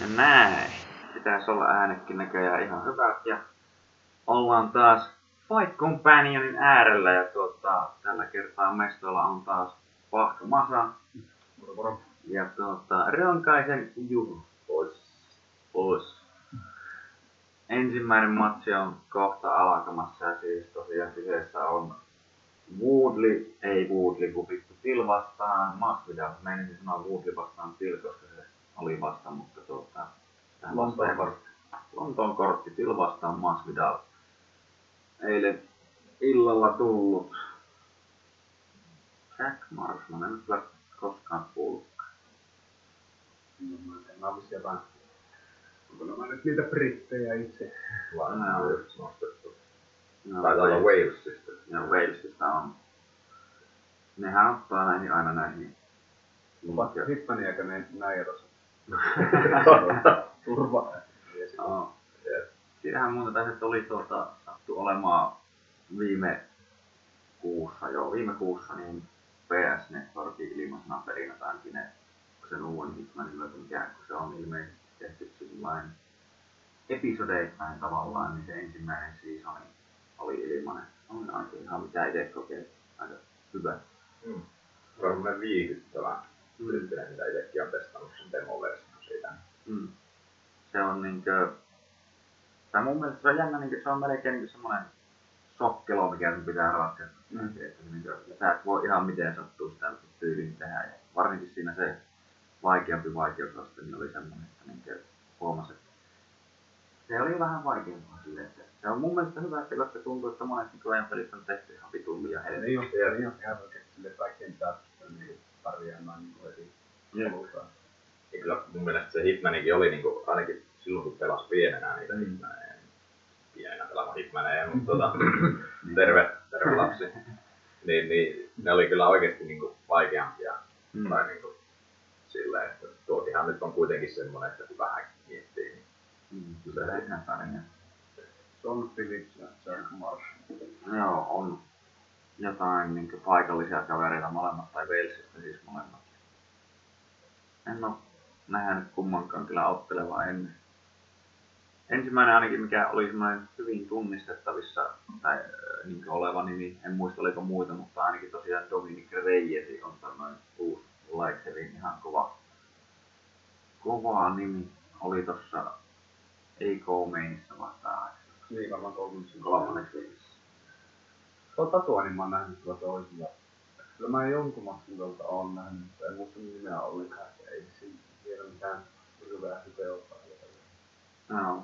Ja näin. Pitäisi olla äänekin näköjään ihan hyvät ja ollaan taas Fight Companionin äärellä ja tuota, tällä kertaa mestoilla on taas Pahka Masa Moro moro. ja tuota, Ronkaisen Juho. Pois. Pois. Ensimmäinen matsi on kohta alkamassa ja siis tosiaan kyseessä on Woodley, ei Woodley, kun vittu Till vastaan Masvidal. Meinasin sanoa Woodley vastaan Till, koska oli vasta, mutta tuota... Lontoon kortti. Lontoon kortti Till vastaan Masvidal. Eilen illalla tullut Jack Marsman, en nyt kyllä koskaan kuullutkaan. No, mä en mä vissi jotain. Onko nämä nyt niitä brittejä itse? Vaan nämä on just nostettu. No, Taitaa olla Wales. Walesista. Ja Walesista on. Nehän ottaa näihin aina näihin. Niinkö- Hitmaniäkö ne näin erossa? Turva. Joo. Siinähän muuten tässä oli tuota, sattu olemaan viime kuussa, joo, viime kuussa niin PS Networkin ilmaisena ainakin ne, sen uuden Hitmanin myötä, mikä kun se on ilmeisesti tehty sillain episodeittain tavallaan, niin se ensimmäinen seasoni oli ilmainen. On ainakin ihan mitä itse kokeilin. Aika hyvä. Mm. Se on semmoinen. Yrittelen, mitä itsekin on testannut sen demoversion siitä. Mm. Se on niinkö... Tai mun mielestä se on jännä, niinkö, se on melkein niinkö semmonen sokkelo, mikä sun pitää ratkaista. Mm. Että niinkö, sä et voi ihan miten sattuu sitä tyyliin tehdä. Ja varsinkin siinä se vaikeampi vaikeusaste niin oli semmonen, että niinkö huomasi, että se oli vähän vaikeampaa silleen, että se on mun mielestä hyvä, että koska tuntuu, että monet nykyajan pelit on tehty ihan vitun liian helposti. Niin on, niin on ihan oikeesti sille kaikkien pitää pystyä niin pärjäämään niin kuin heti alusta. Ja kyllä mun mielestä se Hitmanikin oli niinku, ainakin silloin kun pelasi pienenä niitä Mm. Hitmaneja. niin Pienenä pelaamaan Hitmaneja, mutta tota, terve, terve lapsi. Niin, niin ne oli kyllä oikeesti niinku vaikeampia. Mm. Tai niinku silleen, että tuotihan nyt on kuitenkin semmonen, että kun vähän miettii, niin Mm. Kyllä se. John Phillips ja Jack Marsh. Joo, on jotain niin paikallisia kavereita molemmat, tai Walesista siis molemmat. En oo nähnyt kummankaan kyllä ottelevaa ennen. Ensimmäinen ainakin, mikä oli semmoinen hyvin tunnistettavissa tai niin oleva nimi, en muista oliko muita, mutta ainakin tosiaan Dominic Reyes on tämmöinen uusi Lightheavin ihan kova, kova nimi. Oli tossa ei Mainissa vastaan Niin varmaan kolmanneksi. kolmanneksi viikossa. Tuo tatuoinnin mä oon nähnyt kyllä toisilla. Kyllä mä jonkun maksun tuolta oon nähnyt, mutta en muista nimeä ollenkaan. että Ei siinä vielä mitään hyvää hypeota. Joo.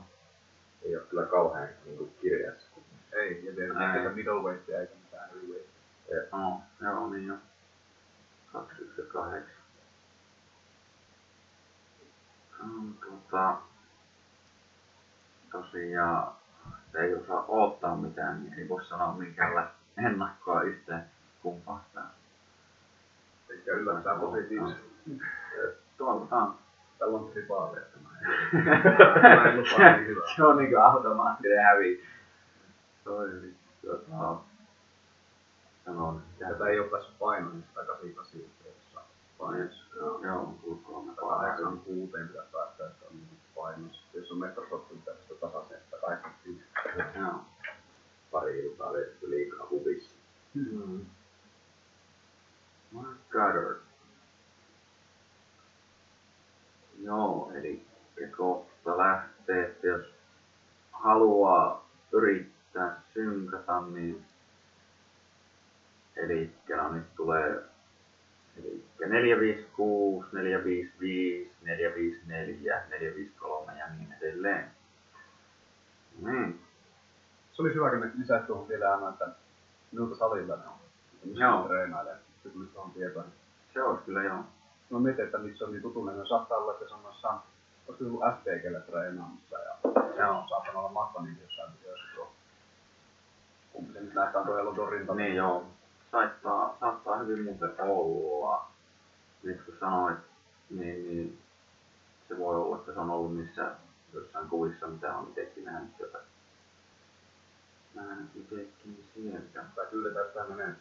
ei ei ole kyllä kauhean niinku kirjassa. Ei, ja vielä Ää. eikä middleweightia eikä mitään heavyweightia. No, joo, niin jo. 218. Mm, tota, tosiaan, ei osaa odottaa mitään, niin ei voi sanoa minkäänlaista ennakkoa yhteen kumpaastaan. Eikä yllättää positiivisesti. Täällä on tripaaleja Mä en lupaa niin. Se on niinku automaattinen hävi. Toi tota, sanon, Tätä ei oo päässyt painoon, niin 188 jossain painossa. Joo, joo, ulkoa me 186 pitää päästä, että on niin painossa. Jos on metrosoppi, pitää sitä tasaisen 185. Joo. Pari iltaa vietetty liikaa hubissa. Mm. Mark Goddard. Joo, eli kohta lähtee, että jos haluaa yrittää synkata, niin eli no nyt tulee eli 456, 455, 454, 453 ja niin edelleen. Niin. Se olisi hyvä, kun ne lisäisi tuohon vielä aina, että miltä salilla ne on. Missä Joo. ne treenailee. Se tulisi tuohon tietoon. Se olisi kyllä joo. Mä mietin, että missä on niin tutunen. Ne saattaa olla, että se on noissa, olisiko ollut STGllä treenaamassa ja se on saattanut olla Mahtonin jossain videossa tuo. Kumpi se nyt näyttää tuo Elodon rinta. Niin joo. Saattaa, saattaa hyvin muuten olla. Nyt kun sanoit, niin, niin se voi olla, että se on ollut niissä jossain kuvissa, mitä on itsekin nähnyt sieltä. Nähnyt itsekin sieltä. Tai pyydetään, että hän menee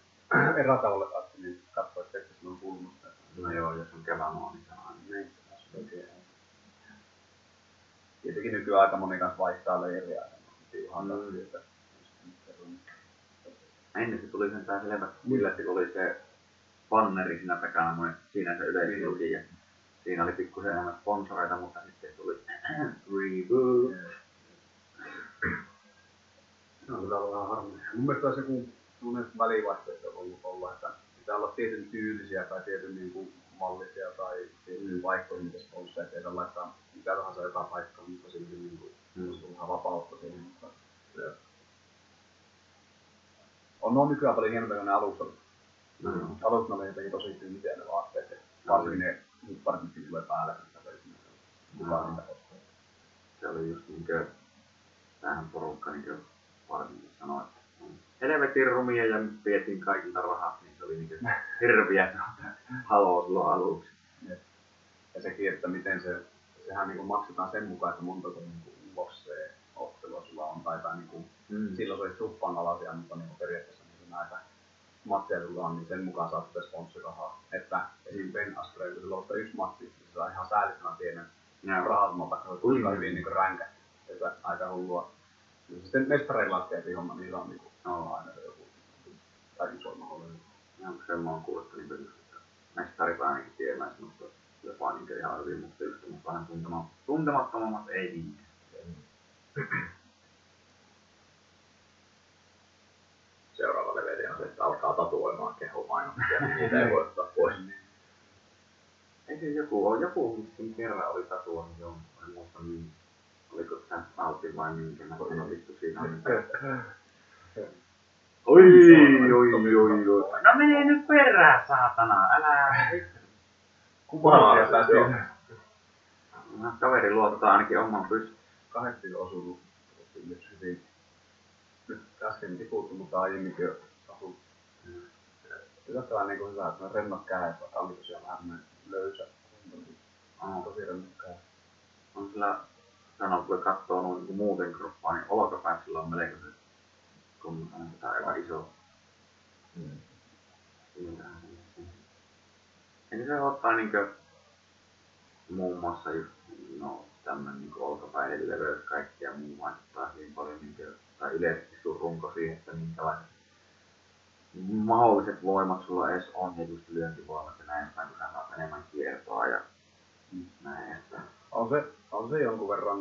erätauolle asti, niin katsoo, että se on kulmasta. No joo, jos on kevämaa, niin se on aina Niin, se on oikein. Niitäkin nykyään aika moni kanssa vaihtaa leiriä. Ihan Mm. mm. että Ennen se tuli sen tää selvä yllätti, kun oli se banneri siinä takana, noin, siinä se yleisluki ja siinä oli pikkusen enemmän sponsoreita, mutta sitten tuli reboot. Se on kyllä vähän harmi. Mun mielestä olisi joku sellainen välivaihtoehto ollut olla, että pitää olla tietyn tyylisiä tai tietyn niin kuin mallisia tai tietyn paikkoihin, mitä ettei saa laittaa mitä tahansa joka paikkaan, mutta silti niin kuin, Mm. mm. on ihan vapautta siihen. Mutta, on no nykyään paljon hienompia kuin ne alussa. Joo. Alussa ne oli jotenkin tosi tyyliä ne vaatteet. ja Varsinkin ne hupparit, mitkä tulee päälle, mitä se mukaan niitä ostaa. se oli just niinkö, tähän porukka niinkö varsinkin sanoi, että helvetin rumia ja vietiin kaikilta rahat, niin se oli niinkö hirviä haloo silloin aluksi. Ja sekin, että miten se, sehän niin kuin maksetaan sen mukaan, että montako niin UFC ottelua sulla on, tai, tai niin kuin, Mm. silloin se olisi suppaan alasia, mutta niin kuin periaatteessa niin näitä matseja sulla on, niin sen mukaan saat sitä sponsorirahaa. Että esim. Ben Askren, kun sulla on yksi matsi, niin se saa ihan säälittävän pienen rahat, vaikka se on kuinka hyvin niin ränkä. Että aika hullua. Ja sitten mestareilla laskee homma, niillä on niin Joo. aina se joku iso mahdollinen. Ja sen mä oon kuullut, just, että mestarit ainakin tiedän semmoista jopa niinkö ihan hyvin, mutta just vähän tuntema, tuntemattomammat ei niinkään. Seuraava leveli on se, että alkaa tatuoimaan kehomainostia, niin niitä ei voi ottaa pois. Ei se joku joku kerran oli tatuoinut jo, en muista niin. Oliko se Altin vai minkä, mä sanoin vittu siinä on. Oi, oi, oi, oi. No menee nyt perään, saatana, älä vittu. Kuva Joo. No, kaveri luottaa ainakin oman pystyn. kahdesti osunut nyt hyvin. Nyt äsken tiputtu, mutta aiemminkin jo asu. Yllättävän niin kuin hyvä, että ne rennot kädet, vaikka oli tosiaan vähän löysä. Oh. Tosi rennot kädet. On sillä sanoo, kun katsoo noin niin muuten kroppaa, niin sillä on melko se kun on tää aika iso. Vissiin. Eli se ottaa niinkö muun muassa just no tämmönen niinku olkapäiden leveys kaikki ja muu vaikuttaa hyvin paljon niinkö, tai yleisesti sun runko siihen, että minkälaiset mahdolliset voimat sulla edes on ja just lyöntivoimat ja näin päin, kun sä saat enemmän kiertoa ja näin edespäin. On se, on se jonkun verran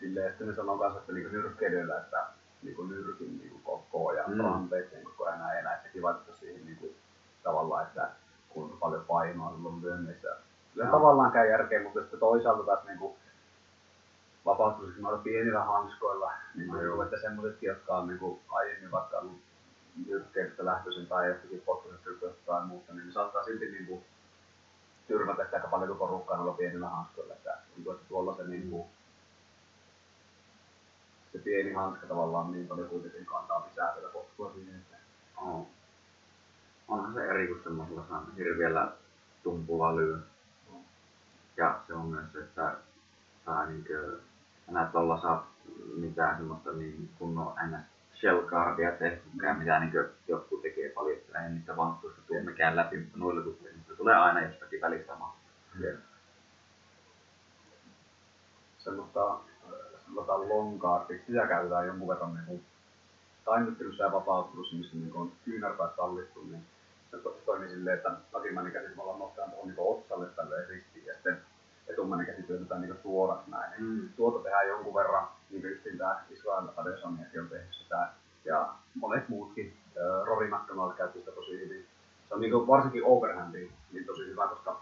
silleen, että ne sanoo kanssa, että niinku nyrkkeilyllä, että niinku nyrkin niinku koko ja Mm. mm. ranteiden koko ja näin, ja sekin vaikuttaa siihen niinku, tavallaan, että kuinka paljon painoa sulla on lyönneissä. Kyllä Joo. tavallaan käy järkeä, mutta sitten toisaalta taas niinku, vapautuisi noilla pienillä hanskoilla, niin kuin, Mm. että semmoisetkin, jotka on niinku, aiemmin vaikka ollut nyrkkeilystä lähtöisin tai jostakin potkusetryköstä tai muusta, niin ne saattaa silti niinku, tyrmätä sitä aika paljon porukkaa noilla pienillä hanskoilla, että, niinku, että tuolla se niinku, se pieni hanska tavallaan niin paljon kuitenkin kantaa lisää sitä potkua siihen, että On. Onhan se eri kuin semmoisella saa hirviellä tumpulla lyö. Ja se on myös se, että saa niinkö, enää tuolla saa mitään semmoista niin kunnon ns shell guardia tehtykään, mitä niinkö jotkut tekee paljon, että ei niitä vankkuista tuu mikään läpi, mutta noilla tulee, tulee aina jostakin välistä maa. semmoista, äh, semmoista long guardiksi, sitä käytetään jonkun verran niin kuin tainnuttelyssa ja vapauttelussa, missä niin on kyynärpäät sallittu, niin se to- toimii silleen, että takimainen käsi me ollaan nostetaan tuohon niin otsalle tälleen ristiin ja sitten etummainen käsi työnnetään niin suoraksi näin. Mm. Tuota tehdään jonkun verran, niin kuin justiin tämä Israel Adesaniakin on tehnyt sitä ja monet muutkin. Äh, Rory McDonald käytti sitä tosi hyvin. Se on niin varsinkin overhandiin niin tosi hyvä, koska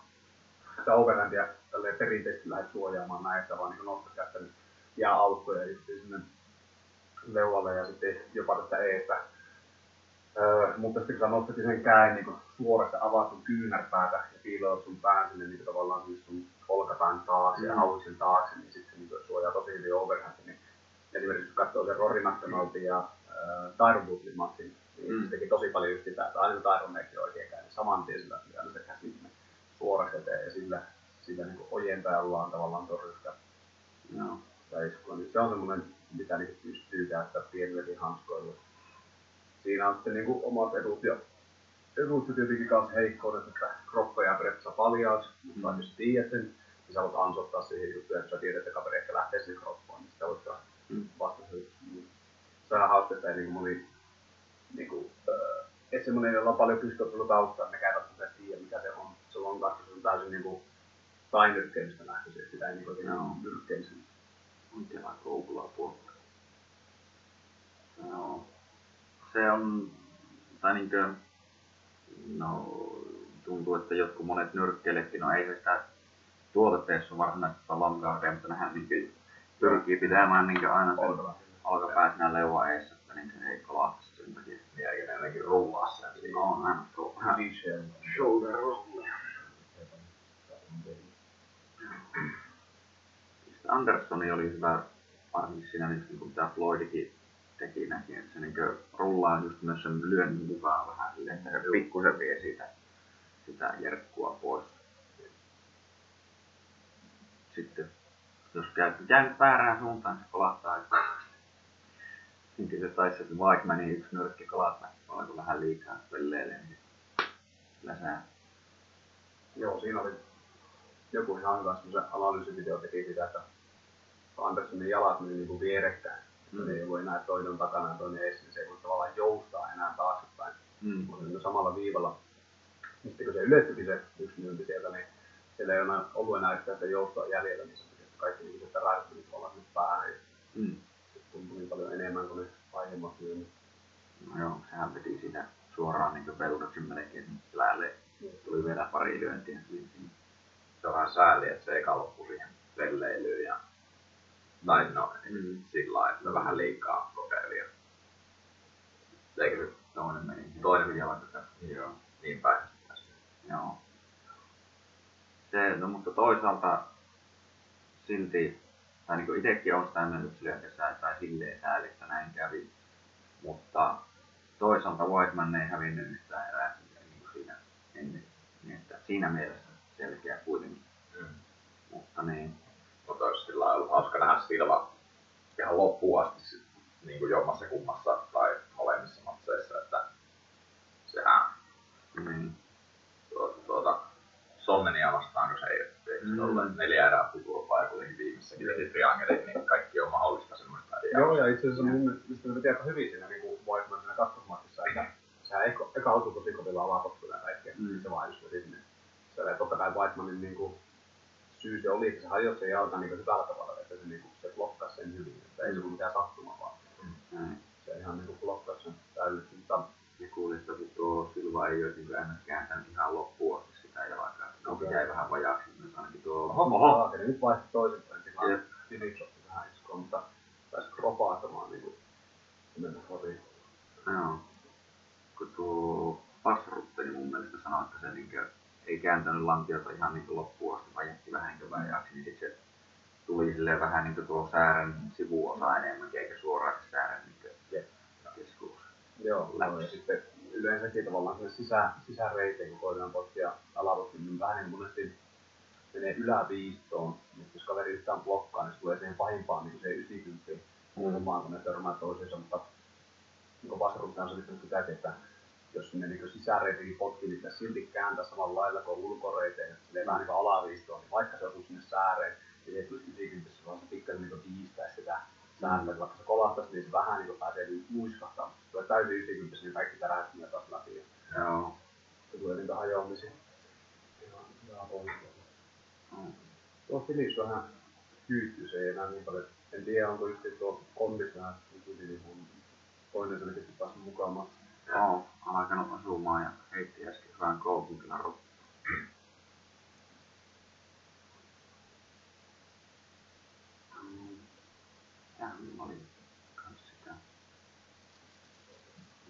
sitä overhandia tälleen perinteisesti lähdet suojaamaan näin, että vaan niin nostat kättä niin jää aukkoja ja sitten sinne leualle ja sitten jopa tästä eestä. Öö, mutta sitten kun sä nostat sen käen niin suorasta avaat sun kyynärpäätä ja piiloat sun pään sinne niin tavallaan sinne sun olkapään taakse ja Mm. hauiksen taakse, niin sitten se niin suojaa tosi hyvin overhandi. Niin esimerkiksi kun katsoo sen Rory McDonaldin ja äh, Tyron Woodlin matsin, Mm. se teki tosi paljon just sitä, että aina Tyron näki oikein käy, niin saman tien sillä aina se käsi sinne suoraksi eteen ja sillä, sillä niin ojentajallaan tavallaan torjui sitä Joo. sitä iskua. Niin se on semmoinen, mitä niin pystyy käyttää pienilläkin hanskoilla. Siinä on sitten niin kuin omat edut ja edut ja tietenkin myös heikkoudet, että kroppa ja pretsa paljaus, mutta Mm. jos tiedät sen, niin sä voit ansottaa siihen juttuja, että sä tiedät, että kaveri ehkä lähtee sinne kroppaan, niin sitä voit Mm. vasta Se on hauska, että ei niin moni, niin kuin, äh, että semmoinen, jolla on paljon pystyottelutaustaa, ne käyvät edes tiedä, mikä se on. Se on kanssa se on täysin niin kuin, tainyrkkeilystä lähtöisin, että sitä ei niin oikein Joo. nyrkkeilisen. Oikein aika koupulaa puolta. Joo. Se on, tai niinkö, no tuntuu, että jotkut monet nyrkkeilijätkin, no ei se sitä tuoteteessa varsinaisesti sitä lankaa mutta nehän niinkö pyrkii pitämään niinkö aina sen Oltava. olkapää siinä leuan eessä, että niin se ei kolahtaisi Niin ne ainakin siinä. No on vähän shoulder roll. Anderssoni oli hyvä varsinkin siinä, niin kuin tämä Floydikin teki näki, että se niin rullaa just myös sen lyönnin mukaan vähän silleen, että se pikkusen vie siitä, sitä jerkkua pois. Sitten jos käy, käy väärään suuntaan, se kolahtaa niin kyllä se taisi, että vaikka meni yksi nyrkki kolahtaa, oliko vähän liikaa pelleille, niin kyllä se Joo, siinä oli joku ihan hyvä semmoisen analyysivideo teki sitä, että Anderssonin jalat meni niin vierekkäin. Mm. Ei voi enää toinen takana ja toinen edessä, niin se ei voi tavallaan joustaa enää taaksepäin. mm, Mutta samalla viivalla. Sitten kun se ylettyikin se yksi myynti sieltä, niin siellä ei enää ollut enää yhtään sitä joustoa jäljellä, niin se kaikki ihmiset räjähti nyt olla nyt päähän. Mm. Se tuntui niin paljon enemmän kuin ne aiemmat myynnit. No joo, sehän veti sitä suoraan niin kuin Veltoksen melkein päälle. Tuli vielä pari lyöntiä siihen. Se on vähän sääli, että se eka loppu siihen velleilyyn ja tai no, Mm. sillä lailla, että vähän liikaa kokeili. ja- Eikö se Toinen meni. Toinen vielä tätä. Joo. niin päin? Joo. Se, no mutta toisaalta silti, tai niin itsekin olen sitä että lyöntissä tai silleen sääli, että näin kävi. Mutta toisaalta Whiteman ei hävinnyt yhtään erää niin siinä ennen. Niin että siinä mielessä selkeä kuitenkin. Mm. Mutta niin, Mutta olisi sillä ollut hauska nähdä Silva ihan loppuun asti niin kuin jommassa kummassa tai molemmissa matseissa, että sehän niin tuota, tuota Sonnenia vastaan, kun se ei, ei Mm. mm. ole neljä erää pituuppaa ja kuitenkin viimeisessäkin teki triangelit, niin kaikki on mahdollista semmoista. Ja Joo, ja itse asiassa mun mielestä veti aika hyvin siinä niin kuin Whiteman siinä kakkosmatsissa, että sehän eka, eka osui tosi kovilla alapotkuilla ja kaikkea, Mm. mm. se vaan just sinne. Se oli totta kai Whitemanin niin kuin, syy se oli, että se hajosi sen jalka niin hyvällä tavalla, että se, niin kuin, se blokkasi sen hyvin, että ei se ollut mikään sattuma vaan. näin. Se ihan niin kuin blokkasi sen täydellisesti, mutta Ja kuulin kun tuo Silva ei olisi niin kääntänyt ihan loppuun asti sitä jalkaa. No, jäi vähän vajaaksi myös ainakin tuo. Oho, ja nyt vaihtoi toisinpäin tilaa. Jep. Phillips otti vähän iskoa, mutta pääsi kropaatamaan niin kuin mennä horiin. Joo. Kun tuo Passrutte, niin mun mielestä sanoi, että se niin ei kääntänyt lantiota ihan niin loppuun asti, vaan jätti vähän niin vajaaksi, niin sitten se tuli silleen vähän niin kuin tuo säärän sivuosa enemmän, eikä suoraan se säärän niin Jep. keskuus. Joo, joo, ja sitten yleensäkin tavallaan sinne sisä, sisäreiteen, kun koitetaan potkia alapotkin, niin vähän niin monesti menee yläviistoon, mutta jos kaveri yhtään blokkaa, niin se tulee siihen pahimpaan niin se 90 kulmaan, kun ne törmää toisiinsa, mutta niin kuin vastarutta on selittänyt sitäkin, että jos sinne niin sisäreitiin potkii, niin silti kääntää samalla lailla kuin ulkoreiteen, että silleen vähän niin alaviistoon, niin vaikka se osuu sinne sääreen, niin ei tulisi 90, vaan se pikkasen niin kuin kiistää sitä sääntöä, että vaikka se kolahtaisi, niin se vähän niin pääsee muiskahtamaan, mutta se tulee täysin 90, niin kaikki tärähtyy taas läpi, Joo. se tulee niitä hajoamisia. Ihan, ihan oikein. Mm. Tuo Philips vähän kyyttyy, se ei enää niin paljon. En tiedä, onko just tuo kondis vähän niin kuin toinen selkeästi taas mukaan. Joo, alkanut osumaan ja heitti äsken vähän koukun kyllä Minulla oli kans sitä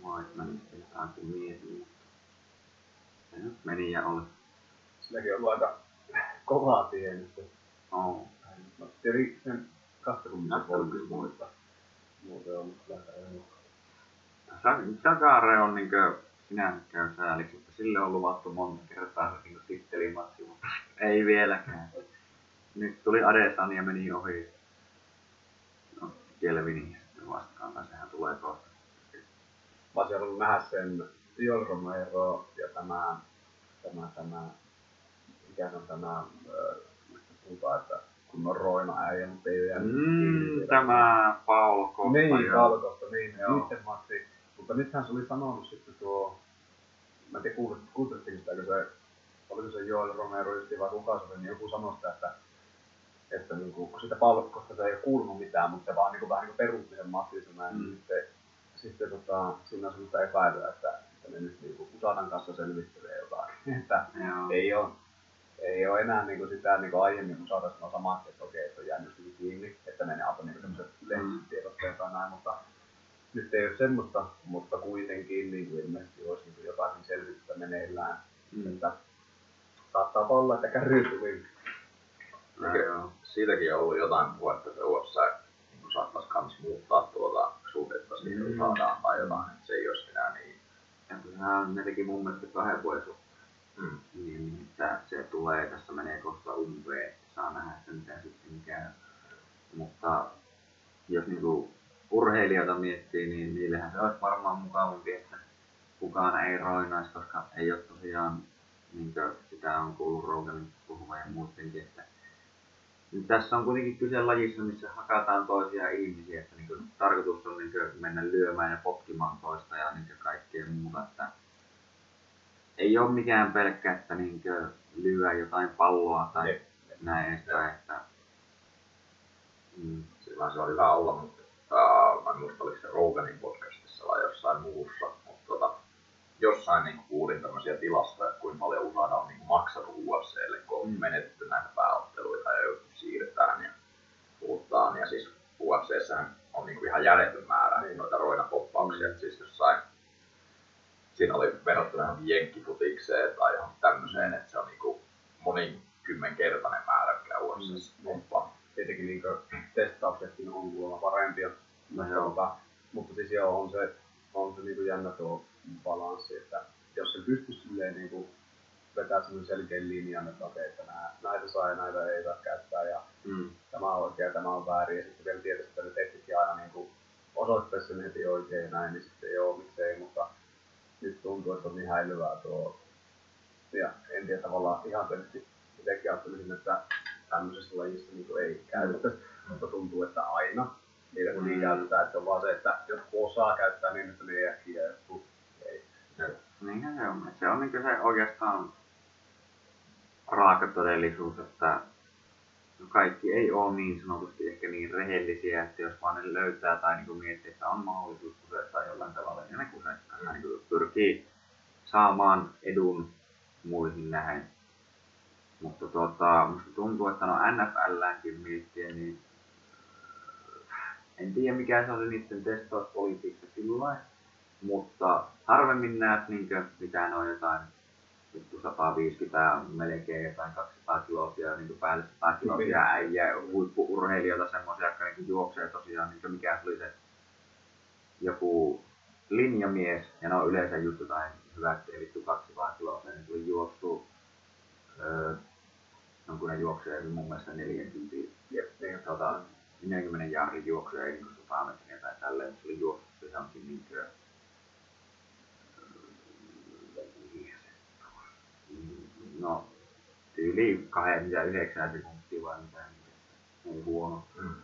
Whitemanista jotakin mietin, mutta se nyt meni ja oli. Silläkin on ollut aika kovaa tie nyt. Oh. No, tietenkin sen kastakumisen Kastelun voimin muista. Muuten on kyllä ei. Sakare on niinkö sinänsä käy sääliksi, että sille on luvattu monta kertaa se niinku tittelimatsi, mutta ei vieläkään. Nyt tuli Adesanya ja meni ohi. Kelvini sitten vastaan, tai sehän tulee kohta. Mä olisin halunnut nähdä sen Joel Romero ja tämä, tämä, tämä, mikä se on tämä, äh, puhutaan, että kun on roina äijä, mutta ei ole jäänyt Mm, tämä Paolo Costa. Niin, joo. Kalkosta, niin, Joo. niiden matsi. Mutta nythän se oli sanonut sitten tuo, mä en tiedä kuulit- kuulittekin sitä, kun se, oliko se Joel Romero justi vai kuka se oli, niin joku sanoi sitä, että, että niin kuin, kun sitä palkosta se ei ole kuulunut mitään, mutta se vaan niin kuin, vähän niin kuin peruutti sen matsinsa näin, Mm. mm. niin sitten, sitten tota, siinä on semmoista epäilyä, että, että ne nyt niin kuin Usadan kanssa selvittelee jotakin, että Joo. ei ole, ei ole enää niin kuin sitä niin kuin aiemmin kun saataisiin sanoa samaa, että okei, että on jäänyt jostakin kiinni, että ne antoi niin semmoiset lehtitiedotteet tai näin, mutta nyt ei ole semmoista, mutta kuitenkin niin kuin ilmeisesti olisi niin kuin jotakin selvitystä meneillään, Mm. että saattaa olla, että kärry tuli. No. Siitäkin on ollut jotain puhetta, että USA niin saattaisi kans muuttaa tuota suhdetta siihen Mm. saadaan tai jotain, että se ei olisi enää niin. Ja kyllähän ne teki mun mielestä kahden vuoden suhteen. Mm. Niin, että se tulee, tässä menee kohta umpeen, että saa nähdä, että mitä sitten käy. Mutta jos niinku urheilijoita miettii, niin niillähän se olisi varmaan mukavampi, että kukaan ei roinaisi, koska ei ole tosiaan, niin sitä on kuullut Roganin puhuvan ja muidenkin, että tässä on kuitenkin kyse lajissa, missä hakataan toisia ihmisiä, että niin tarkoitus on niin mennä lyömään ja potkimaan toista ja niin kaikkea muuta, että ei ole mikään pelkkä, että niin lyö jotain palloa tai Jep. näin edespäin, että mm, Sillä se on hyvä olla, mutta uh, mä en muista oliko se Roganin podcastissa vai jossain muussa, mutta tota, jossain niin kuulin tämmöisiä tilastoja, että kuinka paljon USAda on niin maksanut UFClle, kun on Mm. menetetty näitä pääotteluita ja siirretään ja puhutaan. Ja siis UFCssähän on niin kuin ihan järjetön määrä Niin. noita roinapoppauksia, Mm. että siis jossain siinä oli verrattuna johonkin jenkkifutikseen tai johonkin tämmöiseen, että se on niin kuin monikymmenkertainen määrä, mikä UFCssä Mm. pomppaa. Tietenkin niin testauksetkin on kuulemma parempia, No mutta, siis joo, on se, on se niin kuin jännä tuo balanssi, että jos se pystyisi silleen niin kuin vetää semmoinen selkeän linjan, että okei, että nää, näitä saa ja näitä ei saa käyttää. Ja mm, tämä on oikein ja tämä on väärin. Ja sitten vielä tietysti että ne tekstikin aina niin kuin osoittaisi sen heti oikein ja näin, niin sitten joo, miksei, mutta nyt tuntuu, että on niin häilyvää tuo. Ja en tiedä tavallaan ihan selvästi itsekin ajattelisin, että tämmöisessä lajissa niin kuin ei käytettäisi, mutta tuntuu, että aina niitä kun niin Mm. käytetään, että se on vaan se, että jotkut osaa käyttää niin, että ne ei äkkiä ja jotkut ei. niinhän se on. Se on niin se oikeastaan raaka todellisuus, että kaikki ei ole niin sanotusti ehkä niin rehellisiä, että jos vaan ne löytää tai niin miettii, että on mahdollisuus kusettaa jollain tavalla, niin ne kusettaa. Mm. Niin pyrkii saamaan edun muihin nähen. Mutta tuota, musta tuntuu, että no NFLäänkin miettiä, niin en tiedä mikä se oli niiden testauspolitiikka sillä mutta harvemmin näet niinkö, mitä ne on jotain 150 melkein jotain 200 kilosia, niin päälle 100 kilosia äijää, huippuurheilijoita semmoisia, jotka niin juoksee tosiaan, niin mikä oli se joku linjamies, ja ne on yleensä just jotain hyvät, ei vittu 200 kilosia, niin tuli juoksu, öö, no kun ne juoksee mun mielestä 40, Jep, niin, tota, 40 jaarin juoksuja, ei niin 100 metriä tai tälleen, se oli juoksu se johonkin niin kuin, no, yli 29 sekuntia vai mitä, ei huono. Mm.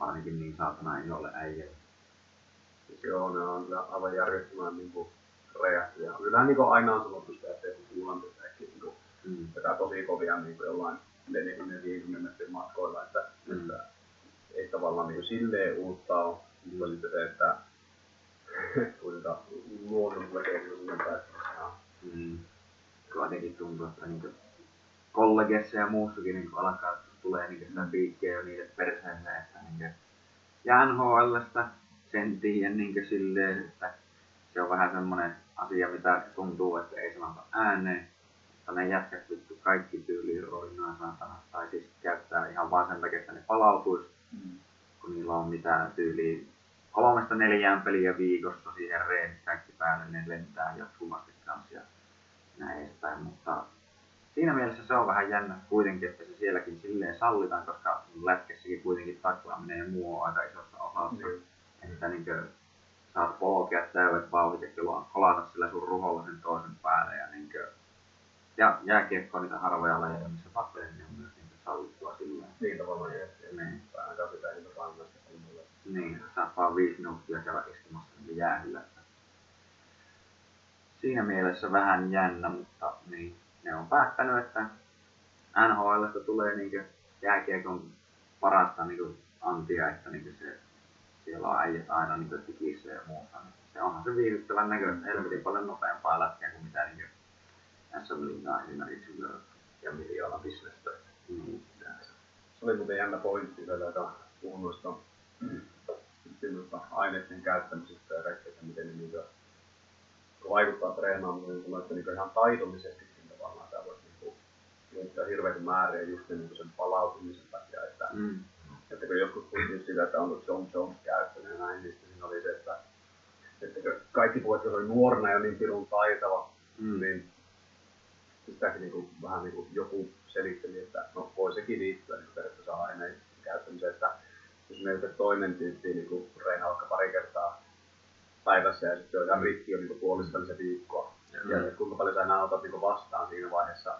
Ainakin niin saatana isolle äijälle. Joo, ne on kyllä aivan järjettömän niin kuin. Kyllähän niin kuin aina on sanottu sitä, että joku kuulantesäkin niin kuin Mm. vetää tosi kovia niin kuin jollain 40-50 metrin matkoilla, että, Mm. että ei tavallaan niin kuin silleen uutta ole, mutta sitten se, että kuinka luonnon legenduuden päästä. Mm. Kuitenkin tuntuu, että niin kollegessa ja muussakin niin alkaa tulee niin sitä piikkiä jo niille perseensä, että niin ja NHLstä sen tiedän niin silleen, että se on vähän semmoinen asia, mitä tuntuu, että ei sanota ääneen. Että ne jätkät vittu kaikki tyyliin roinaa saatana. Tai siis käyttää ihan vaan sen takia, että ne palautuisi, Mm. kun niillä on mitään tyyliä kolmesta neljään peliä viikossa siihen reenit kaikki päälle, ne lentää jatkuvasti näin edespäin. Mutta siinä mielessä se on vähän jännä kuitenkin, että se sielläkin silleen sallitaan, koska lätkessäkin kuitenkin taklaaminen ja muu on aika isossa osassa. Niin. Että niinkö saat polkea täydet vauhdit ja kyllä kolata sillä sun ruholla sen toisen päälle ja niinkö ja jääkiekko on niitä harvoja lajeja, missä tappeleminen on myös niinkö sallittua sillä. Niin tavallaan jees. Niin. Ei ole vanhasta kunnolla. Niin, saa vaan viisi minuuttia käydä istumassa niin jäähyllä. Siinä mielessä vähän jännä, mutta niin, ne on päättänyt, että NHLstä tulee niinkö jääkiekon parasta niinkö antia, että niinkö se, siellä on äijät aina niinkö tikissä ja muuta. Niin se onhan se viihdyttävän näköistä, helvetin paljon nopeampaa lätkeä kuin mitä niinkö SM Liigaa esimerkiksi lyö. Ja miljoona bisnestä. Niin, Se oli muuten jännä pointti vielä, joka puhui noista noista aineiden käyttämisestä ja että miten ne niitä vaikuttaa treenaamiseen, kun että niin ihan taidollisestikin tavallaan tämä voisi niin käyttää hirveitä määriä just niin sen palautumisen takia, että, mm. että kun joskus puhuttiin siitä, että onko John Jones käyttänyt ja näin, niin siinä oli se, että, että kun kaikki puhuivat, että se oli nuorena ja niin pirun taitava, Mm. niin sitäkin niin kuin, vähän niin kuin joku selitteli, että no voi sekin liittyä niin periaatteessa aineen käyttämiseen, että jos meiltä toinen tyyppi niin kuin reinaa vaikka pari kertaa päivässä ja sitten on ihan rikki jo niin puolistallisen viikkoa. Mm. Ja kuinka paljon sä enää otat niin vastaan siinä vaiheessa.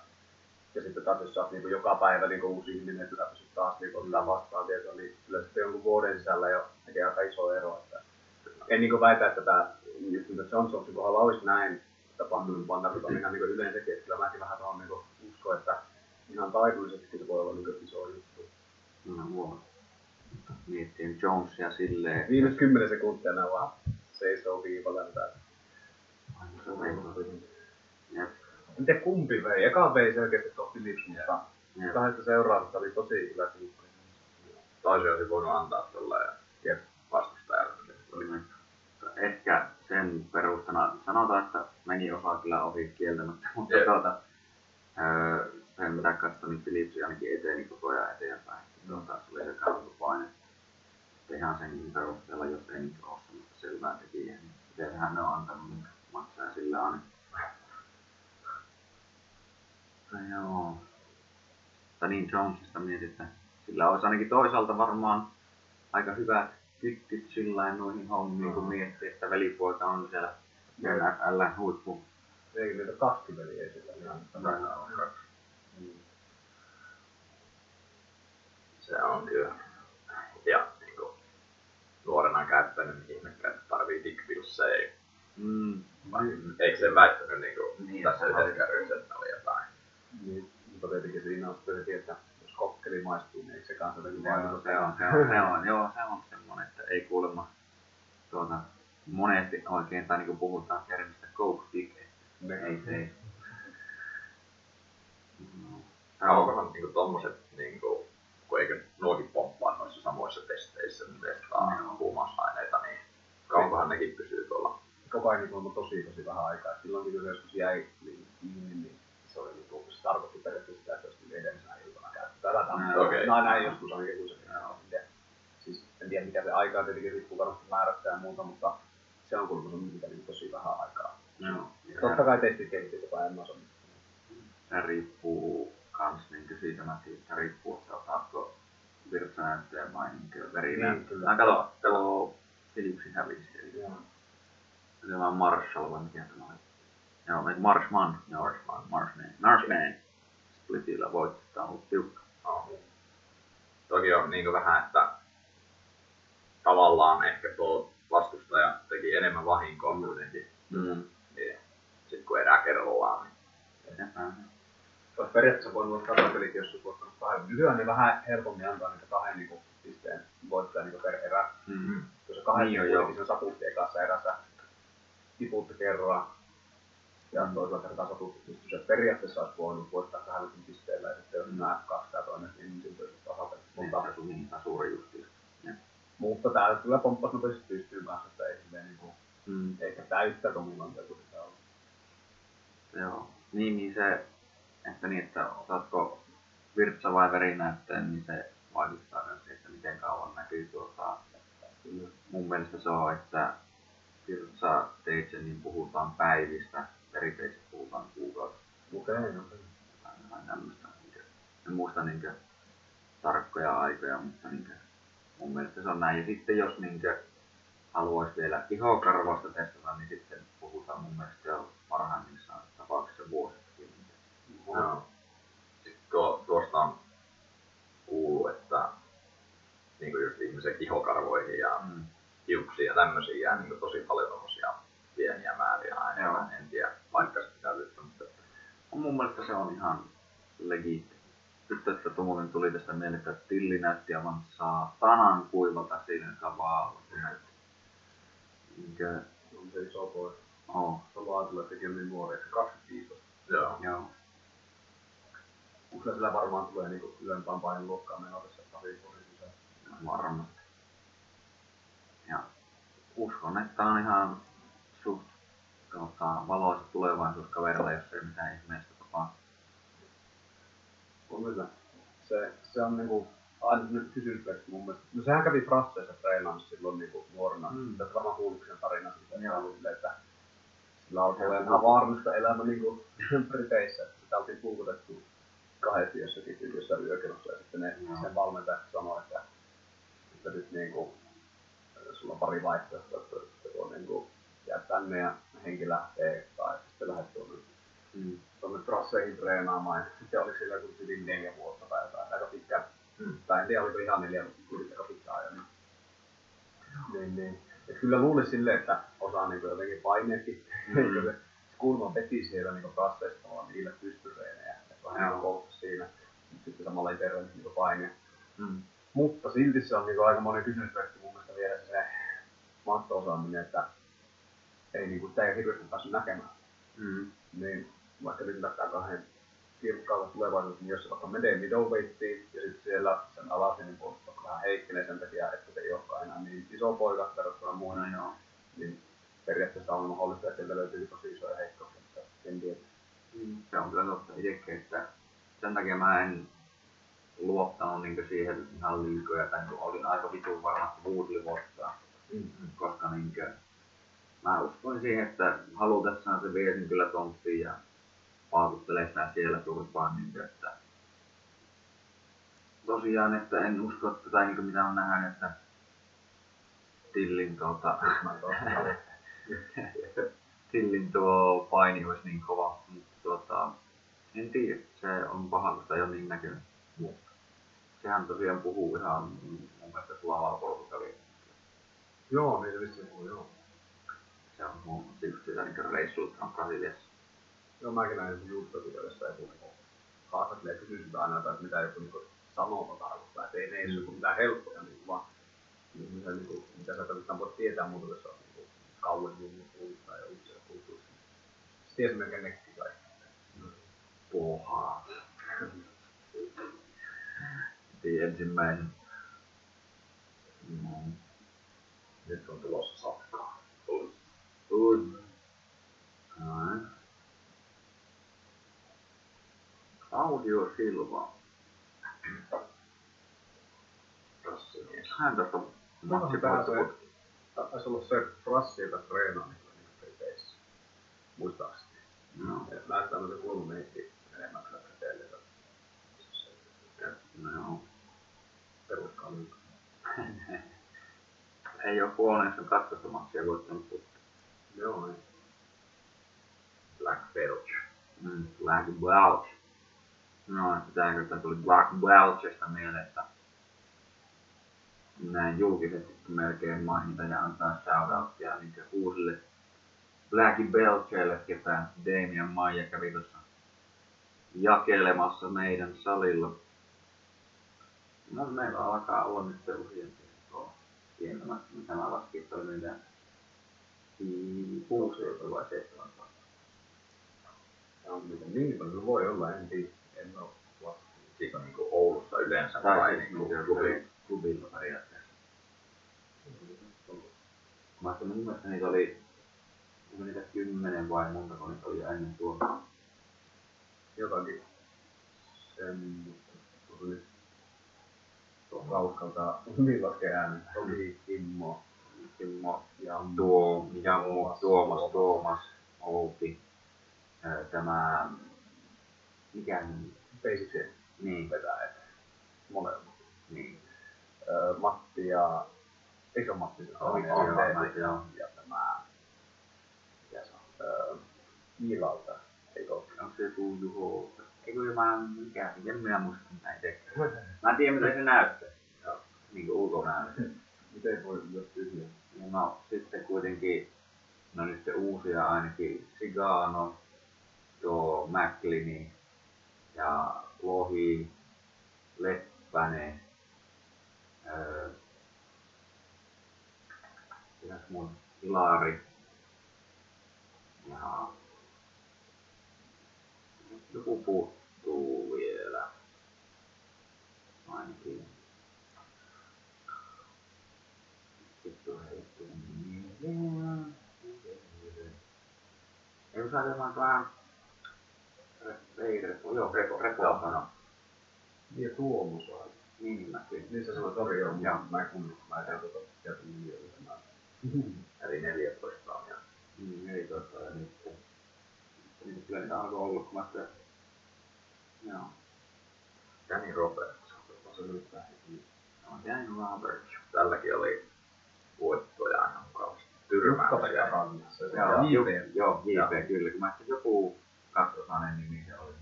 Ja sitten taas jos sä oot niin joka päivä niin uusi ihminen, että sä pystyt taas niin ottaa Mm. vastaan tietoa, niin kyllä sitten jonkun vuoden sisällä jo tekee aika iso ero. Että en niin väitä, että tämä just niin Johnsonsin kohdalla olisi näin tapahtunut, vaan tarkoitan ihan niin yleensäkin, että kyllä mäkin vähän tuohon niin uskon, että ihan taidollisestikin se voi olla niin iso juttu. No, voi. Miettiin Jonesia silleen, Viimeiset kymmenen sekuntia nämä vaan seisoo viivalla. Vei. Jep, En tiedä kumpi vei. Eka vei selkeästi tuo Philips, mutta kahdesta seuraavasta oli tosi hyvä viikko. Toisen olisi voinut antaa tuolla ja vastustajalle. Kyllä. Ehkä sen perustana, sanotaan, että meni osa kyllä ohi kieltämättä, mutta Jep. tuota, öö, sen mitä katsoin, niin Philips ainakin eteni koko ajan eteenpäin. Tuota, se oli se kalvopaine. Että ihan senkin perusteella, jos ei nyt ole selvää tekijää, niin mitenhän ne on antanut, niin maksaa sillä aina. Mutta joo. Mutta niin Jonesista mietin, että sillä olisi ainakin toisaalta varmaan aika hyvät kytkyt sillä noihin hommiin, kun miettii, että velipoika on siellä NFL huippu. Eikö niitä ole kaksi veliä sillä ihan Taitaa olla kaksi. Mm. Se on kyllä. Ja niin nuorena käyttänyt, niin ihmekään, että tarvii dickpilsseja. Mm. Eikö se väittänyt niin kuin, Niin, tässä yhdessä kärryssä, että oli jotain? Niin, mutta tietenkin siinä on heti, että jos kokkeli maistuu, niin eikö se kanssa jotenkin vaikuta? se on, se on, se on, joo, se on semmonen, että ei kuulemma tuota, monesti oikein, tai niinku puhutaan termistä coke dick, että ei se. No, tää on- Kaukohan niin tommoset, niin kuin, kun eikö nuokin pomppaa samoissa testeissä, ne testaa Joo. huumausaineita, niin kaukohan nekin pysyy tuolla. Koko ajan niin tosi tosi vähän aikaa. Et Silloinkin kun se joskus jäi niin kiinni, niin se oli niin kuin, se tarkoitti periaatteessa sitä, että olisi edellisenä iltana käytetty. Tätä tämmöistä. okei. No näin joskus en tiedä. Siis en tiedä mikä se aika on, tietenkin riippuu varmasti määrästä ja muuta, mutta se on se mikä niin tosi vähän aikaa. Ja Totta kai testit kehittyy koko ajan Amazon. se riippuu kans niinku siitä, mä että riippuu, että osaatko virtsanäyttöjä vai niinku verinäyttöjä. Niin. Niin, kato, tuo Philipsin hävisi, eli Joo. se on Marshall vai mikä tämä oli. Joo, ei Marshman, Marshman, Marshman, Marshman. Splitillä voitti, tää on ollut tiukka. No. Toki on niin vähän, että tavallaan ehkä tuo vastustaja teki enemmän vahinkoa kuitenkin. Mm. Niin sitten kun erää kerrallaan, niin Sepä. Olisi periaatteessa voinut olla tasapelikin, jos olisi voittanut kahden. Nykyään ne vähän helpommin antaa niitä kahden niin kuin, pisteen voittaja niin per erä. Mm. Jos kahden Niin niin on, on, niin se satutti ekassa erässä tiputti kerran. Ja Mm. toisella kertaa satutti, niin se periaatteessa olisi voinut voittaa kahden pisteellä. Ja sitten jos nämä kaksi tämä toinen, niin sitten olisi tasapeli. Mutta Mutta, se on niin suuri justi. mutta tää kyllä pomppasi nopeasti pystyyn kanssa, että ei silleen niin kuin, Mm. ehkä täyttä dominantia kuin sitä on. Joo. Niin, niin se, että niin, että osaatko virtsa vai verinäytteen, niin se vaikuttaa myös siihen, että miten kauan näkyy tuota. Mun mielestä se on, että virtsa teitse, niin puhutaan päivistä, veriteitse puhutaan kuukausista. Okei, okay, okei. tämmöistä. Niinkö, en muista niinkö tarkkoja aikoja, mutta niinkö, mun mielestä se on näin. Ja sitten jos niinkö haluaisi vielä ihokarvoista testata, niin sitten puhutaan mun mielestä jo parhaimmissaan tapauksessa vuosistakin. Joo. Sitten tuo, tuosta on kuullut, että niin kuin just ihmisen ihokarvoihin ja Mm. hiuksiin ja tämmöisiin jää niin kuin tosi paljon tommosia pieniä määriä aina. Joo. En tiedä paikkansa pitävyyttä, mutta Mun mielestä se on ihan legiitti. Nyt tästä muuten tuli tästä mieleen, että Tilli näytti aivan saatanan kuivalta siinä kavalla. Niinkö, On se iso pois. oo, Se on ajatellut, että niin nuori, että se 25. joo. joo. Mutta sillä varmaan tulee niinku ylempään painoluokkaan menossa pari vuoden sisään. Varmasti. Ja uskon, että on ihan suht tota, valoisa tulevaisuus kaverilla, jos ei mitään ihmeellistä tapahdu. On kyllä. Se, se on niinku aina nyt kysymysmerkki mun mielestä. No sehän kävi Frasseissa treenaamassa silloin niinku nuorena. Mm. Tätä varmaan kuullut sen tarina siitä, että, oli silleen, että sillä on olemaan vaarallista elämä niinku Briteissä. Että sitä oltiin puukotettu kahdesti jossakin tylyssä yökerrossa ja sitten ne, Joo. sen valmentaja sanoi, että, että nyt niinku, sulla on pari vaihtoehtoa, että, että tuo niinku, jää tänne ja henki lähtee tai sitten lähdet tuonne Mm. tuonne trasseihin treenaamaan. Ja sitten oli siellä kun yli neljä vuotta tai jotain, aika pitkä. Mm. Tai en tiedä, oliko ihan neljä, mutta kuitenkin aika pitkä ajan. Niin, niin, niin. Et kyllä luulisi silleen, että osaa niin jotenkin paineekin. Mm. Se kulma veti siellä niin trasseissa tavallaan niille pystyreenejä. Vähän niin koulussa siinä. Sitten samalla ei terve niin paine. Mm. Mutta silti se on niin aika monen kysymysmerkki mun mielestä vielä se, mahto-osaaminen, että ei niin kuin, sitä ei hirveästi päässyt näkemään Mm. niin vaikka nyt lähtee kahden kirkkaalle tulevaisuudessa, niin jos se vaikka menee middleweightiin ja sitten siellä sen alasin puolesta vaikka vähän heikkenee sen takia, että se ei olekaan enää niin iso poika verrattuna muihin, No joo. niin periaatteessa on mahdollista, että sieltä löytyy tosi isoja heikkouksia, mutta en tiedä. Se on kyllä totta itsekin, että sen takia mä en luottanut niin siihen ihan liikoja, tai niin olin aika vitun varmasti Woodley vastaan, Mm. koska niin kuin, mä uskoin siihen, että halutessaan se vie sen kyllä tonttiin ja paukuttelee sitä siellä turpaan, niin kuin, että tosiaan, että en usko, että, tai niin kuin mitä on nähnyt, että Tillin tuota, Tillin tuo paini olisi niin kova, mutta tuota, en tiedä, se on paha, kun sitä ei ole niin näkynyt. Mutta sehän tosiaan puhuu ihan mun mielestä sulavalla polkukävi. Joo, niin se vissiin puhuu, joo. Se on just sitä niin on Brasiliassa. Joo, mäkin näin joku YouTube-videossa joku haastattelee ja kysyy sitä aina, että mitä joku niin sanonta tarkoittaa, että ei ne edes joku mitään helppoja, niin vaan niin, mitä, niin kuin, mitä sä oikeastaan voit tietää muuta, jos oot niin kauan niin kuullut tai kulttuurissa. Se tiesi melkein nekin kaikki. Pohaa. Piti ensimmäinen. No. Nyt on tulossa sakkaa. Ui. Noin. Audio Silva. Rassimies. Hän tästä Matsi Tähän se- Portuput. Taisi olla se Rassi, joka treenaa niin kuin Briteissä. Muistaakseni. No, Ja näyttää noita enemmän kyllä. Peruskalliin. Ei ole huoneessa katsosta matsia voittanut putki. Joo, niin. Black Belt. Mm, Black Belt. No, sitä kertaa tuli Black Belchista mieleen, että näin julkisesti melkein mainita ja antaa shoutouttia niin uusille Black Belcheille, ketä Damian Maija kävi tuossa jakelemassa meidän salilla. No meillä alkaa olla nyt se tuo tietämättä, mitä mä laskin, että oli niitä 16 vai 17. Ja on niitä niin paljon voi olla, en tiedä. En ole laskenut. On niinku Oulussa yleensä Tai vai siis niin se klubi. klubilla periaatteessa. Mä ajattelin, mielestä niitä oli, niitä kymmenen vai montako niitä oli ennen tuota. Jotakin semmoista. Tuli nyt tuon kauskalta niin laskee äänen. Tomi, Kimmo, Kimmo, ja Tuo, Jammu, Tuomas, Tuomas, Outi, tämä, mikä? Basic Niin, vetää et. Molemmat. niin. Matti ja... Eikö Matti? se On, ja joo. Ja tämä... Mikä se on? Öö, Eikö se joku Juho? Ei kun mä, mikä, en minä muista mitä itsekään. Mä en tiedä mitä se näyttää. Joo. Niinku ulkonäöllä. Miten voi olla tyhjä? No sitten kuitenkin, no nyt se uusia ainakin, Sigano, tuo Macklini ja Lohi, Leppänen, öö, mun Ilari ja joku puuttuu vielä. Ainakin. Sitten heitti mieleen. Ei kun saada vaan vähän ei Repo, joo, Repo, Repo sano. Niin ja Tuomo sai. Niin, mä kyllä. Niin se sanoi, sori, joo, mä, kun mä en tota, jätin tämä. Eli 14 on ja Niin, 14 ja nyt. Niin kyllä niitä alkoi olla, kun mä. Joo. Danny Roberts. Se oli vähän heti. No, Danny Roberts. Tälläkin oli voittoja ihan mukavasti. Tyrmäyksiä. Rannas. Se Joo, JP. Joo, JP kyllä. Kun mä ajattelin, joku kaksosainen nimi se oli.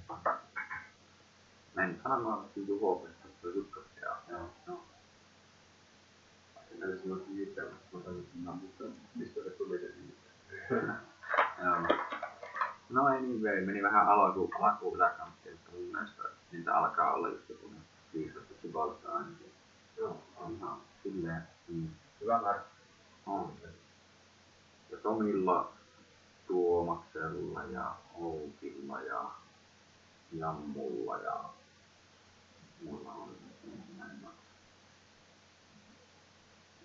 Mä en sanomaan, että Juho, koska se on Jukka. Joo, joo. joo. Eli se on JP, mutta mä mä mistä se tuli se nimi. Joo. No ei niin vei, meni vähän alkuun, alkuun yläkanttiin, mutta mun mielestä niitä alkaa olla just joku 15 kivalta ainakin. Joo, On ihan silleen, mm, hyvä määrä. on se. Ja Tomilla, Tuomaksella ja Oukilla ja Jammulla ja mulla on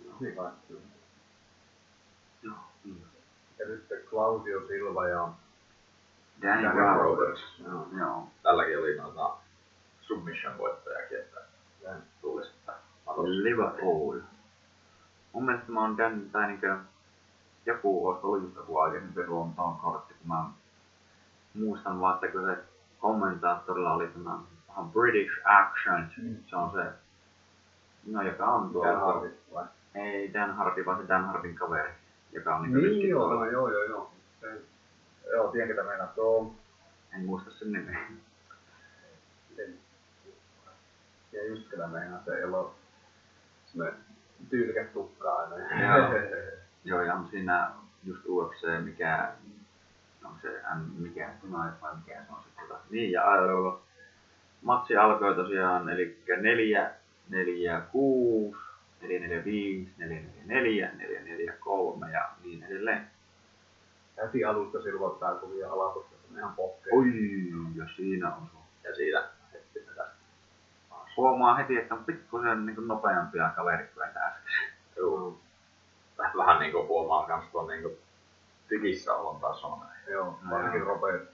Joo, Niin kai. joo, niin. Ja sitten Claudio Silva ja Danny Danny Roberts. Roberts. Joo, joo. Tälläkin oli noita submission voittajakin, että Ja tuli sitten Liverpool. Mun mielestä mä oon Dan, tai niinkö, joku olisi ollut just joku aikaisempi ruoan tuon kortti, kun mä muistan vaan, että kun se kommentaattorilla oli tämä vähän British accent, Mm. se on se, no joka on tuolla, Dan Hardy vai? ei Dan Hardy, vaan se Dan Hardin kaveri, joka on niinku Niin joo, joo, joo, joo. Se, joo, tiedän ketä meinaa. Tuo, En muista sen nimeä. ja just ketä meinaa, se on semmoinen tyylikäs tukka aina. Joo. Joo, ja on siinä just UFC, mikä on se M, mikä se on, vai mikä se on se tota. Niin, ja ää, matsi alkoi tosiaan, eli 4, 4, 6, 4, 4, 5, 4, 4, 4, 4, 4, 3 ja niin edelleen. Heti alusta silvoittaa kuvia alakosta, se on ihan pokkeen. Oi, ja siinä on sun. Ja siitä heti tästä. Huomaa heti, että on pikkusen niin nopeampia kaverit kuin äsken. Joo. Vähän niinku huomaa kans tuon niinku tykissä olon tason. Joo, varsinkin joo. Robert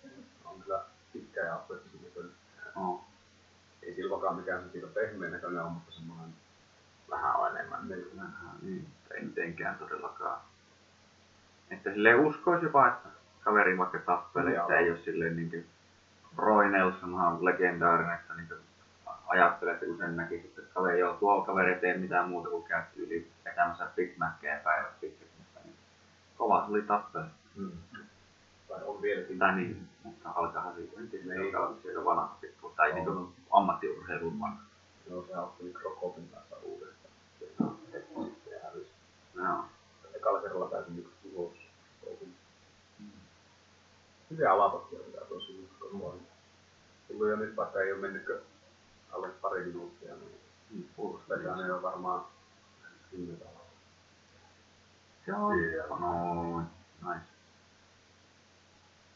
on kyllä pitkä ja atleettisen näköinen. Oh. Ei Silvakaan mikään se siitä pehmeä näköinen on, mutta semmoinen Vähän on enemmän. niin, Vähän, niin, ei mitenkään todellakaan. Että silleen uskoisi jopa, että kaveri vaikka tappelee, että ei ole silleen niinkö Roy Nelsonhan on legendaarinen, että niinkö ajattelee, että kun sen näkisi, että kaveri joo, tuo kaveri ei tee mitään muuta kuin käy yli vetämässä Big Mackeja päivät mutta niin kova se oli tappelu. mm. tai on vieläkin. Tai niin, mutta alkaa siitä, en tiedä, Niin. alkaa olla siellä vanha pikku, tai On. niinku ammattiurheilun vanha. Joo, se otti Krokopin kanssa uudestaan. Se sitten ja hävisi. Joo. Ekalla kerralla pääsi niinku ulos. Hyviä alapakkia pitää koko ajan. Tullut jo nyt, vaikka ei ole mennytkö alle pari minuuttia, niin Mm, vetää ne on varmaan kymmentä alaa. Joo. Siellä. No, nice.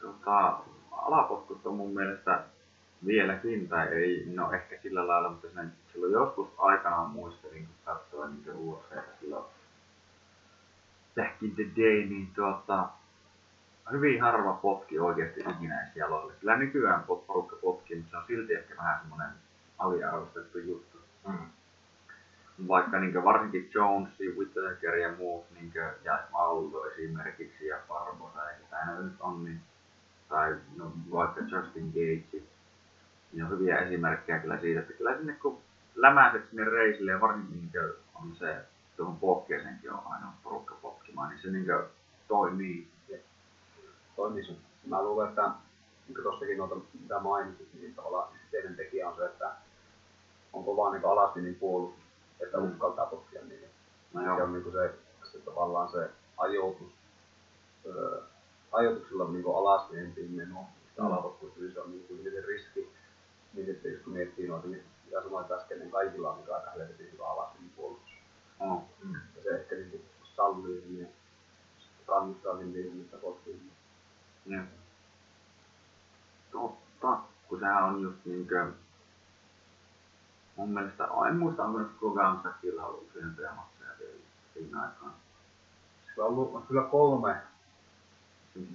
Tota, alapotkusta mun mielestä vieläkin, tai ei, no ehkä sillä lailla, mutta sen, silloin joskus aikanaan muistelin, kun katsoin niitä UFCtä silloin back in the day, niin tuota, hyvin harva potki oikeasti ikinä edes jaloille. Kyllä nykyään porukka potkii, mutta se on silti ehkä vähän semmoinen aliarvostettu juttu. Mm. Vaikka niin varsinkin Jones, Whittaker ja muut, niin ja Aldo esimerkiksi ja Barbosa ja ketä näitä nyt on, niin, tai no, vaikka Justin Gage, niin on hyviä esimerkkejä kyllä siitä, että kyllä sinne kun lämäiset sinne reisille ja varsinkin niin on se, tuohon pohkeeseenkin on aina porukka potkimaan, niin se niin toimii. Toimii sun. Mä luulen, että niin tuossakin noita, mitä mainitsit, niin tavallaan yhteinen tekijä on se, että on kovaa niin alasti niin puolustus, että Mm. uskaltaa potkia niin. No se joo. on niin se, se, tavallaan se ajoitus, öö, ajoituksella on niin alasmientiin meno, sitä Mm. alapotkuista, niin se on niin kuin se riski. Niin sitten just kun miettii noita, niin ja sanoit äsken, niin kaikilla on niin aika helvetin hyvä alasmiin puolustus. Oh. Ja se ehkä niin sallii niin ja kannustaa niin siihen, että Jep. Totta, kun sehän on just niinkö... Mun mielestä, en muista onko nyt Kogan Sakilla ollut useampia matseja vielä siinä aikaan. Sillä on ollut kyllä kolme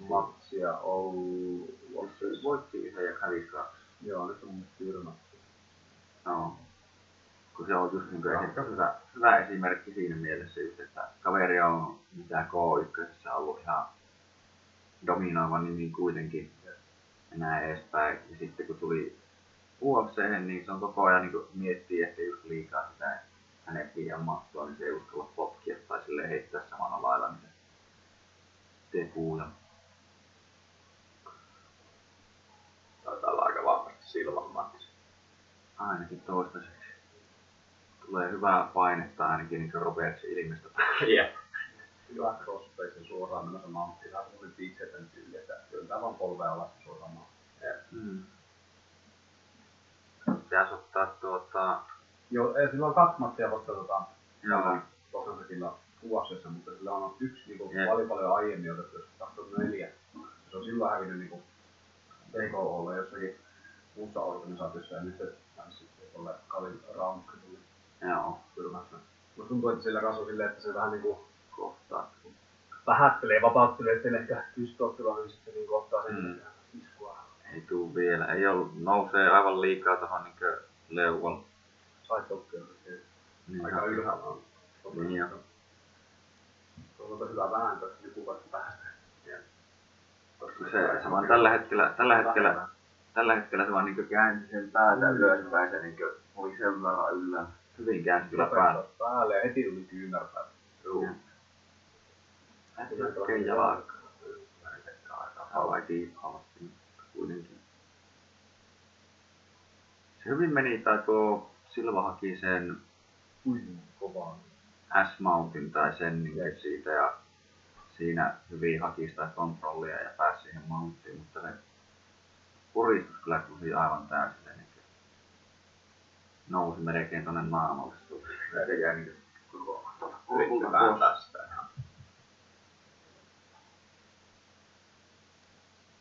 matsia ollut. Se voitti yhden ja hävisi kaksi? Joo, nyt on tyrmätty. Joo. Kun se on just niin kuin hyvä, hyvä esimerkki siinä mielessä just, että kaveri on mitä K1 ollut ihan dominoiva nimi kuitenkin näin edespäin. Ja sitten kun tuli UFC, niin se on koko ajan niin miettii ehkä just liikaa sitä hänen liian mattua, niin se ei uskalla potkia tai sille heittää samalla lailla, niin se. Ja Taitaa olla aika vahvasti Silvan matsi. ainakin toistaiseksi tulee hyvää painetta ainakin niin Robertsin ilmestä. Jep. Hyvä crossface suoraan menossa mounttiin. Vähän semmoinen pitsetön tyyli, että työntää vaan polvea alas ja suoraan mounttiin. Mm. Pitäisi ottaa tuota... Joo, ei, sillä on kaksi matsia vasta tota, Joo, Tosansakilla UFCssä, mutta sillä on yksi niinku, Jep. paljon paljon aiemmin otettu, jos 2004. Se on silloin hävinnyt niinku TKOlle jossakin muussa organisaatiossa ja nyt se sitten tuolle Kalin Roundtripille joo, tyrmässä. Musta tuntuu, että sillä kanssa on silleen, että se vähän niinku kohta. vähättelee, vapauttelee, ettei ehkä pysty ottamaan, niin sitten ottaa sen Mm. iskua. Ei tuu vielä. Ei ollut, nousee aivan liikaa tuohon niin leuvalle. Side Niin, aika ylhäällä on. Niin jo. Toisaalta hyvä vääntö, niin kuvasta päästä. Koska se, se vaan tällä hetkellä, tällä hetkellä, tällä hetkellä se vaan niin käänsi sen päätä Mm. ylöspäin. Se niin oli sen verran yllä. Hyvin käänsi kyllä. Päälle. päälle ja heti tuli kyynärpää. Joo. Äkkiä jalakka. Aika kiipaavasti, mutta kuitenkin. Se hyvin meni, tai tuo Silva haki sen. S-mountin tai sen niin siitä ja siinä hyvin haki sitä kontrollia ja pääsi siihen mounttiin, mutta se puristus kyllä kusi aivan täysin. Niin nousi melkein tonne naamalle. Se jäi niin Yritti vääntää sitä ihan.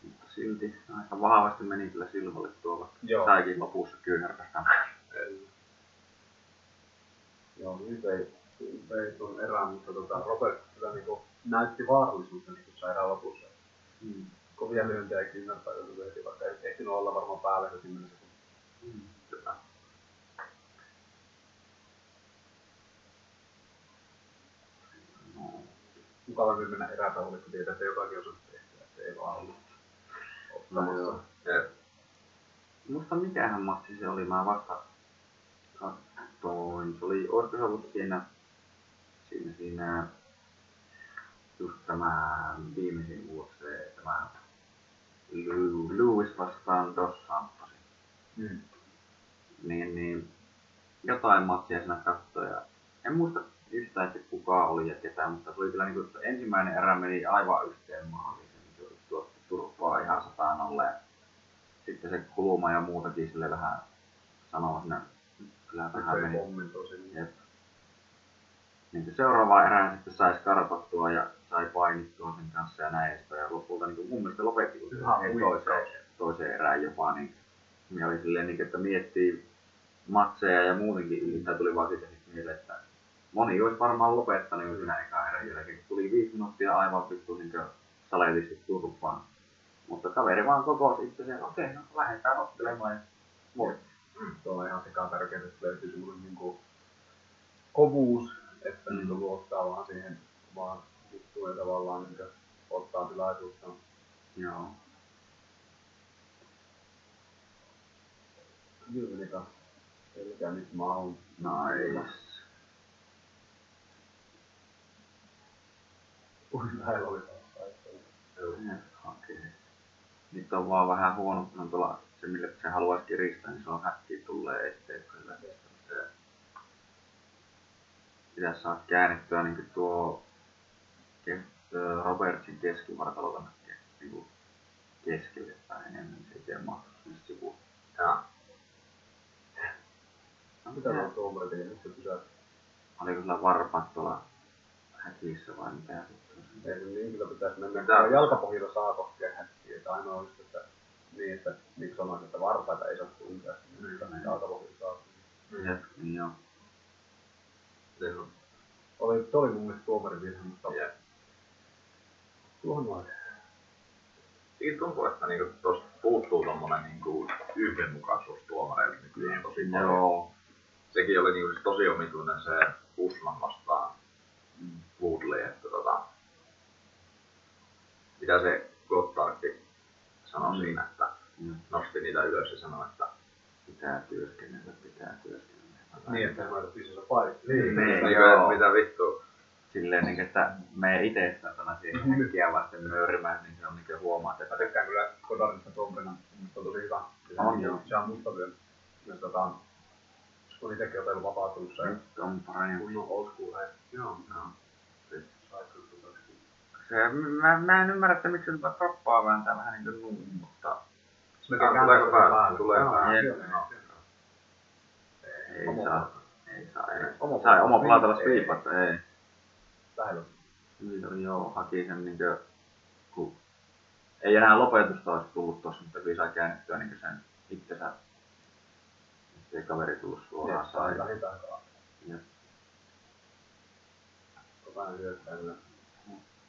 Mutta silti aika vahvasti meni kyllä Silvalle tuo, vaikka Joo. saikin lopussa kyynärpästä. Joo, nyt ei, ei tuon erään, mutta tota, Robert kyllä niinku näytti vaarallisuutta niinku sai erään lopussa. Mm. Kovia lyöntejä joutui heti, vaikka ei ehtinyt olla varmaan päällä se 10 sekuntia. Kyllä. No, Mukavampi mennä erätauolle, kun tietää, että jotakin osaa tehdä, että ei vaan ollut no joo. Jep. Muista mikähän matsi se oli, mä vasta katsoin. Se oli, olisiko se ollut siinä, siinä, siinä just tämä viimeisin vuosi, tämä Lew- Lewis vastaan Dos Santos. Mm. Niin, niin jotain matsia siinä katsoin ja en muista yhtään, että kuka oli ja ketä, mutta se oli kyllä niin kuin, ensimmäinen erä meni aivan yhteen maaliin. Niin turpaa ihan sataan alle. Sitten se kulma ja muutakin sille vähän sanoo siinä, kyllä vähän meni. Jep. Niin seuraava erään sitten sai skarpattua ja sai painittua sen kanssa ja näin edespäin. Ja lopulta niin kuin mun mielestä lopetti kun Ihan toiseen, toiseen erään jopa. Niin, niin oli silleen, niin, että miettii matseja ja muutenkin, niin sitä tuli vaan siitä sitten mieleen, että moni olisi varmaan lopettanut jo siinä eka erän jälkeen. kun Tuli viisi minuuttia aivan vittu niin saletisti turpaan. Mutta kaveri vaan kokosi itse sen, okei, no lähdetään ottelemaan ja voitti. Tuo on ihan sekaan tärkeää, että löytyy semmoinen niinku kovuus, että Mm. mm. niinku luottaa vaan siihen vaan juttuun ja tavallaan niinku ottaa tilaisuutta. Joo. Kyllä selkeä nyt mahun. Nice. Ui lähellä oli taas taistelu. Okei. Nyt on vaan vähän huono, kun on tuolla se, mille se haluaisi kiristää, niin se on häkkiä tulee esteet kyllä. Pitäisi saada käännettyä niin tuo kes- ö, Robertsin keskivartalolla niin keskelle päin enemmän, niin se ei tee sinne sivuun. Ja Mitä mitä? tuo tuomari teki? Nyt se pysähtyi. Oliko sillä varpaat tuolla häkissä vai mitä Ei kun niin kyllä pitäisi mennä. Mitä? Jalkapohjilla saa koskea häkkiä. Että ainoa on että niin, että niin sanoit, että varpaita ei saa tunkea. Niin, että jalkapohjilla saa. Jep, niin joo. se on Oli, se oli mun mielestä tuomarin virhe, mutta Jep. tuohon noin. Siitä tuntuu, että niinku tosta puuttuu tommonen niinku yhdenmukaisuus tuomareille nykyään tosi paljon. Joo. Sekin oli niinku siis tosi omituinen se Usman vastaan Mm. Woodley, että tota, mitä se Gottardi sanoi Mm. siinä, että Mm. nosti niitä ylös ja sanoi, että Pitää työskennellä, pitää työskennellä. Niin, että mä otin se paikka. Niin, niin, joo. mitä vittu, Silleen, niin, että me ei itse satana siihen häkkiä vasten möyrimään, niin se on niin huomaat, Mä että tykkään kyllä Godarista tuomarina. Mielestä on tosi hyvä. Se On, se on musta vielä. Myös tota, kun itsekin otellut ja nyt on parempi. old school hei. Joo, joo. Se- kyllä mä, mä en ymmärrä, että miksi se tuota kroppaa vääntää vähän niin kuin nuun, mutta Se tuleeko päälle? päälle. Tulee päälle. ei saa. Ei saa, ei. Oma Sai oma sviipata, sviipata, ei. Lähellä. Oli joo, haki sen niinkö, kun ei enää lopetusta olisi tullut tossa, mutta hyvin sai käännettyä niinkö sen itsensä, ettei kaveri tullut suoraan Sai sai. vähintään kaa. Jep. Vähän kyllä.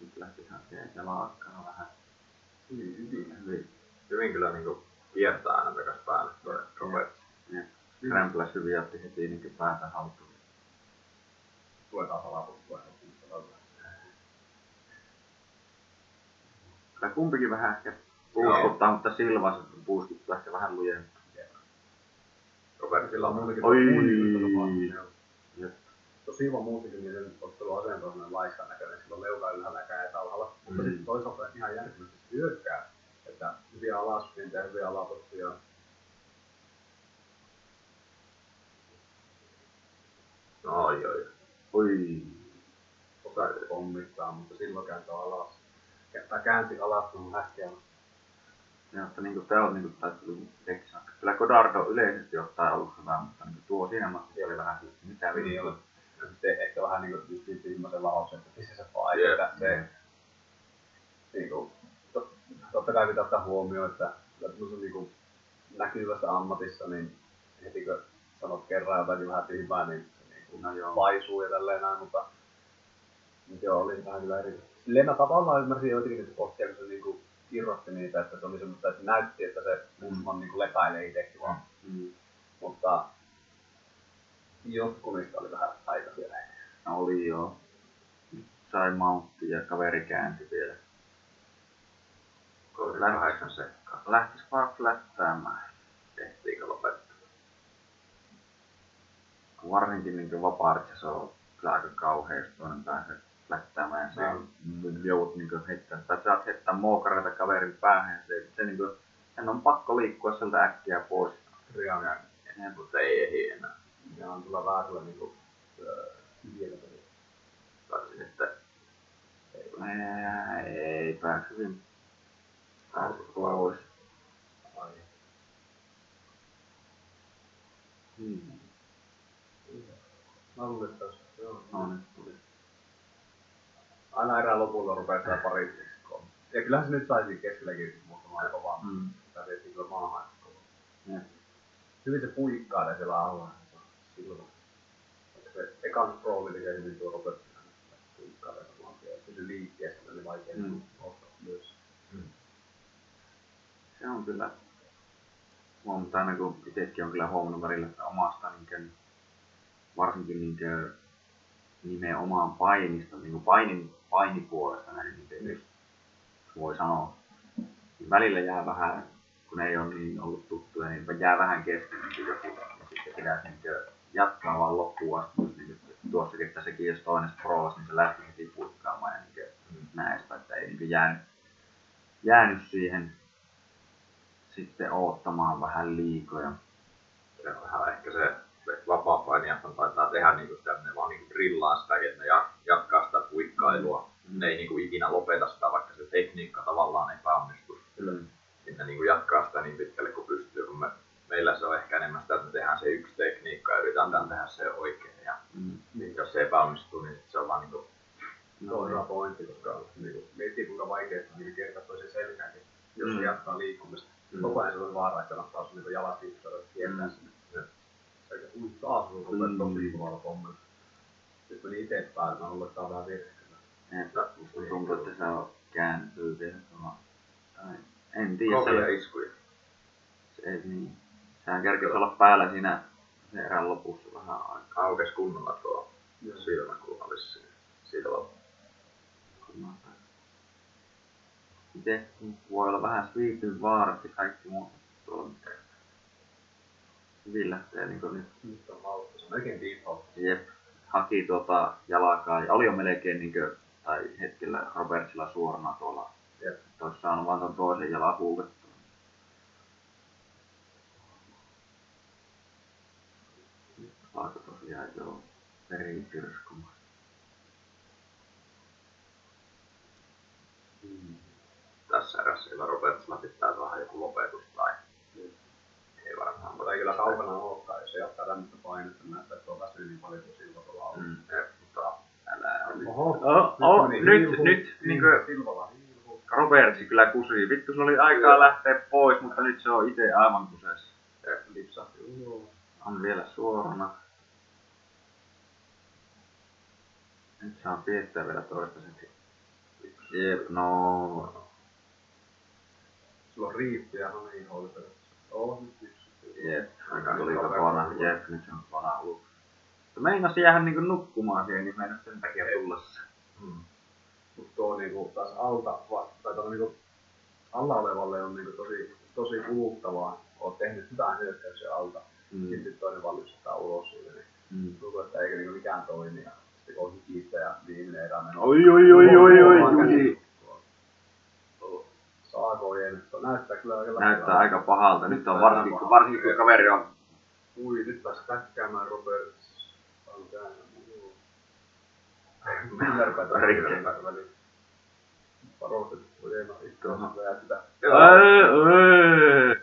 Nyt lähti hakemaan jalakkaa vähän. Hyvin, hyvin. Hyvin, hyvin kyllä niinku kiertää aina takas päälle toi Robert. Rämpläs hyvin otti heti niinkö päätä haltuun. Tuetaan salaputtua. Kyllä kumpikin vähän ehkä puuskuttaa, mutta Silva puuskuttaa ehkä vähän lujempaa. Robertilla on muutenkin Oi. muutenkin. Tosi hyvä muutenkin, ottelu asento on laiskan näköinen, sillä on leuka ylhäällä ja kädet alhaalla. Mutta Mm. sitten toisaalta ihan järkyttävästi hyökkää. Että hyviä alaspinta ja hyviä alapottia. No oi oi. Osaa pommittaa, mutta silloin kääntää alas. Tai käänsi alas, kun häkkiä. Ja että niinku tää on niinku taistelu teksaa. Kyllä Godardo yleisesti ottaen ollut hyvä, mutta niinku tuo siinä matkassa oli vähän silleen, mitä Niin vittua. oli. Ja sitten ehkä vähän niin kuin just siitä ilmaisen lauksen, että missä se vaan, Jep. että se niin kuin, tot, totta kai pitää ottaa huomioon, että tämmöisessä niin kuin, näkyvässä ammatissa, niin heti kun sanot kerran jotakin vähän tyhmää, niin se niin kuin, No joo. paisuu ja tälleen näin, mutta, mutta joo, oli vähän kyllä eri. Silleen mä tavallaan ymmärsin joitakin niitä kohtia, kun se niin kuin, irrotti niitä, että se oli semmoista, että näytti, että se Usman niin lepäilee itsekin vaan. Mm. Mutta jotkut niistä oli vähän aikaisia ehkä. No oli joo. Sai mountti ja kaveri käänsi vielä. 38 sekkaa. Lähtis vaan flättäämään. Ehtiikö lopettaa? Varsinkin niin vapaarit se on kyllä aika kauhea, jos toinen pääsee flättäämään ja saa joudut niin heittää, tai saat heittää mookareita kaverin päähän se, se niin kuin, sen on pakko liikkua sieltä äkkiä pois. Ja, mutta ei ehdi enää. ja on kyllä vähän sellainen niinku hyviä peliä. Tai sitten Ää, ei pääse hyvin pääse pois. Ai. Hmm. Mä luulen, että olisi, joo. No tuli. Aina erään lopulla rupeaa sitä pari sekkoa. Ja kyllähän se nyt saisi keskelläkin muutamaan kovaa. Mm. Sitä vietiin kyllä maahan. Jep. Hyvin se puikkaa siellä alla. Silloin. Se ekan rooli tekee hyvin tuo Robert. Puikkaa tässä vaan. Ja pysyy liikkeessä, oli vaikea Mm. mm. ottaa myös. Se on kyllä huomata aina kun itsekin on kyllä huomannut välillä, että omasta niin varsinkin niin nimenomaan painista, niin painin, painipuolesta näin, niin jos voi sanoa, niin välillä jää vähän, kun ei ole niin ollut tuttuja, niin jää vähän kesken niin joku, ja sitten pitäisi niin jatkaa vaan loppuun asti, niin kuin tuossakin, että sekin jos toinen proos, niin se lähti heti puikkaamaan ja niin näin, että ei niin jäänyt, jäänyt siihen sitten oottamaan vähän liikoja. Se on vähän ehkä se, vapaa-painijat taitaa tehdä niinku sitä, että ne vaan niinku drillaa sitä, että ne jat- jatkaa sitä puikkailua. Mm. Ne ei niinku ikinä lopeta sitä, vaikka se tekniikka tavallaan ei epäonnistu. Mm. Niin ne niinku jatkaa sitä niin pitkälle kuin pystyy, kun me, meillä se on ehkä enemmän sitä, että me tehdään se yksi tekniikka ja yritetään tehdä se oikein. Ja Mm. Niin, jos se epäonnistuu, niin se on vaan niinku, se on hyvä pointti, koska niin miettii kuinka vaikeaa niin kertaa toisen selkäänkin, jos Mm. jatkaa liikkumista. Mm. Koko ajan se on vaara, että kannattaa sun niin jalat liikkuda kiertää Mm. sinne. Taas on ollut tosi Mm. kovalla pommella. Sitten meni itse päälle, mä luulen, että on vähän virhe. Että musta tuntuu, että se on kääntyy vielä tuolla. Tai en tiedä, kovia se, iskuja. se ei niin. Sehän kerkesi olla päällä siinä se erän lopussa vähän aikaa. Aukes kunnolla tuo Joo. Silloin. kun mä pääsin. Itse voi olla vähän vaarat ja kaikki muut tuolla mitkä hyvin lähtee niinku nyt. Nyt on valta. Se on melkein default. Jep, haki tuota jalkaa ja oli jo melkein niinkö, tai hetkellä Robertsilla suorana tuolla. Jep. Olisi saanut vaan ton toisen jalan huuvettua. Nyt alkoi tosiaan jo veri tirskumaan. Tässä erässä Robertsilla pitää saada joku lopetus tai ei varmaan. Mutta ei kyllä kaukana olekaan, jos se jatkaa tämmöistä painetta, niin näyttää, että on väsynyt niin paljon kuin silloin tuolla on. Mm. Jep, mutta Älä Oho, Oh, oh, meni nyt, hilhu. nyt, niinkö Silvala hilhu. Robertsi kyllä kusi. Vittu, se oli aikaa lähteä pois, mutta nyt se on itse aivan kuseessa. Lipsahti ulos. On vielä suorana. Nyt saa piettää vielä toistaiseksi. Jep, no... Sulla on riippi ja on niin hoidettu. Oh, nyt. Jep, nyt tuli kotona. Jep, nyt se on kotona ollut. Meinasi jäädä niinku nukkumaan siihen, niin meinasi sen takia tulla se. mm. Mutta tuo niinku taas alta, tai tuo niinku alla olevalle on niinku tosi, tosi kuluttavaa. Oot tehnyt hyvän hyökkäyksen alta, Mm. sitten toinen lypsättää ulos siitä, niin Mm. tuntuu, että eikä niinku mikään toimi. Ja sitten kun on hikistä ja viimeinen erä meno. Oi, oi, oi, oi, oi, oi. Saako ojennet? Se näyttää kyllä aika Näyttää aika pahalta. Nyt on varsinkin, kun, varsinkin kun kaveri on Ui, nyt pääsi täkkäämään Roberts. Joo. Millerpäätä Rikki. väliin. Varoitet, voi ei itse sitä. Öö.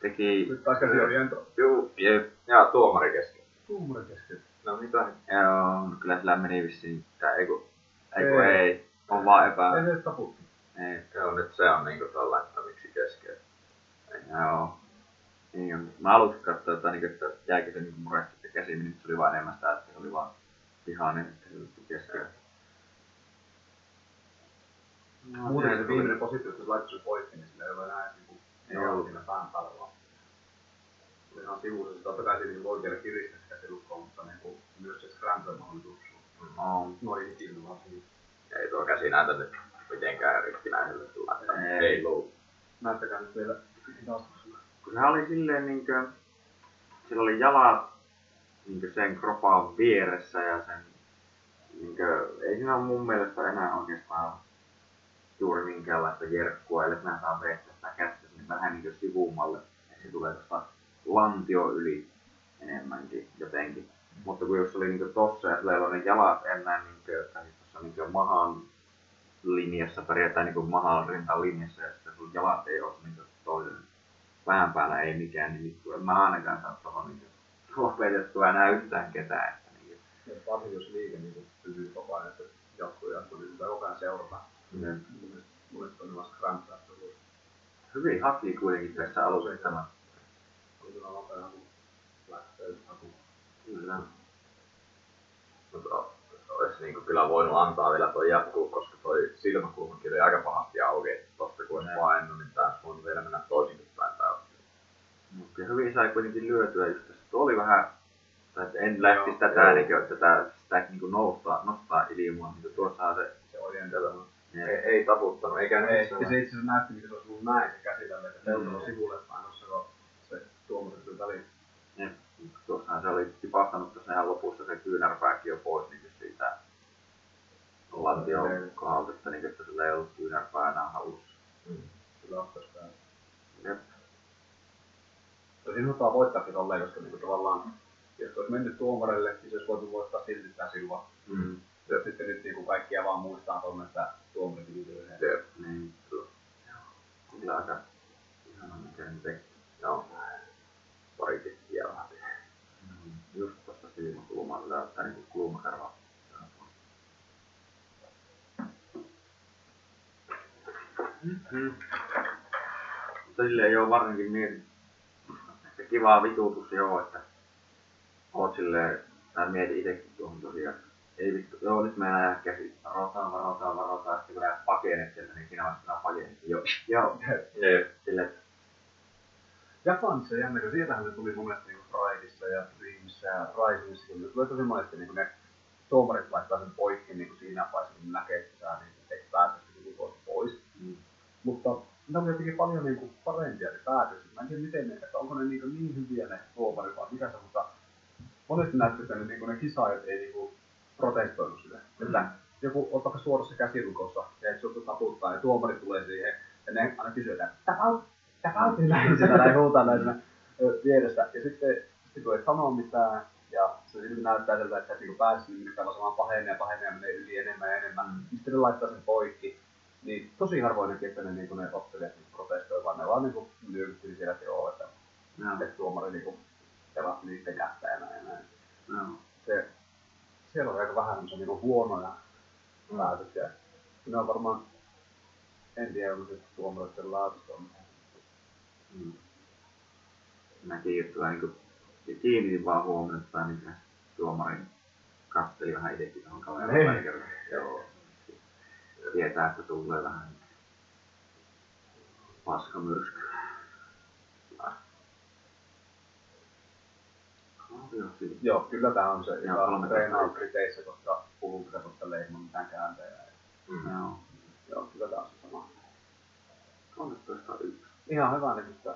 Teki... Nyt taas käsi oriento. Juu, Jep. ja tuomari kesken. Tuumari kesken. No mitä? Joo, kyllä sillä meni vissiin, tai ei kun, ei kun Ei. On vaan epä... Ei se edes taputtu. Ei. Joo, nyt se on niinku tällä, että miksi kesken. Joo. Niin on. Mä aluksi katsoin, että, niin, että jäikö se niin murehti se käsi, niin nyt se oli vaan enemmän sitä, että se oli vaan vihainen, että se oli kesken. No, Muuten se viimeinen positio, kun se laittoi sen poikki, niin sillä ei ole enää niinku Ei ollut. siinä pään päällä vaan. Oli ihan sivussa, se totta kai siinä niinku voi vielä kiristää sitä käsilukkoa, mutta niinku myös se scramble-mahdollisuus On. noin hikin varsinkin. Ei tuo käsi näytä nyt mitenkään rikkinäiselle tulla. Ei. Ei luu. Näyttäkää nyt vielä hitastuksena. Kun sehän oli silleen niinkö, sillä oli jalat niinkö sen kropan vieressä ja sen niinkö, ei siinä ole mun mielestä enää oikeastaan juuri minkäänlaista jerkkua, eli mä saan veistä sitä kättä sinne vähän niinkö sivummalle, että se tulee tuosta lantio yli enemmänkin jotenkin. Mutta kun jos se oli niinkö tossa ja sillä ei ole ne jalat enää niinkö, tai siis tossa niinkö mahan linjassa, periaatteessa niinkö mahan rintan linjassa, ja sitten sun jalat ei ole niinkö toisen pään päällä ei mikään, niin vittu, en mä ainakaan saa tohon niinkö lopetettua enää yhtään ketään. Että niinkö, Ja varsinkin jos liike niin pysyy koko ajan, että jatkuu jatkuu, niin sitä koko ajan seurata. Mm. Mielestä on vasta se hyvin haki kuitenkin tässä alussa tämä. oli kyllä nopea, kun lähtee haku. Kyllä. Mutta olisi niinku kyllä voinut antaa vielä toi jatkuu, koska toi silmäkulmakin oli aika pahasti auki. että Tosta kun olisi Näin. painunut, niin tää olisi voinut vielä mennä toisinkin päin tää. Mutta hyvin sai kuitenkin lyötyä just tässä. Tuo oli vähän, tai että en lähtisi tätä, joo. niin kuin, tätä sitä niin kuin nostaa, nostaa ilmaa. Niin tuossahan se, Se ojentelu. Ei, ei taputtanut, eikä Ei, ja se itse asiassa näytti, miten se olisi ollut näin se käsi tälle, että peukalo Mm. sivulle päin, tuossa kun se tuomari tuli väliin. ne, tuossahan se oli tipahtanut tuossa ihan lopussa se kyynärpääkin jo pois niin kuin lantion kohdalta, niin, että sillä ei ollut kyynärpää enää halussa. Mm. kyllä päälle. Jep. Tosin ottaa voittaakin tolleen, koska niinku tavallaan, jos olisi mennyt tuomarille, niin se olisi voitu voittaa silti tää silloin. Mm. Ja sitten nyt niinku kaikkia vaan muistaa tonne, että tuomari piti virheen. Jep. Niin, kyllä. Aika ihana näköinen teki. Joo. Parikin hienoa. Mm. Just tosta silmäkulmalla löytää niinku kulmakarva. Mm. Mutta silleen joo varsinkin mietin, että kiva vitutus joo, että oot silleen, tai mietin itekin tuohon tosiaan, ei vittu, joo nyt meidän jää käsi, varotaan, varotaan, varotaan, sitten kun näet pakenet sieltä, niin siinä vasta pakenet, joo, joo, Jep. silleen, että Japanissa jännä, kun sieltähän ne tuli monesti niinku Raidissa ja Dreamissa ja Risingissakin. Ne tulee tosi monesti niinku ne tuomarit laittaa sen poikki niinku siinä vaiheessa, kun näkee, että sä niin et pääse sitä viikosta pois. mm, Mutta ne on jotenkin paljon niinku parempia ne päätökset. Mä en tiedä miten ne, että onko ne niinku niin hyviä ne tuomarit vai mikä se, mutta monesti näyttää, että ne, niinku ne kisaajat ei niinku protestoinut sitä. Mm. Että joku on vaikka suorassa käsilukossa ja et sut taputtaa ja tuomari tulee siihen ja ne aina kysyy, että tap out, tap out, ja näin sitä näin huutaa näin siinä vieressä. Ja sitten, sitten kun ei sano mitään ja se näyttää siltä, että et niinku päässyt, niin pitää vaan pahenee ja pahenee ja menee yli enemmän ja enemmän. Mm. Sitten ne laittaa sen poikki. Niin tosi harvoin näki, että ne, niinku, ne ottelijat niinku protestoi, vaan ne vaan niinku nyökytteli siellä, että joo, että, joo, että tuomari niinku pelasi niiden kättä ja näin näin. joo, Se, siellä on aika vähän semmoisia niinku huonoja Mm. päätöksiä. Ne on varmaan, en tiedä, onko se tuomareiden laatusta on. mm. Mäkin just vähän niinku, kiinnitin vaan huomioon, että niin se tuomarin katteli vähän itekin tuohon kaverille Niin. Joo. Tietää, että tulee vähän paskamyrsky. Joo, kyllä tämä on se, joka kolme treenaa kertaa. kriteissä, koska puhuu pitäisi ottaa ilman mitään kääntäjää. Mm. Joo. Joo, kyllä tämä on se sama. 13 1. Ihan hyvä niin sitä.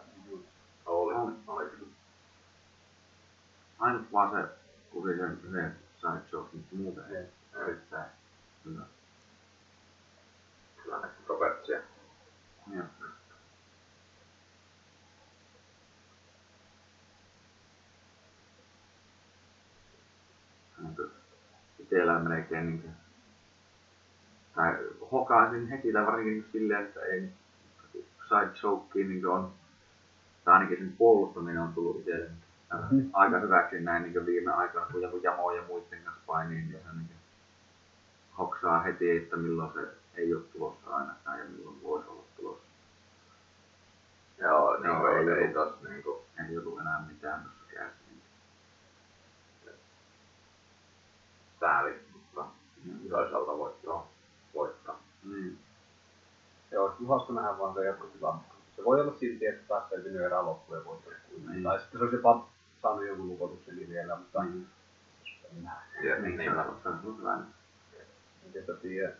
Oli. Oli. Oli. Ainut vaan se, kun se sen yhden side joke, mutta muuten ei. Erittäin hyvä. Kyllä ne Robertsia. Mutta Itellä melkein niin kuin, tai hokaisin heti, tai varsinkin niin silleen, että ei side jokeen niin on, tai ainakin sen puolustaminen on tullut itselle Mhm. aika hyväksi näin niin viime aikoina, kun joku Jamo ja muiden kanssa painii, niin se niin hoksaa heti, että milloin se ei ole tulossa ainakaan ja milloin voisi olla tulossa. Joo, niin Joo, kuin ei, ei ei ollut. tos niinku. Ei joudu enää mitään tuossa käsiin. Sääli, mutta toisaalta voit joo voittaa. Niin. Joo, olisi hauska nähdä vaan se jatkotila. Se voi olla silti, että taas selvinnyt erää loppuun ja kuin Niin. Tai sitten se olisi jopa saanut jonkun lukotuksen vielä, mutta Niin. en näe. Ja Niin, niin, se on ollut hyvä. En tiedä,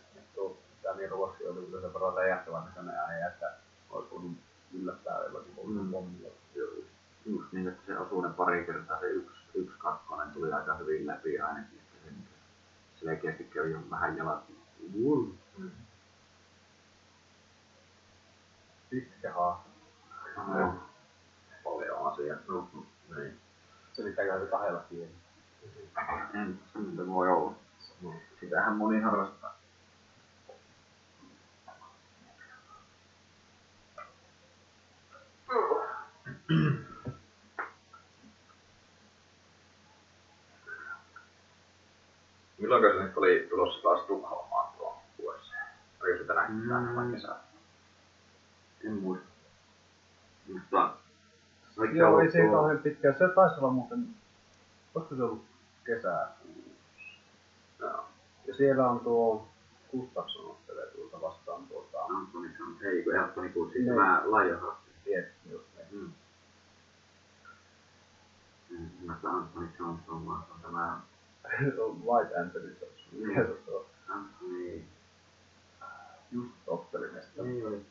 Tuo Dani Ruossi oli kyllä sen verran räjähtävän näköinen äijä, että olisi voinut yllättää jollakin Mm. mm. pommilla. Just niin, että se osuu ne pari kertaa, se yksi, yksi kakkonen tuli aika hyvin läpi ainakin, että se niin selkeästi kävi jo vähän jalat. Wuh. Pitkä haasta. Joo. paljon asiaa. No, niin. Se kahdella kielellä? En, se voi olla. Sitähän moni harrastaa. Milloin se nyt oli tulossa taas Tukholmaan tuo vuosi? Oliko se tänä Mm. kesänä vai kesänä? En muista. Mutta Joo, ei se tuo- kauhean pitkä. Se taisi olla muuten, olisiko se ollut kesää? Joo. Ja siellä on tuo Gustafsson ottelee tuolta vastaan tuota, Antoni Jones, ei kun Antoni Niin. tämä Lionheart. tiet, just niin. Mm. Mutta Anthony Jones on vaan on tämä on White Anthony Johnson. Mikä se on? Anthony... Just otteli mestari. Ei oli...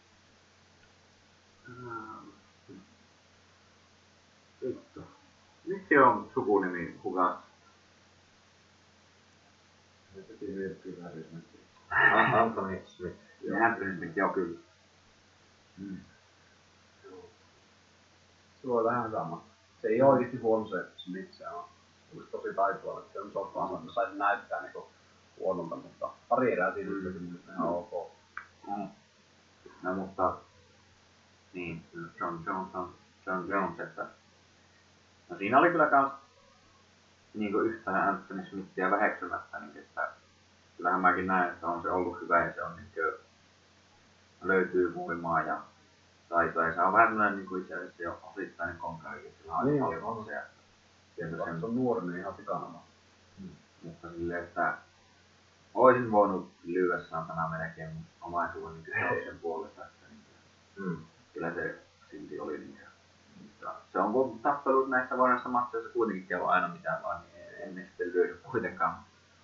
Vittu. Miksi on sukunimi kukas? Se teki virkkiä värismäkin. Anthony Smith. Ja Anthony Smith, joo kyllä. Mm. Se voi vähän sama. Se ei ole oikeesti huono se Smith, se on olisi tosi taitoa, että se on soppaa, että saisi näyttää niinku huonolta, mutta pari erää siinä mm. on ihan ok. Mm. No mutta, niin, John Jones on John Jones, että no siinä oli kyllä kans niinku yhtään Anthony Smithia väheksymättä, niin että kyllähän mäkin näen, että on se ollut hyvä ja se on niin löytyy voimaa ja taitoa. Ja se on vähän sellainen niin kuin itse asiassa jo osittainen että sillä on Niin, paljon on. se. Sen, se on nuori, niin ihan sikana. mutta silleen, että olisin voinut lyödä saatana melkein omaisuuden niin Jonesin puolesta. Että niin, Mm. kyllä se silti oli niin. Mutta se on kun tappelut näissä vanhassa matseissa kuitenkin kello aina mitään vaan, niin en, en sitten lyödy kuitenkaan.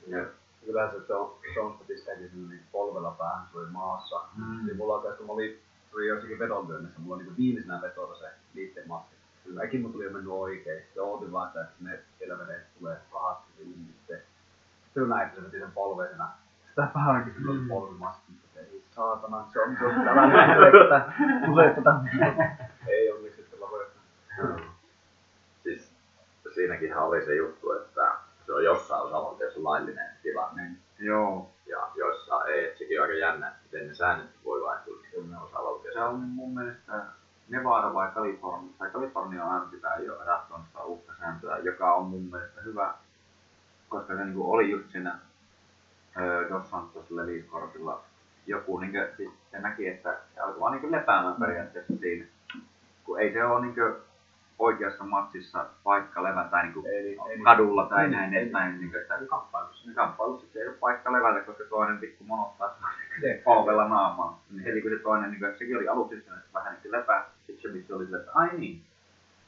Ja, Kyllä se Jones Jones pistäkin sinne niin polvella päähän, se oli maassa. Mm. Niin mulla oikeastaan, kun mä olin, tuli jossakin vedonlyönnissä, mulla oli niin viimeisenä vetona se liitteen matsi. Kyllä äkin mun tuli jo mennyt oikein. Ja ootin vaan sitä, että ne siellä menee, tulee rahat sinne, niin sitten sitten näin, että se veti sen polveisena. Sitä päivänkin sillä oli polvimaski, mutta ei saatana, John Jones, älä nähdä, tulee tätä. Ei onneksi sitten lopettu. Siis siinäkinhän oli se juttu, että se on jossain osavaltiossa laillinen tilanne joo, ja joissain ei. Et sekin on aika jännä, että miten ne säännöt voi vaihtua niin osavaltiossa. se on mun mielestä Nevada vai Kalifornia, tai Kalifornia on aina sitä jo adaptoinut sitä uutta sääntöä, joka on mun mielestä hyvä, koska se niinku oli just siinä Dos Santosilla viisikortilla joku, niinku, siis se näki, että se alkoi vaan niinku lepäämään periaatteessa siinä, kun ei se ole niinku oikeassa matsissa paikka levätä tai niin- ei, niin- kadulla tai ei, näin edespäin, niinku, että Ei kamppailussa. kamppailussa se ei ole paikka levätä, koska toinen vittu monottaa polvella naamaa. Niin heti kun se toinen, niin kuin, sekin oli aluksi että vähän niin lepää, sitten se vitsi oli että ai niin.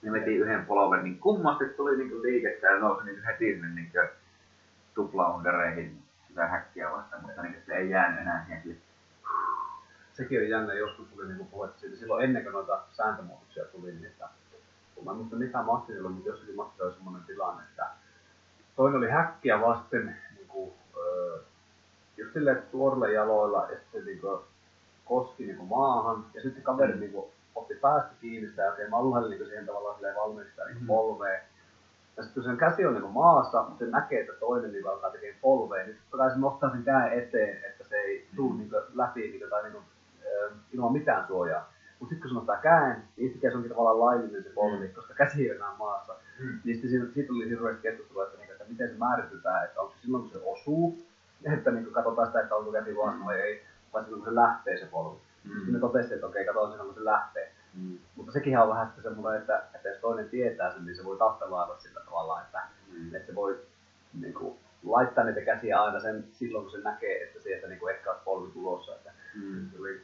Ne veti yhden polven, niin kummasti tuli niin kuin liikettä ja nousi niin kuin heti sinne niin kuin tuplaundereihin sitä häkkiä vasta, mutta niin kuin se ei jäänyt enää siihen sille. sekin on jännä, joskus tuli niinku puhetta siitä, silloin ennen kuin noita sääntömuutoksia tuli, niin että mä en muista mitä matsi silloin, mutta jossakin matsissa oli semmoinen tilanne, että toinen oli häkkiä vasten niinku, öö, just silleen suorilla jaloilla ja sitten se niinku koski niinku maahan ja sitten kaveri niinku otti päästä kiinni sitä ja oikein malhaili niinku siihen tavallaan silleen valmiiksi sitä niinku Mhm. polveen. Ja sitten kun sen käsi on niinku maassa, mutta se näkee, että toinen niinku alkaa tekemään polveen, niin kai se nostaa sen käden eteen, että se ei tuu niinku läpi niinku, tai niinku, ö, ilman mitään suojaa. Mutta sitten kun se nostaa käen, niin yhtäkkiä se onkin tavallaan laillinen se polvi, koska käsi ei enää maassa. Mm. Niin sitten siitä, siitä tuli hirveästi keskustelua, että, niinku, että miten se määritetään, että onko se silloin kun se osuu, että niinku katsotaan sitä, että onko käsi maassa vai ei, vai silloin kun se lähtee se polvi. Mm. Sitten ne totesi, että okei, katsotaan silloin kun se lähtee. Mm. Mutta sekin on vähän sitten semmoinen, että, että jos toinen tietää sen, niin se voi tappelailla sillä tavalla, että, Mm. että se voi niin kuin, laittaa niitä käsiä aina sen, silloin, kun se näkee, että sieltä niin kuin, ehkä olisi polvi tulossa. Että, Mm. se oli,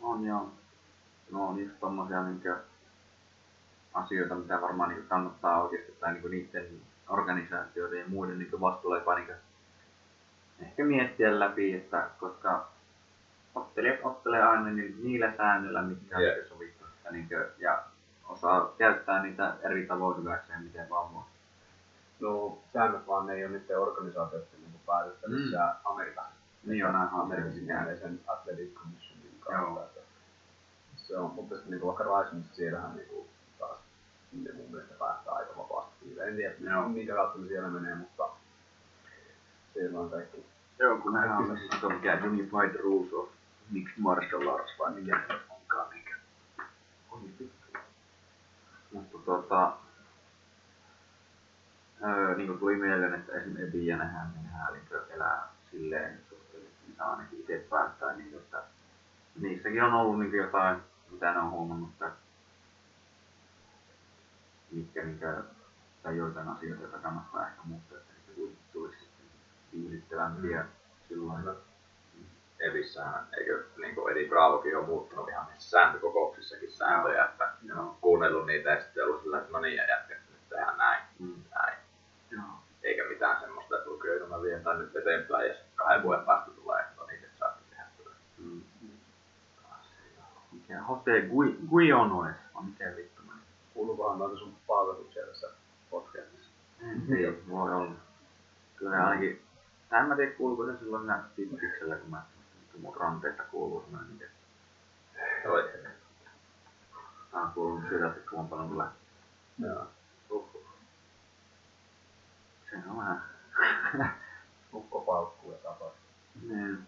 On joo. No on just tommosia niinkö asioita, mitä varmaan niinku kannattaa oikeasti tai niinku niiden organisaatioiden ja muiden niinku vastuulla jopa niinku ehkä miettiä läpi, että koska ottelijat ottelee aina ni- niillä säännöillä, mitkä on yeah. sovittu. Että niinkö, ja osaa käyttää niitä eri tavoin hyväkseen, miten vaan voi. no, säännöt vaan ne ei ole niiden organisaatioiden niin päätettävissä mm. Amerikassa. Niin on aina käy sen Athletic Commissionin Joo. Että se on, mutta sitten niin vaikka Risingissa siellähän niin kuin, taas ne mun mielestä päästään aika vapaasti. siitä. En tiedä, Joo. minkä kautta siellä menee, mutta siellä on kaikki. Joo, kun nähdään on se on mikä Unified Rules of Mixed Martial Arts vai mikä se onkaan mikä. On vittu. Mutta tota, öö, niin kuin tuli mieleen, että esimerkiksi Ebi ja nähdään, niin niin elää silleen saa ainakin itse päättää, niin että niissäkin on ollut niin jotain, mitä ne on huomannut, että mitkä niin tai joitain asioita, joita kannattaa ehkä muuttaa, että niistä kuitenkin tulisi sitten viihdyttävämpiä silloin. Evissähän, eikö niin kuin Eddie Bravokin on muuttanut ihan niissä sääntökokouksissakin sääntöjä, että ne on kuunnellut niitä ja sitten ollut sillä, että no niin, ja jätkät nyt tehdään näin, Mm. näin. Joo. Eikä mitään semmoista, että okei, no mä vien tän nyt eteenpäin ja sitten kahden vuoden päästä tulee, että no niin, että saa tehdä tätä. Mm. Mikä Jose Gui- Guionoes, vai mikä vittu meni? Kuuluukohan noita sun palveluuksia tässä podcastissa? Tiedä, voi olla. Kyllä ainakin, tai en mä tiedä kuuluuko se silloin siinä Fittiksellä, kun mä mun ranteesta kuuluu semmoinen, mikä Toi. saa kuulunut sydäntä kuinka paljon Joo. Uhuh. Se on vähän... Ukko paukkuu ja tapaa. niin.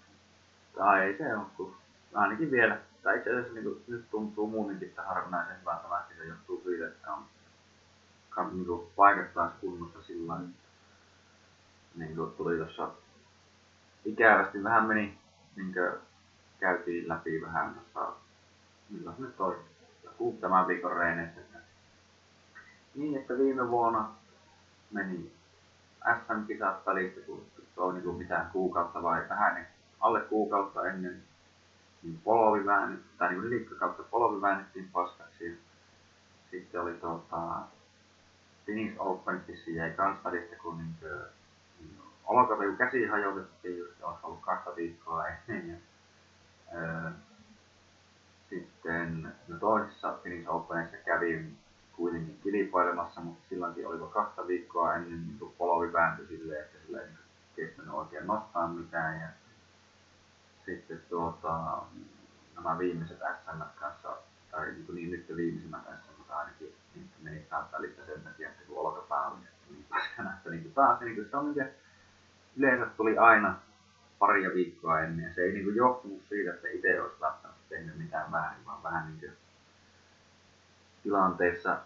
Tai ei se on, kun ainakin vielä. Tai itse asiassa niin nyt tuntuu muutenkin, harvinaisen hyvältä lähti. Se johtuu siitä, että on ka, niin kuin, paikat taas kunnossa sillä lailla. Niin kuin tuli tuossa ikävästi vähän meni, niin kuin, käytiin läpi vähän tuossa, milloin se nyt oli, joku tämän viikon reeneissä. Että, niin, että viime vuonna meni SM-kisat välistä, kun se on niin kuin mitään kuukautta vai vähän niin alle kuukautta ennen niin polvi väännettiin, tai niin liikka kautta polvi väännettiin paskaksi. Ja sitten oli tuota, Finnish Openissa jäi kans välistä, kun niin niin olkapää, kun käsi hajotettiin just, olisi ollut kahta viikkoa ennen. Ja, öö, sitten no toisessa Finnish Openissa kävin kuitenkin kilpailemassa, mutta silloinkin oli kahta viikkoa ennen niin polvi vääntyi silleen, että sillä ei kestänyt oikein nostaa mitään. Ja sitten tuota, nämä viimeiset SM kanssa, tai niin, niin nyt viimeisimmät SM ainakin, niin meni taas välistä sen takia, että kun olkapää oli niin paskana, että niin taas niin se on niin yleensä tuli aina paria viikkoa ennen, ja se ei niin kuin johtunut siitä, että itse olisi välttämättä tehnyt mitään väärin, vaan vähän niin kuin tilanteessa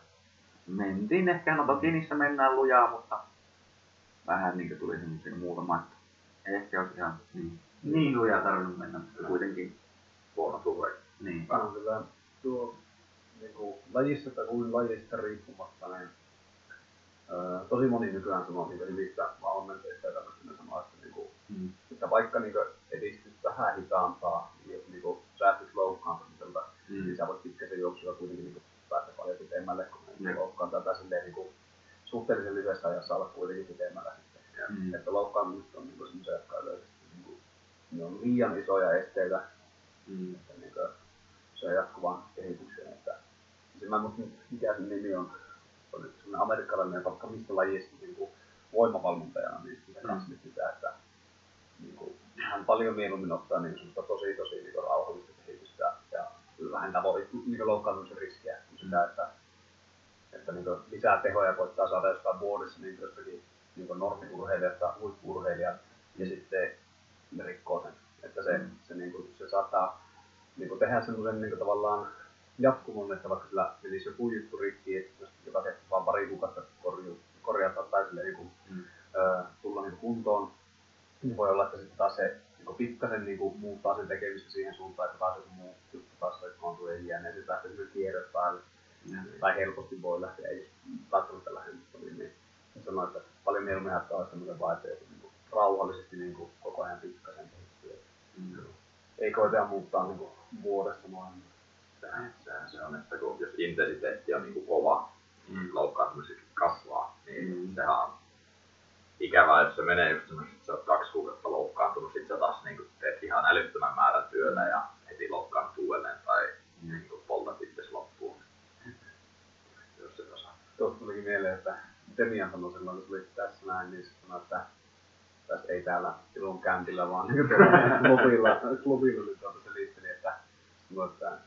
mentiin. Ehkä, no toki niissä mennään lujaa, mutta vähän niin kuin tuli semmoisia muutama, että ehkä olisi ihan niin, niin lujaa tarvinnut mennä, mutta kuitenkin huono suhde. Niin. On kyllä tuo niin kuin, lajissa tai kuin lajista riippumatta, niin öö, tosi moni nykyään sanoo niin hyvistä valmentajista ja tämmöistä sanoo, että, niin kuin, Mm. että vaikka niin kuin, edistyt vähän hitaampaa, niin jos niin kuin, säästyt loukkaantumiselta, Mm. niin sä voit pitkäsen juoksulla kuitenkin niin kuin, päästä paljon pitemmälle, kun Mm. loukkaantaa tai silleen niin kuin, suhteellisen lyhyessä ajassa olla kuitenkin pitemmällä sitten. Ja, Mm. Että loukkaantumiset on niin semmoisia, jotka niin kuin, ne on liian isoja esteitä Mm. että niin kuin, se on jatkuvan kehityksen. Että, siis mä en muista, mikä sen nimi on. Se oli semmoinen amerikkalainen, vaikka mistä lajista niin kuin, voimavalmentajana, niin sitä Mm. kanssa nyt sitä, että niin kuin, hän paljon mieluummin ottaa niin semmoista tosi tosi niin kuin, rauhallista kehitystä ja vähentää voi, niin loukkaantumisen riskiä kuin sitä, että, että niin kuin, lisää tehoja koittaa saada jostain vuodessa niin jostakin niin normiurheilijasta huippu-urheilijat ja sitten ne rikkoo sen. Että se, se, niin kuin, se saattaa niin kuin tehdä semmoisen niin kuin, tavallaan jatkumon, että vaikka sillä menisi joku juttu rikki, joka kestää vaan pari kuukautta korju, korjata tai sille niin kuin, Mm. ö, tulla niin kuntoon, niin voi olla, että sitten taas se niin kuin pikkasen niin kuin, muuttaa sen tekemistä siihen suuntaan, että taas joku muu juttu taas rikkoontuu ja jää, niin sitten lähtee semmoinen kierre päälle. Tai helposti voi lähteä, ei välttämättä lähde, mutta niin, niin sanoin, että paljon mieluummin ottaa semmoisen kuin, rauhallisesti niin kuin, koko ajan pikkasen kehittyy. Mm. Ei koeta muuttaa niin kuin, vuodesta noin. Sehän, sehän se on, että kun jos intensiteetti on niin kuin kova, Mm. loukkaantumisetkin kasvaa, niin Mm. sehän on ikävää, jos se menee just semmoisesti, että sä oot kaksi kuukautta loukkaantunut, sit sä taas niin kuin teet ihan älyttömän määrän työtä ja heti loukkaannut uudelleen tai niin kuin poltat itse loppuun. Jos se tasaa. Tuosta tulikin mieleen, että Demian sanoi silloin, kun tuli tässä näin, niin se sanoi, että tässä ei täällä ilon kämpillä, vaan niin klubilla, klubilla nyt tuota selitteli, että, sanoi, että,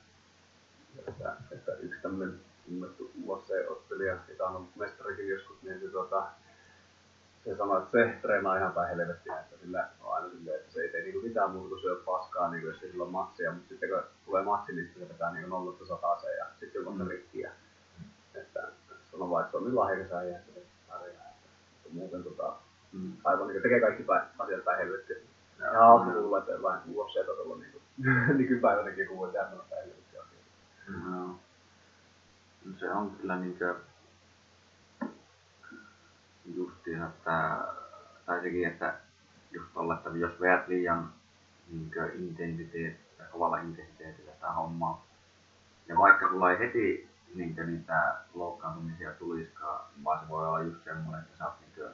että, että yksi tämmöinen tunnettu UFC-ottelija, joka on ollut mestarikin joskus, niin se, tuota, se sanoi, että se treenaa ihan päin helvettiä, että sillä on aina silleen, että se ei tee niinku mitään muuta kuin syö paskaa, niin jos sillä on matsia, mutta sitten kun tulee matsi, niin sitten se vetää niin nollasta sataseen ja sitten on mm. rikkiä. Että sano vaan, että se on niin lahjakas äijä, että se pärjää. Muuten tota, Mm. aivan niin tekee kaikki päin, asiat päin helvettiä. Ja- hauska kuulla, että jollain UFC-tasolla niin kuin, nykypäivänäkin kuulee, että hän on päin helvettiä. No. No Se on kyllä niinkö justiin, että tai sekin, että just tolle, että jos veät liian niinkö intensiteet, kovalla intensiteetillä sitä hommaa, ja vaikka sulla ei heti niinkö niitä loukkaantumisia tuliskaan, vaan se voi olla just semmoinen, että sä oot niinkö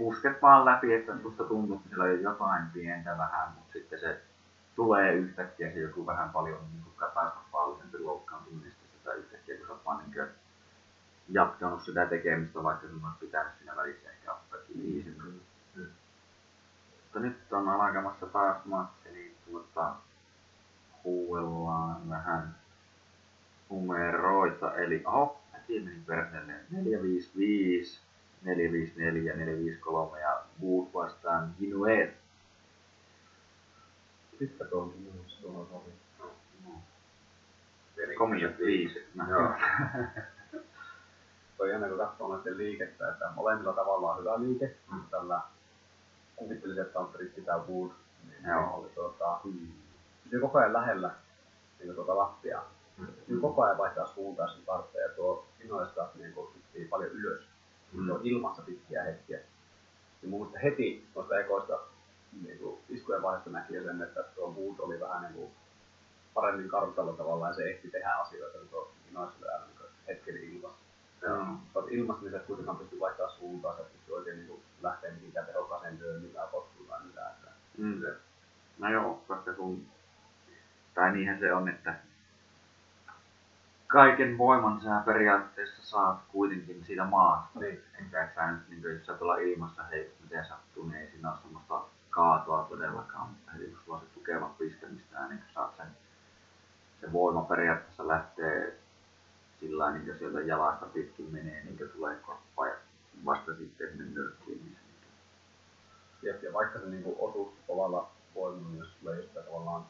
pusket vaan läpi, että susta tuntuu, että siellä on jotain pientä vähän, mutta sitten se tulee yhtäkkiä se joku vähän paljon niin kuin katastrofaalisempi loukkaantuminen, sitä yhtäkkiä, kun sä oot vaan niin kuin jatkanut sitä tekemistä, vaikka sun olisi pitänyt siinä välissä ehkä ottaa kiinni. Mm. Mutta nyt on alkamassa taas matsi, niin tuota, huuellaan vähän. numeroita, eli oho, äkkiä meni perseelle 455, 454, 453 ja muut vastaan Ginuer. Pitkä tuo on minussa tuohon sovi. Komiat viisi. Joo. Toi jännä kun katsoo noiden liikettä, että molemmilla tavalla on hyvä liike. Mm. Tällä kuvittelisin, että on Britti tai Wood. Niin Joo. Oli tuota, pysyy koko ajan lähellä niin tuota lappia. Mm. Pysyy koko ajan vaihtaa suuntaa sen tarpeen ja tuo Inoista niin paljon ylös. Mm. Mm. Se on ilmassa pitkiä hetkiä. Ja mielestä heti noista ekoista niin kuin iskujen vaiheesta näki jo sen, että tuo Wood oli vähän niin kuin paremmin kartalla tavallaan ja se ehti tehdä asioita, kun tuo Inoista oli aina niin hetken ilmassa. Joo. Sä oot ilmassa, niin sä et kuitenkaan pysty vaihtamaan suuntaa, sä et pysty oikein niin kuin lähteä mihinkään tehokkaaseen työhön, mitään potkuun tai mitään. Että Mm. No joo, koska kun... Tai niinhän se on, että kaiken voiman sä periaatteessa saat kuitenkin siitä maasta. Niin. Enkä et sä nyt, niin jos sä tuolla ilmassa, hei, miten sattuu, niin ei siinä ole semmoista kaatoa todellakaan. Mutta heti kun sulla on se tukeva piste, mistä niin saat sen, se voima periaatteessa lähtee sillä niin sieltä jalasta pitkin menee, niin tulee korppaa ja vasta sitten sinne nyrkkiin. Niin Jep, ja vaikka se niin kuin osuu kovalla voimalla, niin jos sitä tavallaan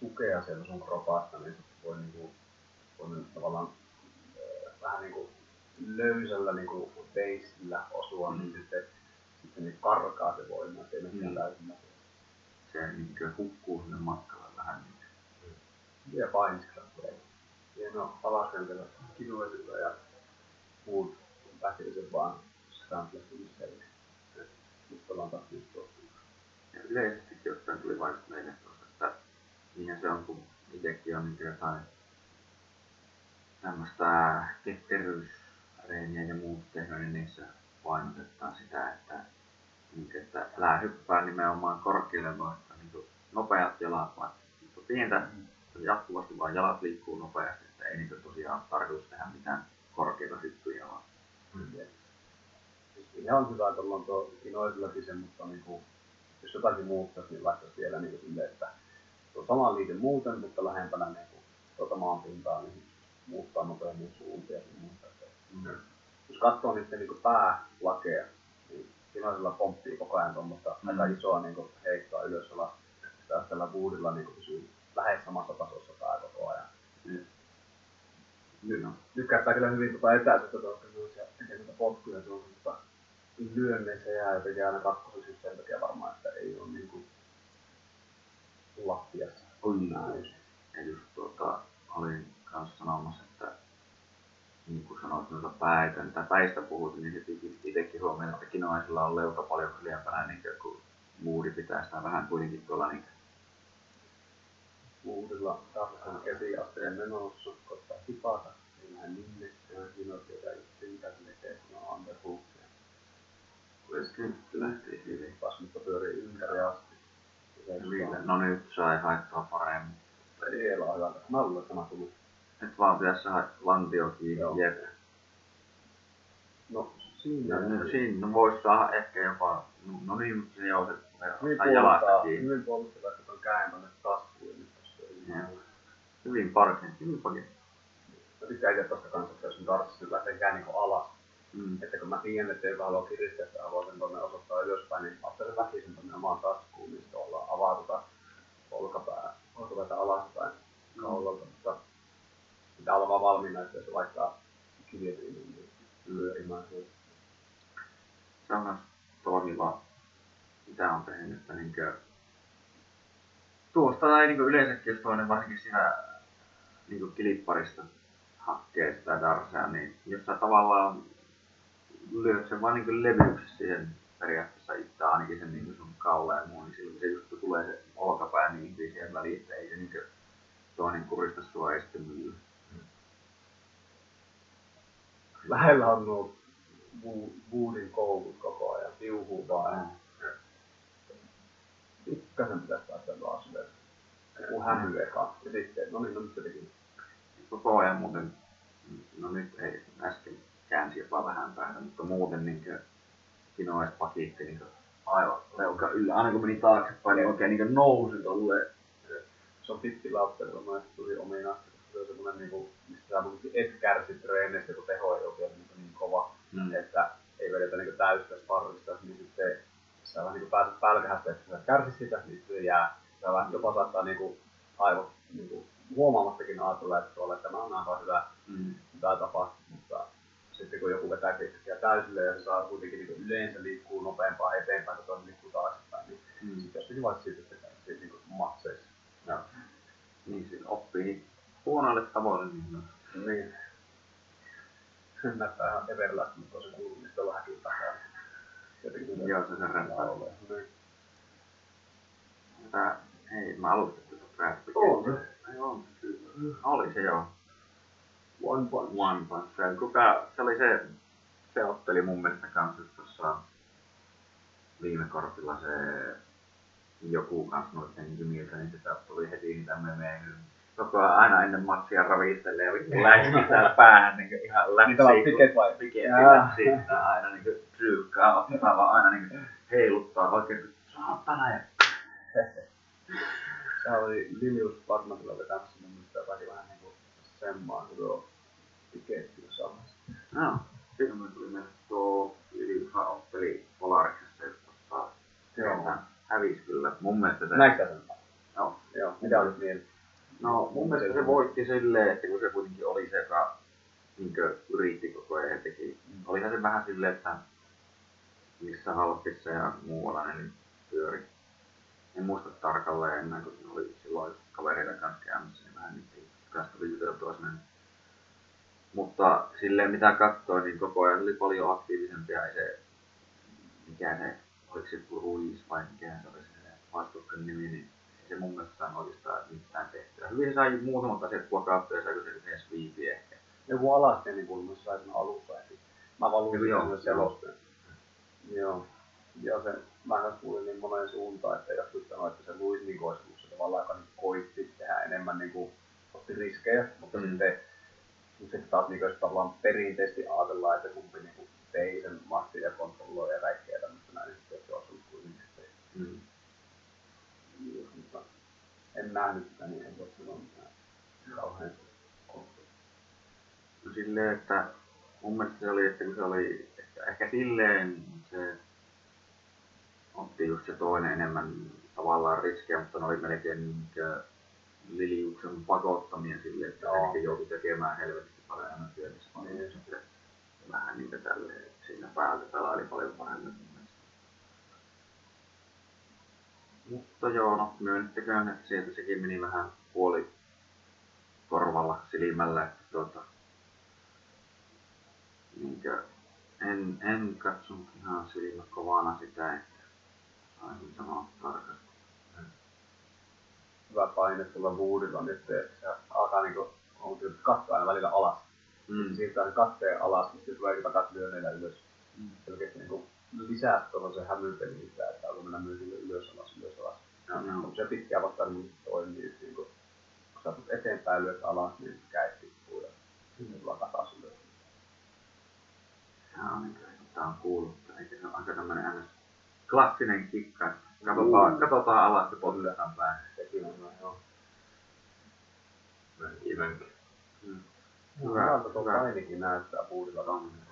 tukea siellä sun kropasta, niin se voi, niin kuin, voi mennä tavallaan äh, vähän niin kuin löysällä niin kuin veistillä osua, Mm. niin sitten, sitten niin karkaa se voima, se ei mene Mm. mm. täysin se niin hukkuu sinne matkalla vähän. Niin. Ja painiskrafteja. Hieno alaskentele kinuisilla ja muut väkiset vaan scramblesilla selkeä. Nyt ollaan taas just tuossa. Ja yleisesti ottaen tuli vain just meille tuossa, että niinhän se on, kun itsekin on niin jotain tämmöistä ketteryysreeniä ja muut tehnyt, niin niissä painotetaan sitä, että, niin että älä hyppää nimenomaan korkealle, vaan niin nopeat jalat, vaan niin pientä, jatkuvasti vaan jalat liikkuu nopeasti, että ei niin tosiaan tarkoitus tehdä mitään korkeita hyppyjä, vaan Siis ihan on hyvä, että ollaan tuo kinoisillakin se, mutta niin kuin, jos jotakin muuttaisi, niin laittaisi vielä niin kuin silleen, että tuo sama liike muuten, mutta lähempänä niin kuin, tuota maanpintaa, niin muuttaa nopeammin suuntia ja muuta. Mm. jos katsoo niiden niin kuin päälakeja, niin kinoisilla pomppii koko ajan tuommoista Mm. aika isoa niin kuin, heittoa ylös alas. Taas tällä buudilla niin kuin, pysyy lähes samassa tasossa pää koko ajan. Mm. Nyt, No. nyt käyttää kyllä hyvin tuota etäisyyttä tuossa ja tekee niitä potkuja tuossa, mutta lyönneissä jää ja tekee aina kakkoseksi sen takia varmaan, että ei ole niinku lattiassa. Kyllä. Ja just tuota, olin kanssa sanomassa, että niin kuin sanoit noita päitä, mitä päistä puhut, niin kiinnitti itsekin huomioon, että kinoisilla on leuka paljon ylempänä, niin kuin, kun muuri pitää sitä vähän kuitenkin tuolla niin Uudella tarkan kesiasteen menossa, koska hipata, siinä hän ninnekään, siinä on tietää just siitä, että ne tekee, kun on underhooksia. kuin kyntty lähti hyvin. Kasvutta pyörii ympäri asti. Ja No nyt sai haettua paremmin. Siellä on hyvä. Nalle tämä tuli. Nyt vaan pitäisi saada lantio kiinni. Joo. Jep. No siinä. Ja nyt siinä voisi saada ehkä jopa, no, no niin, mutta se on se Hyvin tai jalasta puolustaa, kiinni. hyvin puolustaa, että on tonne taskuun. Niin Hyvin parkin, hyvin parkin. Mä tykkään itse tosta kanssa, että jos nyt tarvitsisi nyt lähteä ikään niin alas. Mm. Että kun mä tiedän, että joka haluaa kiristää sitä haluaa sen tonne osoittaa ylöspäin, niin ottaa sen väkisin tonne omaan taskuun, niin sitten ollaan avaa tota olkapää, olkapäätä alaspäin kaulalta, mutta pitää olla vaan valmiina, että jos laittaa kiljetiin, niin pyörimään se. se on myös toimiva, mitä on tehnyt, että niinkö, tuosta ei niinkö yleensäkin, jos toinen varsinkin siinä niinkö kilipparista hakkee sitä darsaa, niin jos sä tavallaan lyöt sen vaan niinkö levyksi siihen periaatteessa itse ainakin sen niinkö sun kaula ja muu, niin silloin se just tulee se olkapää niin hyvin siihen väliin, että ei se niinkö toinen kurista sua ei sitten mylly. Lähellä on nuo buudin koukut koko ajan, piuhuu vaan. Pikkasen pitäisi päästä taas ylös. Joku hämy eka. Ja sitten, no niin, no nyt se teki. koko ajan muuten, no nyt ei äsken käänsi jopa vähän päätä, mutta muuten niin kinois pakitti niin aivan leuka yllä. Aina kun meni taaksepäin, niin oikein niin nousi tolleen. Se on pitki lautteella, mä tuli omiin asti. se on semmoinen, niin kuin, sä et kärsi treenistä, kun teho ei ole vielä niin, niin kova, mm. että ei vedetä niin täystä sparrista, niin sitten sä vähän niin pääset pälkähästä, että sä kärsit sitä, niin se jää. Sä vähän jopa saattaa niin kuin, aivot niin kuin, huomaamattakin ajatella, että tuolla, että tämä on aivan hyvä, mm. hyvä tapa, mutta sitten kun joku vetää keittiä täysille ja se saa kuitenkin niin yleensä liikkuu nopeampaa eteenpäin, kun toinen liikkuu taaksepäin, niin mm. sitten jossakin vaiheessa siitä, että siitä niin matseissa. Ja. Niin, siinä oppii huonoille tavoille. Niin, niin. Se näyttää ihan everlästä, mutta se kuuluu niistä vähän häkin takaa. Joo, se sen räppää. Niin. Tää, hei, mä alustettu tuota räppiä. On se. Ei on se kyllä. Oli se joo. One Punch. One Punch. Se, kuka, se oli se, se otteli mun mielestä kanssa tuossa viime kortilla se joku kanssa noiden nimiltä, niin sitä tuli heti niitä memejä. Koko ajan aina ennen matsia ravistelee ja vittu läskitää päähän niin ihan läpsiin. Niitä on piket vai? Piket läpsiä aina niin syykkaa ottaa vaan aina niin heiluttaa oikein kuin saatana ja se oli Lilius Parmatilla vetämässä mun mielestä jotakin vähän niinku semmaa, kun tuo tiketti samassa. Joo, siinä me tuli mennä tuo Liliushan otteli Polariksessa just tossa. Joo. Hävisi kyllä. Mun mielestä se... Näistä sen? Joo. Joo. Mitä olit mieltä? No mun mielestä se voitti silleen, että kun se kuitenkin oli se, joka niinkö yritti koko ajan ja teki. Mm. Olihan se vähän silleen, että missä halpissa ja muualla ne niin pyöri en muista tarkalleen enää, kun oli silloin kavereiden kanssa käymässä, niin vähän niiden kanssa tuli juteltua sinne. Mutta silleen mitä katsoin, niin koko ajan oli paljon aktiivisempi ja se, mikä se, oliko se Ruiz vai mikä se oli se vastuksen nimi, niin ei se mun mielestä oikeastaan mitään tehtyä. Hyvin se sai muutamat asiat kuokattua ja saiko se yhden sweepi ehkä. Joku alasteen niin kulmassa sai sen alussa. Mä vaan luin sen selosteen. Joo. Ja se mä kanssa kuulin niin moneen suuntaan, että jotkut sanoivat, että se Louis niin olisi ollut se tavallaan, joka niin koitti tehdä enemmän niin kuin, otti riskejä, mutta mm. sitten sitten taas niin tavallaan perinteisesti ajatellaan, että kumpi niin kuin tei sen massin ja kontrolloi ja kaikkea tämmöistä näin, että se olisi ollut kuitenkin. Mm. En nähnyt sitä, niin en voi sanoa mitään kauhean No silleen, että mun mielestä se oli, että kun se oli ehkä, ehkä silleen se otti just se toinen enemmän tavallaan riskejä, mutta ne oli melkein Liliuksen pakottamia sille, että Joo. se joutui tekemään helvetisti paljon enemmän työtä. Niin. Sitten vähän niitä tälleen siinä päältä pelaili paljon paremmin. Mutta joo, no myönnettäköön, että sieltä sekin meni vähän puoli korvalla silmällä, että tuota, niinkö, en, en katsonut ihan silmä kovana sitä, että Aivan sanoa tarkasti. Hyvä paine tuolla Woodilla nyt, että se alkaa niinku, on kyllä katsoa aina välillä alas. Mm. Siirtää sen katteen alas, niin sitten tulee takas lyönneillä ylös. Mm. Selkeästi niinku lisää tuolla se hämypeli sitä, että alkoi mennä myös ylös alas, ylös alas. Ja, no. Se pitkään vastaan niin toimii, niin kun, kun sä eteenpäin lyöt alas, niin kädet tippuu ja sitten tulee takas ylös. On, niin, tämä on kuullut, eikä se ole aika tämmöinen ns klassinen kikka. Katsotaan, mm. katsotaan alas ja potkitaan päin. Sekin on joo. Mönki, mönki. Mm. Hyvä, hyvä. Tuo painikin näyttää puudilla kannella.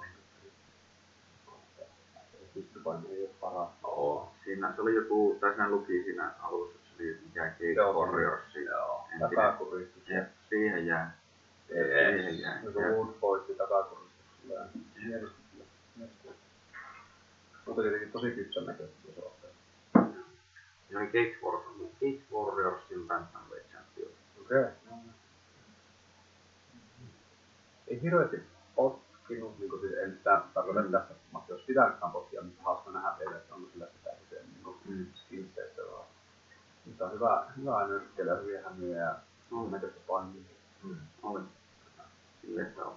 Pystypaini ei ole paras. Oo. Siinä se oli joku, tai siinä luki siinä alussa, että se oli mikä Cage Warriors. Joo, takakuristus. Jep, siihen jää. Siihen jää. Se on Wood poisti takakuristus. Hienosti mutta tietenkin tosi kypsän näköistä se ottaa. Ja oli Cage Warriors, Cage Warriorsin Bantamweight Champion. Okei. Okay. Ei hirveästi potkinut, niin kuin siis en sitä tarkoita mm. tässä, mutta jos pitänytkään potkia, niin hauska nähdä teille, että onko sillä sitä miten niin kuin mm. vaan. Mutta on hyvä, hyvä nyrkkellä, hyviä hämyjä ja mm. näköistä painia. Mm. Oli. Silleen se on.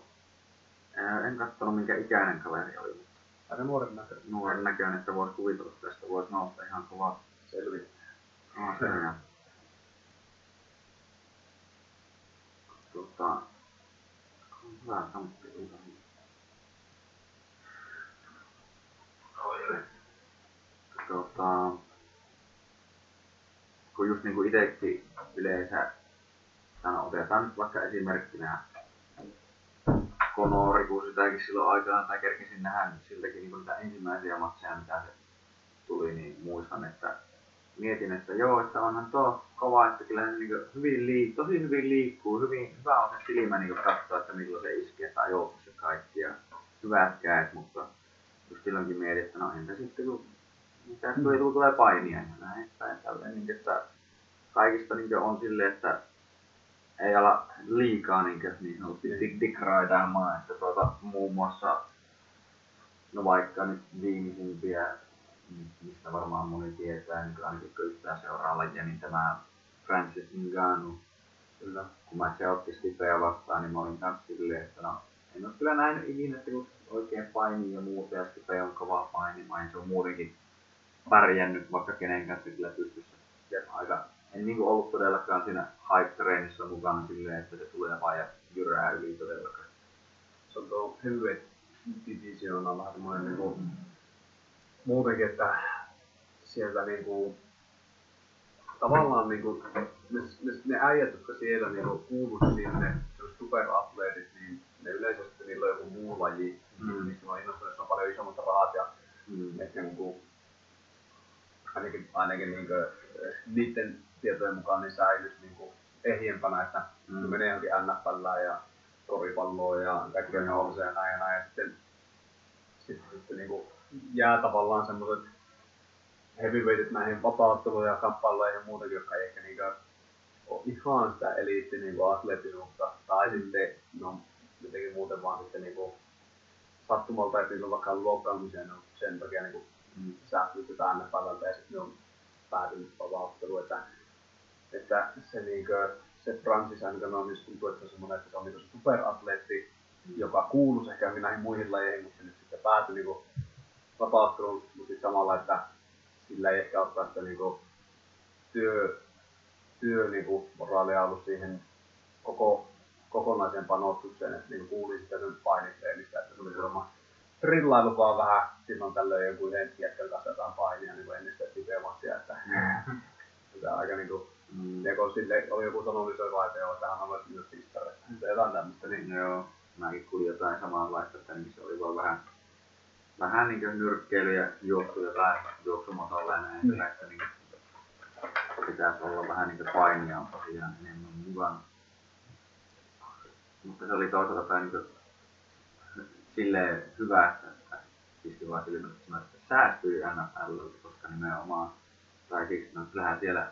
En katsonut minkä ikäinen kaveri oli, aika nuoren näköinen. Nuoren näköinen, että voisi kuvitella, että tästä voisi nousta ihan kovaa. Selvittää. Ah, se on. Tota, hyvä Tota, kun just niinku itekin yleensä no, otetaan nyt vaikka esimerkkinä Konori, kun sitäkin silloin aikanaan tai kerkesin nähdä niin siltäkin niin niitä ensimmäisiä matseja, mitä se tuli, niin muistan, että mietin, että joo, että onhan tuo kova, että kyllä se niin hyvin liik- tosi hyvin liikkuu, hyvin hyvä on se silmä niin katsoa, että milloin se iskee tai joukossa kaikki ja hyvät kädet, mutta just silloinkin mietin, että no entä sitten kun mitä kun ei tulee painia ja näin päin tälleen, niin että kaikista niin on silleen, että ei ala liikaa niin, niin. sanotusti dik dikraidaamaan, että tuota, muun muassa no vaikka nyt viimeisimpiä mistä varmaan moni tietää, niin ainakin kun yhtään seuraa lajia, niin tämä Francis Ngannou, kyllä, kun mä se otti Stipeä vastaan, niin mä olin kanssa silleen, että no, en ole kyllä nähnyt ikinä, että kun oikein paini ja muuta, ja Stipe on kova painimaan, se on muutenkin pärjännyt vaikka kenen kanssa kyllä pystyssä. Ja aika, en niin ollut todellakaan siinä hype-treenissä mukana silleen, että se tulee vaan ja jyrää yli todellakaan. Se on tuo heavyweight division on vähän semmoinen niin kuin, muutenkin, että sieltä niin kuin, tavallaan niin kuin, ne, ne, ne äijät, jotka siellä niin kuin, kuuluu sinne, superatleetit, niin ne yleisesti niillä on joku muu laji, mm. mistä on innostunut, on paljon isommat rahat ja mm. että niin kuin, ainakin, ainakin niin kuin, niiden tietojen mukaan niin säilyisi niin kuin, ehjempänä, että mm. menee johonkin NFL ja koripalloa ja kaikkea mm. ja näin ja näin. Ja sitten, sitten, sitten niin kuin, jää tavallaan semmoiset heavyweightit näihin vapautteluun ja kamppailuihin ja muutakin, jotka ei ehkä niinkö ole ihan sitä eliitti niin atleettisuutta. Tai sitten no, jotenkin muuten vaan sitten niin kuin, sattumalta, että niillä on vaikka loukkaamiseen, no, sen takia niin kuin, mm. säästytetään NFLltä ja sitten ne on päätynyt vapautteluun. Että, että se, niin kuin, se Francis niin tuntuu, että se on semmoinen, että se on niin superatleetti, mm. joka kuuluu ehkä näihin muihin lajeihin, mutta se nyt sitten päätyi niin kuin, vapauttelun, mutta sitten samalla, että sillä ei ehkä ottaa sitä niinku työ, työ niinku moraalia ollut siihen koko kokonaiseen panostukseen, että niin kuuli sitä sen painitreenistä, että se oli varmaan drillailu vaan vähän silloin tällöin joku yhden jätkän kanssa jotain painia niin ennen sitä tipeamatsia, että sitä aika niinku Mm. Ja kun sille oli joku sanonut, niin se oli vaan, että joo, tähän on myös pistareita. Jotain tämmöistä, niin joo. Mäkin kuulin jotain samanlaista, että niin se oli vaan vähän vähän niin kuin nyrkkeily ja juoksu ja vähän juoksumatolla ja näin, mm. että niin pitäisi olla vähän niin kuin painia tosiaan enemmän mukana. Mutta se oli toisaalta niin silleen hyvä, että pisti vaan silmät, että säästyi NFL, koska nimenomaan, tai siksi, että kyllähän siellä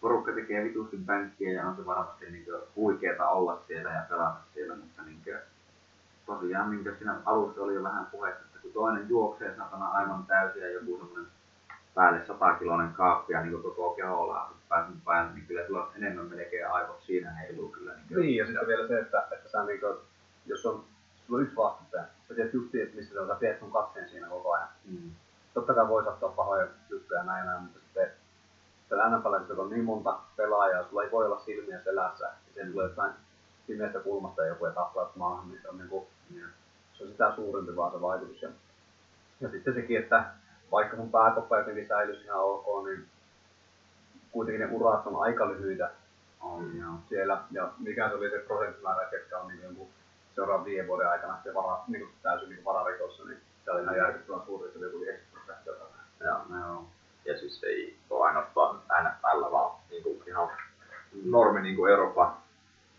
porukka tekee vitusti bänkkiä ja on se varmasti niin huikeeta olla siellä ja pelata siellä, mutta niin kuin, tosiaan niin siinä alussa oli jo vähän puhetta, kun toinen juoksee satana aivan täysin ja joku semmoinen päälle 100 kiloinen kaappia niin koko keholla pääsen päälle, niin kyllä sulla enemmän melkein aivot siinä heiluu kyllä. Niin, kuin, niin ja sitten vielä se, että, että sä niin kuin, jos on, sulla on yksi vastustaja, sä tiedät just että on, sä tiedät sun katseen siinä koko ajan. Mm. Totta kai voi sattua pahoja juttuja näin, näin mutta sitten siellä NFL on niin monta pelaajaa, sulla ei voi olla silmiä selässä, ja sen tulee jotain pimeästä kulmasta joku ja taplaat maahan, niin se on niin kuin, mm se on sitä suurempi vaan se vaikutus. Ja, ja sitten sekin, että vaikka mun pääkoppa jotenkin säilyisi ihan ok, niin kuitenkin ne urat on aika lyhyitä on, ja siellä. Ja mikä se oli se prosenttimäärä, ketkä on niin jonkun seuraavan viiden vuoden aikana se vara, niin kuin täysin niin vararikossa, niin se oli ihan järkyttävän suuri, että se oli 90 prosenttia. Ja, joo. ja siis ei ole ainoastaan NFL, vaan niin kuin ihan normi niin kuin Euroopan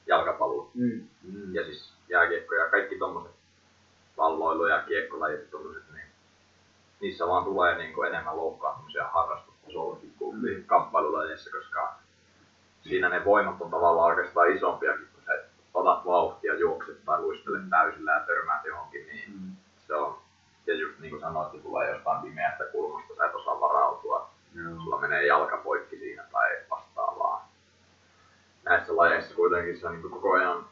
jalkapallo. Mm. Mm. Ja siis jääkiekko ja kaikki tommoset palloilu ja kiekkolajit tuollaiset, niin niissä vaan tulee niin kuin enemmän loukkaantumisia harrastustasollakin kuin mm. kamppailulajeissa, koska siinä ne voimat on tavallaan oikeastaan isompiakin, otat vauhtia, juokset tai luistelet mm. täysillä ja törmäät johonkin, niin mm. se on, ja just niin kuin sanoit, että tulee jostain pimeästä kulmasta, sä et osaa varautua, mm. sulla menee jalka poikki siinä tai vastaavaa. Näissä lajeissa kuitenkin se on niin koko ajan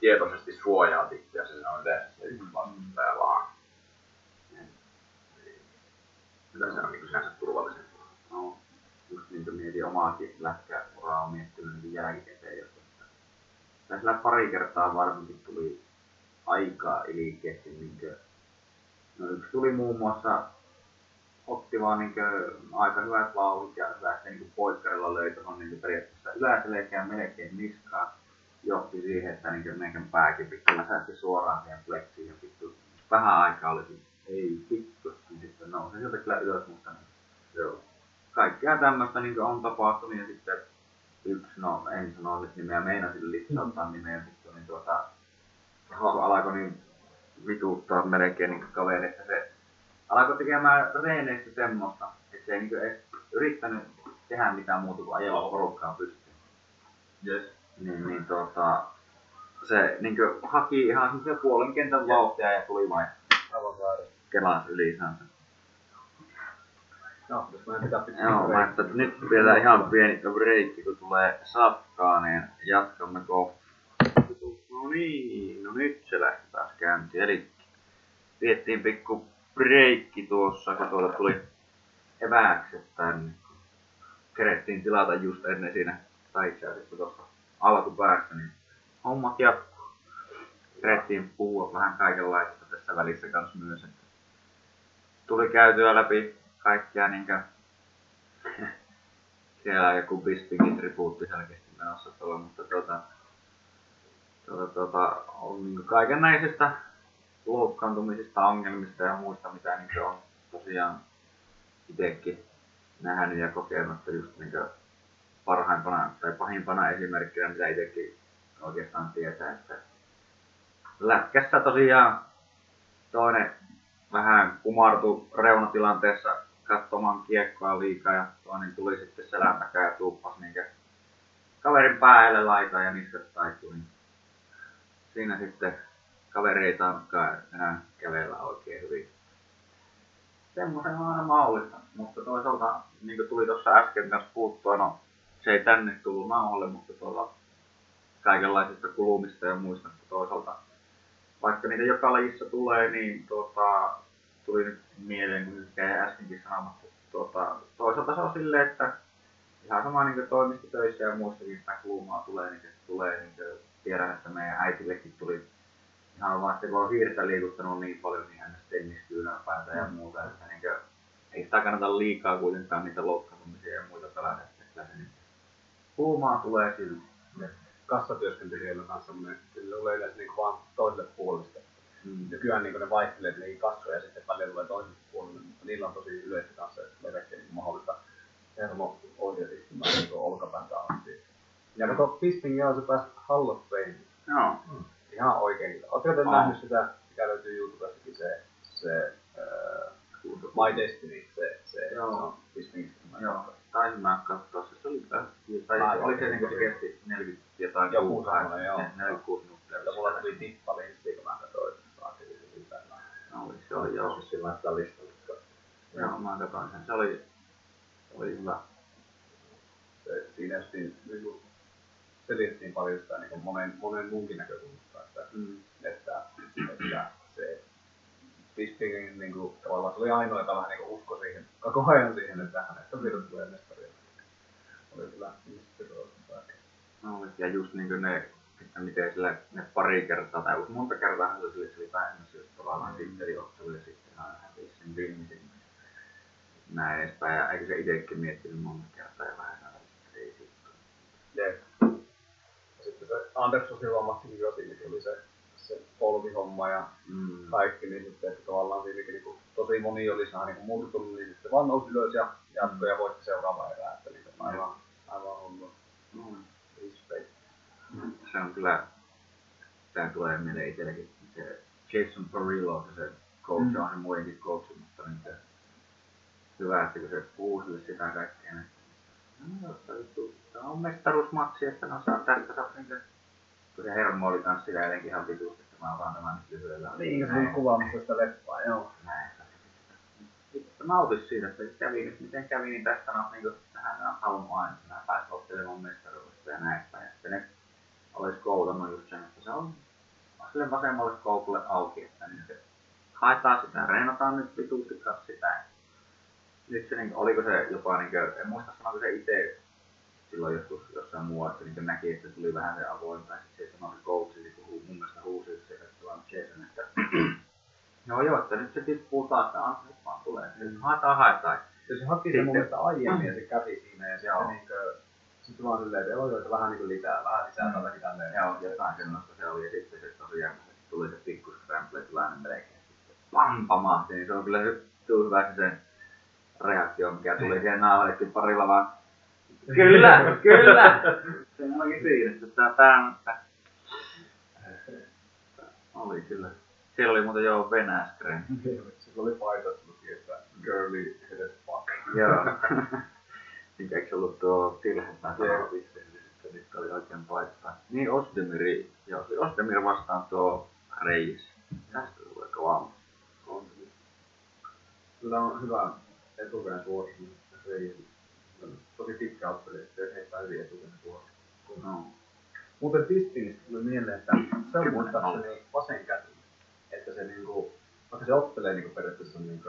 tietoisesti suojaa itseä, se on yleensä se yksi vastustaja vaan. Kyllä se on niin sinänsä turvallisempaa. No, just niin kuin mietin omaakin lätkäuraa on miettinyt niin jälkikäteen, tässä pari kertaa varsinkin tuli aikaa ilkeästi, niin kuin, no yksi tuli muun muassa otti vaan niin aika hyvät vauhdit ja hyvästi niin poikkarilla löi tuohon niin periaatteessa yläselkään melkein niskaan. Johti siihen, että niin meidän pääkin pikkuilla säästi suoraan siihen fleksiin ja vittu vähän aikaa oli, ei vittu, niin sitten nousi sieltä kyllä ylös, mutta niin, joo. Kaikkea tämmöistä niin on tapahtunut ja sitten yksi, no en sano nyt nimeä, meinasin lipsauttaa nimeä, mutta niin tuota, kun alkoi niin vituttaa melkein niin kaveri, että se alkoi tekemään reeneissä semmoista, että se ei niin edes yrittänyt tehdä mitään muuta kuin ajella porukkaa pystyyn. Yes. Niin, niin tuota, se niin haki ihan semmoisia puolen kentän vauhtia ja tuli vain kelas yli isänsä. Joo, mä että nyt vielä ihan pieni breikki, kun tulee sakkaa, niin jatkamme kohta. No niin, no nyt se lähti taas käyntiin. Eli viettiin pikku breikki tuossa, kun tuolta tuli eväkset tänne. Kerettiin tilata just ennen siinä, tai itse asiassa tuossa alkupäässä, niin hommat jatkuu. Kerettiin puhua vähän kaikenlaista tässä välissä kanssa myös. Että tuli käytyä läpi kaikkia niinkö siellä on joku Bispingin tribuutti selkeästi menossa tuolla, mutta tuota, tuota, tuota, on niin kaikenlaisista loukkaantumisista, ongelmista ja muista, mitä niin on tosiaan itsekin nähnyt ja kokenut, että just niin parhaimpana tai pahimpana esimerkkinä, mitä itsekin oikeastaan tietää, että lätkässä tosiaan toinen vähän kumartu reunatilanteessa katsomaan kiekkoa liikaa ja toinen tuli sitten selän takaa ja tuuppas niinkä kaverin päälle laita ja niskat taittui. Niin siinä sitten kaveri ei taannutkaan enää kävellä oikein hyvin. Semmoisen on aina mahdollista, mutta toisaalta niin kuin tuli tuossa äsken kanssa puuttua, no se ei tänne tullut nauhalle, mutta tuolla kaikenlaisista kulumista ja muista toisaalta vaikka niitä joka lajissa tulee, niin tuota, tuli nyt mieleen, kun nyt käy äskenkin sanomassa, tuota, toisaalta se on silleen, että ihan sama niin toimistotöissä ja muissakin sitä kulumaa tulee, niin se tulee, niin kuin tiedän, että meidän äitillekin tuli ihan vaan se, kun on hiirtä liikuttanut niin paljon, niin hän tenniskyynärpäitä ja muuta, että niin kuin, ei sitä kannata liikaa kuitenkaan niitä loukkaantumisia ja muita pelätä, että se niin kulumaa tulee silti. Kassatyöskentelijöillä on semmoinen, sillä tulee yleensä niin vaan toiselle puolelle Mm. nykyään niin ne vaihtelee niin kasvoja ja sitten välillä tulee toiselle puolelle, mutta niillä on tosi yleistä kanssa, että levekkeen niin mahdollista hermo ohjaisistumään niin olkapäätä asti. Ja kato, Pisting on se pääsi Hall of Fame. Joo. Mm. Ihan oikein. Oletteko te Aa. nähnyt sitä, mikä löytyy YouTubestakin se, se uh, My Destiny, se, se, Joo. se on Pistingistä. Joo, taisin mä katsoa se. Oli. Tai Ai, oli se niin kuin se kesti 40 jotain Joku semmoinen, joo. 46 minuuttia. Ja mulla tuli tippa linssiä, kun mä katsoin, että saakeli se hyvä. No, oli se oli joo. Sillä sitä listalla. Joo, mä katsoin sen. Se oli, oli hyvä. se, siinä just niin, kuin selitettiin paljon sitä niin kuin monen, monen muunkin näkökulmasta, että, Mm. että, että se Bispingin niin kuin, tavallaan se oli ainoa, joka vähän niin kuin uskoi siihen, koko ajan siihen, että hänestä vielä tulee mestari. Oli kyllä sitten päästä. No, ja just niin kuin ne, että miten sillä ne pari kertaa tai monta kertaa se sille se oli pääsemässä just tavallaan Mm. sitten eli ottelulle sitten hän hävisi sen viimeisen. Näin edespäin. Ja eikö se itsekin miettinyt monta kertaa ja vähän sanoa, että ei sitten. Jep. Ja sitten se Andersson silloin matsikin jo siinä, oli se, se polvihomma ja Mm. kaikki, niin sitten että tavallaan siinäkin niin kuin, tosi moni oli vähän niin murtunut, niin sitten vaan nousi ylös ja jatkoi ja voitti seuraavaa erää, että niin aivan, aivan hullu. No, Respect. Se on kyllä, tämä tulee mieleen itsellekin, se Jason Perillo, se coach Mm. on hän muidenkin coach, mutta niin se hyvä, että kun se puhuu sille sitä kaikkea, niin no, vittu, tämä on mestaruusmatsi, että no saa tästä saa niin se, kun se hermo oli kans sillä jotenkin ihan vitusti, että mä otan tämän nyt lyhyellä. Niin, se Näin. oli kuvaamassa sitä leppaa, joo. Näin. Vittu, nautis siitä, että kävi nyt, miten kävi, niin tästä on niin kuin, tähän on halunnut aina, että mä pääsin ottelemaan mestaruudesta ja näistä. Ja sitten ne olisi koulannut just sen, että se on sille vasemmalle koukulle auki, että niin se haetaan sitä, reenataan nyt vituusti sitä. Nyt se, niin, oliko se jopa, niin kuin, en muista sanoiko se itse silloin joskus jossain muualla, että niin näki, että tuli vähän se avoin, tai sitten se sanoi se coach, kun hu- mun mielestä huusi se, että vaan Jason, että Joo joo, että nyt se tippuu taas, että anteeksi vaan tulee. Nyt haetaan haetaan. Ja se haki sen mun mielestä aiemmin ja se kävi siinä ja sitten niinkö, sitten vaan silleen, että joo, joo, että vähän niinku lisää, vähän lisää tälläkin tälleen. Joo, jotain semmoista se oli. Ja sitten se tosiaan, kun se tuli se pikku scramble, sellainen melkein. Sitten pam, pamahti, niin se on kyllä se tuu hyvä se sen reaktio, mikä tuli siihen nauhallekin parilla vaan. Kyllä, kyllä! Se onkin siinä, että tää, tää, tää. Oli kyllä. Siellä oli muuten jo Venäskren. Sillä oli paita, luki, että girly headed fuck. Joo. Mikä eikö ollut tuo Tilhe tai sanoo vissiin, niin sitten nyt oli oikein paikka. Niin Osdemiri, joo, se Osdemir vastaan tuo Reis. Tästä tulee kova. On. Kyllä on hyvä etukäden suoritus. Se ei tosi pitkä otteli, että se heittää hyvin etukäden suoritus. No. Muuten Pistinistä tuli mieleen, että se on muistaakseni vasen käsi. Että se niinku, vaikka se ottelee niinku periaatteessa niinku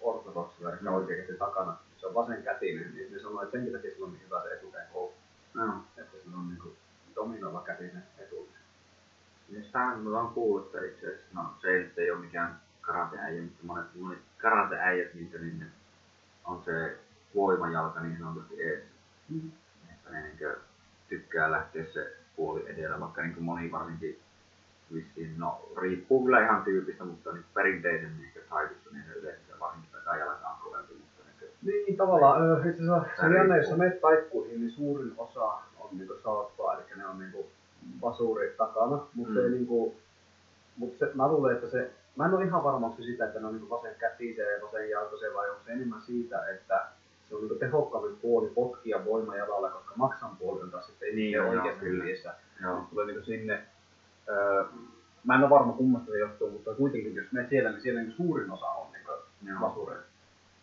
ortodoksilla, eli Mm. oikein käsi takana, se on vasen kätinen, niin ne sanoo, että senkin takia sillä on niin hyvä se etukäden koulu. No. Että sillä on niinku dominoiva kätinen etukäden. Niin sitähän mä oon kuullut, että itse asiassa, no se ei, nyt ei ole mikään karateäijä, mutta monet, monet karateäijät, niitä niin ne on se voimajalka niin sanotusti ees. Mm. Että ne niin tykkää lähteä se puoli edellä, vaikka niin moni varsinkin vissiin, no riippuu kyllä ihan tyypistä, mutta niin perinteisen niin taitossa niin ne yleensä se varsinkin takajalka on kovempi, mutta niin Niin, tavallaan. Itse asiassa se jännä, jos sä menet taikkuihin, niin suurin osa on niinku saappaa, eli ne on niinku vasuri takana, mutta Mm. ei niinku, mutta se, mä luulen, että se, mä en ole ihan varma, onko se sitä, että ne on niinku vasen kätisen ja vasen jalkoisen, vai onko se enemmän siitä, että se on niinku tehokkaampi puoli potkia voimajalalla, koska maksan puoli on taas sitten Niin, niin, joo, oikeasti joo. Tulee niinku sinne, öö, mä en ole varma kummasta se johtuu, mutta kuitenkin jos menet siellä, niin siellä niinku suurin osa on niinku vasureita.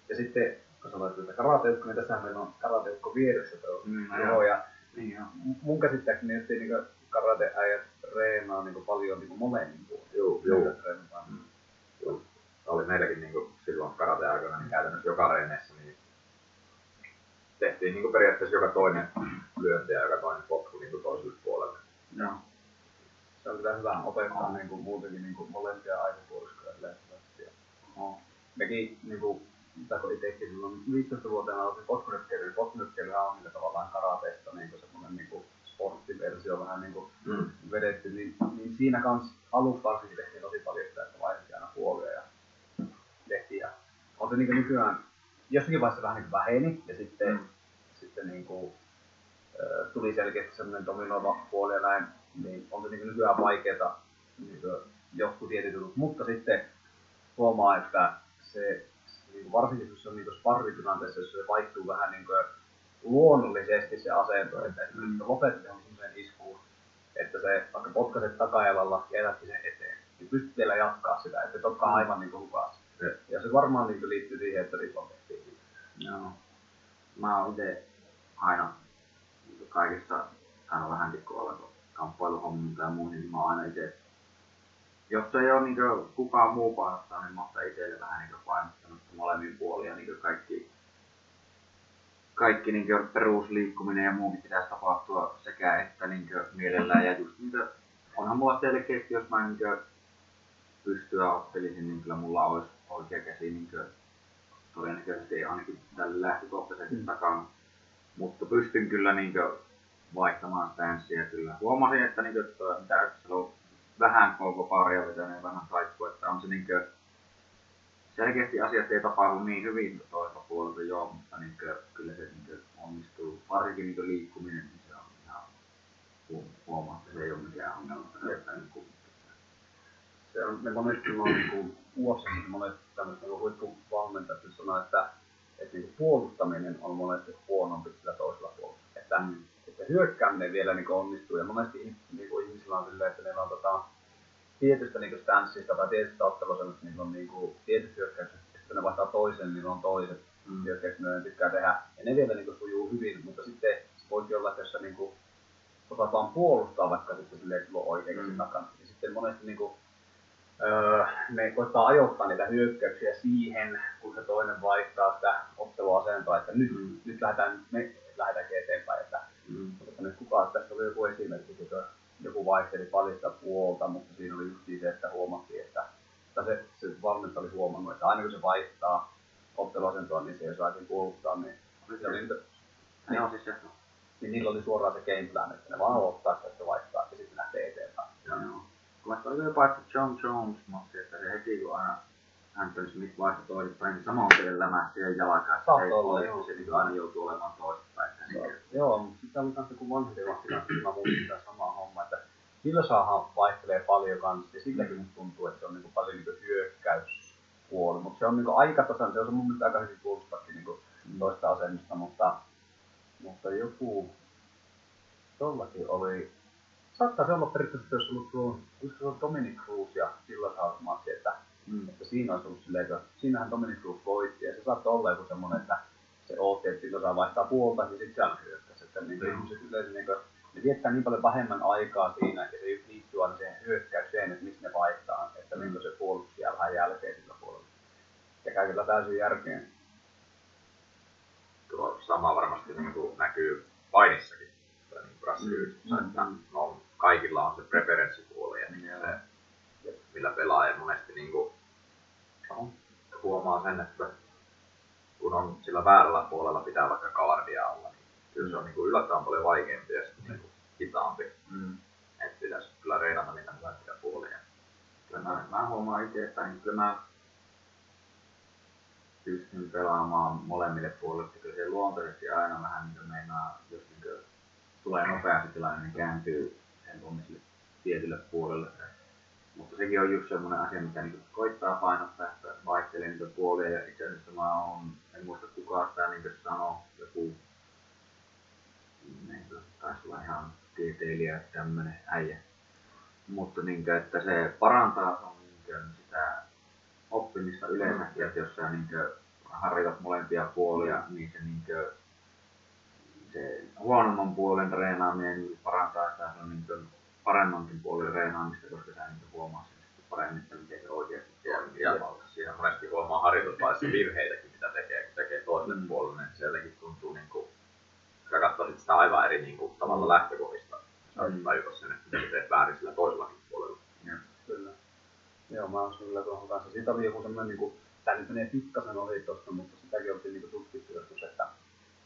Ja sitten, kun sanoit, että karateukko, niin tässähän meillä on karateukko vieressä tuo Mm, Joo, ja Niin joo. mun käsittääkseni just niin karateäijät treenaa niin paljon niin molemmin puolin. Joo, joo. Treenataan. Mm. Joo. Se oli meilläkin niin silloin karate-aikana niin käytännössä joka reeneissä niin tehtiin niin periaatteessa joka toinen lyönti ja joka toinen potku niin toiselle puolelle. Joo. Se on kyllä hyvä opettaa niin kuin, muutenkin niin kuin molempia aivopuoliskoja yleensä. Ja Oh. mekin, niin kuin, mitä kun itsekin silloin 15-vuotiaana aloitin potkunyrkkeilyä, potkunyrkkeilyhän on niin tavallaan karateesta niin kuin semmoinen niin kuin sporttiversio vähän niin kuin Mm. vedetty, niin, niin siinä kans aluksi varsinkin tehtiin tosi paljon sitä, että vaihdettiin aina puolia ja tehtiin. Ja on se niin nykyään jossakin vaiheessa vähän niin väheni ja sitten, Mm. sitten niin kuin, tuli selkeästi semmoinen dominoiva puoli ja näin, niin on se niin nykyään vaikeaa niin jotkut tietyt jutut, mutta sitten huomaa, että se niin kuin varsinkin jos se on niin sparritilanteessa, jos se vaihtuu vähän niin kuin luonnollisesti se asento, että esimerkiksi mm. lopetat johonkin semmoiseen iskuun, että se vaikka potkaset takajalalla ja jätätkin sen eteen, niin pystyt vielä jatkaa sitä, että et olekaan aivan niin kuin hukassa. Se- Ja se varmaan niin kuin liittyy siihen, että ripon tehtiin. Joo. Mä oon itse aina niinku kaikissa aina vähänkin kohdalla kamppailuhommilta ja muihin, niin mä oon aina itse jos ei ole niin kukaan muu painottaa, niin mä sitä itselle vähän niin painottanut molemmin puolin ja niin kaikki, kaikki niin perusliikkuminen ja muukin pitäisi tapahtua sekä että niin mielellään ja just niin onhan mulla selkeästi, jos mä niin pystyä ottelisin, niin kyllä mulla olisi oikea käsi niin todennäköisesti ainakin tällä lähtökohtaisesti Mm. takana. Mutta pystyn kyllä niin vaihtamaan stanssiä kyllä. Huomasin, että niin kuin, mitä vähän koko paria vetänyt ja vähän taikku, että on se niin kuin, selkeästi asiat ei tapahdu niin hyvin toisella puolelta joo, mutta niin kuin, kyllä se niin kuin, onnistuu. Varsinkin niin kuin, liikkuminen, niin se on ihan hu- huomaa, että se ei ole mikään ongelma. Että, niin Se on, ne monesti on niin kuin UFCssä monet tämmöiset niin huippuvalmentajat jotka sanoo, että, että niin puolustaminen on monesti huonompi sillä toisella puolella. Että, Mm. että hyökkääminen vielä niin onnistuu ja monesti niin ihmisillä on silleen, että neillä on tota, tietystä niin kuin stanssista tai tietystä ottelusta, että niillä on niin kuin tietyt hyökkäykset, että ne vaihtaa toisen, niin on toiset Mm. hyökkäykset, mitä ne tykkää tehdä. Ja ne vielä niin kuin sujuu hyvin, mutta sitten se voikin olla, että jos sä niin kuin osataan puolustaa vaikka sitten silleen, että sulla on oikein Mm. takana, niin sitten monesti niin kuin, öö, ne koittaa ajoittaa niitä hyökkäyksiä siihen, kun se toinen vaihtaa sitä otteluasentoa, että nyt, Mm. nyt lähdetään, me lähdetäänkin eteenpäin. Että, Mm. mutta nyt kukaan, tässä oli joku esimerkki, kun joku vaihteli paljon sitä puolta, mutta siinä oli just se, että huomattiin, että tai se, se valmentaja oli huomannut, että aina kun se vaihtaa otteluasentoa, niin se ei saakin puolustaa, niin Oli oli, se. Joo, siis se. niin niillä oli suoraan se game plan, että ne vaan ottaa sitä, että vaihtaa ja sitten lähtee eteenpäin. Joo. Kun mä jopa että John Jones matsi, että se heti kun aina Anthony Smith vaihtoi toisinpäin, niin samoin tien lämähti siihen jalkaan, se Saattoi ei olla, ole, joo. se niin aina joutuu olemaan toisinpäin. Joo, Niin, Joo, mutta sitten oli kanssa kun vanhempi vahtina, mä muistin sitä samaa hommaa, että Kilsaahan vaihtelee paljon kanssa, ja silläkin musta tuntuu, että se on niinku paljon niinku hyökkäyspuoli, mutta se on niinku aika tasan, se on mun mielestä aika hyvin puolustakin niinku toista asennosta, mutta, mutta joku tollakin oli, saattaisi olla periaatteessa, jos ollut tuo, se Dominic Cruz ja Kilsaa matsi, että mm. että siinä olisi ollut silleen, että siinähän Dominic Cruz voitti, ja se saattoi olla joku semmoinen, että se ootti, että saa vaihtaa puolta, niin sitten se on hyökkäys. Että niin Joo. ihmiset yleensä niin kuin, ne viettää niin paljon vähemmän aikaa siinä, ja se liittyy aina siihen hyökkäykseen, että mistä ne vaihtaa, että Mm. kuin se puolustus jää vähän jälkeen sillä puolella. Ja käy kyllä täysin järkeen. Tuo sama varmasti niin kuin näkyy painissakin. Tai niin brassiyhdistyksessä, Mm, että mm. no, kaikilla on se preferenssipuoli ja niin se, millä pelaaja monesti niin kuin, Oho. huomaa sen, että kun on sillä väärällä puolella pitää vaikka kaardia olla, niin kyllä se on niin kuin yllättävän paljon vaikeampi ja sitten niin hitaampi. Mm. Että pitäisi kyllä reenata niitä molempia puolia. Kyllä mä, mä huomaan itse, että niin kyllä mä pystyn pelaamaan molemmille puolille, että kyllä se luontaisesti aina vähän niin kuin meinaa, jos niin kuin tulee nopeasti tilanne, niin kääntyy helpommin sille tietylle puolelle. Mutta sekin on just semmoinen asia, mikä niin koittaa painottaa, että vaihtelee niitä puolia ja itse asiassa mä oon, en muista kuka sitä niin sanoi, joku niin kuin, taisi olla ihan tieteilijä tämmönen äijä. Mutta niin että se parantaa sun niin sitä oppimista yleensäkin, että jos sä niin harjoitat molempia puolia, niin se, niin kuin, se huonomman puolen treenaaminen parantaa sitä sun niin kuin, paremmankin puolen treenaamista, koska sä niin kuin, huomaa sen sitten paremmin, että miten se oikeasti toimii. Ja siinä monesti huomaa harjoitusvaiheessa virheitäkin, mitä tekee, kun tekee toiselle Mm. mm. puolelle, niin sielläkin tuntuu niin kuin, sä katsoisit sitä aivan eri niin kuin, tavalla lähtökohdista. Sä Mm. mm. tajuta sen, että mitä teet väärin sillä toisellakin puolella. Kyllä. Joo, mä oon kyllä tuohon kanssa. Siitä oli joku semmoinen, niin kuin, tämä nyt menee pikkasen ohi tuosta, mutta sitäkin oltiin niin tutkittu joskus, että,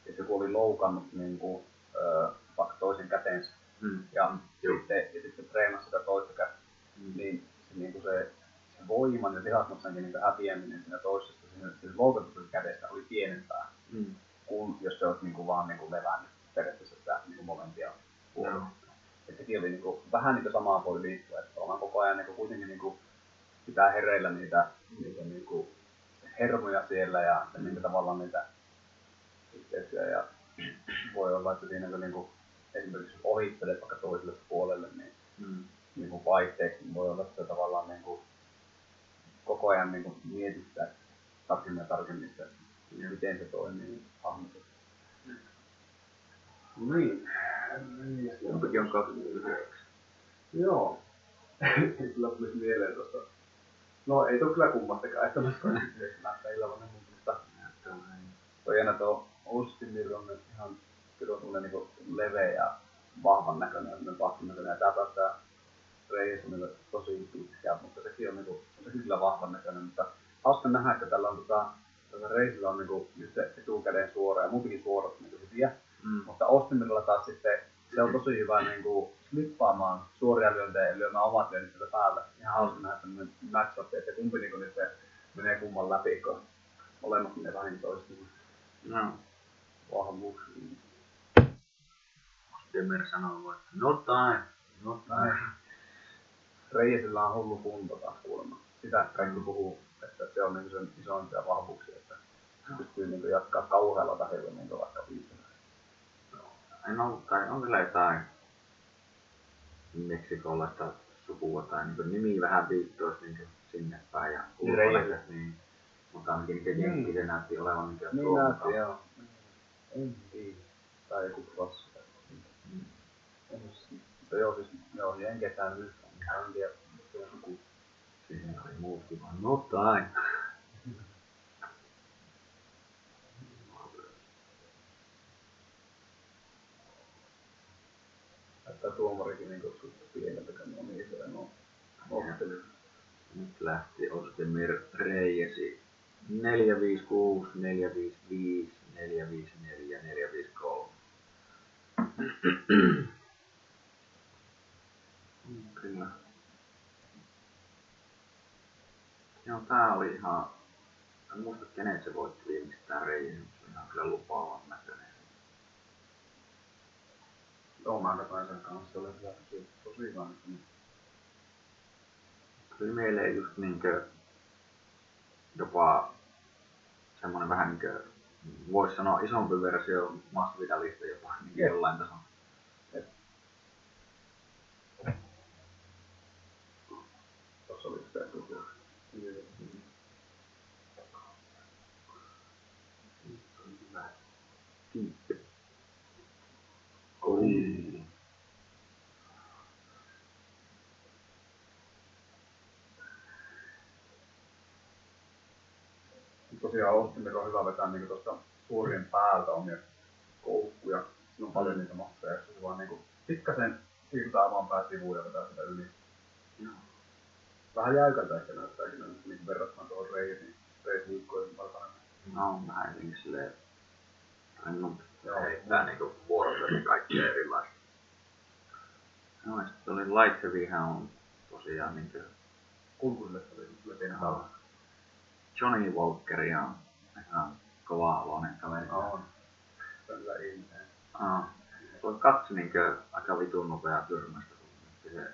että joku oli loukannut niin kuin, ö, vaikka toisen kätensä Mm. ja, sitten, ja sitten treenasi sitä toista kättä, Mm. niin se, niin kuin se, se voiman ja lihasmassankin niin häviäminen siinä toisesta, siinä, siinä loukatusta kädestä oli pienempää Mm. kuin jos se olisi niin kuin, vaan niin kuin, levännyt periaatteessa sitä niin kuin molempia puolia. Joo. Et sekin oli niinku, vähän niinku samaa voi liittyä, että ollaan koko ajan niinku, kuitenkin niinku, pitää hereillä niitä, niitä niinku, hermoja siellä ja mm. niinku, tavallaan niitä yhteyksiä. Ja voi olla, että siinä kun niinku, esimerkiksi jos ohittelet vaikka toiselle puolelle, niin Mm. niinku, vaihteeksi niin voi olla, että tavallaan niinku, koko ajan niinku, mietit sitä tarkemmin ja tarkemmin, että miten se toimii hahmotus. Niin. Kumpikin on 29. Joo. kyllä tulisi mieleen tuosta. No ei tule kyllä kummastakaan, että olisi 29 illainen, mutta toi jännä tuo niin on ihan kyllä on niinku leveä ja vahvan näköinen semmoinen paksun näköinen. Ja tää taas tää Reis on niinku tosi pitkä, mutta sekin on niinku, sekin kyllä vahvan näköinen, mutta hauska nähdä, että tällä on tota, tällä Reisillä on niinku just se etukäden suora ja muutenkin suorat niinku hyviä. Mm. Mutta Austinilla taas sitten se on tosi hyvä niin kuin, slippaamaan suoria lyöntejä ja lyömään omat lyönnit sieltä päältä. Ihan hauska nähdä tämmöinen match että kumpi niin nyt se menee kumman läpi, kun molemmat menee vähän toista No. vahvuuksia. Demmer sanoo vaan, että no time, no time. Reijäsillä on hullu kunto taas kuulemma. Sitä kaikki puhuu, että se on niin sen isoimpia vahvuuksia, että se pystyy niin jatkaa kauhealla tahdilla niin vaikka viisenä. En ole, kai on kyllä jotain meksikolaista sukua tai niin nimi vähän viittois niin sinne päin ja Niin ulkoiset, niin, mutta ainakin niitä jenkki se näytti olevan niin kuin Niin tuon näytti, joo. En tiedä. Tai joku klassi. Mutta joo, siis joo, jenketään nyt. En tiedä, se on suku. Siinä oli muutkin vaan, no time. Näyttää tuomarikin niin kuin pieneltä, on niin isoja nuo ottelut. Nyt lähti Ostemir Reijesi 456, 455, 454, 453. Kyllä. Joo, tää oli ihan... En muista kenet se voitti viimeistä tää Reijesi, mutta se on ihan kyllä lupaavan näköinen. Joo, mä katsoin sen kanssa, se oli hyvä tosi, tosi hyvä. Niin Tuli mieleen just niinkö jopa semmonen vähän niinkö, voisi sanoa isompi versio Masvidalista jopa niin jollain tasolla. Sitä koko. Kiitti. Oi. Tosiaan on hyvä vetää niinku tosta suorien päältä omia koukkuja. Siinä on paljon niitä matteja, jossa se vaan niinku pikkasen siirtää vaan pää sivuun ja vetää sitä yli. Joo. Vähän jäykältä ehkä näyttää kyllä niinku verrattuna tuohon reisiin. Reisiikkoihin. Mä oon vähän jotenkin silleen rennompi. Joo, Heittää niinku vuorotellen kaikkia erilaista. Joo, ja sitten oli Light Heavyhän on tosiaan niinkö kulkuille oli kyllä siinä tausta. Johnny Walkeria on ihan kova aloinen kaveri. On. Ihminen. Aa, se on kaksi niinkö aika vitun nopeaa tyrmästä. Se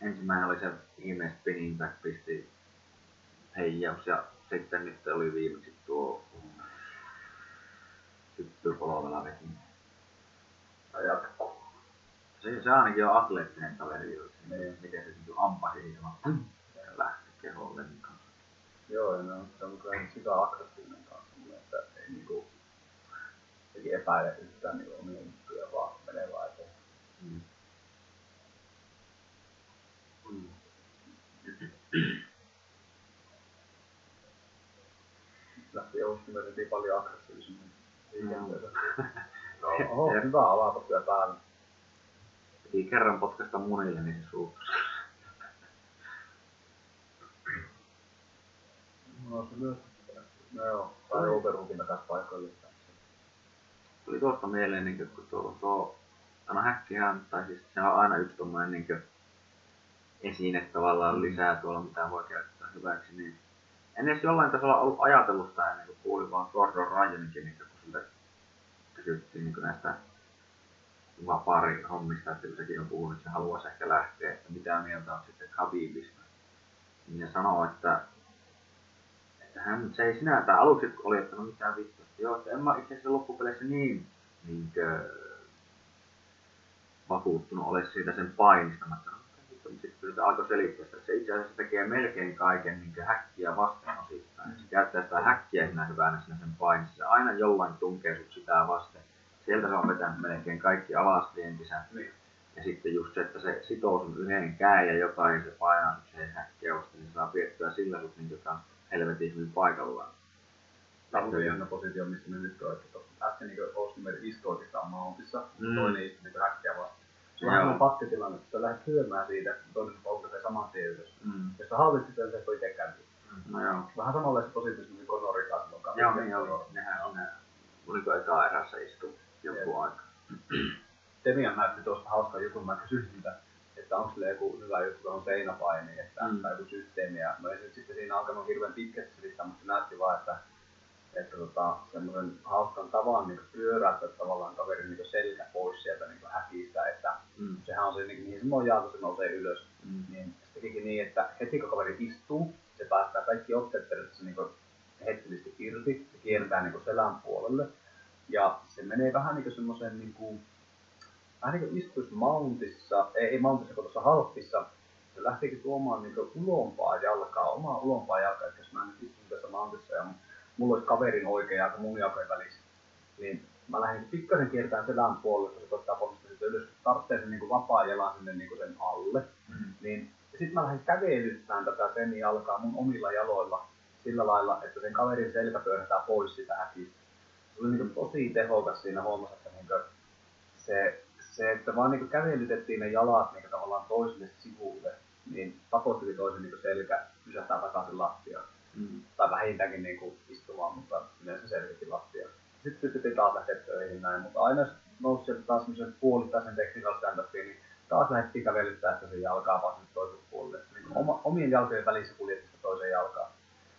ensimmäinen oli se ihme spinning back pisti heijaus ja sitten nyt oli viimeksi tuo hyppypolvella veti. Ja jatkuu. Se, se ainakin on atleettinen kaveri, Niin. miten se niinku ampasi ja lähti keholle. Niin kanssa. Joo, ja ne on, se on kyllä sitä aggressiivinen kanssa, mun mielestä ei niinku sekin epäile yhtään niinku omia juttuja, vaan menee vaan eteen. Mm. Mm. Lähti Ostimertin paljon aggressiivisemmin liikenteeseen. No, Oho, Jep. hyvä alata kyllä päällä. Piti kerran potkasta munille, niin se suuttu. No se myös. No joo, sai overhookin takas paikoille. Tuli tuosta mieleen, niin kun tuo, tuo no häkkihän, tai siis se on aina yksi tuommoinen niin esine tavallaan lisää tuolla, mitä voi käyttää hyväksi, niin en edes jollain tasolla ollut ajatellut sitä ennen kuin kuulin vaan Gordon Ryaninkin, niin kun siltä kysyttiin niin näistä vapaarihommista, että kun sekin on puhunut, että se haluaisi ehkä lähteä, että mitä mieltä on sitten Khabibista. Niin se sanoo, että, että hän, se ei sinänsä aluksi oli, että no mitä vittu, että joo, että en mä itse asiassa loppupeleissä niin, niinkö, vakuuttunut ole siitä sen painista. Mä sanoin, sitten se alkoi selittää sitä, että se itse asiassa tekee melkein kaiken niin häkkiä vastaan osittain. Se käyttää sitä häkkiä siinä hyvänä siinä sen painissa. Se aina jollain tunkee sut sitä vasten. Sieltä se on vetänyt melkein kaikki alasvientinsä. Niin. Ja sitten just se, että se sitoo sun yhden käen ja jotain se painaa sut siihen häkkiä vasten, niin se saa piettyä sillä sut niin kans helvetin hyvin paikallaan. Tämä on jännä positio, missä me nyt on. Äsken niin Ostimer istui oikeastaan mountissa, Mm. mm. toinen istui niin häkkiä vastaan. Se on Joo. vähän pakketilanne, että sä lähdet syömään siitä, toinen polkaisee saman tien ylös. Mm. Jos sä hallitsit sen, se ei itse kääntyä. No joo. Vähän samanlaisessa positiossa, missä Conori kanssa silloin kanssa. Joo, niin. Nehän on ne. Oliko eka erässä istu joku Jep. aika? Demian näytti tuosta hauskan jutun, mä kysyin siltä, että onko sille joku hyvä juttu tuohon seinäpainiin, että, Mm. mm. tai joku systeemi. Ja no ei se sitten siinä alkanut hirveän pitkästi selittää, mutta se näytti vaan, että, että tota, semmoisen hauskan tavan niin pyöräyttää tavallaan kaverin niin selkä pois sieltä niin häkistä, että Mm. sehän on se, niin, mihin se nojaa, kun se nousee ylös. Mm. Niin se tekikin niin, että heti kun kaveri istuu, se päästää kaikki otteet periaatteessa niin hetkellisesti irti ja kiertää niin selän puolelle. Ja se menee vähän niin semmoiseen niin kuin, vähän niin kuin istuisi mountissa, ei, ei mountissa, kun tuossa halppissa, se lähtikin tuomaan niin ulompaa jalkaa, omaa ulompaa jalkaa, että jos mä nyt istun tässä mountissa ja mulla olisi kaverin oikea jalka mun jalkojen välissä, niin mä lähdin pikkasen kiertämään selän puolelle, kun se koittaa ponnistaa sitä ylös, tarvitsee sen niin vapaa jalan sinne niin sen alle, Mm. niin sitten mä lähdin kävelyttämään tätä sen jalkaa mun omilla jaloilla sillä lailla, että sen kaverin selkä pyörähtää pois sitä häkistä. Se oli niin tosi tehokas siinä huomassa, että niin se, se, että vaan niin kävelytettiin ne jalat niin tavallaan toiselle sivulle, niin pakotti toisen niin selkä pysähtää takaisin lattiaan. Mm. Tai vähintäänkin niin kuin istumaan, mutta yleensä selkäkin lattiaan. Sitten pystyttiin taas lähteä töihin näin, mutta aina jos nousi sieltä taas semmoisen puolittaisen technical stand niin taas lähdettiin kävelyttää sitä sen jalkaa vaan sinne toiselle puolelle. Niin kuin oma, omien jalkojen välissä kuljetti toiseen jalkaan.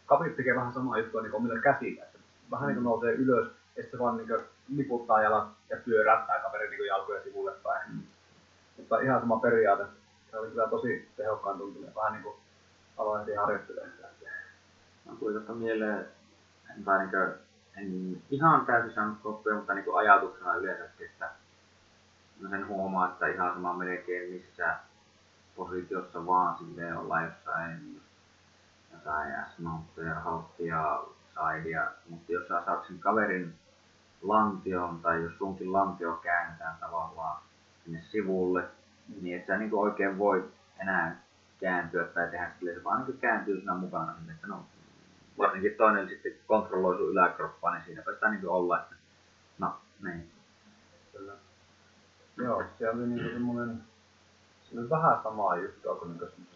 Kapit tekee vähän samaa juttua niin omilla käsillä. Että vähän niin kuin nousee ylös ja sitten vaan niin kuin liputtaa jalat ja pyörättää kaveri niin jalkoja sivulle päin. Mm. Mutta ihan sama periaate. Se oli kyllä tosi tehokkaan tuntunut. Vähän niin kuin aloin heti harjoittelemaan tuli tuosta mieleen, tai niin kuin, en ihan täysin saanut koppia, mutta niin kuin ajatuksena yleensäkin, että mä sen huomaa, että ihan sama melkein missä positiossa vaan silleen ollaan jossain jotain S-mountteja, halttia, sidea, mutta jos sä saat sen kaverin lantion, tai jos sunkin lantio käännetään tavallaan sinne sivulle, niin et sä niin oikein voi enää kääntyä tai tehdä silleen, se vaan niin kääntyy siinä mukana, niin että no, varsinkin toinen sitten kontrolloi sun yläkroppaa, niin siinä sitä niin olla, että no, niin. Kyllä. Joo, se oli niin semmoinen, se oli vähän samaa juttua kuin niin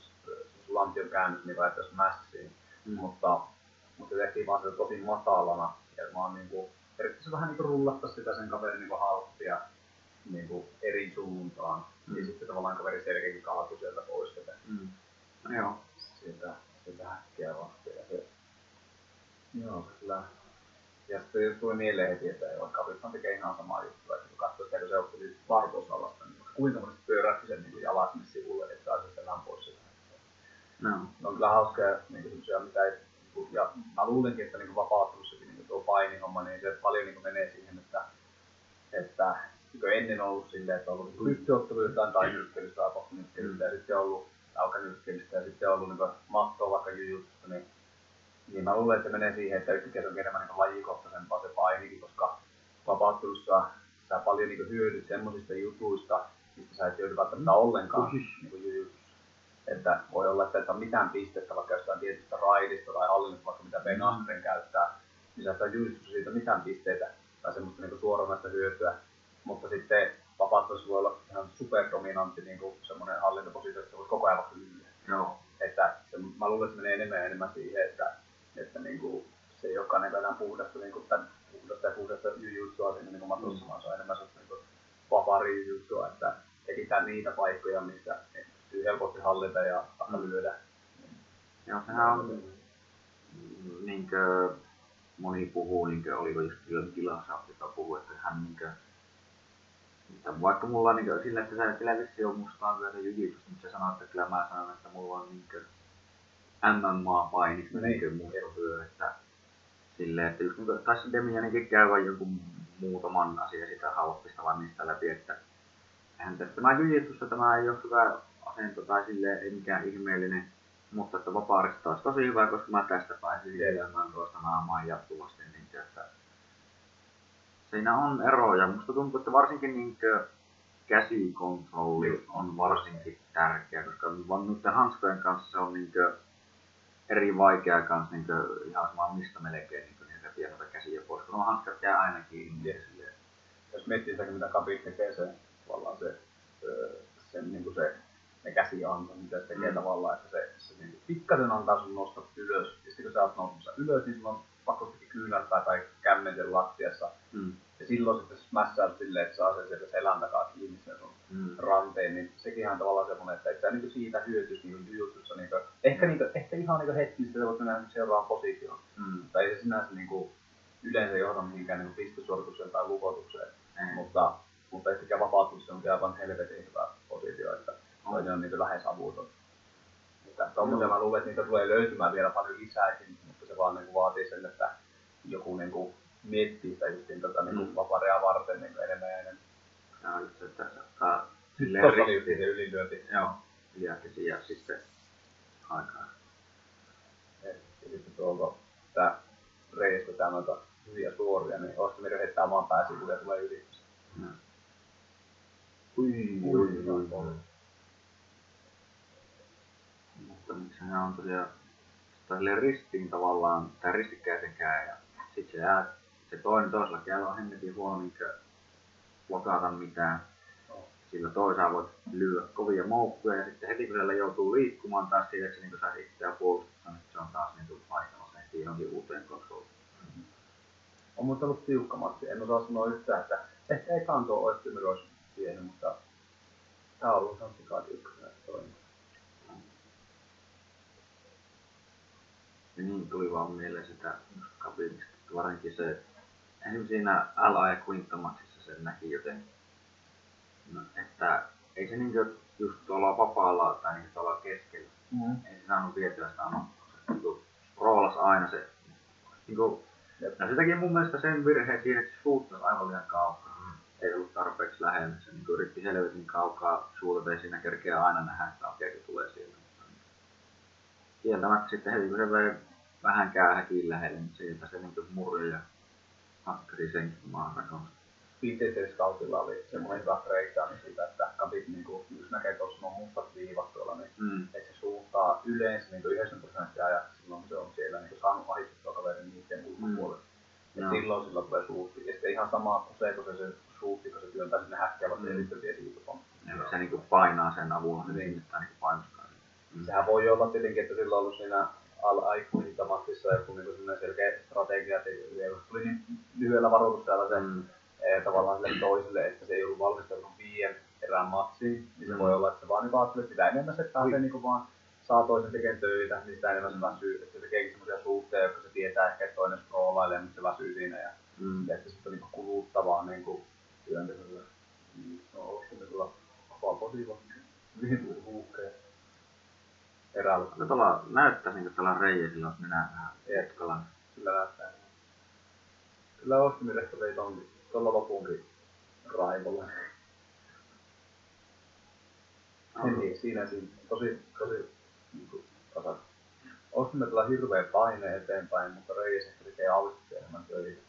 lantion käännös, niin laitettaisiin mässiin, mm. mutta, mutta se tehtiin vaan se tosi matalana, ja niin kuin, periaatteessa vähän niin kuin rullatta sitä sen kaverin niin halppia niin kuin eri suuntaan, mm. ja sitten tavallaan kaveri selkeäkin kaatui sieltä pois, että mm. no, joo. Sieltä, sieltä häkkiä se, joo, kyllä. Ja sitten tuli mieleen heti, että joo, Kavithan tekee ihan samaa juttua, että kun katsoi sitä, kun se otti vartousalasta, niin kuinka monesti pyörätti sen niin jalat sinne sivulle, että saa sen pois. No. Ne on kyllä hauskoja niin mitä ei, ja mä luulenkin, että niin vapauttelussakin niin tuo painihomma, niin se paljon niin menee siihen, että, että niin ennen on ollut silleen, että on ollut niin lyhtyottelu jotain tai nyrkkeilystä tai postinyrkkeilystä ja sitten on ollut jalkanyrkkeilystä ja sitten on ollut niin mattoa vaikka jujutsusta, niin, niin mä luulen, että se menee siihen, että se on enemmän niin lajikohtaisempaa se painikin, koska vapauttelussa sä paljon niin hyödyt semmoisista jutuista, mistä sä et joudu välttämättä ollenkaan niin että voi olla, että ei ole mitään pistettä vaikka jostain tietystä raidista tai hallinnasta, vaikka mitä Ben Askren käyttää, niin sä et julistus siitä mitään pisteitä tai semmoista niin suoranaista hyötyä. Mutta sitten vapauttelussa voi olla ihan superdominantti niin semmoinen hallintopositio, että se voi koko ajan vaikka yllä. No. Että se, mä luulen, että se menee enemmän ja enemmän siihen, että, että niin kuin, se ei olekaan niin enää puhdasta, niin kuin, tämän, puhdasta ja puhdasta jujuttua siinä niin matossa, mm. vaan se on enemmän semmoista niin vapari jujuttua, että etsitään niitä paikkoja, missä pystyy helposti hallita ja mm. lyödä. Joo, sehän on, niin kuin moni puhuu, niin kuin oliko just Kilasa, joka puhuu, että hän niin kuin, että vaikka mulla on niin kuin, sillä, että sä et vissi on mustaan vyötä jujitsusta, mutta se sanoo, että kyllä mä sanon, että mulla on niin kuin, MMA-painista niin, niin musta vyö, että silleen, että just niin kuin, taisi Demianikin käy vain jonkun muutaman asian sitä halppista vai mistä läpi, että eihän tästä tämä jujitsusta tämä ei ole hyvä asento tai silleen ei mikään ihmeellinen, mutta että vapaarista olisi tosi hyvä, koska mä tästä pääsin elämään tuosta naamaan jatkuvasti. Niin, että siinä on eroja. Musta tuntuu, että varsinkin niin käsikontrolli on varsinkin tärkeä, koska nyt hanskojen kanssa se on niin eri vaikea kanssa niin ihan sama mistä melkein niin kuin, niitä pienitä käsiä pois, kun on hanskat jää aina kiinni. Yes. Jos miettii sitä, mitä kapit tekee se, tavallaan se, se, niin kuin se ne käsianto, mitä se tekee mm. tavallaan, että se, se niin pikkasen antaa sun nostaa ylös. Ja sitten kun sä oot nousemassa ylös, niin sulla on pakostikin kyynärpää tai kämmenten lattiassa. Mm. Ja silloin sitten mässää silleen, että saa sen sieltä selän takaa kiinni sen sun mm. ranteen, niin sekin on tavallaan semmoinen, että et sä niin siitä hyötyisi niin jujutsussa. Niin ehkä, niin kuin, ehkä ihan niin hetkistä sä voit mennä seuraavaan positioon. Mm. Tai ei se sinänsä niin kuin, yleensä johda mihinkään niin pistosuoritukseen tai lukotukseen. Mm. Mutta, mutta ehkä vapautus on aivan helvetin hyvä positio. Että toinen on niin lähes avuton. Että tommosia mä luulen, että niitä tulee löytymään vielä paljon lisääkin, mutta se vaan niin kuin vaatii sen, että joku niin kuin miettii sitä justiin tota, niin kuin mm. vaparea varten niin enemmän ja enemmän. Joo, just se, että saattaa silleen Tuossa oli se ylilyönti. Joo, liäkesi ja sitten aikaa. Ja sitten tuolta tää reistä tää noita hyviä suoria, niin Ostamiri heittää maan pääsivuun ja tulee yli. No. Ui, ui, ui, ui, ui mutta sehän on tosiaan sille ristiin tavallaan, tai ristikkäisenkään, ja sitten se jää, se toinen toisella käy on hemmetin huono niinkö blokata mitään. sillä toisaalta voit lyödä kovia moukkuja ja sitten heti kun siellä joutuu liikkumaan taas siitä, että se niin saisi itseään puolustaa, niin se on taas niin vaihtamassa heti johonkin uuteen konsoliin. On mutta ollut tiukka matsi. En osaa sanoa yhtään, että ehkä ei kanto olisi olisi pieni, mutta tämä on ollut ihan sikaa tiukka toimia. Ja niin tuli vaan mieleen sitä Kabinista, varsinkin se, esimerkiksi siinä LA ja Quintamaxissa se näki jotenkin, no, että ei se niinkö just tuolla vapaalla tai niin tuolla keskellä, mm. ei se saanut vietyä sitä anokkoa. Se niin roolas aina se, niin kuin, ja se teki mun mielestä sen virheen siinä, että se suuttasi aivan liian kaukaa. Mm. Ei ollut tarpeeksi lähellä. Se niin yritti selvitin kaukaa suuta, ei siinä kerkeä aina nähdä, että okei, tulee sieltä. Kieltämättä sitten heti kun se vei vähänkään häkiin lähelle, niin sieltä se niin murri ja hakkari senkin maan rakonsa. Viitteisyyskautilla oli semmoinen hyvä breakdown siitä, että kapit niin kuin, jos näkee tuossa nuo mustat viivat tuolla, niin mm. että se suuntaa yleensä niin 90 prosenttia ajaksi silloin, kun se on siellä niin saanut ahistettua kaverin niiden ulkopuolelle. Mm. Ja no. silloin sillä tulee suutti. Ja sitten ihan sama usein, kun se, se suutti, kun se työntää sinne häkkäävä, mm. se sitten siitä on. Ja se niin painaa sen avulla, se niin. niin painostaa. Mm. Sehän voi olla tietenkin, että sillä on ollut siinä al-aikuisintamaksissa joku niin selkeä strategia, että tuli niin lyhyellä varoitusajalla se mm. ee, tavallaan sille toiselle, että se ei ollut valmistautunut viien erään matsiin, niin se mm. voi olla, että se vaan niin ajattelee, että sitä enemmän se pääsee niin vaan saa toisen tekemään töitä, niin sitä enemmän se väsyy, että se tekeekin semmoisia suhteja, jotka se tietää ehkä, että toinen scrollailee, mutta se väsyy siinä ja, mm. ja että se on niin kuluttavaa niin kuin työntekolle. Mm. No, onko se kyllä vapaa positiivinen? Mihin tuli huuhkeja? Eräällä. No tuolla näyttäisi niin tuolla reijäsillä olisi nenää vähän etkalla. Kyllä näyttää. Kyllä Ostimiresta vei tonkin, tuolla lopunkin raivolla. No. Niin, siinä, siinä tosi, tosi niin kuin, tasa. Ostimme tuolla hirveä paine eteenpäin, mutta reijäs ehkä tekee alusta enemmän töitä.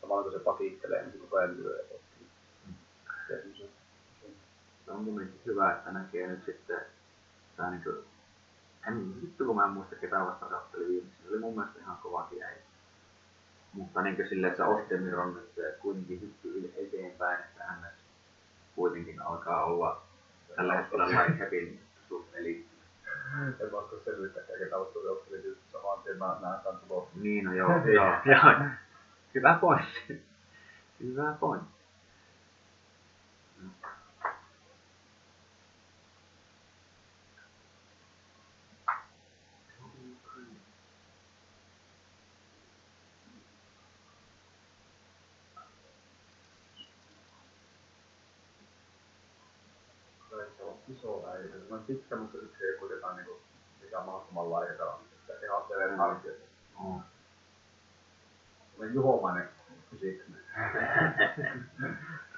Samalla kun se pakittelee, niin se koko ajan lyö ja Se on mun mielestä hyvä, että näkee nyt sitten tämä niin kuin en vittu kun mä en muista ketä vasta se otteli viimeksi. Se oli mun mielestä ihan kovakin äijä. Mutta niin kuin silleen, että Ostemir on nyt kuitenkin hyppy eteenpäin, että hän kuitenkin alkaa olla tällä hetkellä light happy suht eli en mä osaa selvittää, ketä otteli otteli just samaan tien mä näen tämän tuloksen. Niin, no joo, joo, joo. Hyvä pointti. Hyvä pointti. Iso äijä. Se on pitkä, mutta sitten ei kuitenkaan niinku mikään mahdottoman laiha. Että ihan sellainen harki. Mm. Olen juhomainen fysiikka.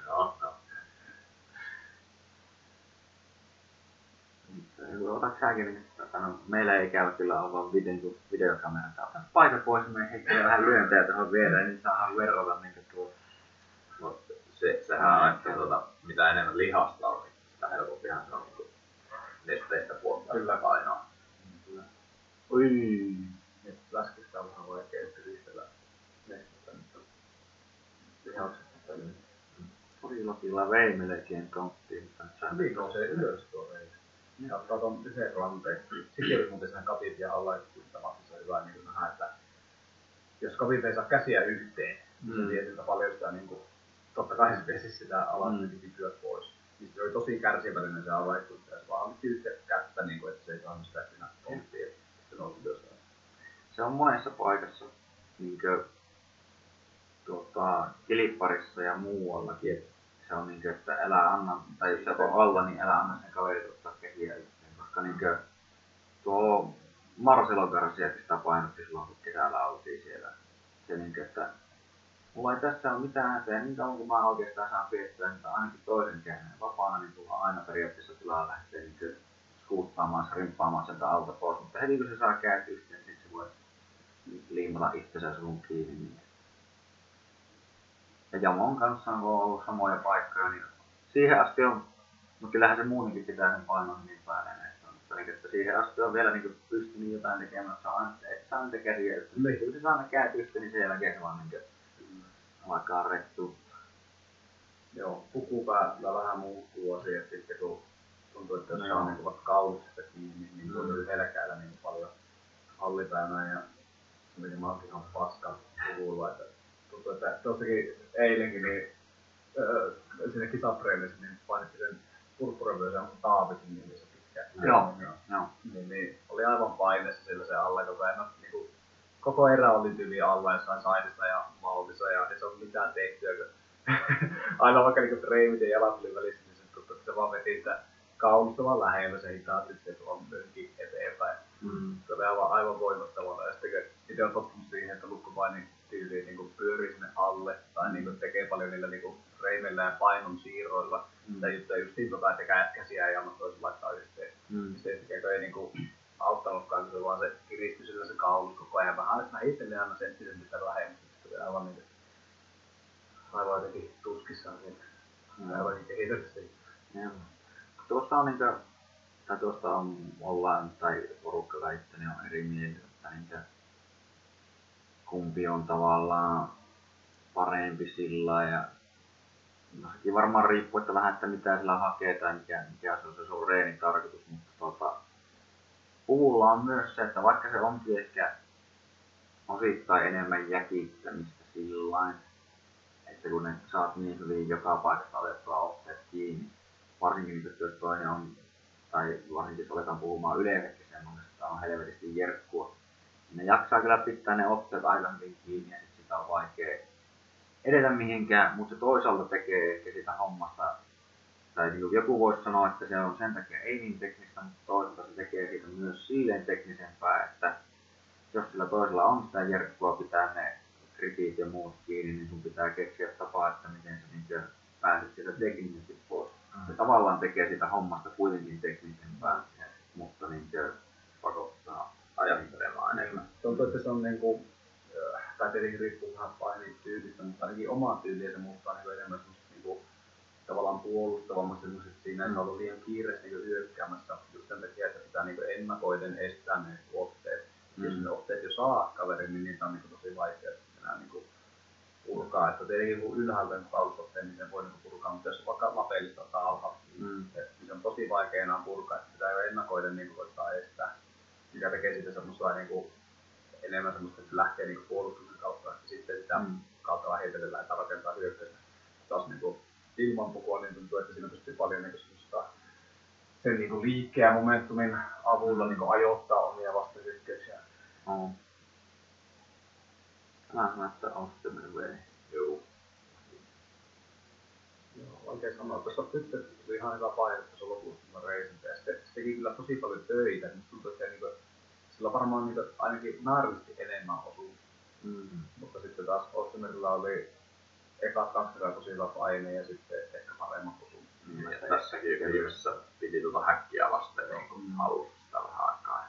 no, no. Otatko säkin, niin no, meillä ei käy kyllä olla vaan video, videokamera. Ota paita pois, me heittää vähän lyöntejä tuohon viereen, niin saadaan verrata niin tuo. No, se, sehän on, että tuota, mitä enemmän lihasta on, niin sitä helpompihan se on niin Kyllä. painoa. Kyllä. Oi, nyt läskistä on vähän vaikea ristellä nestettä, mutta lihakset paljon. Porilotilla vei melkein konttiin. Viikon se ylös tuo vei. Ja katon yhden ranteen. Sitten oli muuten sen ja alla kuittamaksissa hyvä niin nähdä, että jos kapit ei saa käsiä yhteen, niin se vie siltä paljon sitä niin kuin, totta kai se vesi sitä alas mm. pois niin se oli tosi kärsivällinen se avaikuttaja. Se vaan otti yhtä kättä, niin kuin, että se ei saanut sitä siinä tonttia, että se nousi ylös. Se on monessa paikassa, niin kuin, tuota, kilipparissa ja muuallakin, että se on niin kuin, että älä anna, tai jos se on alla, niin älä anna sen kaverit ottaa käsiä yhteen, koska niin kuin, tuo Marcelo Garcia sitä painotti silloin, kun kesällä oltiin siellä. Se niin kuin, että mulla ei tässä ole mitään häpeä, niin kauan kuin mä oikeastaan saan pidettyä niin ainakin toisen käden vapaana, niin tulla aina periaatteessa tilaa lähteä niin skuuttaamaan, rimppaamaan sieltä alta pois, mutta heti kun se saa yhteen, niin se voi liimata itsensä sun kiinni. Niin. Ja Jamon kanssa on ollut samoja paikkoja, niin siihen asti on, mutta kyllähän se muutenkin pitää sen painon niin päälle. Mutta niin, että siihen asti on vielä niin pystynyt jotain tekemään, että saa, et saa niitä käsiä, että kun se saa ne niin sen jälkeen se vaan niin alkaa rettuuttaa. Joo, pukupäällä vähän muuttuu asiat sitten, kun tuntuu, että jos No saa joo. niin vaikka kaulusesta kiinni, niin, niin Mm. tuntuu selkäällä niin paljon hallipäivää ja meni mä oonkin ihan paska puhulla, että tuntuu, että tuossakin eilenkin niin öö, sinne kisatreenissä niin painettiin sen purppuravyösen Taavitin niin se pitkä. Joo, niin, joo. niin, niin, oli aivan paineessa sillä se alla koko ajan. No, niin kuin, koko erä oli tyyli alla jossain saidissa ja maltissa ja ei se ollut mitään tehtyä. Kun aina vaikka niin treimit ja jalat oli välissä, niin se tuntui, että se vaan veti sitä kaulusta vaan lähellä se hitaasti, se on myöskin eteenpäin. Mm. Se oli aivan, aivan voimattavaa. Ja sitten kun itse on tottunut siihen, että lukkopaini tyyliin niin kuin pyörii sinne alle tai niin kuin tekee paljon niillä niin kuin reimeillä ja painon siirroilla. Mm. Sitä juttuja justiin tota, että kä- käsiä ei anna toisen laittaa yhteen. Mm. Se tekee ei niinku auttanutkaan, kun se vaan se kiristyi sillä se kaulus koko ajan vähän vähitellen aina senttisentiltä lähemmäs. Se oli aivan niinku aivan jotenkin tuskissaan siitä. Mm. Aivan kehitystä. Joo. Tuosta on niinkö, tai tuosta on, ollaan, tai porukka väittänyt on eri mieltä, että niinkö, kumpi on tavallaan parempi sillä ja no sekin varmaan riippuu, että vähän, että mitä sillä hakee tai mikä, mikä se on se sun reenin tarkoitus, mutta tota, puvulla on myös se, että vaikka se onkin ehkä osittain enemmän jäkittämistä sillain, että kun ne saat niin hyvin joka paikasta otettua otteet kiinni, varsinkin jos toinen on, tai varsinkin jos aletaan puhumaan yleensäkin semmoisesta, on helvetisti jerkkua, niin ne jaksaa kyllä pitää ne otteet aika hyvin kiinni ja sit sitä on vaikea edetä mihinkään, mutta se toisaalta tekee ehkä sitä hommasta, tai niin kuin joku voisi sanoa, että se on sen takia ei niin teknistä, mutta toisaalta se tekee siitä myös silleen teknisempää, että jos sillä toisella on sitä jerkkua pitää ne gripit ja muut kiinni, niin sun pitää keksiä tapaa, että miten sä niin pääset sieltä teknisesti pois. Se tavallaan tekee sitä hommasta kuitenkin teknisempää, mutta niin pakottaa ajattelemaan enemmän. Tuntuu, että se on niinku, äh, tai tietenkin riippuu vähän painin tyylistä, mutta ainakin omaa tyyliä se muuttaa niinku enemmän tavallaan puolustavammaksi semmoiset siinä, että on ollut liian kiireesti niinku hyökkäämässä just sen takia, että pitää niinku ennakoiden estää ne otteet. Mm. Jos Mm. ne otteet jo saa kaverin, niin niitä on niinku tosi vaikea enää niinku purkaa. Että tietenkin kun ylhäältä nyt tausotteen, niin ne voi niinku purkaa, mutta jos vaikka lapellista ottaa alhaalta, Mm. et niin se on tosi vaikea enää purkaa, että pitää jo ennakoiden niin koittaa estää, mikä tekee siitä semmoista niin kuin, enemmän semmoista, että lähtee niin puolustuksen kautta, että sitten sitä Mm. kautta vähitellen tai rakentaa hyökkäystä. Taas niin kuin, ilman pukua niin tuntuu, että siinä pystyy paljon niin sen niin liikkeen ja momentumin avulla niin kuin, ajoittaa omia vastahyökkäyksiä. Että on sitten mennyt vei. Joo. Joo, vaikea sanoa. Tuossa tyttö tuli ihan hyvä paine tuossa lopussa, kun mä reisin. Ja sitten se teki kyllä tosi paljon töitä. Niin tuntuu, että niin kuin, sillä varmaan niin kuin, ainakin määrällisesti enemmän osuu. Mm. Mutta sitten taas Ostemerilla oli ekat kaksi hyvä paine ja sitten ehkä paremmat osuu. Mm, ja tässäkin viimeisessä piti tuota häkkiä vasten niin kuin hallussa sitä vähän aikaa.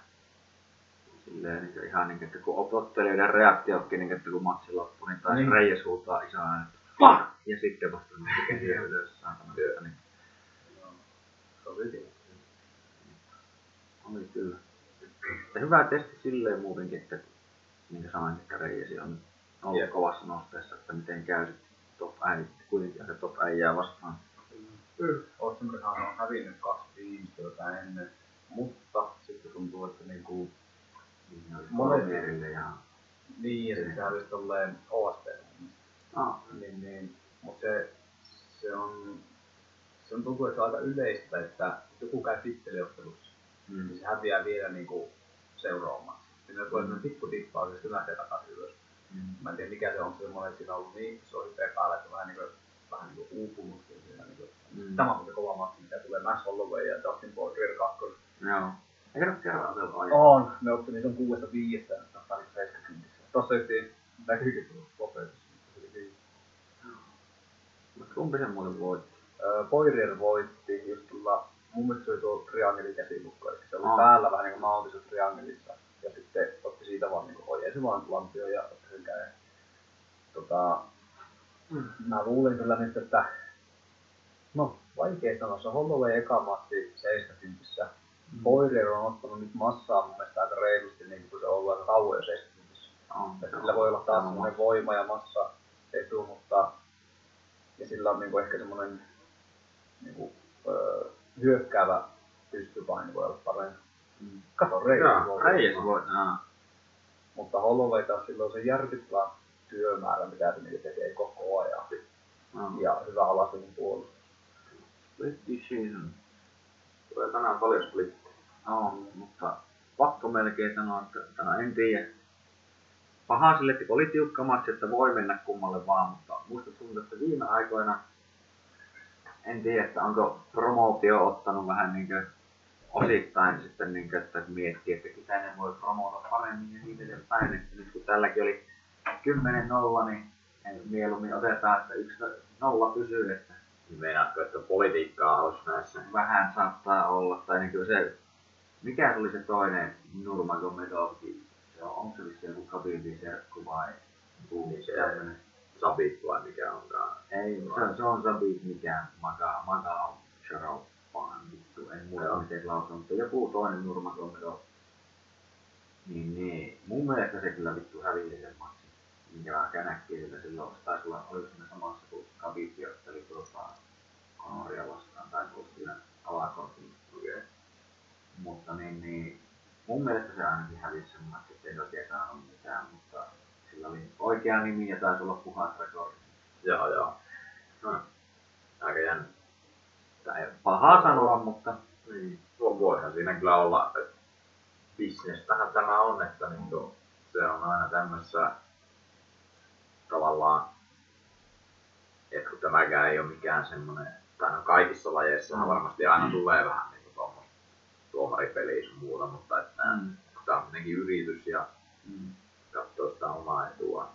Silleen niin ihan niin, että kun ottelijoiden reaktiotkin, niin että kun matsi loppui, niin taisi Niin. niin. Reijäs huutaa iso ääni. Fuck! Ja sitten vasta niin käsiä ylös saatana. Niin Joo. Se oli oli kyllä. Ja hyvä testi silleen muutenkin, että niin kuin sanoin, että Reijäsi on ollut Jep. kovassa nosteessa, että miten käy sitten top äijä, kuitenkin aika top äijää vastaan. Ostemerihan on hävinnyt kaksi viimeistä tätä ennen. Mutta sitten tuntuu, että niinku, Niin ne oli Monet- ja... niin ja sitten se hävisi tolleen OSP. Ah, Niin, niin, mutta se, se on, se on tuntuu, että se on aika yleistä, että joku käy titteliottelussa, mm. niin se häviää vielä niinku seuraavaksi. Siinä tulee sellainen pikku tippaus ja sitten lähtee takaisin ylös. Mm. Mä en tiedä mikä se on, se semmoinen, siinä on ollut niin iso päällä, että vähän niinku, vähän niinku uupunutkin siinä. Niinku. Mm. Tämä on se kova matsi, mitä tulee Max Holloway ja Dustin Poirier 2. Joo. Eikä nyt kerran se ole On, ne otti niitä on kuudesta viidestä, että on 70. Tossa yhtiin näkyykin tuossa lopetus. Mutta kumpi sen muuten voitti? Poirier voitti just tulla, mun mielestä se oli tuo triangeli käsilukko, eli se oli Aa. päällä vähän niinku mauntissa triangelissa, ja sitten otti siitä vaan niinku ojensi vaan lampio ja otti sen käden. Tota, mä luulin kyllä nyt, että no vaikea sanoa, se on Holloway eka matsi 70 Poirier on ottanut nyt massaa mun mielestä aika reilusti, niin kuin se on ollut aika kauan jo 70 On. että sillä voi olla taas semmoinen voima ja massa etu, mutta Ja sillä on niinku ehkä semmoinen niinku, öö, hyökkäävä pystypaini voi olla parempi. Mm. Kato, Reijä. Joo, Reijäs voi, jaa. Mutta Holloway taas silloin se järkyttävä työmäärä, mitä se niitä tekee koko ajan. Joo. Ja hyvä alaselun puolustus. Split decision. Tulee tänään paljon splittiä. On, mutta pakko melkein sanoa, että tänä en tiedä. Paha sille, että oli tiukka matsi, että voi mennä kummalle vaan, mutta musta tuntuu, että viime aikoina en tiedä, että onko promootio ottanut vähän niin kuin osittain sitten niin kuin, että miettii, että ketä ne voi promota paremmin ja niin edespäin. Että nyt kun tälläkin oli 10-0, niin mieluummin otetaan, että yksi nolla pysyy, että meinaatko, että politiikkaa olisi näissä? vähän saattaa olla. Tai niin se, mikä se oli se toinen Nurmagomedovkin? Se on, onko se vissi joku Khabibin serkku vai joku Niin se- tämmönen? Sabit vai mikä onkaan? Ei, se, on- se on Zabit mikä Maga, Maga on vittu, en muista Joo. miten se lausuu, mutta joku toinen Nurmagomedov. Niin, niin, mun mielestä se kyllä vittu hävisi sen matsin. Minkä vähän känäkkiä sillä silloin, se taisi olla, oliko siinä samassa kun Khabib otteli tuota Conoria vastaan, tai tuossa siinä alakortin. Mutta niin, niin, mun mielestä se ainakin hävisi sen matsin, ettei oikein saanut mitään, mutta sillä oli oikea nimi ja taisi olla puhas rekordi. Joo, joo. No, aika jännä. Tää ei paha sanoa, mutta Niin. Tuo voihan siinä kyllä olla, että bisnestähän tämä on, että niin kuin, se on aina tämmössä tavallaan, että kun tämäkään ei ole mikään semmoinen, tai no kaikissa lajeissa Mm. varmasti aina tulee vähän niin tuommoista tuomaripeliä sun muuta, mutta että Mm. tämä on kuitenkin yritys ja mm. katsoo sitä omaa etua.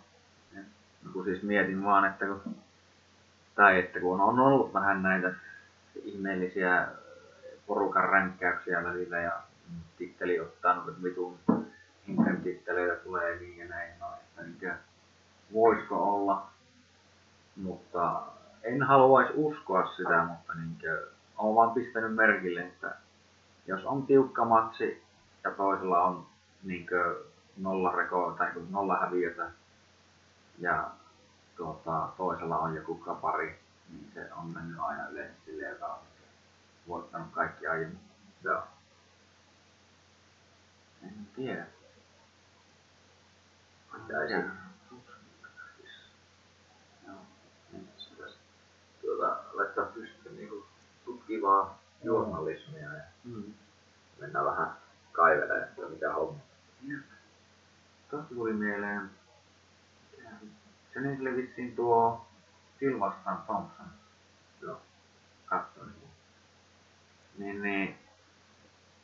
No, kun siis mietin vaan, että kun, tai että kun on ollut vähän näitä ihmeellisiä porukan ränkkäyksiä välillä ja titteli ottanut vitun hinten titteleitä tulee niin ja näin, no, että niinkö, voisiko olla, mutta en haluaisi uskoa sitä, mutta niinkö, olen vaan pistänyt merkille, että jos on tiukka matsi ja toisella on niinkö nolla reko tai nolla häviötä ja tuota, toisella on joku kapari, niin se on mennyt aina yleensä voittanut kaikki aiemmin. Joo. En tiedä. Pitäisi. Joo. Tuota, laittaa pystyyn niin tutkivaa journalismia ja Mm. mennä vähän kaivelemaan, että mitä homma. Tuosta tuli mieleen, se niin vissiin tuo Silvastan Thompson. Joo. Katsoin. Niin, niin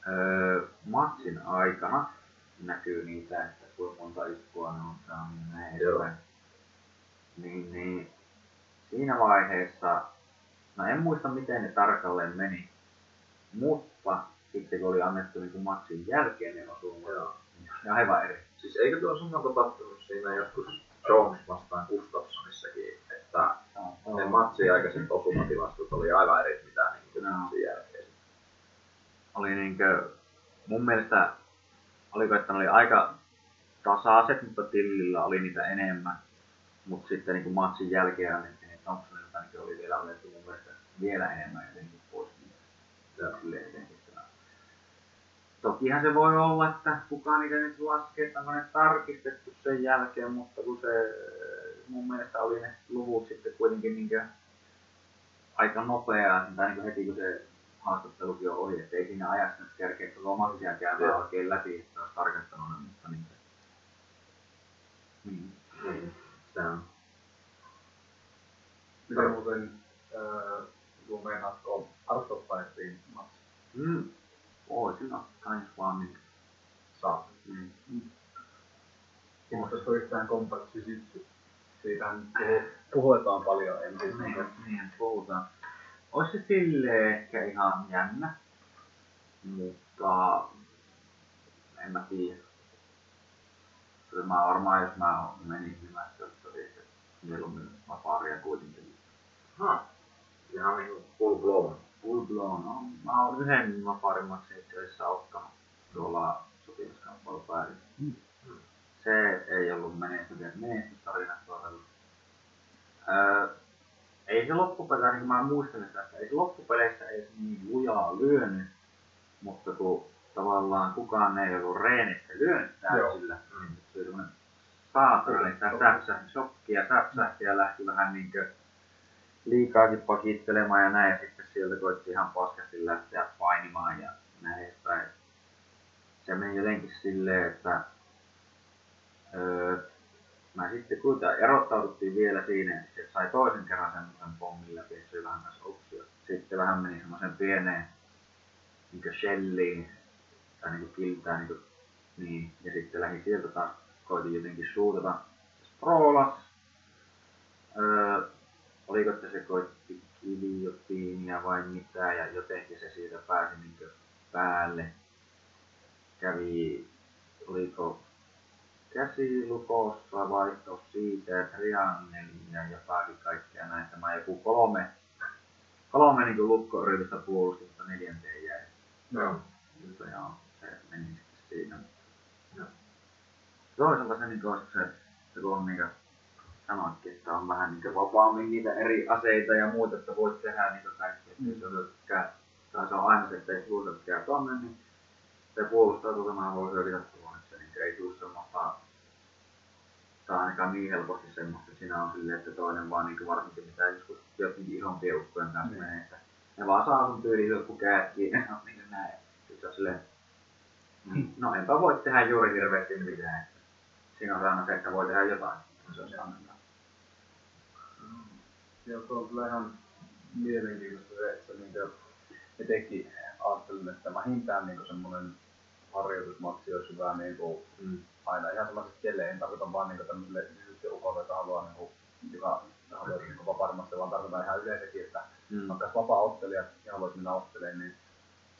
öö, matsin aikana näkyy niitä, että kuinka monta iskua ne on saanut ja näin edespäin. Niin, niin siinä vaiheessa, no en muista miten ne tarkalleen meni, mutta sitten kun oli annettu niin kuin matsin jälkeen ne osumat, Joo. niin aivan eri. Siis eikö tuo sama tapahtunut siinä joskus Jones vastaan Gustafssonissakin, että ne matsin aikaiset osumatilastot oli aivan eri mitä niin kuin Joo. matsin jälkeen. Oli niinkö, mun mielestä, oliko, että ne oli aika tasaiset, mutta Tillillä oli niitä enemmän. Mutta sitten niin matsin jälkeen annettiin, niin Thompsonilta niin oli vielä otettu mun mielestä vielä enemmän jotenkin pois. Niin. Tokihan se voi olla, että kukaan niitä nyt laskee, että onko ne tarkistettu sen jälkeen, mutta kun se mun mielestä oli ne luvut sitten kuitenkin niin aika nopeaa, tai niin heti kun se haastattelukin on ohi, että ei siinä ajassa nyt kerkeä koko matsia Joo. oikein läpi, että olisi tarkastanut ne, mutta niin. Niin. Niin. Se on. Miten muuten, öö, kun meinaatko Arstopaisiin matsi Mm. Voisin ottaa jos vaan niin. saa? Mm. Kiinnostaisiko yhtään Compact Jiu-Jitsu? Siitähän puhu- puhutaan paljon ensin. Niin, niin puhutaan. Olisi se silleen ehkä ihan jännä, mutta en mä tiedä. Kyllä mä varmaan, jos mä menisin, niin mä katsoin, että mieluummin vapaaria kuitenkin. Ha. Ihan niinku full blown. Full blown on. Mä oon yhden vapaarimaksi itse asiassa ottanut tuolla sotilaskamppailu päälle. Se ei ollut menestys, menestystarina tuolla. Öö, ei se loppupeleissä, niin mä muistan että ei se loppupeleissä edes niin lujaa lyönyt, mutta kun tavallaan kukaan ei ollut reenistä lyönyt täysillä, niin se oli semmoinen saatana, niin sitä säpsähti, shokki ja säpsähti ja lähti vähän niinkö liikaakin pakittelemaan ja näin, ja sitten sieltä koitti ihan paskasti lähteä painimaan ja näin edespäin. Se meni jotenkin silleen, että öö, mä sitten kuinka erottauduttiin vielä siinä, että sai toisen kerran semmoisen pommin läpi, että se oli vähän upsia. Sitten vähän meni semmoisen pieneen niin shelliin tai niin kiltään niin, niin, ja sitten lähdin sieltä taas koitin jotenkin suutata. Sproolas. Öö, oliko että se koitti kiljotiinia vai mitä ja jotenkin se siitä pääsi niin päälle. Kävi, oliko käsilukossa vaihto siitä ja triangelin ja jotakin kaikkea näitä. Mä joku kolme, kolme niin lukkoyritystä puolusti, mutta neljänteen jäi. Joo. Mutta joo, se meni sitten siinä. Ja toisaalta se niin olisi se, se kun on niin sanoitkin, että on vähän niin vapaammin niitä eri aseita ja muuta, että voit tehdä niitä kaikkea. Mm. Jos käy, tai se on aina se, että ei suutat käy tonne, niin se puolustautuminen voi hyödytä tuonne. Se niin ei tule semmoista, tai ainakaan niin helposti semmoista, että siinä on silleen, että toinen vaan niin varsinkin mitä joskus jotenkin isompien ukkojen kanssa mm. menee, että ne vaan saa sun tyyliin joku käät kiinni, no niin näin. Sitten on silleen, mm, no enpä voi tehdä juuri hirveästi mitään. Siinä on aina se, että voi tehdä jotain. Se on se Joo, se on kyllä ihan mielenkiintoista se, että niin etenkin ajattelin, että vähintään niin semmoinen harjoitusmatsi olisi hyvä niin kuin, mm. aina ihan sellaiset kelle, en tarkoita vaan niin tämmöiselle yhtiöukolle, joka haluaa niin kuin, joka haluaisi niin vapaa vaan tarkoitan ihan yleensäkin, että mm. vaikka vapaa-ottelija ja haluaisi mennä ottelemaan, niin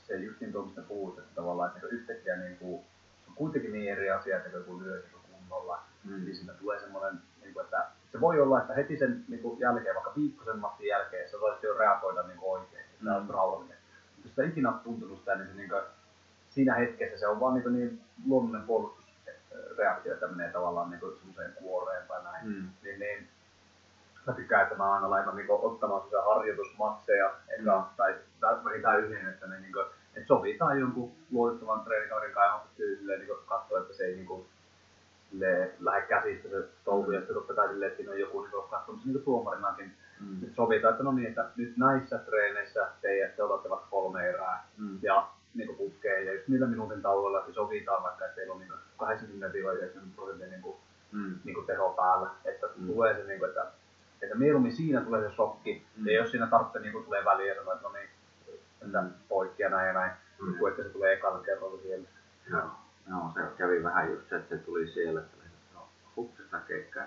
se just niin tuomista puhut, että tavallaan että yhtäkkiä niin kuin, se on kuitenkin niin eri asia, että kun lyö niin kunnolla, mm. niin siinä tulee semmoinen, niin kuin, että se voi olla, että heti sen niin kuin jälkeen, vaikka viikkosen matsin jälkeen, se voisi jo reagoida niin kuin oikein, että mm. on rauhallinen. Jos sitä ikinä on tuntunut sitä, niin, se, niin kuin, siinä hetkessä se on vaan niin, niin luonnollinen puolustusreaktio, että menee tavallaan niin semmoiseen kuoreen tai näin. Mm. Niin, niin, mä tykkään, että mä aina laitan niin ottamaan sitä harjoitusmatseja, eka, mm. tai vähintään yhden, että ne niin kuin, että sovitaan jonkun luotettavan treenikaverin kanssa silleen, niin katsoa, että se ei niin kuin, sille lähde käsistä se touhu, ja sitten kai silleen, että siinä on joku niin katsomassa niin tuomarinakin. Mm. Nyt sovitaan, että no niin, että nyt näissä treeneissä teidän te otatte vaikka kolme erää mm. ja niin putkeen, ja just niillä minuutin tauolla se sovitaan vaikka, että teillä on niin 80-90 prosentin niin kuin, mm. niin kuin teho päällä, että mm. tulee se, niin kuin, että, että mieluummin siinä tulee se shokki, mm. ja jos siinä tarvitsee niin kuin, tulee ja sanoo, että no niin, että poikki ja näin ja näin, mm. kuin että se tulee ekalla kerralla siellä. Joo. Joo, se kävi vähän just se, että se tuli siellä, että no, hupsista keikkaa.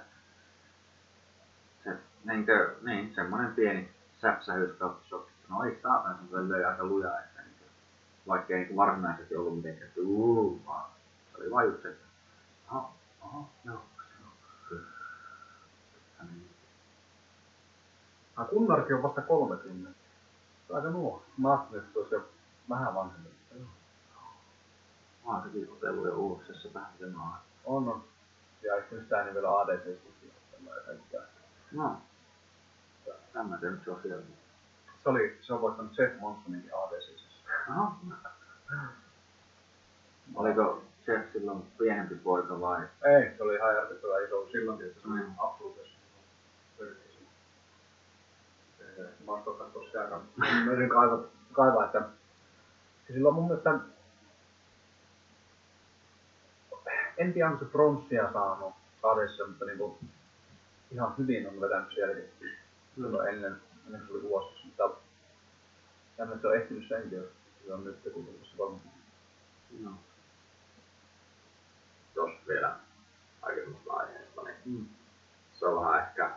Se, niinkö, niin, semmoinen pieni säpsähys kautta shokki. No ei saatana, se löi aika lujaa, vaikka ei niin varsinaisesti ollut mitenkään, että uuu, vaan se oli vaan just se, että aha, aha, joo, joo. Ah, Kunnarkin on vasta 30. Aika nuo. Mä ajattelin, että se olisi jo vähän vanhempi. Mä oon sekin otellut jo uuksessa vähän sen. On, on. Ja ehkä sitä niin vielä ADC No. Tämä se nyt sosiaali. Se oli, se on voittanut Jeff Monsoninkin ADC. Aha. Oliko Jeff silloin pienempi poika vai? Ei, se oli ihan järkyttävä iso silloinkin, että se oli mm. absoluuttisesti Mä oon tosiaan. Mä yritin kaivaa, kaivaa, että silloin mun mielestä en tiedä, onko se pronssia saanut sarjassa, mutta niin kuin, ihan hyvin on vetänyt sielläkin silloin ennen, ennen kuin se oli vuosi. Mutta se on ehtinyt senkin, jos se on nyt kun se varmasti. No. Jos vielä aikaisemmasta aiheesta, niin mm. se on vähän ehkä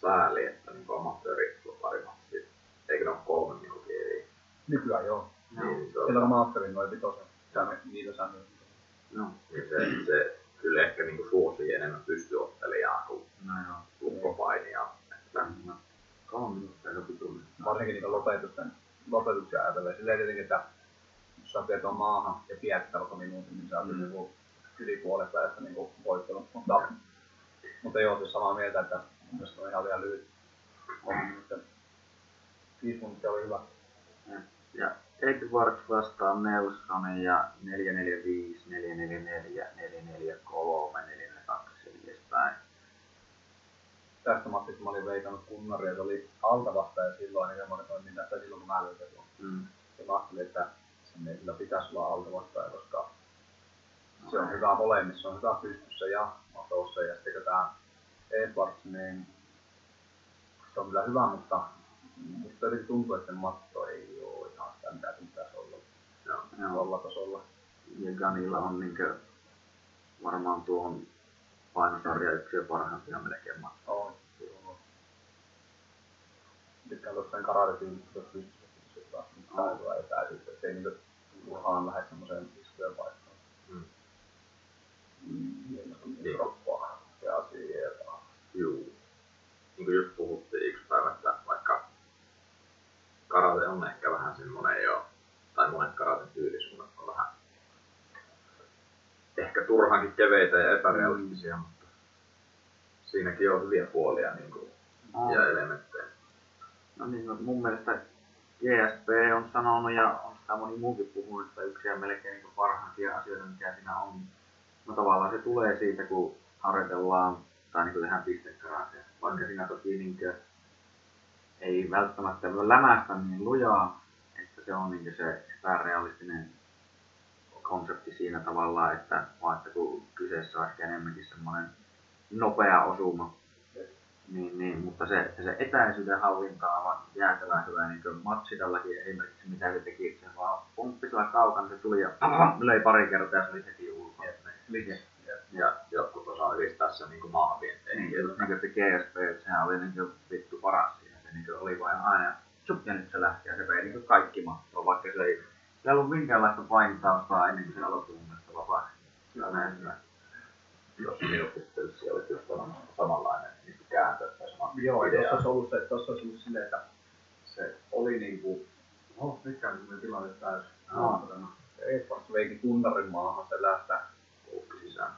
sääli, että niin amatööriluparimatsi, eikö ne ole kolme minuuttia? Nykyään joo. Niin, se on... Siellä on masterin noin vitosen, niitä säännöitä. No. Niin se, se kyllä ehkä niin kuin suosii enemmän pystyottelijaa kuin no, lukkopainia. Että, no, kolme minuuttia jo pituinen. Varsinkin niin lopetusten, lopetuksia ajatellen. Silleen tietenkin, että jos sä teet maahan ja pidät alkoi minuutin, niin sä oot mm. niin yli puolesta ajasta niin voittanut. Mutta, mutta joo, siis samaa mieltä, että mun mielestä on ihan liian lyhyt minuuttia. 5 minuuttia oli hyvä. Ja Edwards vastaa Nelson ja 445, 444, 443, 442 edespäin. Tästä matsista mä olin veikannut kunnaria, se oli alta vastaan ja silloin, niin mä toimin tästä silloin kun mä löysin Mm. Ja mä ajattelin, että sen ei kyllä pitäisi olla alta vastaan, koska se on hyvä molemmissa, se on hyvä pystyssä ja matossa. Ja sitten kun tää Edwards, niin se on kyllä hyvä, mutta musta jotenkin tuntuu, että se matto ei oo ihan sitä, mitä sen pitäisi olla. Joo. Tuolla tasolla. Ja Ganilla on niinkö varmaan tuon painosarja yksi parhaimpia melkein matkaa. On. Joo. Tykkään tuosta sen karatetyyn, jos pystyssä pystyssä taitoa etäisyyttä, ettei niinku turhaan lähde semmoiseen iskujen paikkaan. Mm. Mm, niin, Niin. niin. kroppaa ja. Juu. Niin kuin just puhuttiin yksi päivä, että vaikka karate on ehkä vähän semmoinen jo, tai monet karaten tyylisuunnat ehkä turhankin keveitä ja epärealistisia, mutta siinäkin on hyviä puolia niin kuin, ja elementtejä. No niin, no mun mielestä GSP on sanonut ja on sitä moni muukin puhunut, että yksi ja melkein niin parhaimpia asioita, mikä siinä on. No tavallaan se tulee siitä, kun harjoitellaan tai niin tehdään pistekaratea. Vaikka siinä toki niin kuin, ei välttämättä voi lämästä niin lujaa, että se on niin se epärealistinen konsepti siinä tavalla, että vaikka kun kyseessä on ehkä enemmänkin semmoinen nopea osuma, niin, niin, mutta se, se etäisyyden hallinta on jäätävän hyvä, niin kuin Matsidallakin esimerkiksi, mitä se teki, se vaan pomppi sillä kaukana, se tuli ja löi pari kertaa ja se oli heti ulkona. Liike. Ja jotkut osaa yristää sen niin maavienteihin. Niin, just niin kuin se GSP, sehän oli niin kuin vittu paras siinä, se niin kuin oli vain aina, ja nyt se lähti, ja se vei niin kuin kaikki mattoa, vaikka se ei, se ei ollut minkäänlaista painitaustaa ennen kuin se aloitti mun mielestä vapaasti. Kyllä näin hyvä. Tuossa minuuttipelissä oli just samanlainen, niin kääntö tai sama Joo, idea. tuossa olisi ollut, se, tuossa olisi ollut silleen, että se oli niinku, oho, mikä on semmoinen tilanne täys. Joo. Edwards veikin kunnarin maahan se lähtää. Kuukki sisään.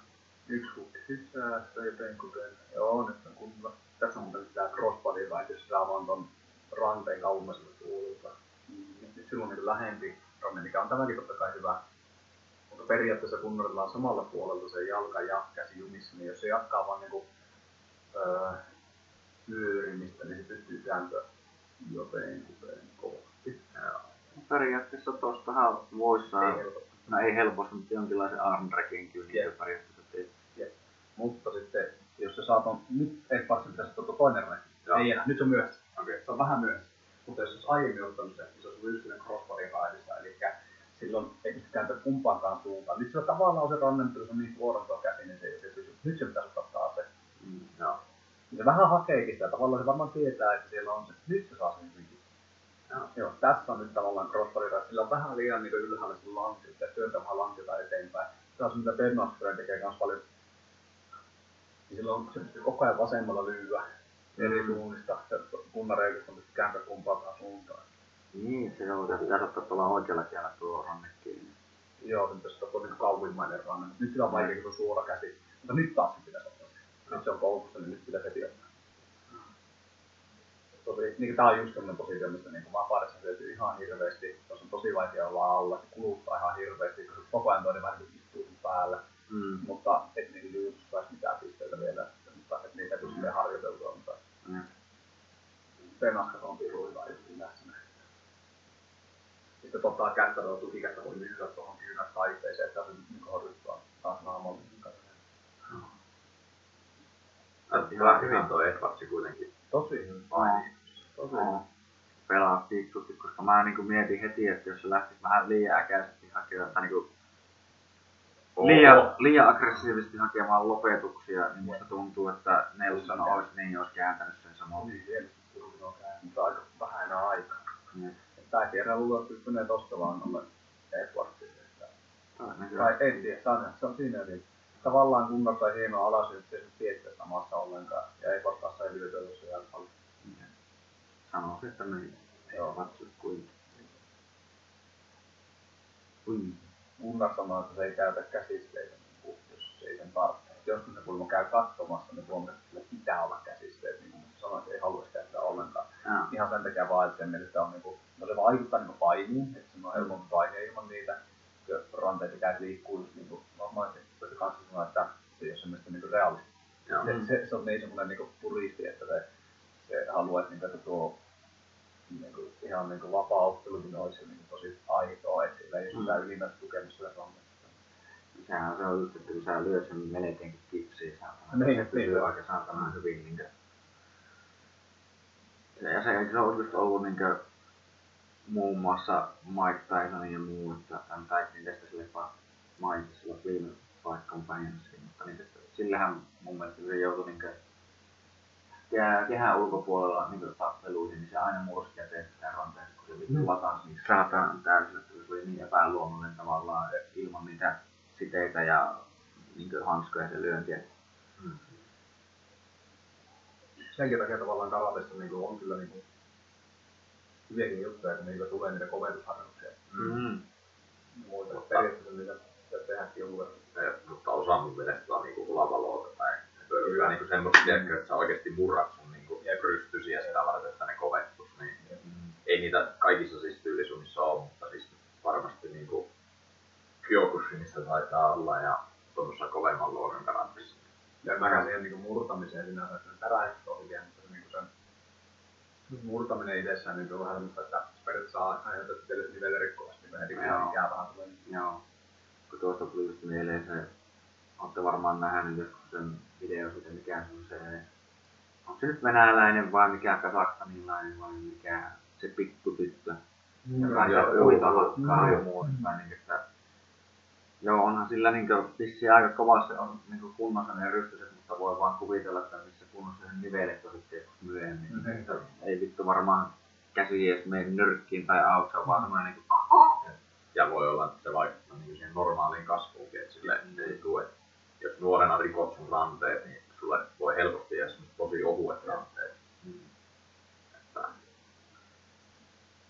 Yksi kukki sisään, se ei penkuten. Joo, nyt on kunnolla. Tässä on muuten tää crossbody väitys, saa vaan ton ranteen kauemmaiselle tuulilta. Mm, Nyt silloin niinku lähempi mikä on tämäkin totta kai hyvä. Mutta periaatteessa kunnarilla on samalla puolella se jalka ja käsi jumissa, niin jos se jatkaa vaan niinku öö, pyörimistä, niin se pystyy kääntyä jotenkuten kohti. Periaatteessa tostahan voisi saada, Ei helposti. no ei helposti, mutta jonkinlaisen armdragin kyllä kuin periaatteessa teet. Mutta sitten, jos sä saat on, nyt ei varsin pitäisi tuo toinen. Joo. Ei enää, nyt se on myöhässä. Okei. Se on vähän myöhässä. Mutta jos olisi aiemmin ottanut sen, niin just siinä crossbody raidissa. Eli silloin ei pysty kääntämään kumpaankaan suuntaan. Nyt sillä tavallaan se rannentelu, se on niin vuorontoa käsin, niin se ei pysy. Nyt se pitäisi ottaa taas se. Mm. Se vähän hakeekin sitä. Tavallaan se varmaan tietää, että siellä on se. Nyt se saa sen hyvinkin. Joo. Joo, tässä on nyt tavallaan crossbody raidissa. Sillä on vähän liian niin ylhäällä se lanki, että työntää vähän lankiota eteenpäin. Se on se, mitä Ben Askren tekee myös paljon niin silloin se pystyy koko ajan vasemmalla lyödä eri Mm. suunnista. Ja kunnareikasta pystyy kääntää kumpaakaan suuntaan. Niin, se on, se pitäisi ottaa tuolla oikealla kielellä tuo ranne kiinni. Joo, se pitäisi ottaa niin kauimmainen ranne. Nyt sillä on vaikea, kun se on suora käsi. Mutta nyt taas se pitäisi ottaa se. Nyt se on koukussa, niin nyt pitäisi heti ottaa. Tosi, niin tää on just sellainen positio, mistä niin vapaudessa hyötyy ihan hirveästi. Tuossa on tosi vaikea olla alla, se kuluttaa ihan hirveästi, kun se koko ajan toinen vähän niin istuu päällä. Mm. Mutta et niillä juustossa saisi mitään pisteitä vielä, mutta et niitä ei tule harjoiteltua. Mutta Mm. Penaskas on piru hyvä just tässä. Sitten tota kättä tuo tukikättä voi lyödä tuohon kyynäs taiteeseen, että se niin horjuttaa taas naamalla. Näytti ihan hyvin toi Edwardsi kuitenkin Tosi hyvä. paini. Tosi Joo. hyvä. pelaa fiksusti, koska mä niin kuin mietin heti, että jos se lähtisi vähän liian äkäisesti hakemaan, tai niin kuin liian, liian aggressiivisesti hakemaan lopetuksia, niin musta tuntuu, että Nelson olisi niin, olisi kääntänyt sen samoin. Käynyt, mutta aika vähän aikaa. Niin. Tää kerran pystyy tosta vaan noille Edwardsille. Todennäköisesti. Tai en tiedä, on, se on siinä niin. Tavallaan kunnon sai hienoa alas, että se ei tietää samassa ollenkaan. Ja Edward kanssa ei lyötä, se jalkalla. Sanoisin, että niin. Joo. Katso kuin. Kuin. Gunnar sanoo, että se ei käytä käsisteitä, niin kuin, jos se ei sen tarvitse. Joskus se kuulemma käy katsomassa, niin huomaa, että sillä pitää olla käsisteet, niin kuin että ei haluaisi käyttää ollenkaan. Jaa. Ihan sen takia vaan, että mielestä on niinku, no se vaikuttaa niinku painiin, että se on helpompi painia ilman niitä, kun ranteita käy liikkuu just niinku normaalisti, mutta kanssa sanoa, että se ei ole semmoista niinku realistista. Se, se, se, on niin semmoinen niinku puristi, että se, se haluaa, että, niinku, että tuo niinku, ihan niinku vapaa-ottelukin olisi niinku tosi aitoa, että sillä ei ole sitä ylimääräistä tukemista sillä ranteessa. Sehän se on just, että kun sä lyöt sen melkein kipsiin saatana. Niin, se pysyy niin. aika saatana hyvin niinkö. Se, ja se, se on just ollut niinkö muun muassa Mike Tysonin ja muu, että tämän taitin tästä sille vaan mainitsi sillä viime Fight Companionsiin, mutta niin, että sillähän mun mielestä se joutui niinkö kehän, ulkopuolella niin tappeluihin, niin se aina murski ja teetti sitä ranteessa, kun se vittu latasi niin saatanan täysin, että se oli niin epäluonnollinen tavallaan ilman niitä siteitä ja niin hanskoja se lyönti. Senkin takia tavallaan karatessa niinku on kyllä niinku hyviäkin juttuja, kun niillä tulee niitä komentusharjoituksia Mm. ja muita. Mutta- Periaatteessa niitä tehdäkin jonkun verran. Mutta osa mun mielestä on niinku lavaloota tai pölyää niinku semmoista, tiedätkö, että sä oikeesti murrat sun niinku rystysi ja sitä varten, että ne kovettus, niin ei niitä kaikissa siis tyylisuunnissa ole, mutta siis varmasti niinku Kyokushinissa taitaa olla ja tuommoissa kovemman luokan karantissa. Ja ymmärrän siihen niinku murtamiseen sinänsä, että ne täräiset on hyviä, mutta se niinku sen murtaminen itsessään niin on vähän semmoista, että periaatteessa saa aiheutettu teille nivelerikkoa, niin heti ikää vähän tulee. niin Joo. Kun tuosta tuli just mieleen se, olette varmaan nähnyt joskus sen video siitä, mikä se on se, onko se nyt venäläinen vai mikä kasakstanilainen vai mikä se pikkutyttö, joka Joo, se uita joo, hakkaa ja muuta. Niin, että, joo, onhan sillä niin vissiin aika kovassa on niin kunnossa ne rystyset, mutta voi vaan kuvitella, että missä kunnossa ne nivelet on sitten myöhemmin. Mhm. Että Ei vittu varmaan käsi edes mene nyrkkiin tai auki, se on vaan semmoinen niin Ja voi olla, että se vaikuttaa niinku siihen normaaliin kasvuunkin, että sille ei tule, jos nuorena rikot sun ranteet, niin sulle voi helposti jäädä tosi ohuet ranteet. Että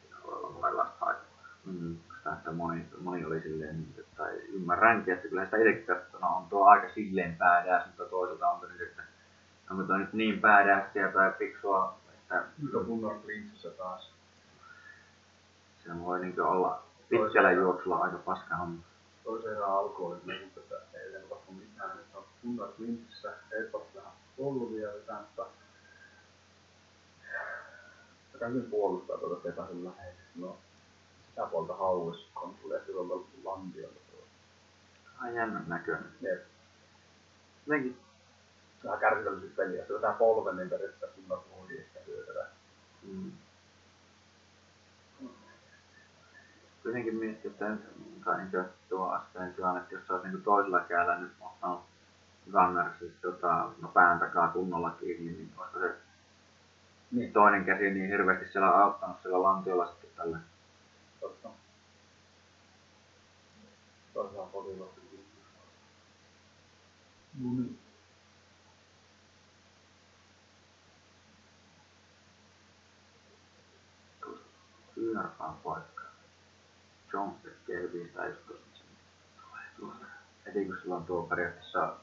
siinä voi olla monenlaista haittaa. Mm, sitä, että moni, moni oli silleen, että tai ymmärränkin, että kyllä sitä itsekin katsona on tuo aika silleen päädääs, mutta toisaalta on nyt, että onko tuo nyt niin päädäässiä tai fiksua, että Nyt on klintsissä taas. se voi niin olla pitkällä juoksulla aika paska homma. Toisen erään alku oli kyllä just, että ei tapahtu mitään, että on kunnon klintsissä, ei ole polvia ja jotain, mutta käyn puolustaa tuota Tetasen lähellä. No, sitä puolta hauis konsulia silloin lantiolla. Ai jännän näköinen. Jep. Jotenkin, Vähän kärsivällisyys peliä. Se vetää polven, niin periaatteessa kunnon voi ehkä hyökätä. mm. Kuitenkin miettii, että kai niin tuo asteen tilanne, että jos se olisi niin toisella kädellä nyt ottanut Gunnersissa tota, no pään takaa kunnolla kiinni, niin olisiko se Niin, toinen käsi niin hirveästi siellä auttanut sillä lantiolla sitten tällä. Totta. Toisaan potilaasti. No niin. Kyynärpään paikka. Jones tekee hyvin on tuo periaatteessa,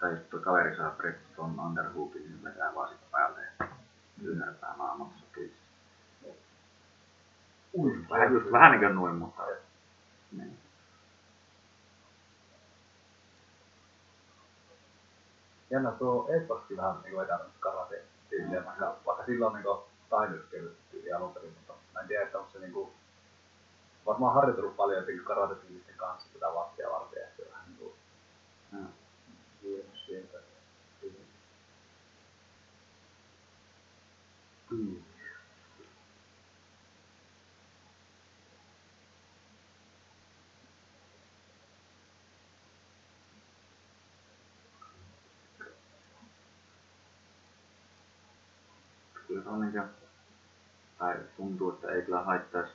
tai tuo kaveri saa periaatteessa tuon underhookin, niin vetää vaan sitä päälle ja naamassa sopii. Ui, Vähän, just vähän niin kuin noin, mutta... Niin. Jännä tuo Edwardkin vähän niin vetänyt karate tyyliä, vaikka, vaikka sillä on niin tainyrkkeily tyyli alun perin, mutta mä en tiedä, että onko se niin kuin, varmaan harjoitellut paljon jotenkin karate kanssa tätä vastia varten, ja se vähän niin kuin vienyt sieltä. Mm. Niinkö, tai tuntuu, että ei kyllä haittaisi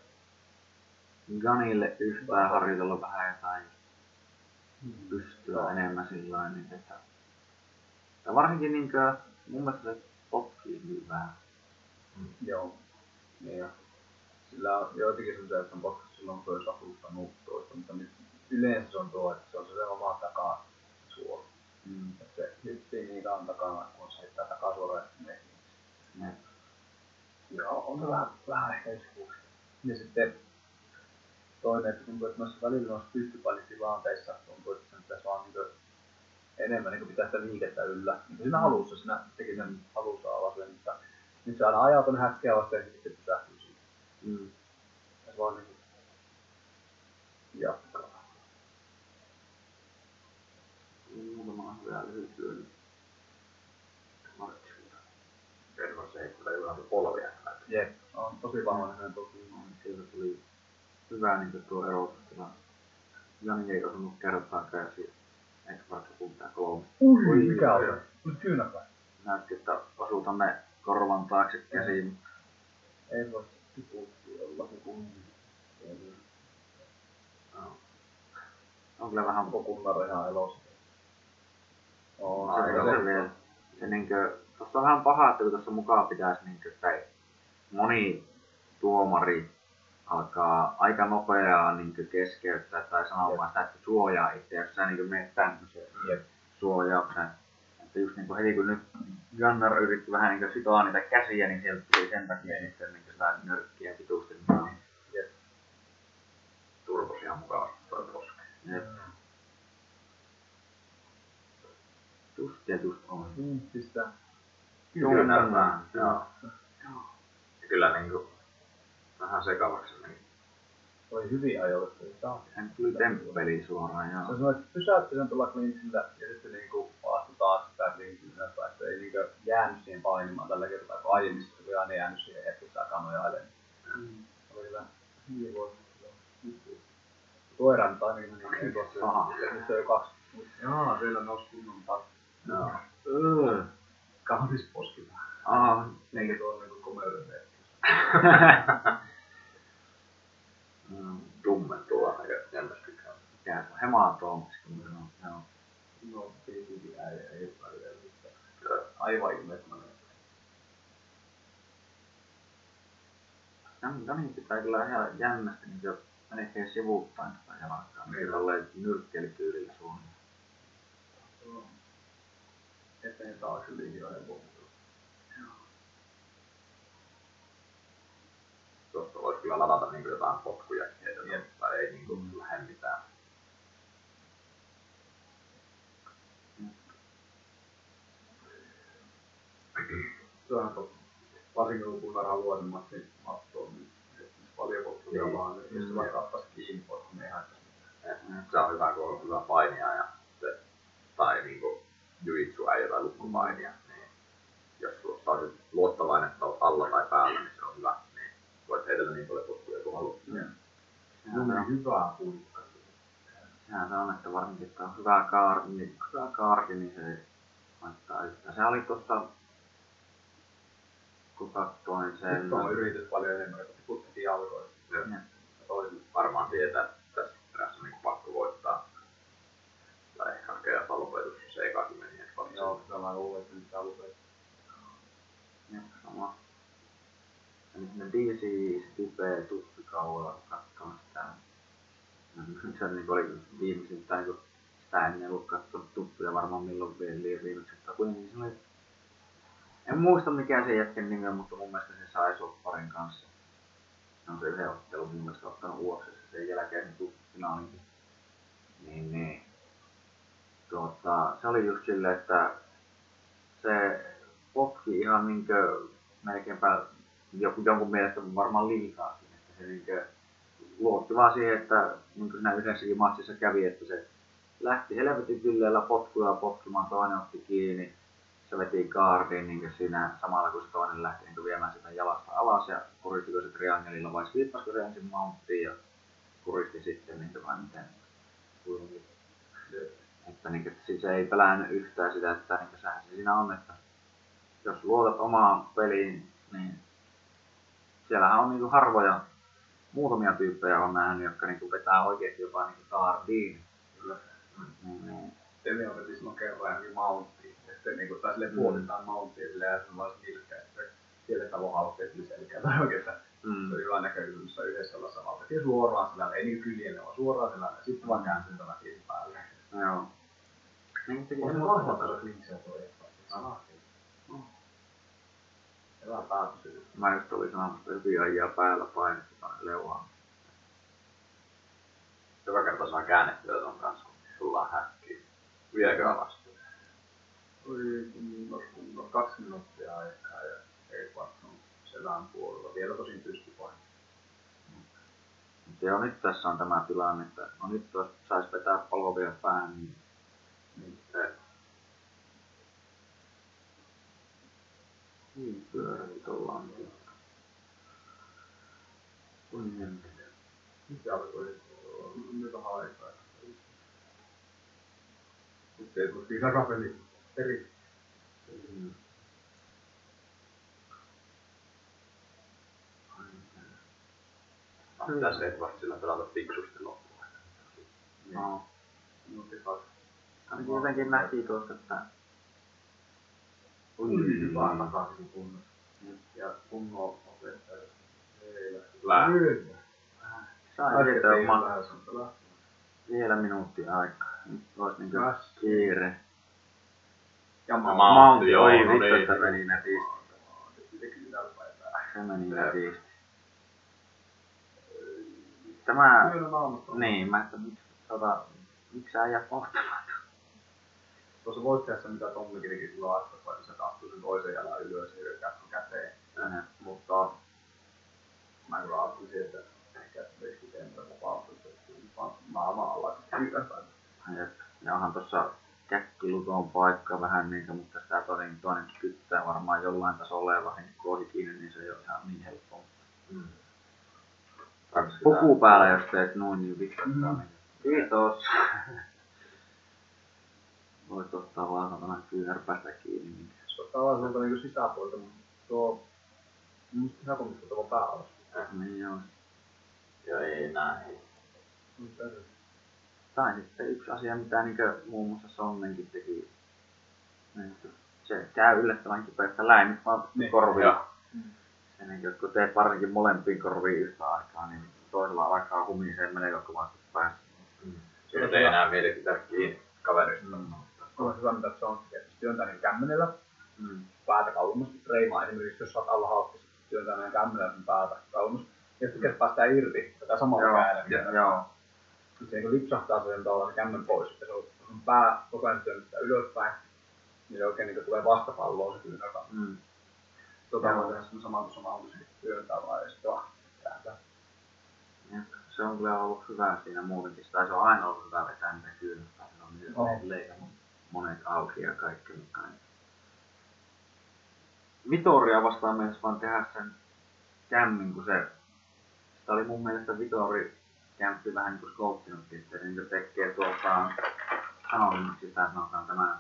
Ganille yhtään harjoitella vähän jotain pystyä enemmän sillä niin että ja varsinkin niinkö, mun mielestä se potkii hyvää. Joo. Niin ja sillä on joitakin sellaisia, että on potkassa silloin, kun olisi aputtanut toista, mutta nyt yleensä se on tuo, että se on se oma takaa suora. Mm. Että se hyppii niin takana, kun se heittää takasuoraan ja sitten menee. Ne, Joo. on se vähän, vähän ehkä yksipuolista. Ja sitten toinen, että tuntuu, että noissa välillä noissa pystypainitilanteissa tuntuu, että sen pitäisi vaan niin enemmän niin pitää sitä liikettä yllä. Niin siinä alussa, siinä teki sen alussa alasen, mutta nyt se aina ajaa tuonne häkkeä vasten ja sitten pysähtyy siihen. Mm. Ja se vaan niin jatkaa. Muutama hyvä lyhyt lyönti. Marksilta. Edward se ei ihan polvia. Jep, on tosi vahva näköinen toki. Sieltä tuli hyvä niin tuo erotustila. Jani ei osannut kertaakaan ja si- ehkä vaikka puhutaan kolme. Ui, Ui, mikä oli? Tuli kyynäpä. Näytti, että osuu tonne korvan taakse käsiin, Ei voi tiputtua jollakin kunnin. no. on kyllä vähän Onko kunnara ihan elossa? On, aika se, se vielä. Se niinkö, tossa on vähän paha, että kun tuossa mukaan pitäisi niinkö, tai moni tuomari alkaa aika nopeaa niinkö keskeyttää tai sanomaan sitä, että suojaa itse, jos sä niinkö menet tämmöiseen Jep. suojaukseen. Että just niinku heti kun nyt Gunnar yritti vähän niinkö sitoa niitä käsiä, niin sieltä tuli sen takia sitten niinkö sitä nyrkkiä pituusti. Niin, Turvos ihan mukavasti toi poske. jep. Just ja just on. Vinttistä. Kyynärpää, Joo. Kyllä niinku vähän sekavaksi meni. Oli hyvin saa. Hän tuli temppeliin suoraan, Se joo. sanoi, että pysäytti sen tuolla klinksillä ja sitten niinku astui taas sitä klinksillä että ei niinku jäänyt siihen painimaan tällä kertaa, kun aiemmin se oli aina jäänyt siihen hetkessä aikaa nojailemaan. Oli hyvä. Hyvin voitu. Koiran tai ainakin meni ei tuossa. Aha. Nyt se on jo kaksi. Jaa, siellä nousi kunnon taas. Joo. Öö. Kaunis poski. Aha. Eikä tuo niinku komeuden Mm. Tummentuu aina jännästykään. Mikä se on? Hematoomiksi, kun se on. Joo. No, tietenkin äijä ei ole välillä mitään. Aivan ihmeettömän. Jani, pitää kyllä ihan jännästi niin jo melkein sivuuttain sitä jalkaa. Niin tolleen nyrkkelityylillä suunnilleen. Eteen taakse liikioiden puhuttu. Tuosta voisi kyllä ladata niinku jotain potkuja heitä, tai ei niinku Mm. lähde mitään. Se on. Varsinkin kun haluaa sen matsin mattoon, niin paljon potkuja Niin. vaan. Jos se vaikka ottaisi kiinni potku, niin eihän se Et Se on hyvä, kun on hyvä painia ja se, tai niinku jujitsu äijä tai lukkupainia, niin jos sulla olisit luottavainen, että olet alla tai päällä, niin se on hyvä. Niin voit heitellä niin paljon potkuja kuin haluat. Sehän se on, hyvää puikkaa. sehän se on, että varsinkin, että on hyvä kaarti, niin, hyvä kaarti, niin se ei haittaa yhtään. Se oli tuossa, kun katsoin sen, Nyt on yritys paljon enemmän, kun tiputtikin jalkoja. Ja Ja. Toisin. varmaan tietää, että tässä erässä on niinku pakko voittaa. Tai ehkä hakea lopetus, jos ei ekakin meni. Joo, kyllä mä luulen, että nyt tää lukee. Ja sama. Ja nyt ne DC, Stipe, tuppikauella, kun katsoo sitä. No, Se niin oli viimeisin, tai kun sitä ennen ollut katsonut tuppuja varmaan milloin vielä viimeksi. Mutta kuitenkin se oli... En muista mikä se jätken nimi on, mutta mun mielestä se sai sopparin kanssa. Se on se yhden ottelun mun mielestä ottanut uoksessa sen jälkeen sen tuppinaalinkin. Niin, niin. Tuota, se oli just silleen, että se potki ihan niinkö melkeinpä joku, jonkun mielestä varmaan liikaakin. Että se niinkö luotti vaan siihen, että niin kuin siinä yhdessäkin matsissa kävi, että se lähti helvetin villeellä potkuja potkimaan, toinen otti kiinni, se veti kaardiin niin siinä samalla kun se toinen lähti niin viemään sitä jalasta alas ja kuristiko se triangelilla vai sweepasko se ensin mounttiin ja kuristi sitten niin vai miten. Että, niin, että siis ei pelännyt yhtään sitä, että niin sehän se siinä on, että jos luotat omaan peliin, niin siellähän on niin harvoja, muutamia tyyppejä on nähnyt, jotka niin vetää oikeasti jopa niin kaardiin. Kyllä. Niin, niin. Temi opetti silloin kerran johonkin mounttiin. Ja sitten niinku, tai silleen Mm. puolitaan mounttiin silleen, ja sitten vaan nilkkä, ja sitten sillä tavoin halkeettiin selkää. Tai oikeastaan se Mm. oli hyvä näköisyys, missä yhdessä olla samalla. Teki suoraan sillä, ei niinku kyljelle, vaan suoraan sillä, ja sitten vaan käänsin tämän siihen päälle. Joo. Niin teki On se se tuolla klinksiä tuo Aha. Hyvä päätös. Mä just olin sanomassa, hyvin ajaa päällä painetta leuaan. Joka kerta saa käännettyä ton kanssa, kun tullaan häkkiin. Viekö alas? Oli kunnos kaksi minuuttia aikaa ja ei passannut selän puolella. Vielä tosin pystypaino. Mutta joo, nyt tässä on tämä tilanne, että no nyt jos sais vetää polvia päähän, niin, niin niin pyörii tuolla on tiukka. Kuin jäntä. Mikä alkoi nyt vähän aikaa. Nyt ei tule siinä rapeli eri. Mm. No, tässä vasta sillä pelata fiksusti loppuun. No, kaksi. ainakin jotenkin näki tuosta, että Takaisin kunnossa. Ja kunnon opettaja. Meillä. Lää. Kyllä. sai vietyä Äsken ma- vähän sanotaan. vielä minuutti aikaa. Nyt olisi Kas. kiire. Ja oi vittu, niin. että meni nätisti. Se meni nätisti. Tämä, niin, mä että miksi, tota, miksi sä jää? Tuossa voittajassa, mitä Tommikin teki silloin aikaa, se tahtui sen toisen jalan ylös ja hyökkäsi käteen. Äh, Mutta mä kyllä ajattelisin, että ehkä veisi pitempään vapautusta. Naama alla ylöspäin. Jep. Ja onhan tossa käkkiluton paikka vähän niinkö, mutta sitä toinen, toinen kyttää varmaan jollain tasolla ja vahinko on ikinä, niin se ei ole ihan niin helppoa. Mm. Puku päällä, jos teet noin, niin vittu. Mm. Kiitos. Voit ottaa vaan satana kyynärpäästä kiinni. Niin. Se on tavallaan sieltä niinku sisäpuolta, mutta tuo sisäpuolta tuo pää alas. Niin joo. Ja ei näin. Mutta se- Tai sitten yksi asia, mitä niinkö muun muassa Sonnenkin teki. niin Se käy yllättävän kipeästä läimit vaan Niin, korviin. joo. Ja niin, kun teet varsinkin molempiin korviin yhtä aikaa, niin toisella alkaa humisee melko kovasti päässä. Se ei enää mieli pitää kiinni kaverista. Mm. On hyvä, mitä se on. että työntää niin kämmenellä Mm. päätä kauemmas. Reimaa esimerkiksi, jos oot alla työntää näin kämmenellä sen päätä kauemmas. Ja sitten mm. päästään irti tätä samalla Joo, kädellä. ja- joo. Sitten se niin lipsahtaa sen tavallaan se kämmen pois. Ja se on sun pää koko ajan työntää ylöspäin. Niin se oikein niin tulee vastapalloon se kyynärpää. Mm. Tota voi tehdä sen saman tuossa mahdollisesti työntää vaan ja sitten vaan kääntää. Ja se on kyllä ollut hyvä siinä muutenkin. Tai se on aina ollut hyvä vetää niitä kyynärpää. Se on niin Joo. leikannut monet auki ja kaikki. Mutta niin. Vitoria vastaan myös vaan tehdä sen kämmin, kun se, sitä oli mun mielestä Vitori kämppi vähän niin kuin skouttinutkin, että se niin tekee tuota, sanon nyt sitä, sanotaan tämä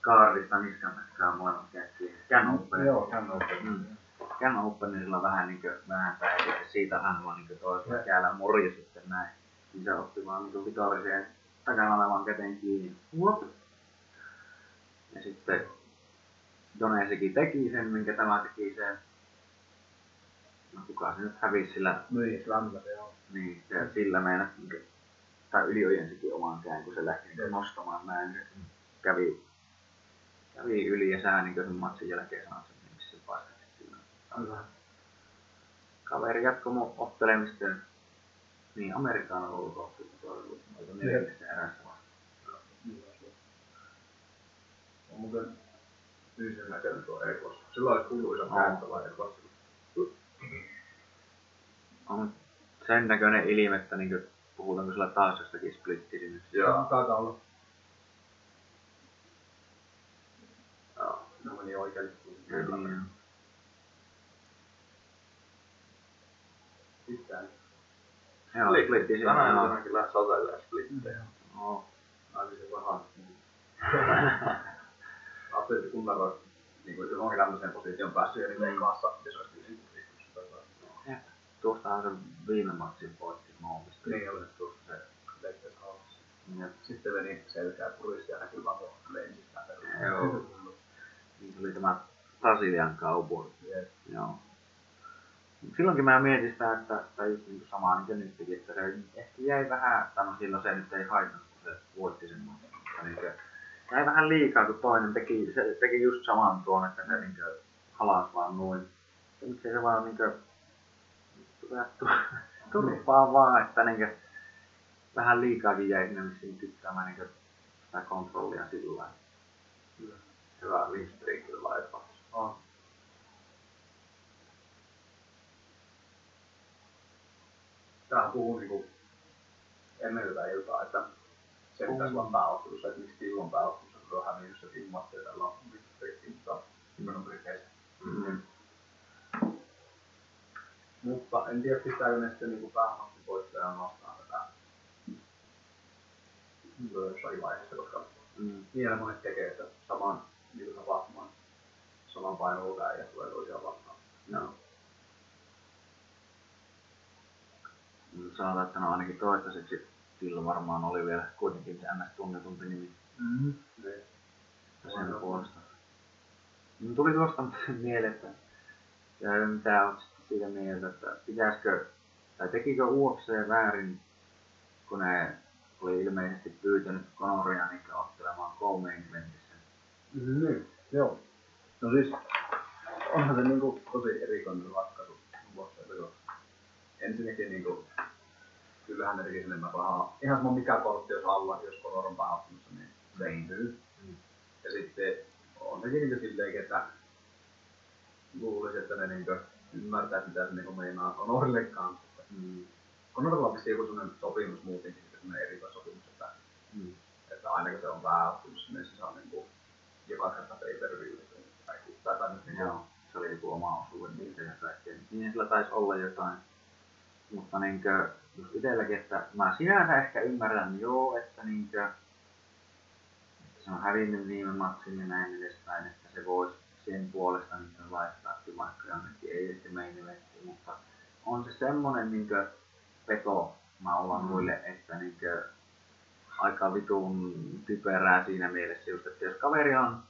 kaardista niskan takaa molemmat kättiin. Can open. Joo, kämmen Mm. Can openilla vähän niinkö vähän päin, ja siitä hän vaan niinkö toisella Joo. käällä murja sitten näin. Niin se otti vaan niinkö vitoriseen takana olevan käteen kiinni. Huop. Ja sitten Jone sekin teki sen, minkä tämä teki sen. No kuka se nyt hävisi sillä, Niin, lämmöllä se on. niin se sillä niinkö, tai yliojensikin oman käyn, kun se lähti niinkö nostamaan näin, niin se kävi, kävi yli ja sä niinkö sen matsin jälkeen sanoit, että miksi se paikasi sillä. Kaveri jatkoi mun ottelemista. Niin, Amerikaan on vasta. Niin on muuten fyysinen näköinen tuo Ekos. Sillä olisi kuuluisa Oo. kääntävä Ekos. On sen näköinen ilme, että niin puhutaanko sillä taas jostakin splittisin. Joo. Taitaa olla. Joo. Ne meni oikein. Niin, Pitää. Joo, splittisin. Tänään joo. iltana kyllä satellee splittejä. Joo. Aina se vähän. Ajattelin, että kun mä niin kuin johonkin tämmöiseen positioon päässyt eri veikkaassa, ja se olisi niin kuin Tuostahan se viime matsin voitti Moomista. Niin oli tuossa se alas. Ja Sitten meni selkää puristi ja näkyy vaan lensistä. Joo. niin se oli tämä Brasilian cowboy. Yes. Joo. Silloinkin mä mietin sitä, että, tai just niin kuin samaa niin kuin nytkin, että se ehkä jäi vähän, tai no silloin se nyt ei haitannut, kun se voitti sen mutta niin se jäi vähän liikaa, kun toinen teki, se teki just saman tuon, että se niin kuin alas vaan noin. Ja miksei se vaan niinkö turpaa vaan, että niinkö vähän liikaakin jäi sinne vissiin tykkäämään niinkö sitä kontrollia sillä lailla. Hyvä winstreak kyllä laittaa. On. Tämähän puhuu niinku ennen tätä iltaa, että se pitäisi olla pääottelussa, että miksi Tillon pääottelussa, kun se on hävinnyt se timmat ja tällä on winstreak, mutta nimenomaan Briteissä. Mm. Mutta en tiedä, pistääkö ne sitten niinku päämattivoittajan vastaan tätä jossain vaiheessa, koska Mm. niinhän monet tekee, että saman niin tapahtuman saman painoluokan ja tulee toisiaan vastaan. Joo. Sanotaan, että no ainakin toistaiseksi Tillo varmaan oli vielä kuitenkin se ns. tunnetumpi nimi Mm-hmm. Sen puolesta. Tuli tuosta mieleen, että ja mitä olet sitten siitä mieltä, että pitäisikö, tai tekikö UFC väärin, kun ne oli ilmeisesti pyytänyt Conoria niin ottelemaan co-main eventissä. Niin, joo. No siis, onhan se niinku tosi erikoinen ensinnäkin niinku, kyllähän ne tekisi enemmän rahaa. Ihan sama mikä kortti jos alla, jos Conor on pääottamassa, niin Niin. myy. Ja sitten on nekin niinku silleen, että luulisi, että ne niinku ymmärtää, mitä se niinku meinaa Conorille kanssa. Mm. Conorilla on joku sellainen sopimus muutenkin, sellainen erikoissopimus, että, Mm. että aina kun se on pääottamassa, niin se saa niinku joka kerta pay per view tai tai tai nyt niinku Joo, se oli joku oma osuuden niitä ja kaikkea. Niin sillä taisi olla jotain. Mutta niinkö, just itselläkin, että mä sinänsä ehkä ymmärrän joo, että niinkö, että se on hävinnyt viime matsin ja näin edespäin, että se voisi sen puolesta niinkö laittaa vaikka jonnekin, ei sitten main mutta on se semmonen niinkö peto mä ollaan Mm. muille, että niinkö aika vitun typerää siinä mielessä just, että jos kaveri on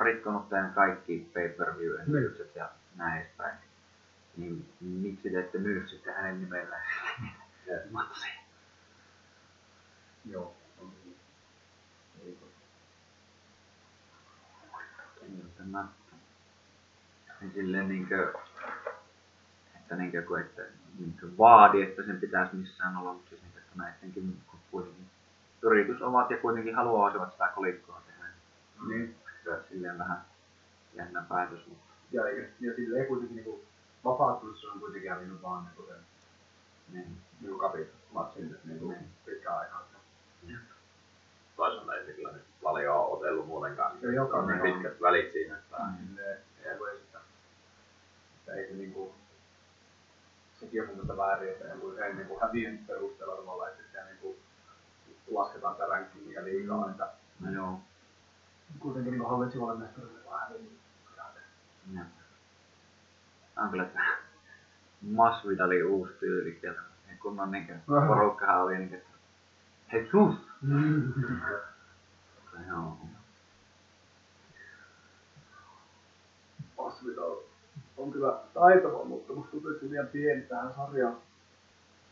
rikkonut tämän kaikki pay-per-view esitykset ja näin edespäin, niin miksi te ette myy sitten hänen nimellään matsia? Joo. on niin. Niin silleen niinkö, että niinkö, kun että niinkö vaadi, että sen pitäisi missään olla, mutta siis niinkö, että näidenkin kun kuitenkin yritys ovat ja kuitenkin haluaisivat sitä kolikkoa tehdä. Niin. Olisi silleen vähän jännä päätös, mutta Ja, ja, ja silleen kuitenkin niinku vapauttelussa on kuitenkin hävinnyt vaan niinku sen niin. niinku kapit matsin nyt niinku Niin. pitkään aikaa. Toisaalta ei se kyllä nyt paljon ole otellut muutenkaan. Ja joka on niin pitkät välit siinä, että Silleen, ei voi sitä. Että ei se niinku sekin on mun mielestä väärin, että ei, ei niinku häviön perusteella tavallaan, että sitä niinku lasketaan sitä rankingia liikaa, Mm. että No joo. kuitenkin niinku hallitsivalle mestarille vähän hävinnyt. Jep. On kyllä tää Masvidali uusi tyyli sieltä. Ja kunnon niinkö Aha. porukkahan oli niinkö, että Jesus! Se Joo. Masvidal on kyllä taitava, mutta musta tuntuu, että se liian pieni tähän sarjaan.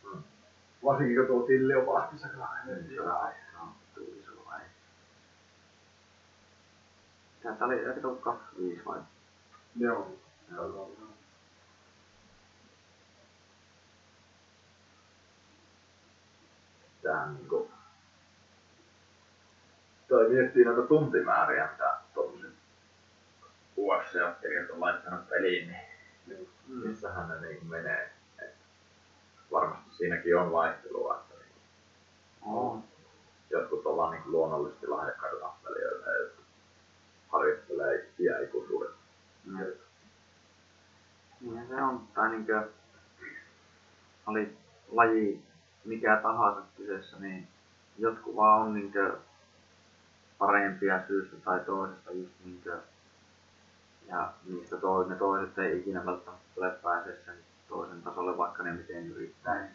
Mm. Varsinkin kun tuo Tilli on vahtissa kyllä on? Tää oli, eikö tullut 25 vai? Joo. Joo. Tähän niinku toi miettii noita tuntimääriä, mitä tuommoiset UFC-ottelijat on laittanut peliin, niin Mm. missähän ne niinku menee. Et varmasti siinäkin on vaihtelua, että niinku On. jotkut ollaan niinku luonnollisesti lahjakkaita ja jotkut harjoittelee iäikuisuudet. Jep. Niin se on, tai niinkö, oli laji mikä tahansa kyseessä, niin jotkut vaan on niinkö parempia syystä tai toisesta just niinkö, ja niistä to, ne toiset ei ikinä välttämättä tule pääse sen toisen tasolle, vaikka ne miten yrittäisi.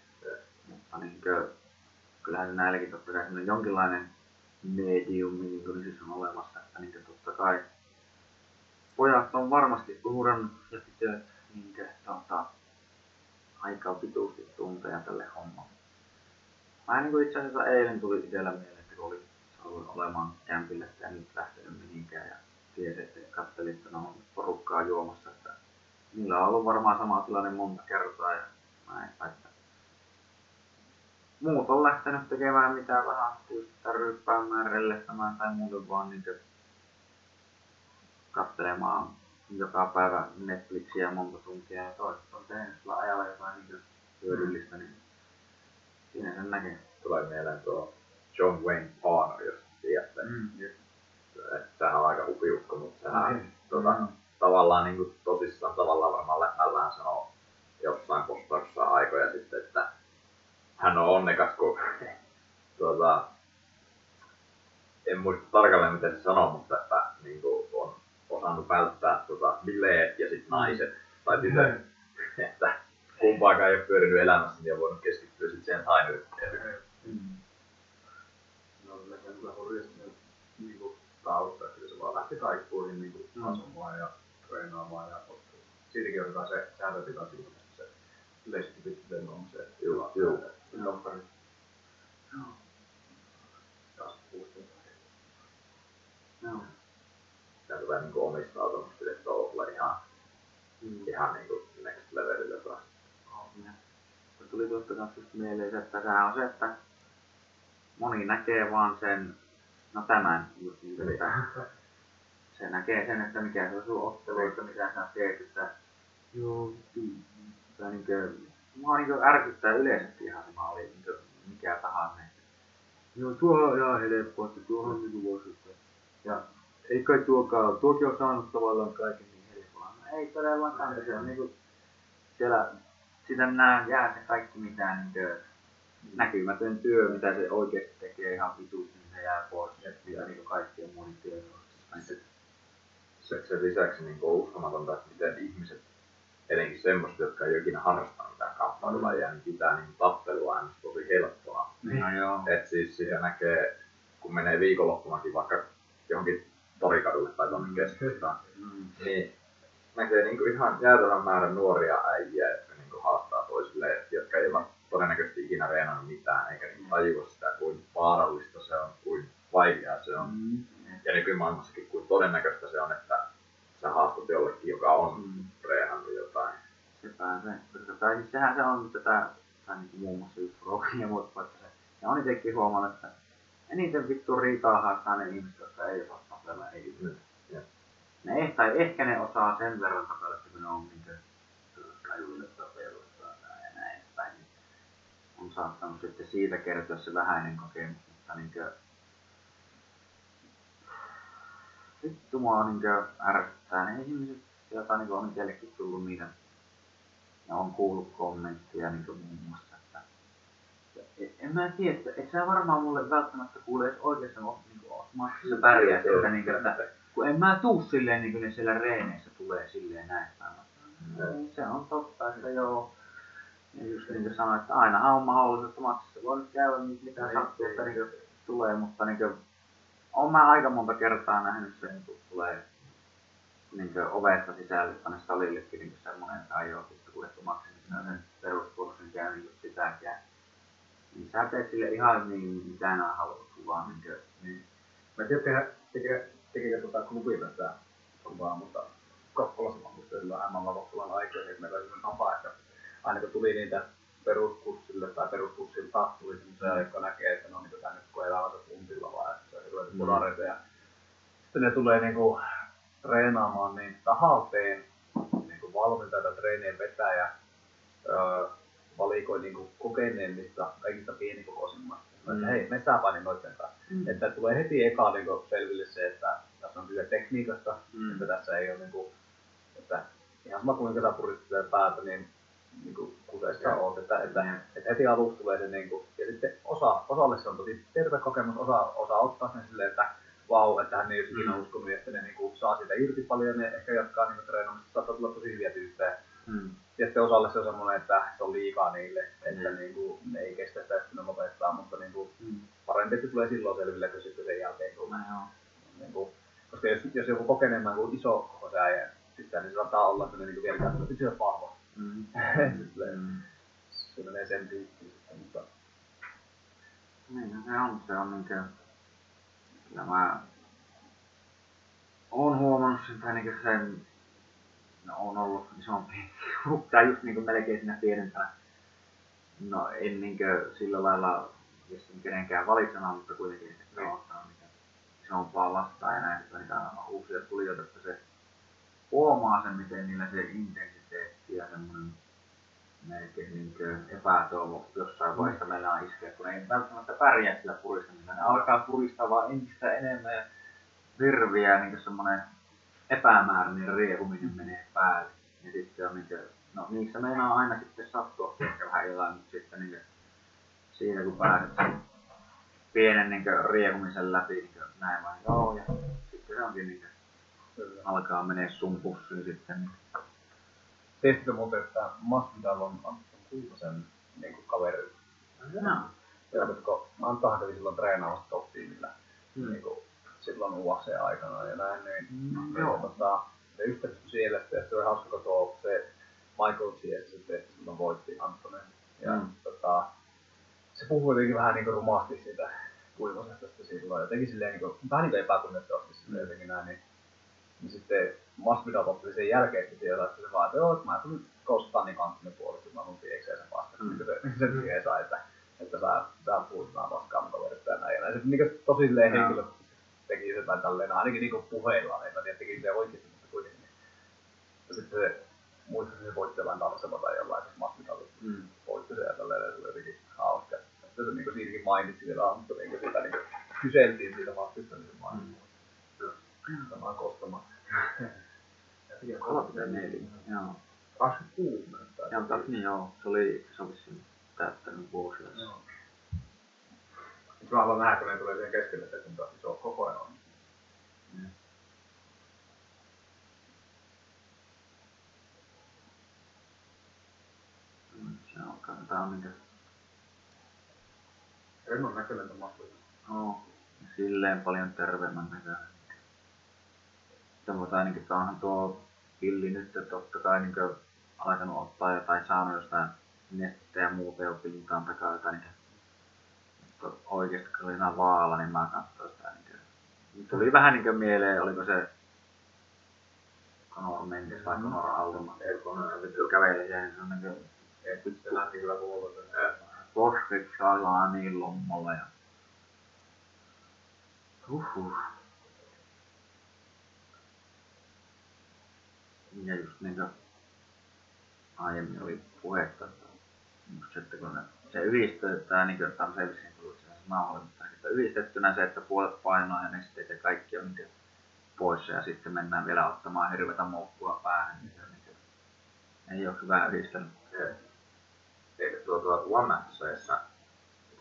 Mutta niinkö, kyllähän näilläkin totta kai jonkinlainen medium, niin kuin siis on olemassa, että niinkö totta kai pojat on varmasti uhrannut ja tytöt niinkö tota, aika vitusti tunteja tälle hommalle. Mä niin itse asiassa eilen tuli itsellä mieleen, että kun oli saanut olemaan kämpillä, että en nyt lähtenyt mihinkään ja tiesi, että katselin, että no porukkaa juomassa, että niillä on ollut varmaan sama tilanne monta kertaa ja näin, että muut on lähtenyt tekemään mitä vähän, just ryppäämään, rellettämään tai muuten vaan niin katselemaan joka päivä Netflixiä monta tuntia ja toiset on tehnyt sillä ajalla jotain niin hyödyllistä, niin siinä sen näkee. Tulee mieleen tuo John Wayne Palmer, jos tiedätte. Mm. Sehän on aika hupiukko, mutta sehän mm. tuota, mm. tavallaan niin kuin, tosissaan tavallaan varmaan läpällään sanoo jossain postauksessa aikoja sitten, että hän on onnekas, kun tuota, en muista tarkalleen miten se sanoo, mutta että niin kuin, on osannut välttää tuota, bileet ja sitten naiset tai tytöt. Mm. että kumpaakaan ei ole pyörinyt elämässä, niin on voinut keskittyä sitten siihen tainyyteen. Mm. No, kyllä hurjasti niin kuin tausta, että se vaan lähti kaikkuihin niin kuin mm. asumaan ja treenaamaan ja siitäkin on se säännötila siinä, että se yleisesti pitää on se Joo, joo. Joo. Taas kuusi Joo. Ja tulee niin omistautunut sille touhulle ihan, mm. ihan niin kuin next levelillä taas. Se tuli tuosta kanssa mieleen se, että sehän on se, että moni näkee vaan sen, no tämän just niin, että se näkee sen, että mikä se on sun ottelu, että mitä sä teet, että joo, tai niin kuin, mua niin ärsyttää yleisesti ihan sama oli niin mikä tahansa. Joo, tuo on ihan helppoa, että tuohon on niin voisi Ja ei kai tuokaan, tuokin on saanut tavallaan kaiken niin helpolla. No ei todellakaan, se on niin kuin, siellä sitä nää jää se kaikki mitä niin kuin, näkymätön työ, mitä se oikeasti tekee ihan vitusti, niin se jää pois. Ja mitä niin kaikkien muiden työ se, se, sen lisäksi niin on uskomatonta, että miten ihmiset, etenkin semmoista, jotka ei ikinä harrastanut mitään kamppailulajia, niin pitää niin tappelua aina tosi helppoa. No, joo. Et siis sitä näkee, kun menee viikonloppunakin vaikka johonkin torikadulle tai tuonne keskustaan, mm. niin näkee niin kuin ihan jäätävän määrän nuoria äijä, jotka niin kuin haastaa toisille, jotka eivät todennäköisesti ikinä reenannut mitään, eikä niin tajua sitä, kuin vaarallista se on, kuin vaikeaa se on. Mm. Ja nykymaailmassakin, kuin todennäköistä se on, että sä haastat jollekin, joka on mm. reenannut jotain. Sepä se. Tai siis sehän se on tätä, tai niin kuin muun muassa just Rocky ja muut, että se, ja on itsekin huomannut, että eniten vittu riitaa haastaa ne ihmiset, jotka ei osaa tapella, ei mm. Ne eh, tai ehkä ne osaa sen verran tapella, että kun ne on niin rajuille tapella ja näin päin. Niin on saattanut sitten siitä kertoa se vähäinen kokemus, mutta niin kuin, vittu mua niin ärsyttää ne ihmiset, joita niin on itsellekin tullut niitä, ja on kuullut kommentteja niin muun muassa, että en mä tiedä, että et sä varmaan mulle välttämättä kuule edes oikeassa niin matkassa pärjää sieltä, niin kuin, että kun en mä tuu silleen niin kuin ne siellä reeneissä tulee silleen näin. Mm. Se on totta, että joo. Ja just niin kuin sanoin, että aina on mahdollista, että matsissa voi nyt käydä mitä sattuu, että niin tulee, mutta niin kuin, olen mä aika monta kertaa nähnyt sen, kun tulee niin kuin ovesta sisälle tänne salillekin niin semmoinen, että ei ole sitten kuljettu maksimissaan sen peruskurssin käynyt just sitäkään. Niin sä teet sille ihan niin, mitä enää haluat, vaan niin kuin, niin. Mä tiedän, tehdä, tekee, tekee tota klubi tästä vaan, mutta Kokkolassa mä muistan silloin Kokkolan aikoina, että meillä oli että aina kun tuli niitä peruskurssille tai peruskurssilta tuli semmoisia, jotka näkee, että no niin tänne kun elävänsä puntilla vai että se on mm. polareita ja sitten ne tulee niinku treenaamaan niin tahalteen niinku valmentaja treenien vetäjä öö, valikoi niinku kokeneemmista, kaikista pienikokoisimmat. Mm. Että hei, me painin noitten kanssa. Mm. Että tulee heti eka niinku selville se, että tässä on kyse tekniikasta, mm. että tässä ei ole niinku, että ihan sama kuinka sä puristelee päätä, niin niin kuin kuseessa oot, että, että, mm. että heti alussa tulee se niin kuin, ja sitten osa, osalle se on tosi terve kokemus, osa, osa ottaa sen silleen, että vau, että hän ei olisi ikinä mm. uskonut, ja sitten ne niin kuin, saa siitä irti paljon, ja ehkä jatkaa niin treenaamista, saattaa tulla tosi hyviä tyyppejä. Mm. Ja sitten osalle se on semmoinen, että se on liikaa niille, että mm. niin kuin, ne ei kestä sitä, että ne lopettaa, mutta niin kuin, mm. parempi, että tulee silloin selville, kun sitten sen jälkeen tulee. Niin kuin, koska jos, jos joku kokeneemman kuin iso koko se äijä, sitten niin se saattaa olla sellainen niin vielä että se on vahva. Mm. se menee sen tyyppiin sitten, mutta... Niin, no se on, se on niinkö... Kyllä mä... Oon huomannut sen, tai niin sen, no on ollut isompi, tai just niin melkein siinä pienempänä. No en niin sillä lailla, jos en kenenkään valitsemaan, mutta kuitenkin se on ottanut niitä isompaa vastaan ja näin, että niitä uusia tulijoita, että se huomaa sen, miten niillä se intensiteetti ja semmoinen melkein niin epätoivo jossain vaiheessa mm. meillä on iskeä, kun ei välttämättä pärjää sillä puristamisella. Ne alkaa puristaa vaan entistä enemmän ja virviä niin semmoinen epämääräinen riehuminen menee päälle. Ja sitten on niin kuin, no niissä meinaa aina sitten sattua ehkä vähän jotain, mutta sitten niin kuin, siinä kun pääset sen pienen niin riehumisen läpi, niin näin vaan joo ja sitten se onkin niin kuin, alkaa menee sun pussiin sitten. Niin Tiesitkö muuten, että Masvidal on Anton Kuivasen niin kaveri? No. Tiedätkö, Antohan kävi silloin treenaamassa top-tiimillä mm. niin kuin, silloin UFC-aikana ja näin, niin, mm, niin joo. Tota, ne ystävystyi siellä sitten, että se oli hauska, tuo se Michael Chiesa sitten silloin voitti Antonen. Ja mm. tota, se puhui jotenkin vähän niin kuin rumasti siitä Kuivasesta silloin, jotenkin silleen niin kuin, vähän niin kuin epäkunnioittavasti silleen jotenkin näin, niin niin sitten Masvidal otti sen jälkeen siellä, että se vaan, että joo, mä tulin Kostanin kanssinen puolesta, mä mun tiekseen sen vasta. Mm. Se, se siihen sai, että, että sä, sä puhuit vaan vastaan kaverista ja näin. Ja näin. Se niin tosi silleen henkilö teki se tai tälleen, ainakin niin puheilla, en mä tiedä, teki se oikeasti, mutta kuitenkin. Ja sitten se, muistin, se voitti jollain tansella tai jollain, se Masvidal mm. voitti se ja tälleen, se oli jotenkin hauska. Että se niin siinäkin mainitsi vielä, mutta niin sitä niin kyseltiin siitä Masvidalista, niin se mainitsi. Mm Samaan kostamaan. 34, joo. 26 näyttää. Joo, niin joo. Se oli, se oli siinä täyttänyt vuosia. Joo. Nyt mä haluan nähdä, kun ne tulee siihen keskelle, että kun taas iso koko ajan on. Mm. Se alkaa, tää on niinkö... Rennon näköinen tämä Joo. Silleen paljon terveemmän näköinen sitten mutta ainakin onhan tuo pilli nyt totta kai niin alkanut ottaa jotain, saanut jostain nestettä ja muuta jo pintaan takaa jotain niin oikeasti kun oli ihan vaala, niin mä katsoin sitä niin kuin, tuli vähän niin kuin mieleen, oliko se Conor Mendes vai Conor Aldoma, kun se käveli siihen, se on niin kuin, se lähti kyllä kuulua. Posket saa niin lommalla ja Uhuh. Ja just niin kuin aiemmin oli puhetta, että just se, että kun ne, se yhdistetään, niin kuin tämä on selvisin tullut se nauhalle, mutta että yhdistettynä se, että puolet painoa ja nesteet ja kaikki on niin poissa ja sitten mennään vielä ottamaan hirveätä moukkua päähän, niin se on niin kuin, ei ole hyvä yhdistelmä. Eikö tuo tuo UMFCssä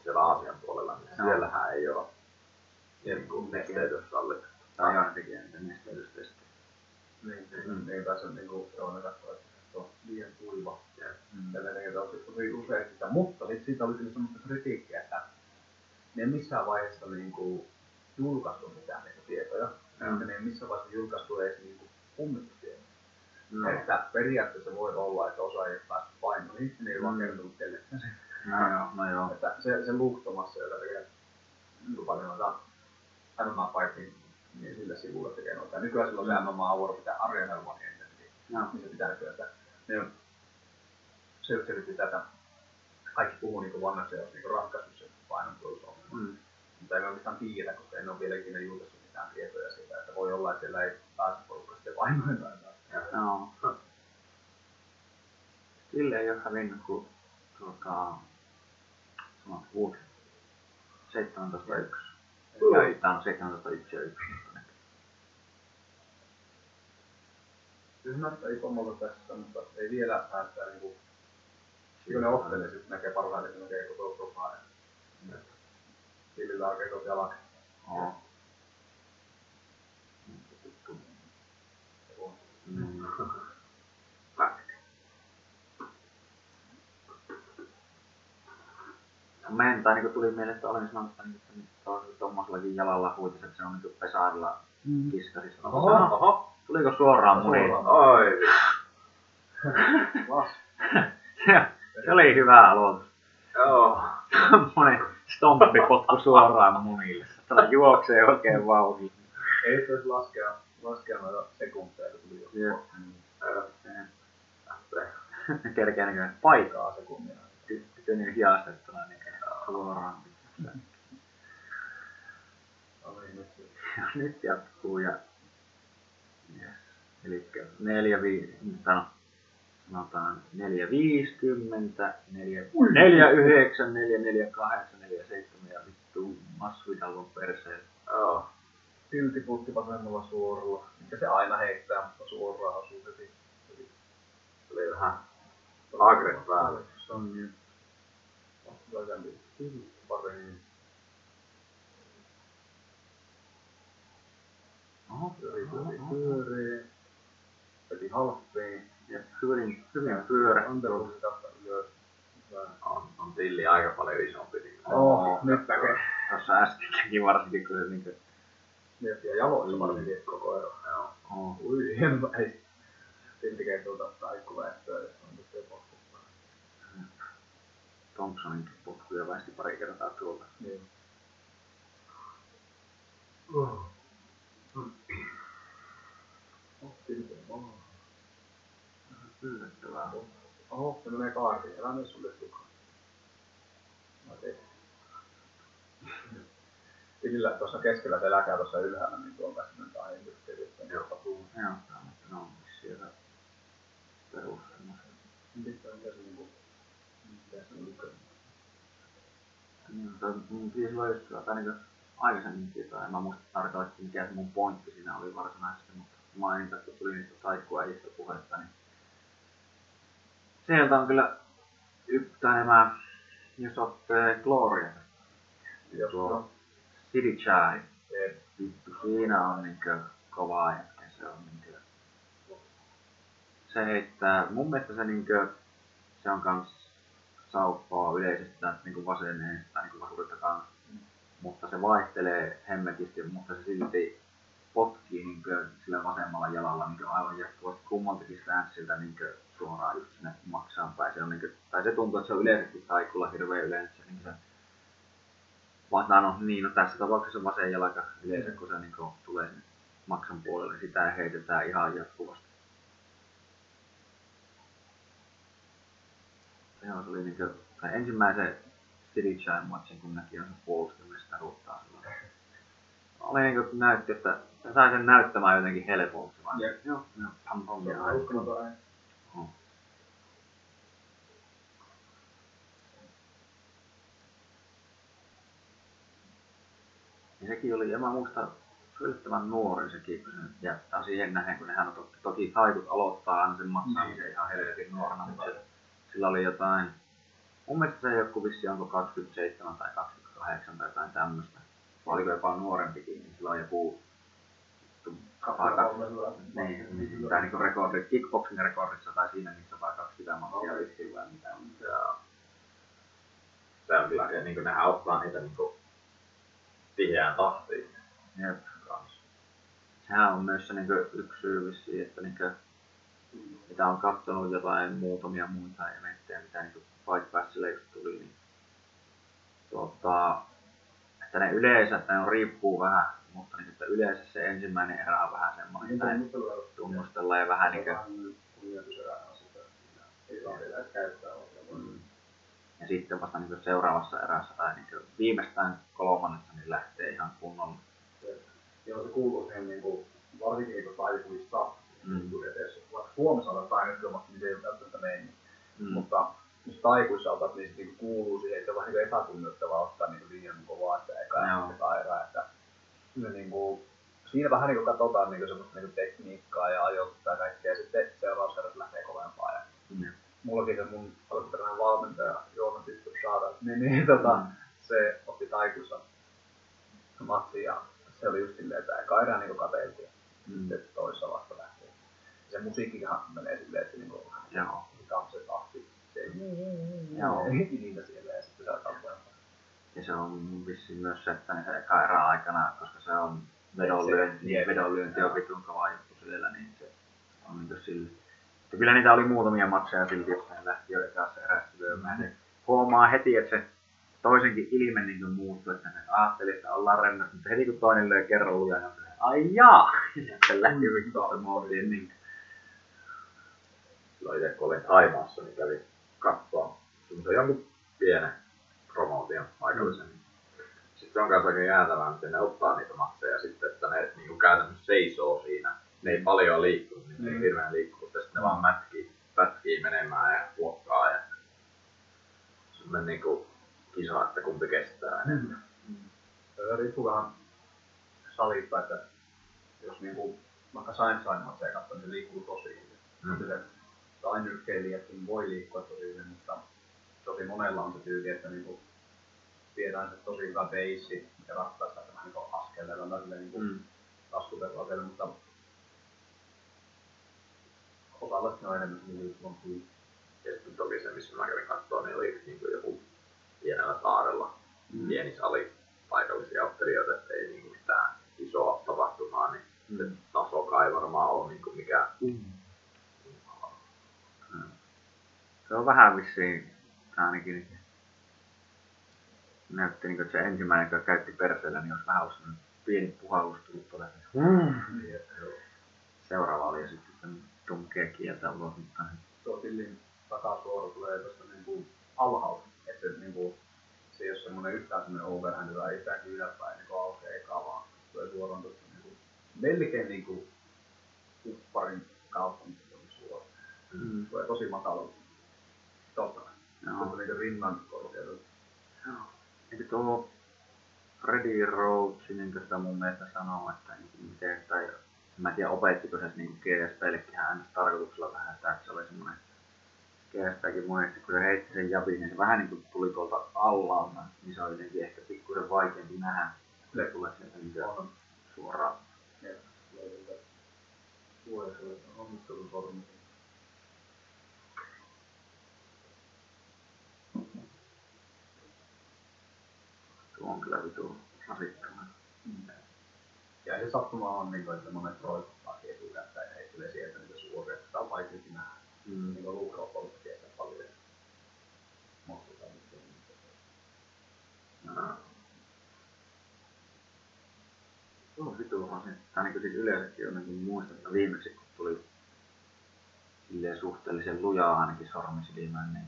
siellä Aasian puolella, niin no. siellähän ei ole niin kuin nesteytys sallittu. Tai aina tekee niitä nesteytystestejä. Niin, niin, mm. ei pääse niinku, joo, ne katsoo, että se on liian kuiva. Ja mm. tällainen, että tosi, tosi usein sitä. Mutta sitten siitä oli kyllä semmoista kritiikkiä, että ne ei missään vaiheessa niinku julkaistu mitään niitä tietoja. Mm. Ja ne ei missään vaiheessa julkaistu edes niinku kummitustietoja. No. Että periaatteessa voi olla, että osa ei ole päässyt painoihin, ne ei mm. vaan kertonut kenellekään sen. No joo, no joo. Että se, se Luktomassa, joka tekee niin paljon noita MMA Fighting niin sillä sivulla tekee noita. Nykyään sillä on se MMA Award, mitä Arja Helmoni ennen teki. No. Niin se pitää nykyään, että ne on, se yritti tätä, kaikki puhuu niin vanha se olisi niin ratkaisu sen painonpuolusongelman. Mm. Mutta ei me oikeastaan tiedä, koska en ole vielä ikinä julkaissut mitään tietoja siitä, että voi olla, että siellä ei pääse porukka sitten painoin tai Joo. Sille ei ole hävinnyt, kun tuota, sanot vuosi 17.1. Ja tämä on 17.1 ja 1. Näyttää isommalta tässä, mutta ei vielä näyttää niinku... Kun ne ottelee, sitten näkee parhaiten, kun näkee koko profaa. Tilillä oikein tosi jalat. Oo. Mm. Mä en, tai niin tuli mieleen, että olen sanonut, että, niin, että tuommoisellakin jalalla huitis, että se on niin pesaarilla mm. kiskasissa. Oho, oho. Tuliko suoraan muni? Oi. se, se oli hyvä aloitus. Joo. Semmoinen stomppipotku suoraan munille. Tällä juoksee oikein vauhdilla. Ei se laskea, laskea noita sekunteja, kun tuli Jep. joskus. Ne kerkee niin Paikaa sekunnia. tykkö niin hiastettuna niin suoraan. Nyt jatkuu ja. Eli 4, 5, no, sanotaan 4, 50, 4, 4, 9, 4, 4, 8, 4, 7 ja vittu Masvidalon perseellä. Joo. Silti putti vasemmalla suoralla. Mikä se aina heittää, mutta suoraan osuu heti. Tuli vähän agret päälle. Se on niin. Vasempi. Pyörii, pyörii. Veti halppiin. ja hyvin, hyvin pyörä. Ylös. On, on tilli aika paljon isompi. Niin Oh, nyt näkee. Tuossa äskenkin varsinkin, kun se niinku, Miettiä jaloissa varsinkin koko ero. Joo. oh, Ui, hieno ei. Silti tuota taikkuväestöä, jos on nyt se potkuttaa. Thompsonin potkuja väisti pari kertaa tuolta. Niin. Oh. Oho, se menee kaartiin. Älä mene sulle tein. Tilillä tuossa keskellä selkää tuossa ylhäällä, niin tuon päästä mennään aiemmin yhteydessä. Joo. Tapuu. Joo, mutta ne on siellä perus. Mitä mitä se niinku... Mitä se lukee? Niin, se on mun silloin just tai niinku aikaisemmin tietoa, en mä muista tarkalleen mikä se mun pointti siinä oli varsinaisesti, mutta mainita, kun tuli niistä taikkuäjistä puhetta, niin sieltä on kyllä yhtä nämä, jos otte Gloria, Jos Tuo. City Chai, vittu siinä on niinkö kovaa jätkä, se on niinkö, se heittää, mun mielestä se niinkö, se on kans sauppaa yleisesti tästä niinku vaseneen tai niinku vasurita kanssa. Mutta se vaihtelee hemmetisti, mutta se silti potkii niinkö sillä vasemmalla jalalla niinkö aivan jatkuvasti kummaltakin stanssilta niinkö suoraan just sinne maksaan päin. Se on niinkö, tai se tuntuu, että se on yleisesti taikulla hirveän yleensä niin se vaikka no niin, no tässä tapauksessa vasen jalka yleensä, kun se niinku tulee sinne maksan puolelle, niin sitä heitetään ihan jatkuvasti. Joo, se oli niinkö, tai ensimmäisen City Chime matchin, kun näki on se puolustamestaruutta silloin. Oli niinkö, näytti, että se sai sen näyttämään jotenkin helpolta vaan. Jep. Joo, joo, pam pam. se on uskomaton. Ja sekin oli, ja mä muistan, yllättävän nuori sekin, kun se nyt jättää siihen nähden, kun nehän on toki, toki taikut aloittaa aina sen maksaamisen ihan helvetin nuorena, mutta sillä oli jotain, mun mielestä se joku vissi onko 27 tai 28 tai jotain tämmöistä, oliko jopa nuorempikin, niin sillä on joku vittu 120 niin, niin, tai niinku rekordi, kickboxing rekordissa tai siinä niin 120 matsia vissiin vai mitä on. Se on kyllä, ja niin nehän ottaa niitä niin tiheään tahtiin Jep. kanssa. Sehän on myös se niinku yksi syy vissiin, että niinku, mitä on katsonut jotain muutamia muita eventtejä, mitä niinku Fight Passille just tuli, niin tuota, että ne yleensä, että ne on riippuu vähän, mutta niin, että yleensä se ensimmäinen erä on vähän semmoinen, Niin että tunnustellaan. tunnustellaan ja vähän niinku, käyttää oikein. mm, ja sitten vasta niinku seuraavassa erässä tai niinku viimeistään kolmannessa niin lähtee ihan kunnolla. Joo, se kuuluu siihen niin kuin, varsinkin niin kuin taikuista Mm. mm. edes. Vaikka Suomessa on taikuilmasta, niin se ei ole välttämättä meni. Mm. Mutta jos taikuissa otat, niin se niin kuuluu siihen, että se on vähän niin epäkunnioittavaa ottaa niin liian kovaa sitä eka, Joo. eka erää. Että, se, niin kuin, siinä vähän niin kuin katsotaan niin kuin semmoista niin kuin tekniikkaa ja ajoitusta ja kaikkea, ja sitten seuraavaksi lähtee kovempaa. Ja Mm. mullakin se mun alkuperäinen valmentaja Joona Tyttö Saada, niin, niin tota, Mm. se otti taikussa matsi ja se oli just silleen, että eka erää niin kateiltiin. Mm. Sitten toisessa vasta lähtee. Se musiikkihan menee silleen, että se niin kuin, Joo. mikä on Se Joo. niitä siellä ja sitten alkaa pojata. Ja se on vissiin myös se, että se eka erä aikana, koska se on vedonlyönti, Se- vedonlyönti on vitun kova juttu siellä, niin se on niin sille. Että kyllä niitä oli muutamia matseja silti, jos ne lähti jo ekassa erässä lyömään. Se huomaa heti, että se toisenkin ilme niin muuttui, että ne ajatteli, että ollaan rennassa, mutta heti kun toinen löi kerran lujan, niin ai jaa, ja sitten lähti Victor Moodiin niin Silloin itse kun olin Taimaassa, niin kävin katsoa semmoisen jonkun pienen promootion aikaisemmin. Sitten se on kanssa aika jäätävää, miten ne ottaa niitä matseja sitten, että ne niin käytännössä seisoo siinä. Ne ei paljon liikku, niin ne ei Mm. hirveän liikku, mutta sitten ne vaan mätkii, pätkii menemään ja blokkaa ja semmoinen niinku kisa, että kumpi kestää enemmän. Se riippuu vähän salista, että jos niinku vaikka Science Animatsia katsoo, niin se liikkuu tosi hyvin. Mm. Mm. Se tainyrkkeilijätkin voi liikkua tosi hyvin, mutta tosi monella on se tyyli, että niinku viedään se tosi hyvä beissi ja ratkaista vähän niinku askeleella tai silleen niinku Mm. taskutekoaselle, mutta osalla sitten on enemmän semmoinen liikkuvampi. Ja sitten toki se, missä mä kävin katsoa, niin oli niin kuin joku pienellä saarella Mm. pieni sali paikallisia ottelijoita, että ei niin kuin mitään isoa tapahtumaa, niin se Mm. tasokaan ei varmaan ole niin kuin mikään Se on vähän vissiin ainakin näytti niin, että se ensimmäinen, joka käytti perseellä, niin olisi vähän ollut pieni puhallus tullut tuolle. Niin, joo. Seuraava oli sitten sen tunkea kieltä ulos, mutta tuo tillin takasuora tulee tuosta niinku alhaalta. Että se, niinku, se ei ole semmoinen yhtään semmoinen overhand tai yhtään ylöspäin niinku aukeaa eka vaan tulee suoraan tuosta niinku, melkein niinku kupparin kautta, mutta se on suora. mm. Tulee tosi matala. Se on niinku rinnan korkeudella. Joo. Eikö tuo Freddy Roach, niin kuin sitä mun mielestä sanoo, että niin miten, tai mä en tiedä opettiko se niin GS-pellekin hän tarkoituksella vähän sitä, että se oli semmoinen GS-päkin monesti, kun se heitti sen jabin, niin se vähän niin kuin tuli tuolta allalta, niin se oli jotenkin ehkä pikkusen vaikeampi nähdä, kun se tulee sieltä niin kuin On. suoraan. Ja tulee suojassa onnittelusormi. Tuo on kyllä vitu rasittavaa. Ja se sattuma on, niin kuin, että monet roikuttaa etukäteen ja heittelee sieltä niitä suoria. että on vaikeampi nähdä. Mm. niin kuin luukraupalta tietää paljon. Mutta Joo. Se on vitu rasittaa, niin kuin siis yleensäkin on niin muistan, että viimeksi kun tuli silleen suhteellisen lujaa ainakin sormisilmään, niin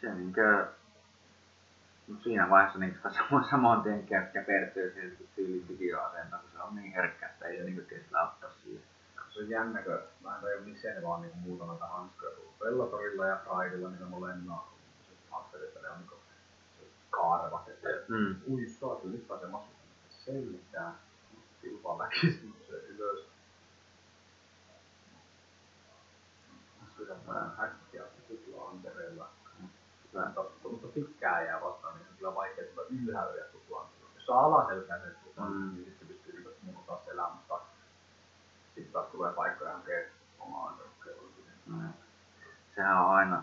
se niinkö no siinä vaiheessa niin sitä samoin, samoin tien kä- käpertyy siihen niin tyyliin videoasentoon, kun se on niin herkkä, että ei se niin kestä ottaa siihen. se on jännä, kun mä en miksei ne vaan niinku muuta noita hanskoja tullut. Bellatorilla ja Prideilla niillä molemmilla on hanskat, että ne on se kaarevat, että Mm. ui saatu, nyt pääsee masu. Selvittää. Kilpaa väkisin se ylös. Syydän vähän häkkiä tuplaa antereilla. Hyvä. mutta pitkään jää vastaan, niin on kyllä vaikea tulla ylhäällä ja tuplaan. Jos saa alaselkään sen tuplaan, Mm. niin sitten pystyy niinku muuttaa selää, mutta sitten taas tulee paikkoja hakee omaa. Mm. Sehän on aina,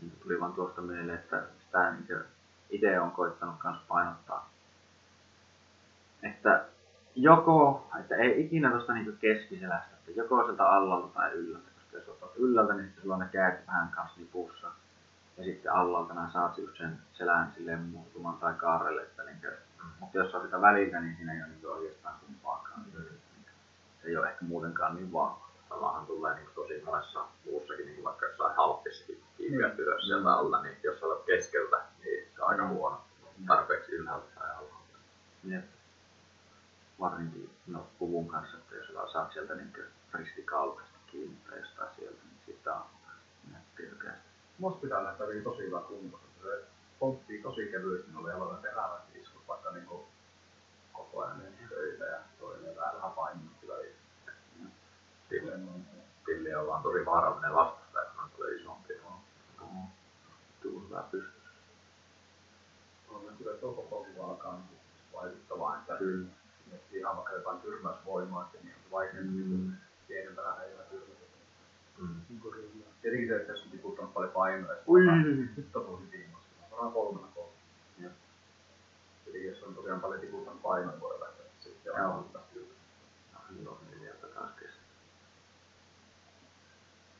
niin tuli vaan tuosta mieleen, että sitä niin itse on koittanut kans painottaa. Että joko, että ei ikinä tuosta niin keskiselästä, että joko sieltä allalta tai ylhäältä, koska jos otat ylhäältä, niin sitten sulla on ne kädet vähän kanssa nipussa. Ja sitten allalta nää saat just sen selän silleen muuttumaan tai kaarelle, että niin kuin, mutta jos on sitä väliltä, niin siinä ei ole niin oikeastaan kumpaakaan. Niin, se ei ole ehkä muutenkaan niin vahva. Samahan tulee niin tosi monessa muussakin, niin vaikka jossain halppissakin kiipeät Mm. ylös sieltä alla, niin jos olet keskeltä, niin se on aika Mm. huono. Tarpeeksi ylhäältä tai alhaalta. Jep. Varsinkin no, puvun kanssa, että jos vaan saat sieltä niin ristikaulukasta kiinni tai jostain sieltä, niin siitä on näytti oikeasti. Musta pitää näyttää jotenkin tosi hyvä kunto. Se pomppii tosi kevyesti noille jaloille terävät iskut, vaikka niinku koko ajan niin töitä ja toinen vähän vähän painunut välillä. Tilli, tilli on vaan tosi vaarallinen vastustaja, kun on tulee isompi. No, tuu hyvä pystys. On kyllä tuo koko kuva alkaa vaikuttavaa, että Kyllä. ihan vaikka jotain tyrmäysvoimaa, että niin on vaikea Mm. mm. pienempänä heillä Mm. Tietenkin se, että jos on tiputtanut paljon painoa, ja Ui. sitten nyt on tosi viimassa. Varmaan kolmena kolme. Tietenkin jos on tosiaan paljon tiputtanut painoa, niin voi olla, että sitten on hyvä kyllä. Joo, niin sieltä taas kestää.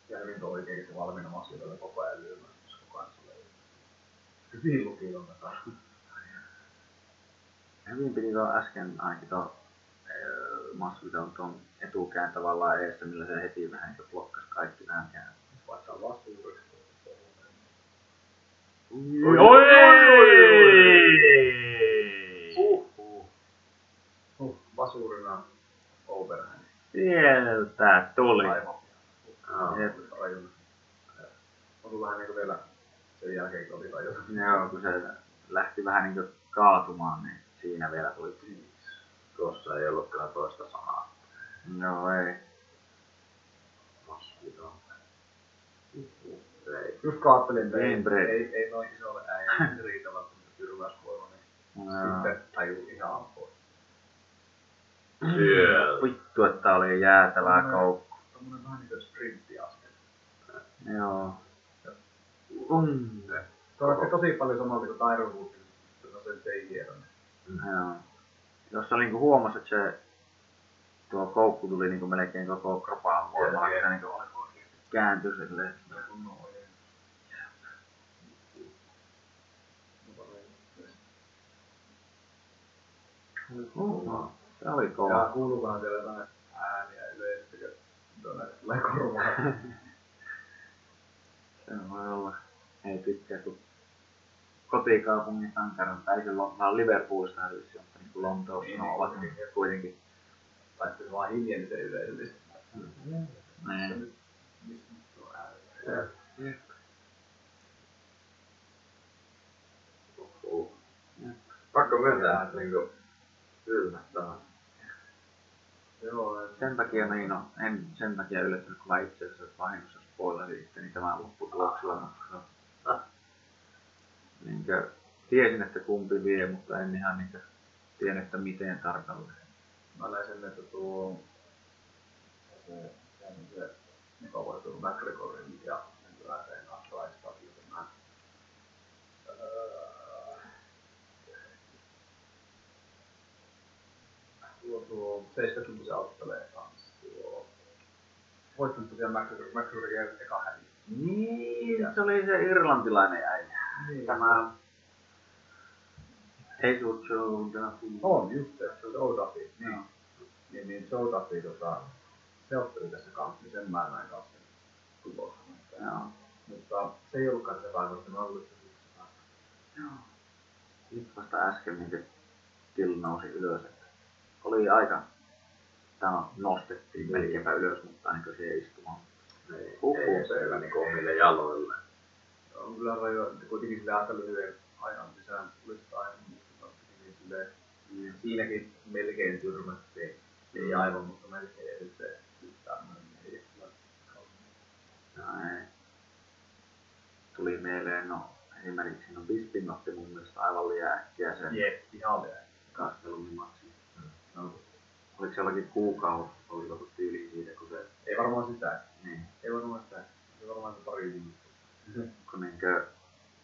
Ja hyvin tuo oikein se valmiina asioita koko ajan lyömään, koska koko ajan tulee hyvin lukilon tätä. Hyvin piti tuo äsken ainakin tuo Masvidal tuon etukään tavallaan eessä, millä se heti vähän niin blokkasi kaikki vähän kään. Vaikka on vastuuriksi. Oi! Uh, uh. Uh, vasurina overhand. Sieltä tuli. Aivan. Rajun. On vähän niinku vielä sen jälkeen, kun oli. Joo, kun se lähti vähän niin kuin kaatumaan, niin siinä vielä tuli Tuossa ei ollut kyllä toista sanaa. Joo, ei. Masvidal. Ei. Just kaattelin, että ei, Gamebrake. ei, ei noin isolle äijälle riitä välttämättä tyrmäysvoima, niin Joo. sitten taju ihan ampua. Siellä. Vittu, että oli jäätävää koukku. Tommonen vähän niinku sprinttiaskel. Joo. Mm. Se on ehkä tosi paljon samalta kuin Tyron Woodin, sen se ei hieno. Joo. Jos niinku huomasi, että se tuo koukku tuli niinku melkein koko kropaan voimalla, että se niinku oikeesti kääntyi silleen. Uh, se oli kova. kuuluu vähän siellä jotain ääniä yleisesti, kun tuonne tulee korvaan. Se voi olla. Ei tykkää kun kotikaupungin sankaran, tai se Lon- vaan Liverpoolista mutta niin kuin Lontoossa Niin, no, niin, ovat niin. kuitenkin. Tai sitten se vaan hiljeni se yleisöllisesti. Niin. Pakko myöntää, että niinku yllättää. Joo, Sen takia niin on, en sen takia yllättynyt, kun mä itse asiassa vahingossa spoilasin itteni tämän lopputuloksella, mutta no, niin kuin, tiesin, että kumpi vie, mutta en ihan niin tiedä, että miten tarkalleen. Mä näin sen, että tuo se, se, joka voitui McGregorin ja nykyään laistaa tämän öö, tuo, tuo 70 ottelee kanssa tuo voittanut tosiaan McGregor, McGregor jäi eka häviö. Niin, se oli se irlantilainen äijä. Niin, Tämä Duffy. On, just se, se on Duffy. Niin. Joo. Niin, niin Joe Duffy, tota, se otteli tässä kanssa, niin sen mä näin kanssa tuloksen. Joo. Mutta se ei ollutkaan se päivä, mutta mä että se Joo. Nyt vasta äsken niin Till nousi ylös, että oli aika, tämä nostettiin melkeinpä ylös, mutta niin siihen istumaan. Ei, Huhhuh. ei se hyvä niinku omille jaloille. on kyllä rajo, kuitenkin aika lyhyen ajan sisään tuli sitä aina, silleen, niin siinäkin melkein tyrmättiin. Ei aivan, mutta melkein ja sitten tämmöinen ei kyllä ei. Tuli mieleen, no esimerkiksi no Bispin otti mun mielestä aivan liian äkkiä sen Jep, ihan liian. kastelumimatsin. No, Oliko se jollakin kuukausi, oliko tyyli siitä, kun se, ei varmaan sitä. niin, Ei varmaan sitä. Ei varmaan se pari viikkoa. kun niinkö,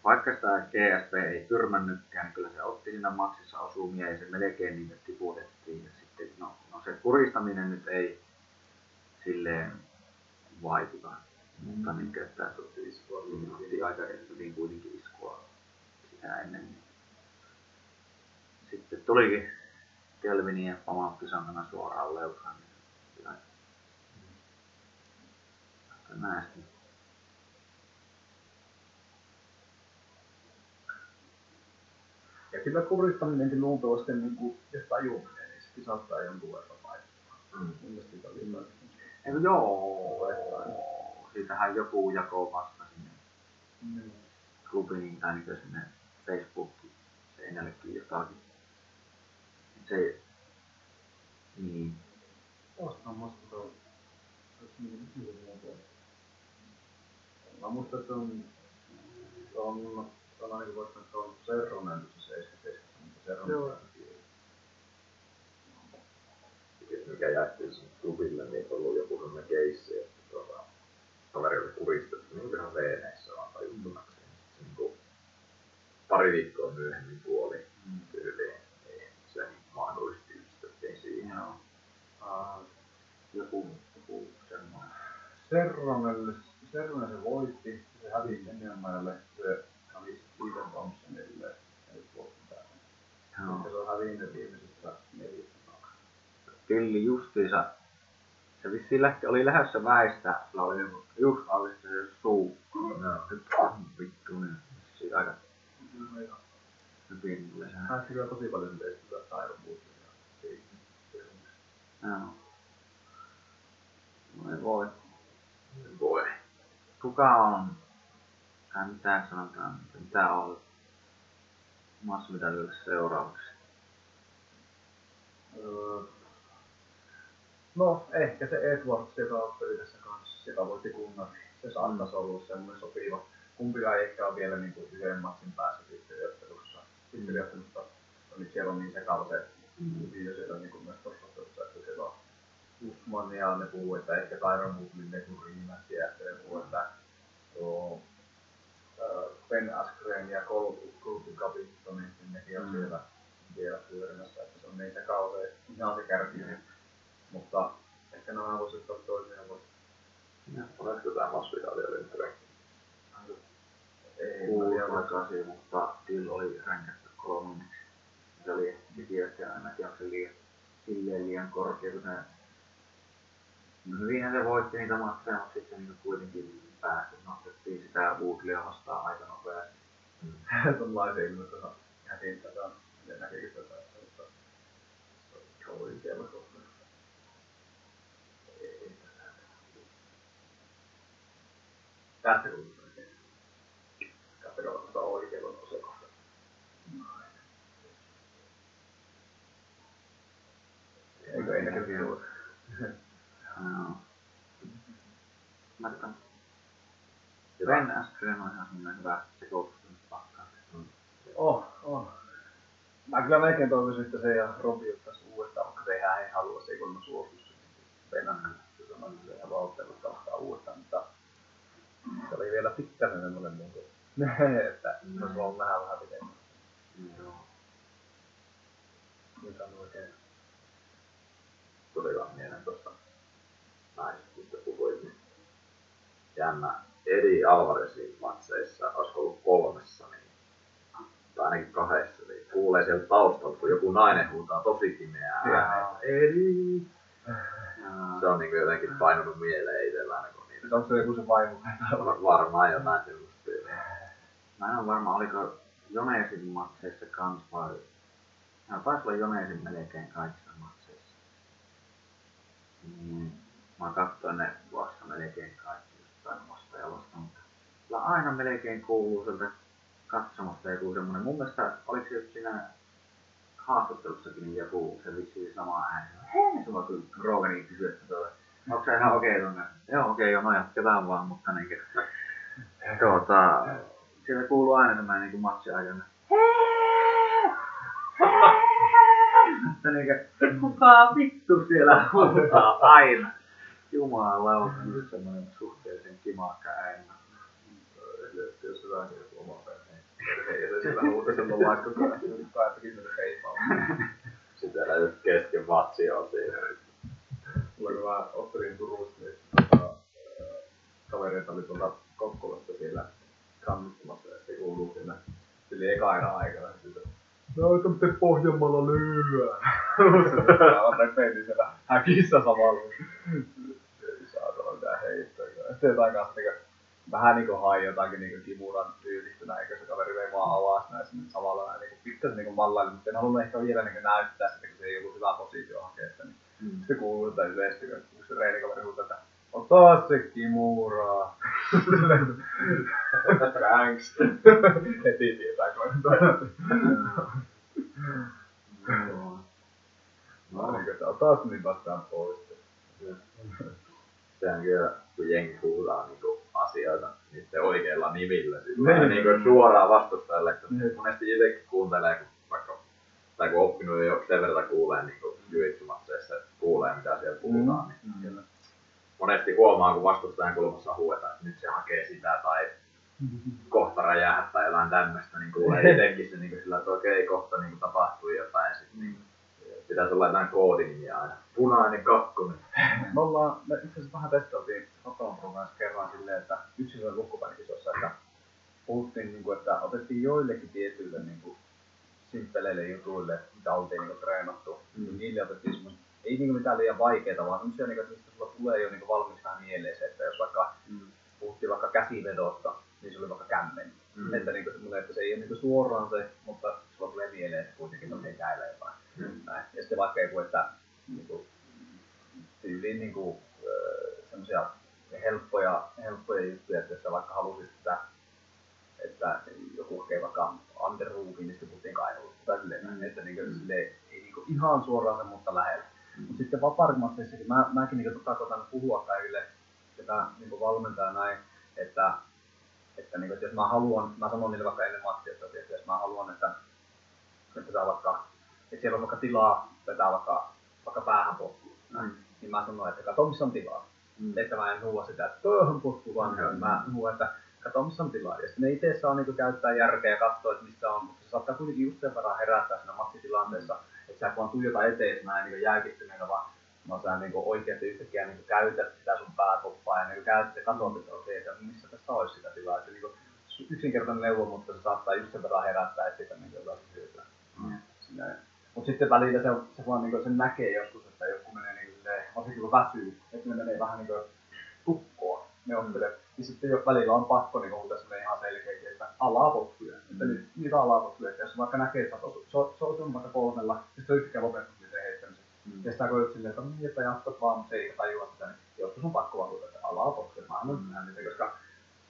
vaikka sitä GSP ei tyrmännytkään, niin kyllä se otti siinä maksissa osumia ja se melkein niitä tiputettiin. Ja sitten, no, no se kuristaminen nyt ei silleen vaikuta. Mutta Mm. niinkö, että se otti iskua, niin otti aika hyvin kuitenkin iskua sitä ennen. Niin. Sitten tulikin Kelvinin ja pamautti sankana suoraan leukaan. Niin kyllä. Aika näesti. Ja kyllä kuristaminenkin luultavasti, niin kuin, jos tajuminen, niin sekin saattaa jonkun verran vaikuttaa. Mm. Mielestä sitä. Eikö joo, siitähän joku jako vasta sinne Mm. klubiin tai niin sinne Facebookiin seinällekin jotakin. Se, niin, musta se on... hyvin muuta. Mä muistan, että se on... Se on... Se on ainakin voittanut, että se on Serronen tuossa 77, mutta Serronen... Joo. mikä jaettiin sinne klubille, niin on ollut joku sellainen keissi, että tuota, kaveri oli kuristettu niin ihan veeneissä vaan tajuttomaksi. Se niin kuin pari viikkoa myöhemmin kuoli Mm. tyyliin, niin se mahdollisesti yhdistettiin siihen. joo, Uh, joku, joku semmoinen. Serronen, Serronen se voitti, se hävisi Engelmäelle, se Stephen Thompsonille, eli vuotta. Joo. Se on hävinnyt viimeisestä neljästä kaksi. Pilli justiinsa, se vissiin lähti, oli lähdössä väistä, sillä oli joku- just alista se suu. No, nyt vittu, niin vissiin aika hyvin tuli sehän. Pääsi kyllä tosi paljon sen testata taidon muuten. ja ei- Joo. Voi voi. Voi. Kuka on, tai mitä sanotaan, mitä on massamitalille seuraavaksi? Öö, No, ehkä se Edwards, joka otteli tässä kanssa, joka voitti kunnan, se saattaisi olla semmoinen sopiva. Kumpikaan ei ehkä ole vielä niin kuin yhden matsin päässä titteliottelussa. Titteliottelusta oli siellä on niin sekava se video siellä niin kuin myös tuossa että siellä on Usman ja ne puhuu, että ehkä Tyron Woodley ne kun riimäsi ja ne puhuu, että Ben Askren ja Colby Covington, niin nekin on Mm. siellä vielä pyörimässä, että se on sekava se ihan se kärki. Mutta ehkä nämä voisi ottaa toisiaan voisi. Oletko tämä Masvidal oli nyt rekki? Ei, tiedä, kasi, mutta Till oli ränkätty kolmanneksi. Se oli ehkä kiertä aina, onko se liian, silleen liian korkea, kun se No hyvinhän se voitti niitä matseja, mutta sitten niin kuitenkin pääsi, nostettiin sitä Woodleya vastaan aika nopeasti. tuollaisia ilmoista hätintä saa. Ja näkeekö tätä, mutta se on oikealla kohtaa. Ei tätä. Tästä kun. Katsokaa, tuossa oikealla on se kohta. Eikö ei näkyy tuolla? Joo. Mä Ben Askren on ihan semmoinen hyvä sekoittumispakka. Oh, on. Mä kyllä melkein toivoisin, että se ja Robi ottaisi uudestaan, vaikka sehän ei halua, se ei kuulemma suostu Venäjä. Se se haluaa ottelusta vastaan uudestaan, mutta se oli vielä pikkasen semmoinen niin kuin, että se olisi ollut vähän vähän pitemmän. Joo. Mitä on oikein? Tuli vaan mieleen tuosta mistä puhuit. Niin jännä. Edi Alvarezin matseissa, olisiko ollut kolmessa, niin, tai ainakin kahdessa, niin kuulee sieltä taustalta, kun joku nainen huutaa tosi pimeää ääneen, että Edi! Se on niin jotenkin painunut mieleen itsellä aina, kun niitä onko se joku se vaimo? varmaan jotain sellaista. Mä en ole varma, oliko Jonesin matseissa kans vai... No, taisi olla Jonesin melkein kaikissa matseissa. Niin, mä katsoin ne vasta melkein kaikki vastaajalosta, mutta kyllä aina melkein kuuluu sieltä katsomasta joku semmonen. Mun mielestä, oliko se just siinä haastattelussakin niin joku se vissiin sama ääni. Hei, sulla kun Roganin kysyi, että tuo, onko se ihan okei okay, tuonne? Joo, okei, okay, no jatketaan vaan, mutta niin tuota, siellä kuuluu aina semmoinen niin matsi aikana. Että niinkö, kuka vittu siellä huutaa aina. Jumalauta, just semmoinen suhteellisen kimakka ääni. Jos se vähän joku oma perheen. Ei se sillä muuta sen vaikka kukaan tekisi sen heipaa. Sitten vielä just kesken matsia on siinä. Mulla kun mä ottelin Turusta, niin tota, kavereita oli tuolta Kokkolasta siellä kannustamassa, ja se kuuluu sinne sille eka erä aikana. Sitten, Näytä miten Pohjanmaalla lyö. Se on repeili siellä häkissä samalla. Ei saatana mitään heittää. Sitten jotain kanssa niinku, vähän niinku hai jotakin niinku kimuran tyylistä näin, kun se kaveri vei vaan alas näin sinne samalla näin niinku pikkasen niinku mallailla, mutta en halunnut ehkä vielä niinku näyttää sitä, kun se ei ollut hyvä positio hakea sitä. Niin Mm. sitten kuuluu jotain yleisesti, kun yksi treenikaveri huutaa, että ota se kimuraa. Thanks. Heti tietää, kun on toinen. Joo. Mä olin, että ota se niin vastaan pois. Sehän kyllä, kun jengi huutaa niinku asioita niiden oikeilla nimillä, siis Niin. niinku suoraan vastustajalle, kun Niin. monesti itsekin kuuntelee, kun vaikka, tai kun oppinut jo sen verran kuulee niinku jujitsumatseissa, että kuulee mitä siellä puhutaan, niin Kyllä. Monesti huomaa, kun vastustajan kulmassa huuetaan, että nyt se hakee sitä tai kohta räjähät tai jotain tämmöistä, niin kuulee itsekin se niin sillä, että okei, kohta niin tapahtuu jotain. Sit, niin, pitäisi olla jotain koodinimiä aina. Punainen kakkonen. Me ollaan, me itse asiassa vähän testailtiin Ottavan Pro kanssa kerran silleen, että yksilön lukkopänikisossa, että puhuttiin, niin kuin, että otettiin joillekin tietyille niin kuin, simppeleille jutuille, mitä oltiin niin kuin, treenattu, mm. niille otettiin semmoiset ei niinku mitään liian vaikeita, vaan semmoisia, niinku, että mistä sulla tulee jo niinku valmis vähän mieleen se, että jos vaikka Mm. puhuttiin vaikka käsivedosta, niin se oli vaikka kämmen. Mm. Mm. Että, niinku semmoinen, että se ei ole niinku suoraan se, mutta sulla tulee mieleen, että kuitenkin on täällä jotain. Mm. Näin. Ja sitten vaikka joku, että niinku, tyyliin niinku, semmoisia helppoja, helppoja juttuja, että jos sä vaikka halusit sitä, että joku hakee vaikka underrookin, niin sitten puhuttiin kainuusta tai silleen, Mm. mm. että niinku, Mm. silleen, ei niinku ihan suoraan se, mutta lähellä. Mm. Mutta sitten vaparimatteissakin, mä, mäkin niinku tota koitan puhua kaikille sitä niinku valmentaa näin, että, että, niinku, että jos mä haluan, mä sanon niille vaikka ennen matsia, että, jos mä haluan, että, että saa vaikka, että siellä on vaikka tilaa vetää vaikka, vaikka päähän potkuun, Mm. niin mä sanon, että kato missä on tilaa. Mm. Että mä en huua sitä, että pööhön potku vaan, Mm. mä huuan, että kato missä on tilaa. Ja sitten ne itse saa niinku käyttää järkeä ja katsoa, että missä on, mutta se saattaa kuitenkin just sen verran herättää siinä matsitilanteessa, että sä vaan tuijota etees näin niinku jäykittyneenä, vaan no sä niinku oikeasti yhtäkkiä niinku käytät sitä sun pääkoppaa ja niinku käytät ja katsot, että okei, että missä tässä olisi sitä tilaa. Se niinku yksinkertainen neuvo, mutta se saattaa just sen verran herättää, että siitä niinku jotain hyötyä. Mm. Mutta sitten välillä se, se vaan niinku, sen näkee joskus, että joku menee niinku silleen, varsinkin kun väsyy, että ne menee vähän niinku tukkoa, ne ottelee. Niin sitten jo välillä on pakko niinku huutaa semmoinen ihan selkeäkin, että alapotkuja. Mm. Että nyt niitä alapotkuja, että jos vaikka näkee, että se, se, se on vaikka kolmella, sitten se on yhtäkkiä lopettanut niitä heittämisen. Mm. Ja sitä just silleen, että niin, että jatkat vaan, mutta se ei tajua sitä, niin joskus on pakko vaan huutaa, että alapotkuja. Mä annan mm. niitä, koska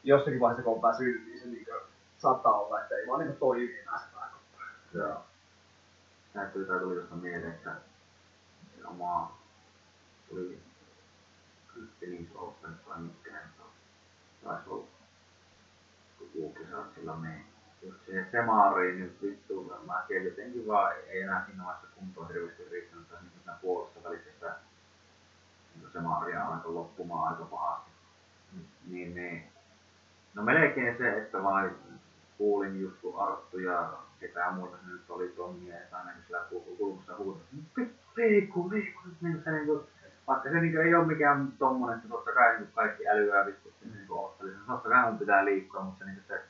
jossakin vaiheessa kun on väsynyt, niin se niinku saattaa olla, että ei vaan niinku toimi enää se pääkoppa. Joo. Täytyy, tää tuli tuosta mieleen, että se oma tuli Finnish Open vai mitkä joku kesä silloin niin just siihen semariin nyt vittu, mä tiedän jotenkin vaan ei enää siinä vaiheessa kuntoa hirveästi riittänyt, niin siinä puolesta välissä sitä niin semaria alkoi loppumaan aika pahasti. Niin, niin. No melkein se, että vaan kuulin just kun Arttu ja ketään muuta se nyt oli Tommi ja jotain näin sillä kul- kulmassa huutaa, vittu liiku, liiku, nyt niin se niinku, vaikka se niinku ei ole mikään tommonen, että totta kai niinku kaikki älyää vittu niinku otteli, niin totta kai mun pitää liikkua, mutta se niinku se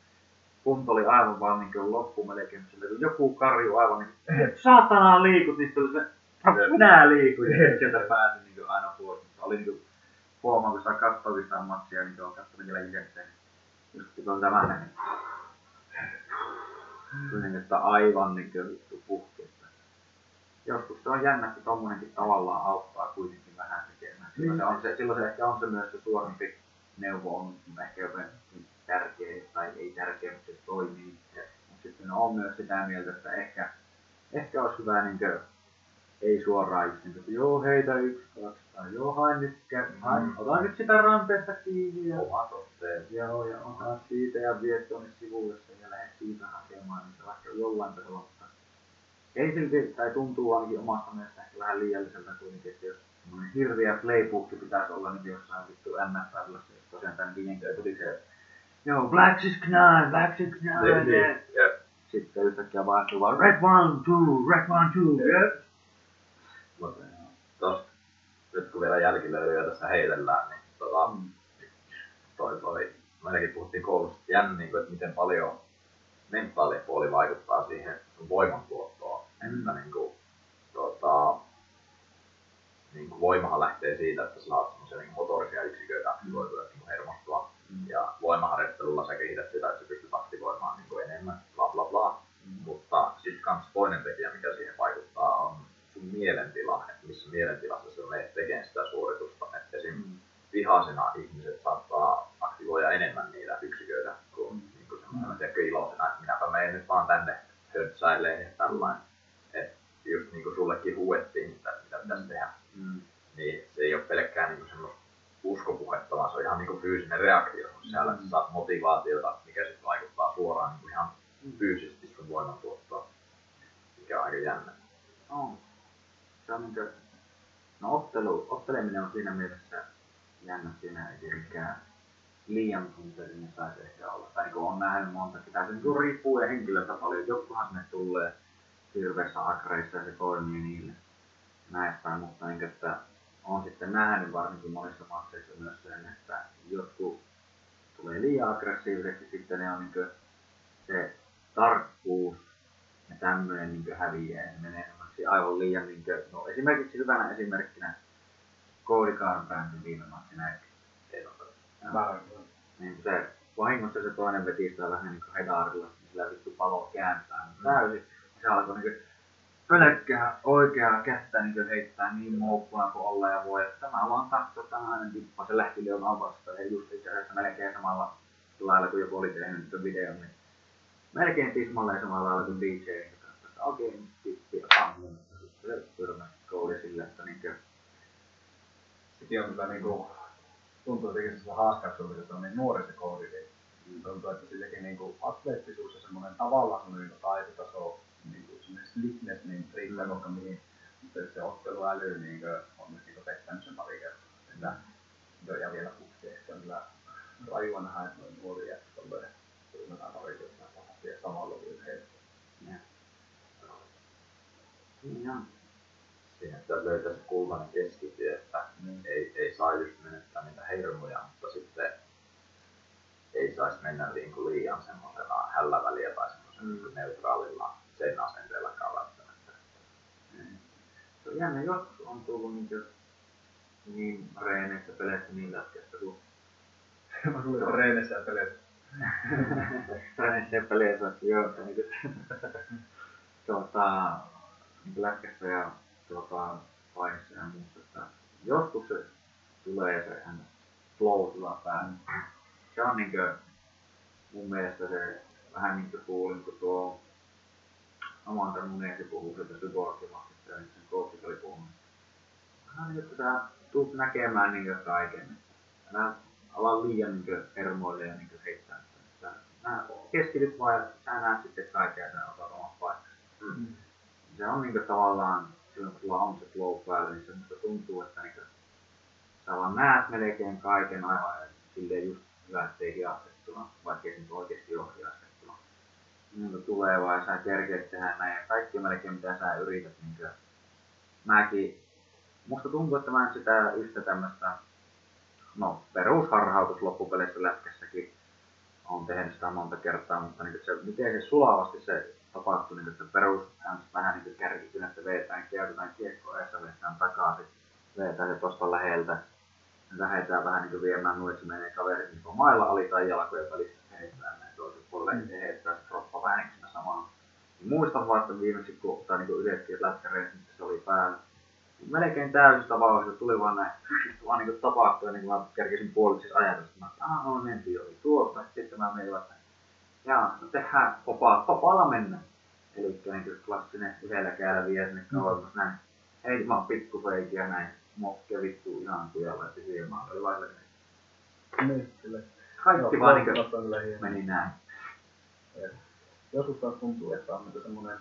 kunto oli aivan vaan niinku loppu melkein, sillä kun joku karju aivan niinku, saatana liikut, niin oli se, minä liikuin, ja sieltä pääsin niinku aina pois, mutta oli niinku huomaa, kun saa katsoa sitä matsia, niin on katsonut vielä itsekseen. Just kun on tämä näin. Kuitenkin, että aivan niin kuin vittu puhki. Joskus se on jännä, että tommonenkin tavallaan auttaa kuitenkin. Silloin se, on se, silloin se ehkä on se myös se suorampi neuvo on ehkä jotenkin tärkeä, tai ei tärkeä, mutta se toimii. Mutta sitten on myös sitä mieltä, että ehkä, ehkä olisi hyvä niin kuin, ei suoraan niin, että joo heitä yksi, kaksi, tai joo hain nyt, hain, Mm. ota nyt sitä ranteesta kiinni ja Omat otteet. Joo, ja ota siitä ja vie tuonne sivulle sen ja lähde siitä hakemaan, niin se vaikka jollain tasolla. Ei silti, tai tuntuu ainakin omasta mielestä ehkä vähän liialliselta kuitenkin, että jos semmoinen hirviä playbook pitäisi olla niin jossain vittu NFL, jos tosiaan tännekin jenkeä tuli se, joo, Black Six Nine, Black Six Niin, Nine, niin. Jep. sitten yhtäkkiä vaihtuu vaan Red One, Two, Red One, Two, Jep. Mutta tosta, nyt kun vielä jälkilöilyjä tässä heitellään, niin tota, toi, toi, meilläkin puhuttiin koulussa, että jännä, niin kuin, että miten paljon mentaalipuoli vaikuttaa siihen sun voimantuottoon. Mm. Että niin kuin, tota, niin kuin voimahan lähtee siitä, että sä saat semmoisia niin motorisia yksiköitä aktivoituja niin kuin hermostua. Mm. Ja voimaharjoittelulla sä kehität sitä, että sä pystyt aktivoimaan niin kuin enemmän, bla bla bla. Mutta sitten kans toinen tekijä, mikä siihen vaikuttaa, on sun mielentila, että missä mielentilassa sä menet tekemään sitä suoritusta. Että esim. Mm. vihaisena ihmiset saattaa aktivoida enemmän niitä yksiköitä kuin, Mm. niin kuin semmoisena tiedätkö, iloisena, että minäpä menen nyt vaan tänne höntsäileen ja tällainen. Että just niin kuin sullekin huuettiin, että mitä pitäisi tehdä, Mm. niin se ei ole pelkkää niin semmoista uskopuhetta, vaan se on ihan niin kuin fyysinen reaktio että sä saat motivaatiota, mikä sitten vaikuttaa suoraan niin kuin ihan fyysisesti sun voimantuottoon, mikä on aika jännä. On. Se on niinkö, no ottelu, otteleminen on siinä mielessä jännä siinä, ei tietenkään liian tunteellinen saisi ehkä olla. Tai niin on nähnyt monta, tai se niin riippuu ja henkilöltä paljon. Jokkuhan sinne tulee hirveässä agreissa ja se toimii niille näistä, mutta niin, että on sitten nähnyt varsinkin monissa matseissa myös sen, että jotkut tulee liian aggressiiviseksi, sitten ne on niin se tarkkuus ja tämmöinen niin häviää ja menee aivan liian niin kuin, no esimerkiksi hyvänä esimerkkinä Cody Garbrandt viime matsi näytti. Niin se vahingossa se toinen veti sitä vähän niin kuin hedaarilla, niin sillä vittu palo kääntää mm. täysin. Se alkoi niin kuin pölkkää oikeaa kättä niin heittää niin moukkuna kuin olla ja voi. Että Tämä vaan katso, tämmöinen tippa, se lähti liian avasta ja just itse asiassa melkein samalla lailla kuin joku oli tehnyt sen videon, niin melkein tismalleen samalla lailla kuin DJ, niin että okei, nyt tippi ja pammu. Sitten tyrmäsi kouli sille, että niin kuin, sekin on kyllä niinku, tuntuu jotenkin se haaskausulta, että se on niin nuori se koodi, niin tuntuu, että silläkin niinku atleettisuus ja semmoinen tavallaan semmoinen niinku taitotaso, niinku semmoinen slickness, niin riittää vaikka mihin, mutta se otteluäly niinku, on nyt niinku pettänyt sen pari kertaa. Että, joo, ja vielä putkeen, se on kyllä rajua nähdä, että noin nuori jätkä tolleen tyrmätään pari kertaa pahasti ja samalla kuin heitä. niin on. Siihen pitäisi löytää se kultainen keskitie, että Mm. ei, ei saa just menettää niitä hermoja, mutta sitten ei saisi mennä niin kuin liian semmoisena hälläväliä tai semmoisena Mm. mm. neutraalilla sen asenteellakaan välttämättä. Se on jännä, joskus on tullut niin, kuin, niin reeneissä peleissä niin lätkästä kuin Mä tulin treenissä ja peleissä. reeneissä ja peleissä, joo, niin kuin, tuota, niin lätkässä ja tuota, painissa ja muussa, että joskus se tulee se hän flow tila päälle. Se on niin kuin, mun mielestä se vähän niin kuin kuulin, kun tuo Amanda Munesi puhuu sieltä Syborgimasta, ja sen coachit oli puhunut. Vähän niin, että sä tulet näkemään niin kaiken. Älä ala liian niin hermoille ja niin heittää. Sä, sä keskityt vaan ja sä näet sitten kaiken ja sä osaat omassa paikassa. Mm. Se on niin kuin tavallaan, silloin kun sulla on se flow päällä, niin se musta tuntuu, että niin kuin, sä vaan näet melkein kaiken aivan silleen just hyvä, ettei hiastettuna, vaikka se nyt oikeasti ole hiastettuna. Niin tulee vaan ja sä kerkeet tehdä näin ja kaikki melkein mitä sä yrität. Niin kuin, mäkin, musta tuntuu, että mä en sitä yhtä tämmöistä, no perusharhautus loppupeleissä lätkässäkin on tehnyt sitä monta kertaa, mutta niin se, miten se sulavasti se tapahtuu, niin että perus vähän niin kuin kärkikynästä vetään, käytetään kiekkoa ja vetään takaisin, vetään se tuosta läheltä, lähdetään vähän niin kuin viemään nuin, että se menee kaverit niin mailla ali tai jalkojen välissä heittää näin toiselle puolelle, mm. heittää kroppa vähän niin. Niin muistan vaan, että viimeksi kun, tai niin yhdessäkin lätkäreissä, missä se oli päällä, niin melkein täysistä vauhdista tuli vaan näin, vaan niin kuin tapahtui, niin kuin mä kerkesin puoliksi ajatusta, että ah, no mentiin jo tuosta, sitten mä menin että jaa, no tehdään popaa, popalla mennä. Eli niin kuin klassinen yhdellä kädellä vie sinne kauemmas näin. Hei, mä oon pikkufeikiä näin. Mokke vittu ihan kujalla, että siihen mä olin vain Niin, kyllä. Kaikki vaan niin meni näin. Joskus taas tuntuu, että on niinku semmoinen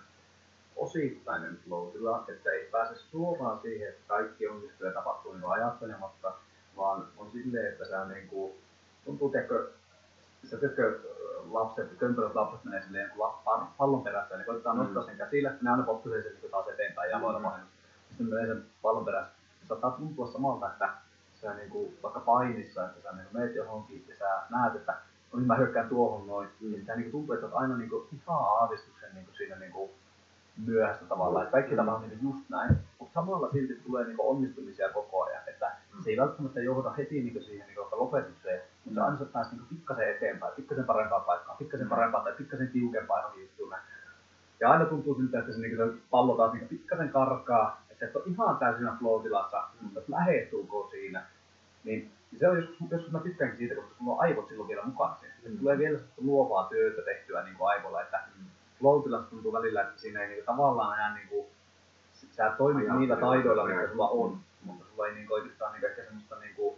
osittainen flow että ei pääse suoraan siihen, että kaikki onnistuu ja tapahtuu niin ajattelematta, vaan on silleen, että sä niinku, tuntuu, teekö, sä teekö lapset, kömpelöt lapset menee silleen par- pallon perässä, niin koittaa Mm. nostaa sen käsillä, ne aina potkusee sen niin taas eteenpäin jaloilla Mm. vahingossa. Sitten menee sen pallon perässä. Se saattaa tuntua samalta, että sä niinku, vaikka painissa, että sä niinku meet johonkin ja sä näet, että niin mä hyökkään tuohon noin, Mm. niin tää niinku tuntuu, että oot aina niinku ihan aavistuksen niinku siinä niinku myöhässä tavallaan, että kaikki Mm. tapahtuu niinku just näin, mutta samalla silti tulee niinku onnistumisia koko ajan, että se ei välttämättä johda heti niinku siihen niinku vaikka lopetukseen, mutta aina sä pääset niinku pikkasen eteenpäin, pikkasen parempaan paikkaan, pikkasen parempaan tai pikkasen tiukempaan johonkin juttuun. Ja aina tuntuu siltä, että se, niinku, se pallo taas niinku pikkasen karkaa, että et ole ihan täysin flow-tilassa, mutta lähestulkoon siinä. Niin se on joskus, joskus mä tykkäänkin siitä, koska sulla on aivot silloin vielä mukana siinä. Mm. Tulee vielä luovaa työtä tehtyä niin kuin aivolla, että flow-tilassa tuntuu välillä, että siinä ei niin kuin, tavallaan enää niin kuin, sä toimit Ajattelu- niillä taidoilla, mitkä Joo. sulla on, mutta sulla ei niin kuin, oikeastaan niin kuin, ehkä semmoista niin kuin,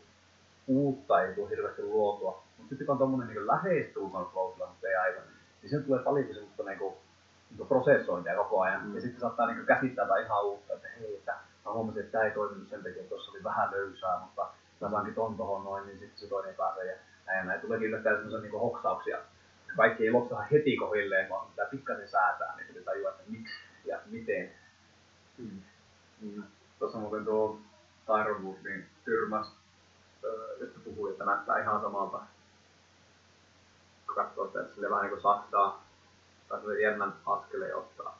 uutta ei tule hirveästi luotua. Mutta sitten kun on tommonen niin lähestulkoon flow mutta ei aivan, niin sen tulee paljonkin semmoista niin kuin, niin kuin prosessointia koko ajan. Mm. Ja sitten saattaa niin kuin, käsittää jotain ihan uutta, että hei, että mä huomasin, että tämä ei toiminut sen takia, että tuossa oli vähän löysää, mutta saankin ton tohon noin, niin sitten se toinen ei pääse. Ja näin, ja näin tuleekin yllättäen semmoisia niin hoksauksia. Kaikki ei lopsaha heti kohilleen, vaan pitää pikkasen säätää, niin sitten tajua, että miksi ja miten. Mm. Mm. Tuossa muuten tuo Tyron niin tyrmäs, öö, josta puhui, että näyttää ihan samalta. Kun katsoo sitä, että sille vähän niin kuin saksaa, tai sille jännän askeleen ottaa.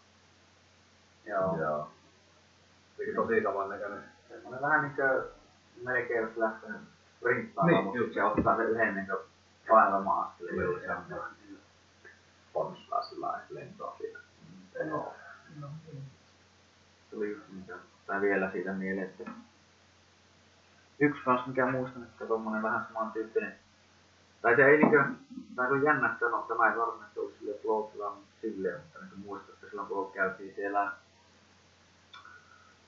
Joo. Joo. Tosi samannäköinen. Semmoinen vähän niinkö melkein jos lähtee sprinttaamaan, Niin, mutta se ottaa sen yhden niinkö painamaan askeleen. Joo, se on ponnistaa sillä lailla lentoa siitä. Joo. Tuli just niinkö, tai vielä siitä mieleen, että yksi kans mikä muistan, että tommonen vähän samantyyppinen tai se ei niinkö, tai se on jännä sanoa, tämä ei varsinaisesti ollut silleen flow mutta silleen, mutta niin muistan, että silloin kun käytiin siellä,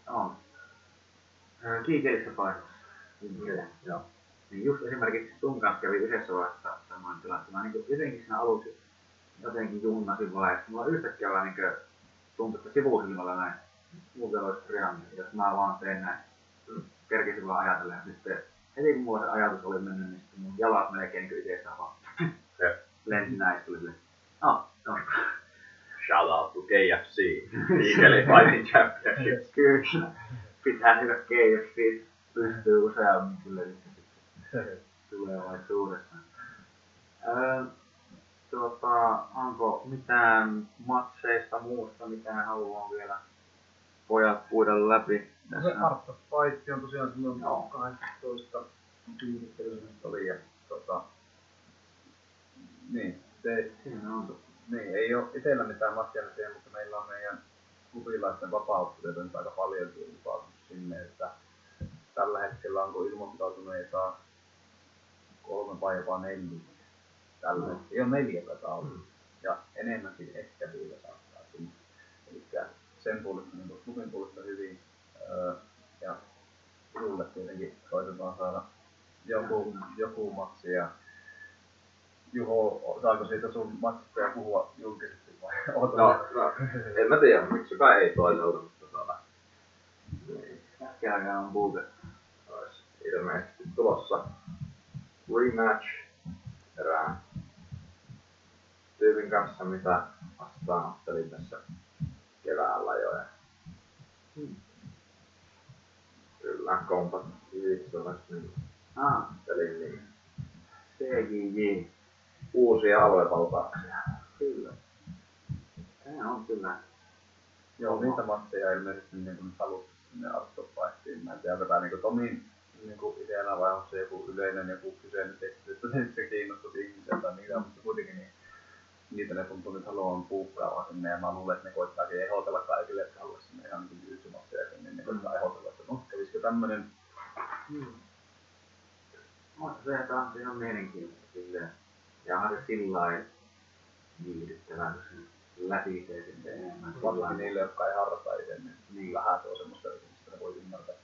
no, kiikelissä paikassa, Kyllä. Joo. Niin just esimerkiksi sun kanssa kävi yhdessä vaiheessa samoin tilanne. Mä niin jotenkin siinä aluksi jotenkin junnasin vaan, että mulla yhtäkkiä vaan niin tuntui, että sivusilmällä näin. Muuten olisi reaani, jos mä vaan teen näin. Kerkisin vaan ajatella ja sitten heti kun mulla se ajatus oli mennyt, niin sitten mun jalat melkein niin itsestään vaan lensi näin, tuli no, no. shout out to KFC, Eagle Fighting Championship. Kyllä. Pitää hyvä KFC pystyy useammin kyllä sitten tulevaisuudessa. Öö, tuota, onko mitään matseista muusta, mitä haluaa vielä pojat puida läpi No se Art of Fight on tosiaan silloin Joo. 18 kiinnittelyssä oli ja tota, niin, se, Siinä on to- niin, ei ole itsellä mitään matkia siihen, mutta meillä on meidän klubilaisten vapauttelijoita nyt aika paljon ilmoittautunut sinne, että tällä hetkellä onko ilmoittautuneita kolme vai jopa neljä. Tällä Mm. hetkellä, ole neljä taitaa olla. Mm. Ja enemmänkin ehkä vielä saattaa tulla. Eli sen puolesta, niin kuin klubin puolesta hyvin. Öö, ja sulle tietenkin koitetaan saada joku, joku matsi. Ja Juho, saako siitä sun matsista ja puhua julkisesti vai? Oota No, no, en mä tiedä, miksi kai ei toisaalta, mutta tota, Äkkiä on buukattu. Ilmeisesti tulossa rematch erään tyypin kanssa, mitä vastaanottelin tässä keväällä jo. Ja Hmm. kyllä, kompat niin Ah, pelin niin CJJ. uusia aluevaltauksia. Kyllä. Se on kyllä. Joo, niitä matseja ilmeisesti niin kuin halusi sinne Arstopaittiin. Mä en tiedä, onko tää niin Tomin niin kuin ideana vai onko se joku yleinen joku kyseinen teksti, että se, kiinnostaisi ihmiseltä niitä, mutta kuitenkin niin, niitä ne tuntuu nyt haluavan puukkaamaan sinne ja mä luulen, että ne koittaakin ehdotella kaikille, että haluaisi sinne ihan niin yhdysmatseja, niin ne koittaa ehdotella, että no kävisikö tämmönen Hmm. Mutta se taas ihan mielenkiintoista silleen. Ja onhan se sillä lailla viihdyttävää, kun se lätisee sitten enemmän. sillä varsinkin niille, jotka ei harrasta itse, niin, Niin. vähän se on semmoista, mistä ne voi ymmärtää.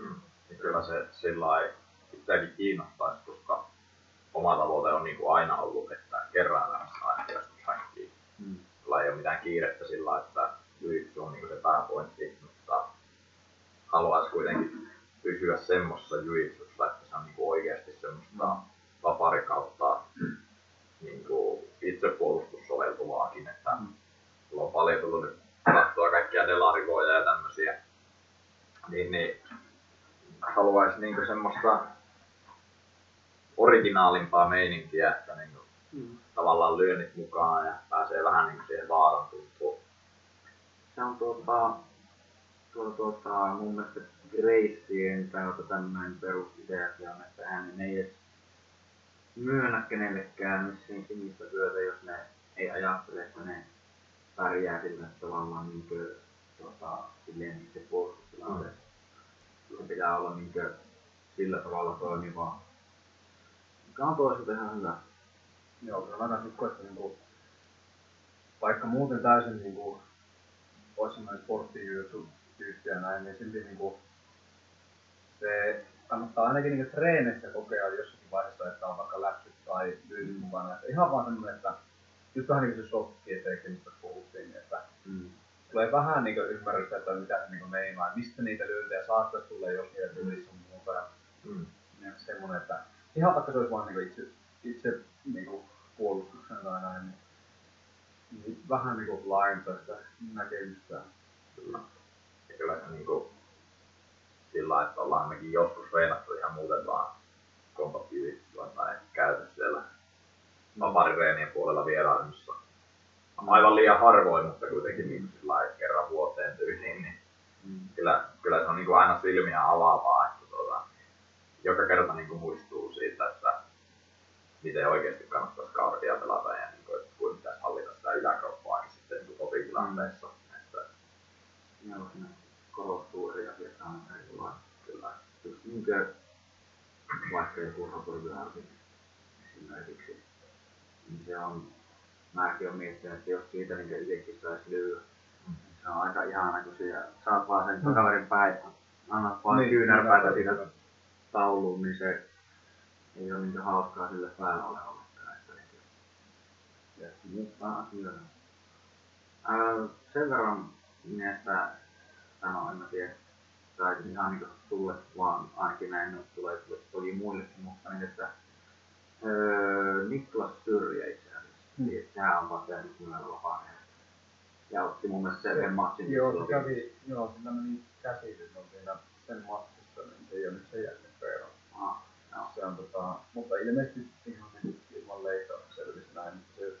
Mm. Ja kyllä se sillä lailla itseäkin kiinnostaisi, koska oma tavoite on niin kuin aina ollut, että kerran elämässä aina joskus hankkiin. Hmm. Sulla ei ole mitään kiirettä sillä, että jiu on niin se pääpointti, mutta haluaisi kuitenkin pysyä semmoisessa juitsussa, että se on niin oikeasti semmoista vapari kautta niin kuin itsepuolustussoveltuvaakin, että Mm. on paljon tullut nyt kaikkia delarivoja ja tämmöisiä, niin, niin haluaisi niin semmoista originaalimpaa meininkiä, että niin kuin Hmm. tavallaan lyönnit mukaan ja pääsee vähän niin siihen vaaran tuntuun. Se on tuota, tuota, tuota, mun mielestä Gracien täältä tämmöinen perusideakin on, että hän ei edes myönnä kenellekään missiin sinistä työtä, jos ne ei ajattele, että ne pärjää sillä tavallaan niin kuin, tuota, silleen itse puolustustilanteessa. Se pitää olla niin kuin, sillä tavalla toimivaa. Mikä on toisaalta ihan hyvä. Joo, kyllä mä kans uskon, että niinku, vaikka muuten täysin niinku, olisi semmoinen sporttijuttu tyyppi ja näin, niin silti niinku, se kannattaa ainakin niinku treeneissä kokea jossakin vaiheessa, että on vaikka läpsyt tai lyynnin mukana. Että ihan vaan semmoinen, että just vähän niin kuin se shot-tieteeksi, mistä puhuttiin, että Mm. Tulee vähän niin ymmärrystä, että mitä se niin meinaa, mistä niitä löytää saattaisi tulla, jos niitä tulisi sun muuta. Ja Mm. ja semmoinen, että ihan vaikka se olisi vaan niin itse, itse niin puolustuksen tai näin, niin, niin vähän niin kuin laajentaa sitä näkemystä. Kyllä. Ja kyllä se niinku sillä lailla, että ollaan mekin joskus reenattu ihan muuten vaan kompaktiivitsua tai käyty siellä vaparireenien puolella vierailussa. Aivan liian harvoin, mutta kuitenkin niin sillä kerran vuoteen tyyliin, niin Mm. Kyllä, kyllä se on niin kuin aina silmiä avaavaa, että tuota, joka kerta niin kuin muistuu siitä, että miten oikeasti kannattaisi kaardia pelata ja niin kuin, että kuinka pitäisi hallita sitä yläkroppaakin sitten niin totitilanteessa. Mm. Että, Joo, siinä korostuu eri asiat aina eri lailla. Kyllä. Just niin kuin vaikka joku rotulyönti esimerkiksi, niin se on, mäkin olen miettinyt, että jos siitä niin itsekin saisi lyödä, niin se on aika ihana, kun siellä saat vaan sen Mm. kaverin päin, annat vaan Niin, kyynärpäitä kyllä, siitä kyllä. tauluun, niin se ei ole niin hauskaa sille päällä niin ja mutta asioita. Ää, sen verran miestä sanoa, en mä tiedä, tai ihan niin sulle vaan ainakin näin tulee toki muillekin, mutta niin, että öö, Niklas Syrjä itse asiassa, Mm. Niin, sehän on vaan tehnyt nimellä vapaa Ja otti mun mielestä sen matchin. Joo, se kävi, joo, sillä meni käsi silloin siinä sen matsissa, niin se ei ole nyt sen jälkeen peero. Ah, joo. Se on tota, mutta ilmeisesti ihan niin ilman leikkausta selvisi näin, mutta se,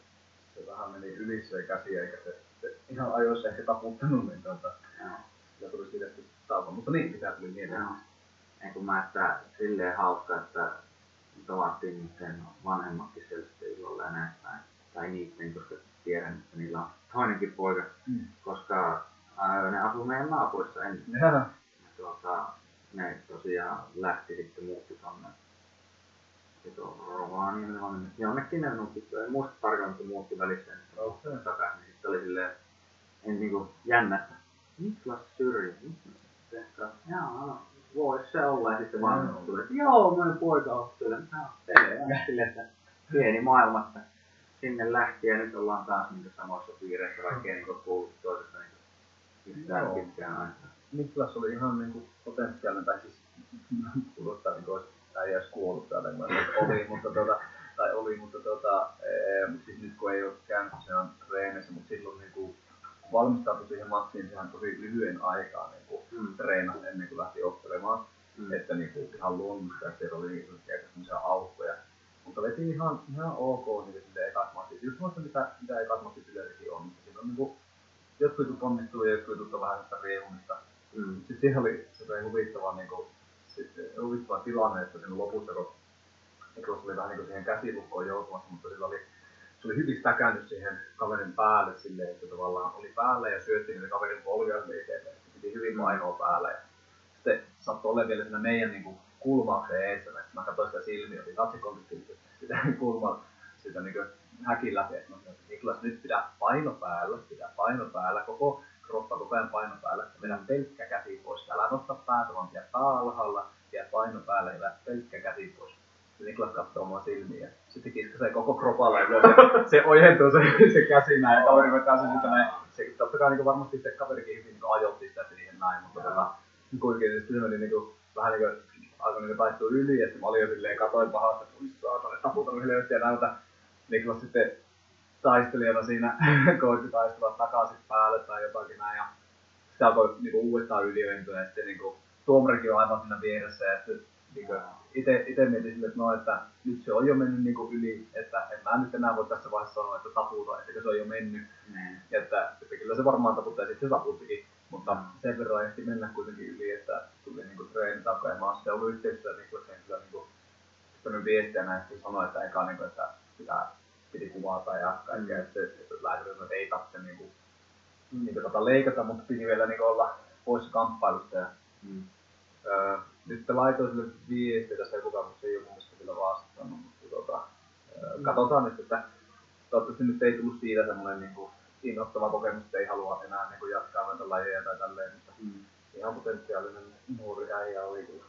se vähän meni yli se käsi, eikä se, se ihan ajoissa ehkä taputtanut, niin tota, Joo. sillä tuli sitten tauko. Mutta niin, mitä tuli mieleen. Joo. Ei kun mä, että silleen hauska, että tavattiin niiden vanhemmatkin siellä sitten illalla ja näin päin. Tai niiden, koska tiedän, että niillä on toinenkin poika, Mm. koska ää, ne asuu meidän naapurissa ennen. Ja tuota, ne tosiaan lähti sitten muutti tonne Rovaniemelle, vaan ne- jonnekin ne muutti, en muista tarkalleen, mutta muutti välissä Okei. muutti takaisin. Niin sitten oli silleen, en niinku jännä, että Niklas Syrjä, Pekka, jaa, no, vois se olla. Ja sitten vaan tuli, että joo, meidän poika on. Mä oon silleen, että pieni maailma, että sinne lähti ja nyt ollaan taas niin samoissa piireissä, vaikka ei niin kuullut toisesta niin yhtään Joo. pitkään aikaa. Niklas oli ihan niinku potentiaalinen, tai siis kuulostaa olisi äijä olisi kuollut täällä, mä sanoin, että oli, mutta tota, tai oli, mutta tota, ee, siis nyt kun ei ole käynyt tosiaan treenissä, mutta silloin niinku, kun valmistautui siihen matsiin, sehän tosi lyhyen aikaa niinku, Mm. treenasi ennen kuin lähti ottelemaan, Mm. että niinku, ihan luonnollista, että siellä oli aika semmoisia aukkoja. Mutta veti ihan, ihan ok niin sille ekat matsit. Just muista mitä, mitä ekat matsit yleensäkin on, mutta siinä on niinku, jotkut jutut onnistuu ja jotkut jutut on vähän sitä riehumista. Mm. Sitten siihen oli se huvittava, niin kuin, sitten, huvittava tilanne, että siinä lopussa, kun Niklas oli vähän niin kuin siihen käsilukkoon joutumassa, mutta sillä oli, se oli hyvin stäkännyt siihen kaverin päälle silleen, että tavallaan oli päällä ja syötti niitä kaverin polvia sille edelleen. Se piti hyvin painoa päällä. Ja sitten sattui olemaan vielä siinä meidän niin kuin, kulmauksen eessä. Että mä katsoin sitä silmiä, otin katsikontaktin sitä kulmaa, sitä niin häkin läpi. Mä sanoin, että Niklas, nyt pidä paino päällä, pidä paino päällä, koko kroppa koko ajan paino päällä. Vedä pelkkä käsi pois. Älä nosta päätä, vaan pidä pää alhaalla, pidä paino päällä ja vedä pelkkä käsi pois. Ja Niklas katsoo mua silmiä. Sitten kiskasee koko kropalla ylös ja se ojentuu se, se käsi näin ja kaveri vetää sen sitten näin. Se, totta kai niin varmasti se kaverikin hyvin niin ajoitti sitä siihen näin, mutta tota, kuitenkin se meni niin kuin, vähän niin kuin, alkoi niin taistua yli ja sitten mä olin jo silleen katoin pahasti, että saatana, taputanut ja näytä. Niklas sitten taistelijana siinä koitti taistella takaisin päälle tai jotakin näin ja sitten alkoi niinku uudestaan yliointua ja sitten niinku tuomarikin on aivan siinä vieressä ja sitten niinku ite, ite mietin sille, että no, että nyt se on jo mennyt niinku yli, että en mä nyt enää voi tässä vaiheessa sanoa, että taputa, että se on jo mennyt. Niin. Ja että, että kyllä se varmaan taputtaa ja sitten se taputtikin, mutta sen verran ehti mennä kuitenkin yli, että tuli niinku treenitauko ja mä oon sitten ollut yhteydessä Niklasen kyllä niinku pistänyt viestiä näin, että sanoi, että eka niinku, että pitää, piti kuvata ja kaikkea, Mm. että, että lääkäri että ei tarvitse niinku, niinku tota leikata, mutta piti vielä niinku olla poissa kamppailusta. Ja Mm. Öö, nyt laitoin sille viestiä tässä joku päivä, mutta se ei ole mun mielestä vielä vastannut, mutta tota, öö, katsotaan nyt, että toivottavasti nyt ei tullut siitä semmoinen niin kuin, innoittava kokemus, että ei halua enää niin kuin, jatkaa näitä lajeja tai tälleen, mutta Mm. ihan potentiaalinen nuori äijä oli kyllä.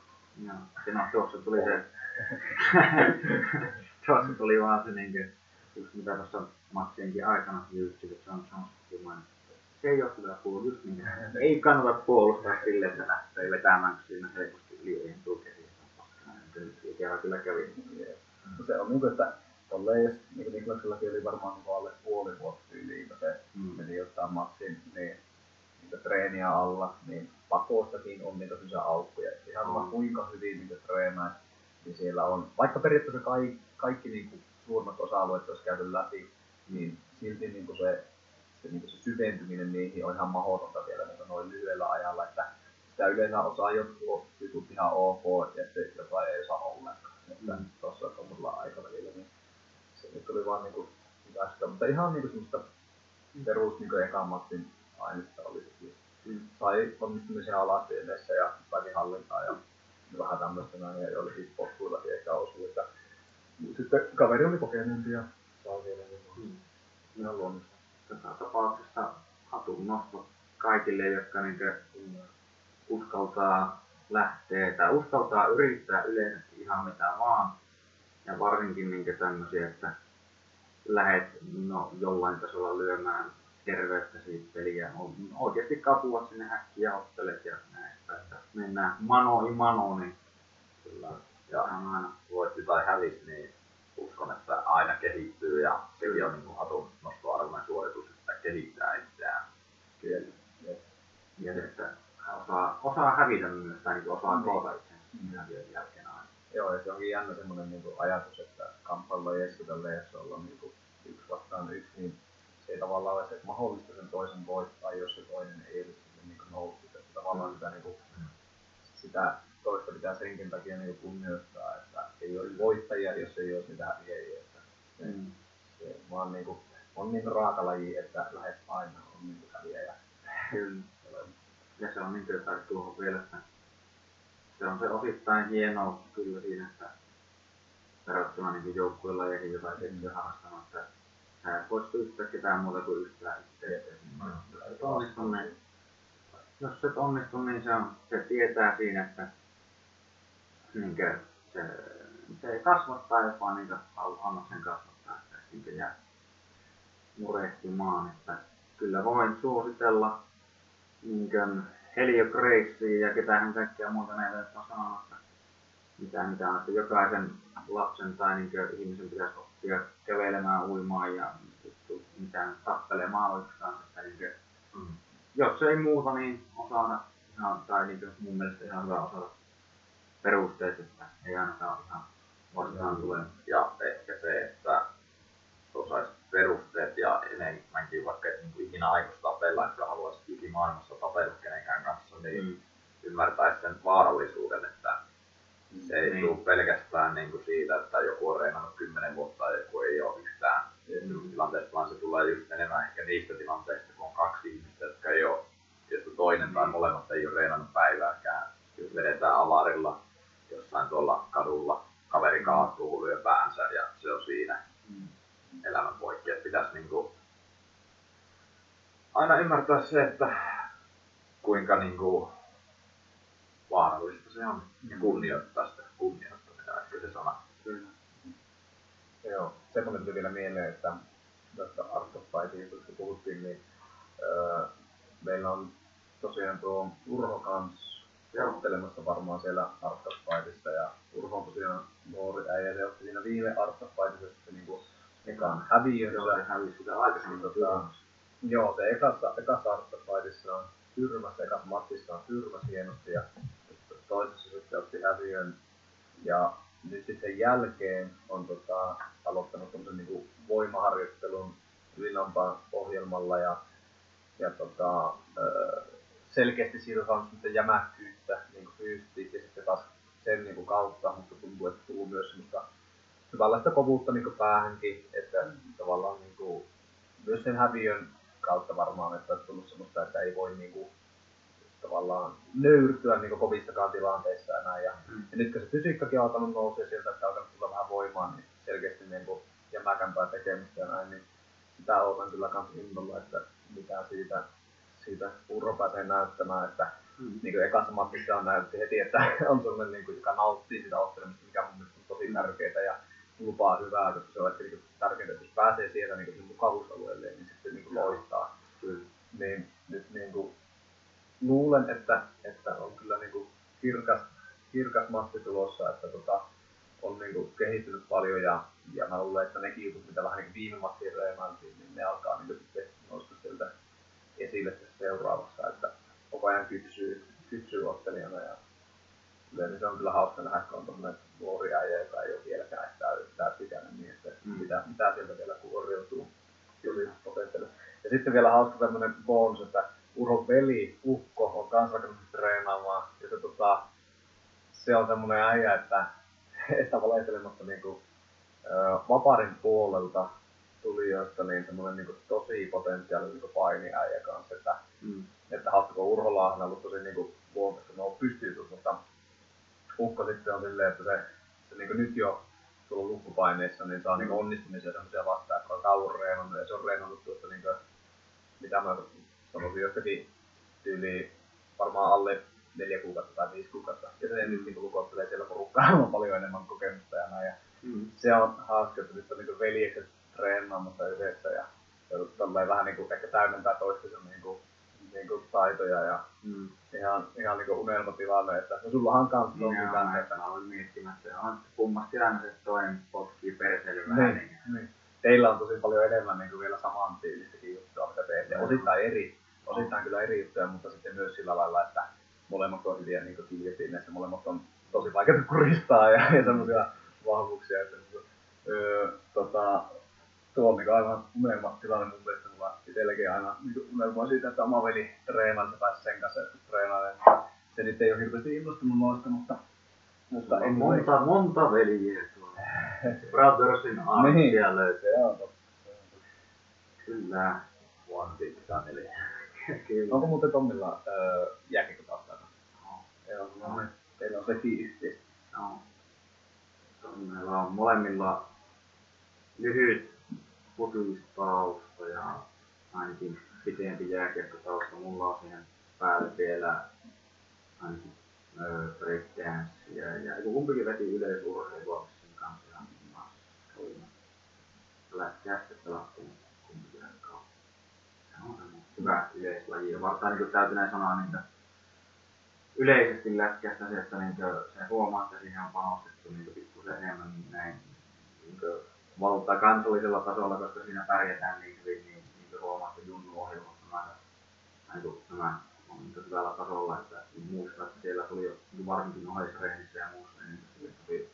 Joo. Siinä on tuossa tuli se, tuossa tuli vaan se niinkö, just mitä tuossa matsienkin aikana Jyyssi, että John Jones mainitsi. Se ei ole kyllä kuullut just niin, ei kannata puolustaa sille, että lähtee vetämään, kun siinä helposti yli ei tule käsiä. Ikävä kyllä kävi. Se on niin kuin, että tolleen, jos niin Niklaksellakin oli varmaan niin alle puoli vuotta tyyliin, kun se Mm. meni ottaa matsin, niin niitä treeniä alla, niin pakostakin on niitä sellaisia aukkoja. että Ihan Mm. kuinka hyvin niitä treenaisi, niin siellä on, vaikka periaatteessa kaikki, kaikki niin kuin suurimmat osa-alueet olisi käyty läpi, niin silti niin kuin se, se, niin se syventyminen niihin on ihan mahdotonta vielä niin noin lyhyellä ajalla, että sitä yleensä osaa jotkut jutut ihan ok, ja sitten jotain ei saa ollenkaan. Että mm. tuossa tuollaisella aikavälillä, niin nyt oli vaan niin hyvästä, mutta ihan niin kuin semmoista perus niin ekan matsin ainetta oli. Mm. Sai onnistumisia alastiedessä ja välihallintaa ja vähän tämmöistä näin, ja joillekin potkuillakin ehkä osui, että sitten kaveri oli kokeneempi ja saa vielä niin mm. ihan luonnollista. Tässä tapauksessa hatun nosto kaikille, jotka niin mm. uskaltaa lähteä tai uskaltaa yrittää yleisesti ihan mitä vaan. Ja varsinkin niin tämmöisiä, että lähet no, jollain tasolla lyömään terveyttäsi peliä. Oikeasti kapua sinne äkkiä ottelet ja näistä, että mennään mano i mano, niin kyllä. Ja aina voitti tai hävisi, niin uskon, että aina kehittyy ja sekin on niin hatun nostoarvoinen suoritus, että kehittää itseään. Kyllä. Ja että osaa, osaa hävitä myös tai niin osaa koota itsensä jälkeen aina. Joo, ja se onkin jännä semmoinen niin ajatus, että kamppailla ja eskutelleessa olla niin kuin yksi vastaan yksi, niin se ei tavallaan ole se, että mahdollista sen toisen voittaa, jos se toinen ei olisi niin noussut. Että tavallaan sitä, niin kuin, sitä toista pitää senkin takia niin kunnioittaa, että ei olisi voittajia, jos ei häviäjiä. Että se, mm. se vaan niin kuin, on niin raaka laji, että lähes aina on niin häviäjä. Kyllä. Ja se on niin kuin, tuohon vielä, että se on se osittain hienous kyllä siinä, että verrattuna niin ja jotain tekniä harrastanut, että sä et voi syyttää ketään muuta kuin yhtään itse. Mm. niin, jos et onnistu, niin se, on, se tietää siinä, että niin se, se ei kasvattaa, jos vaan niin anna sen kasvattaa, että siitä jää murehtimaan. Että kyllä voin suositella niin Helio Gracea ja ketähän kaikkia muuta näitä, jotka on sanonut, että mitä, mitä on, että jokaisen lapsen tai niin ihmisen pitäisi oppia kävelemään, uimaan ja mitään tappelemaan oikeastaan. Että niin kuin, mm. Jos ei muuta, niin osata ihan, tai niin kuin mun mielestä ihan hyvä osata perusteet, että ei ainakaan ihan vastaan tule. Ja ehkä se, että osaisi perusteet ja enemmänkin vaikka niin kuin ikinä aikuista tapella, että haluaisi ikimaailmassa tapella kenenkään kanssa, niin mm. ymmärtäisi sen vaarallisuuden, että se ei niin. tule pelkästään niin kuin siitä, että joku on reenannut kymmenen vuotta ja joku ei ole yhtään mm. tilanteesta, vaan se tulee just enemmän ehkä niistä tilanteista, kun on kaksi ihmistä, jotka ei ole, josta toinen mm. tai molemmat ei ole reenannut päivääkään. Jos vedetään avarilla jossain tuolla kadulla, kaveri kaatuu, lyö päänsä ja se on siinä mm. elämän poikki. Että pitäisi niin kuin aina ymmärtää se, että kuinka niin kuin vaarallista se on ja kunnioittaa sitä kunnioittamista, ehkä se sana. Kyllä. Joo, semmoinen tuli vielä mieleen, että tästä Art of Fighting, kun puhuttiin, niin öö, meillä on tosiaan tuo Urho kans ottelemassa varmaan siellä Art of Fightissa, ja Urho on tosiaan nuori äijä, se otti siinä viime Art of Fightissa sitten niinku ekan häviönsä. Joo, se hävisi sitä aikaisemmin tota, Joo, se ekassa, ekassa Art of Fightissa on tyrmässä, ekassa matsissa on tyrmässä hienosti, ja toisessa sitten otti häviön. Ja nyt sitten sen jälkeen on tota, aloittanut tämmöisen niin voimaharjoittelun Ylilampaan ohjelmalla ja, ja tota, selkeästi siitä on saanut sitten jämäkkyyttä niin fyysisesti ja sitten taas sen niin kuin kautta, mutta tuntuu, että tullut myös semmoista hyvänlaista kovuutta niin kuin päähänkin, että tavallaan niin kuin, myös sen häviön kautta varmaan, että on tullut semmoista, että ei voi niin kuin, tavallaan nöyrtyä niin kovissakaan tilanteissa näin. Ja, mm. ja nyt kun se fysiikkakin on alkanut nousea sieltä, että alkanut tulla vähän voimaa, niin selkeästi niin kuin jämäkämpää tekemistä ja näin, niin sitä odotan kyllä kans innolla, että mitä siitä, siitä Urro pääsee näyttämään, että mm. niin kuin ekassa matsissa on näytti heti, että on sellainen, niin kuin, joka nauttii sitä ottelemista, mikä mun mielestä on tosi tärkeää ja lupaa hyvää, koska se on ehkä niin tärkeää, että jos pääsee sieltä niin kuin mukavuusalueelle, niin sitten niin kuin loistaa. Niin nyt niin kuin, luulen, että, että on kyllä niin kuin kirkas, kirkas matti tulossa, että tota, on niin kuin kehittynyt paljon ja, ja mä luulen, että nekin jutut, mitä vähän niin viime mattiin reenailtiin, niin ne alkaa niin sitten nousta sieltä esille seuraavassa, että koko ajan kypsyy, kypsyy ottelijana ja yleensä se on kyllä hauska nähdä, kun on tuommoinen nuori äijä, joka ei ole vieläkään täysikäinen, niin että mm. mitä, mitä sieltä vielä kuoriutuu potentiaalisesti. Ja sitten vielä hauska tämmönen bonus, että Urhon veli, Ukko, on kanssa alkanut treenaamaan. Ja se, tota, se on semmonen äijä, että, että valehtelematta niinku, vaparin puolelta tulijoista niin semmoinen niin tosi potentiaalinen niin painiäijä kanssa, että, mm. Että kun Urholla on ollut tosi niin luontaista, no pystyy, mutta Ukko sitten on silleen, että se, se niin nyt jo tuolla lukkupaineissa, niin saa niin onnistumisia semmoisia vastaan, että on kauan reenannut, ja se on reenannut tuosta niin kuin, mitä mä sanoisin, jostakin tyyli varmaan alle neljä kuukautta tai viisi kuukautta. Ja se nyt niin lukottelee siellä porukkaa on paljon enemmän kokemusta ja näin. Ja mm. Se on hauska, että nyt on niin veljekset treenaamassa yhdessä ja, ja vähän niin kuin ehkä täydentää toistensa niin kuin, niin kuin taitoja ja mm. ihan, ihan niin kuin unelmatilanne, että no sullahan kanssa on niin, kanssa. Että... Mä olin miettimässä, että on kummasti aina se toinen potkii perseily vähän. Niin, niin. Teillä on tosi paljon enemmän niin kuin vielä saman tyylistäkin juttua, mitä teette. Osittain eri, osittain kyllä eri juttuja, mutta sitten myös sillä lailla, että molemmat on hyviä niin kiljetineissä, molemmat on tosi vaikeita kuristaa ja, ja semmoisia vahvuuksia, että öö, tota, tuo on aivan unelma tilanne mun mielestä. Mulla itselläkin aina niin unelma siitä, että oma veli treenaa, se pääsi sen kanssa treenaamaan. Se nyt ei ole hirveästi innostunut noista, mutta, mutta en monta, voi. monta veliä tuolla. Brothersin arm niin. löytyy. Se on totta. Kyllä. One big family. Kyllä. Onko muuten Tommilla öö, jääkiekkotaustaa? No. Joo, no, teillä on se fiilis. Joo. Meillä on molemmilla lyhyt futiistausta ja ainakin pitempi jääkiekkotausta. Mulla on siihen päälle vielä ainakin breakdancea ja kumpikin veti yleisurheilua sen kanssa ja maassa lätkästä pelattiin kumpikin aikaa. Se on hyvä yleislaji ja varmaan niin täytyy näin sanoa niin yleisesti lätkästä se, että niin se huomaa, että siihen on panostettu niin pikkusen enemmän näin niin valtaa kansallisella tasolla, koska siinä pärjätään niin hyvin, niin, niin huomaa, että Junnu-ohjelmat on aina niin nämä on niin hyvällä tasolla, että muistaa, että siellä tuli jo niin varsinkin oheisreenissä ja muussa, niin sille tuli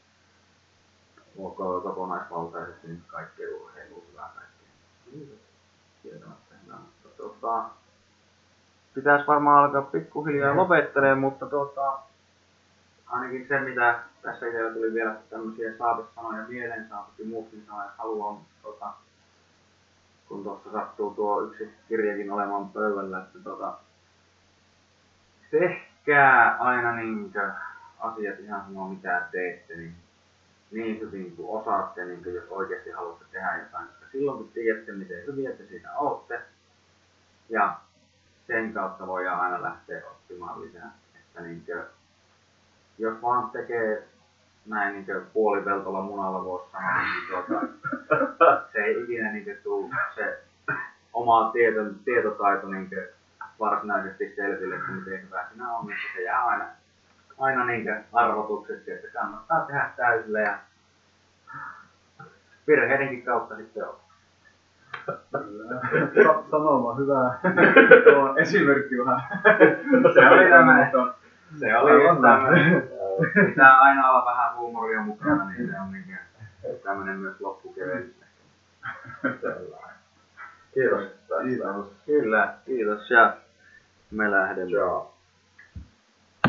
kokonaisvaltaisesti niin kaikkea urheilua hyvää kaikkea. Kieltämättä hyvää, mutta tuota, pitäisi varmaan alkaa pikkuhiljaa lopettelemaan, mutta tuota, ainakin se, mitä tässä itsellä tuli vielä tämmöisiä saatesanoja mieleen, saatukin muutkin sanoa, jos haluaa, tota, kun tuossa sattuu tuo yksi kirjakin olemaan pöydällä, että tota, tehkää aina niinkö asiat ihan sama mitä teette, niin niin hyvin kuin osaatte, niin kuin jos oikeasti haluatte tehdä jotain, koska silloin kun tiedätte, miten hyviä te siinä olette, ja sen kautta voidaan aina lähteä oppimaan lisää. Että niin kuin, jos vaan tekee näin niin puolipeltolla munalla voisi sanoa, niin tuota, se ei ikinä niin tule se oma tieto, tietotaito niin varsinaisesti selville, että miten hyvä sinä on, mutta se jää aina, aina niin arvotukseksi, että kannattaa tehdä täysillä ja virheidenkin kautta sitten on. Sanoma, hyvä. Tuo esimerkki vähän. Se oli tämä. Se oli just tämmöinen. Pitää aina olla vähän huumoria mukana, niin se on niin tämmöinen myös loppukevennys. Kiitos. Kiitos. Kyllä, kiitos ja me lähdemme. Joo.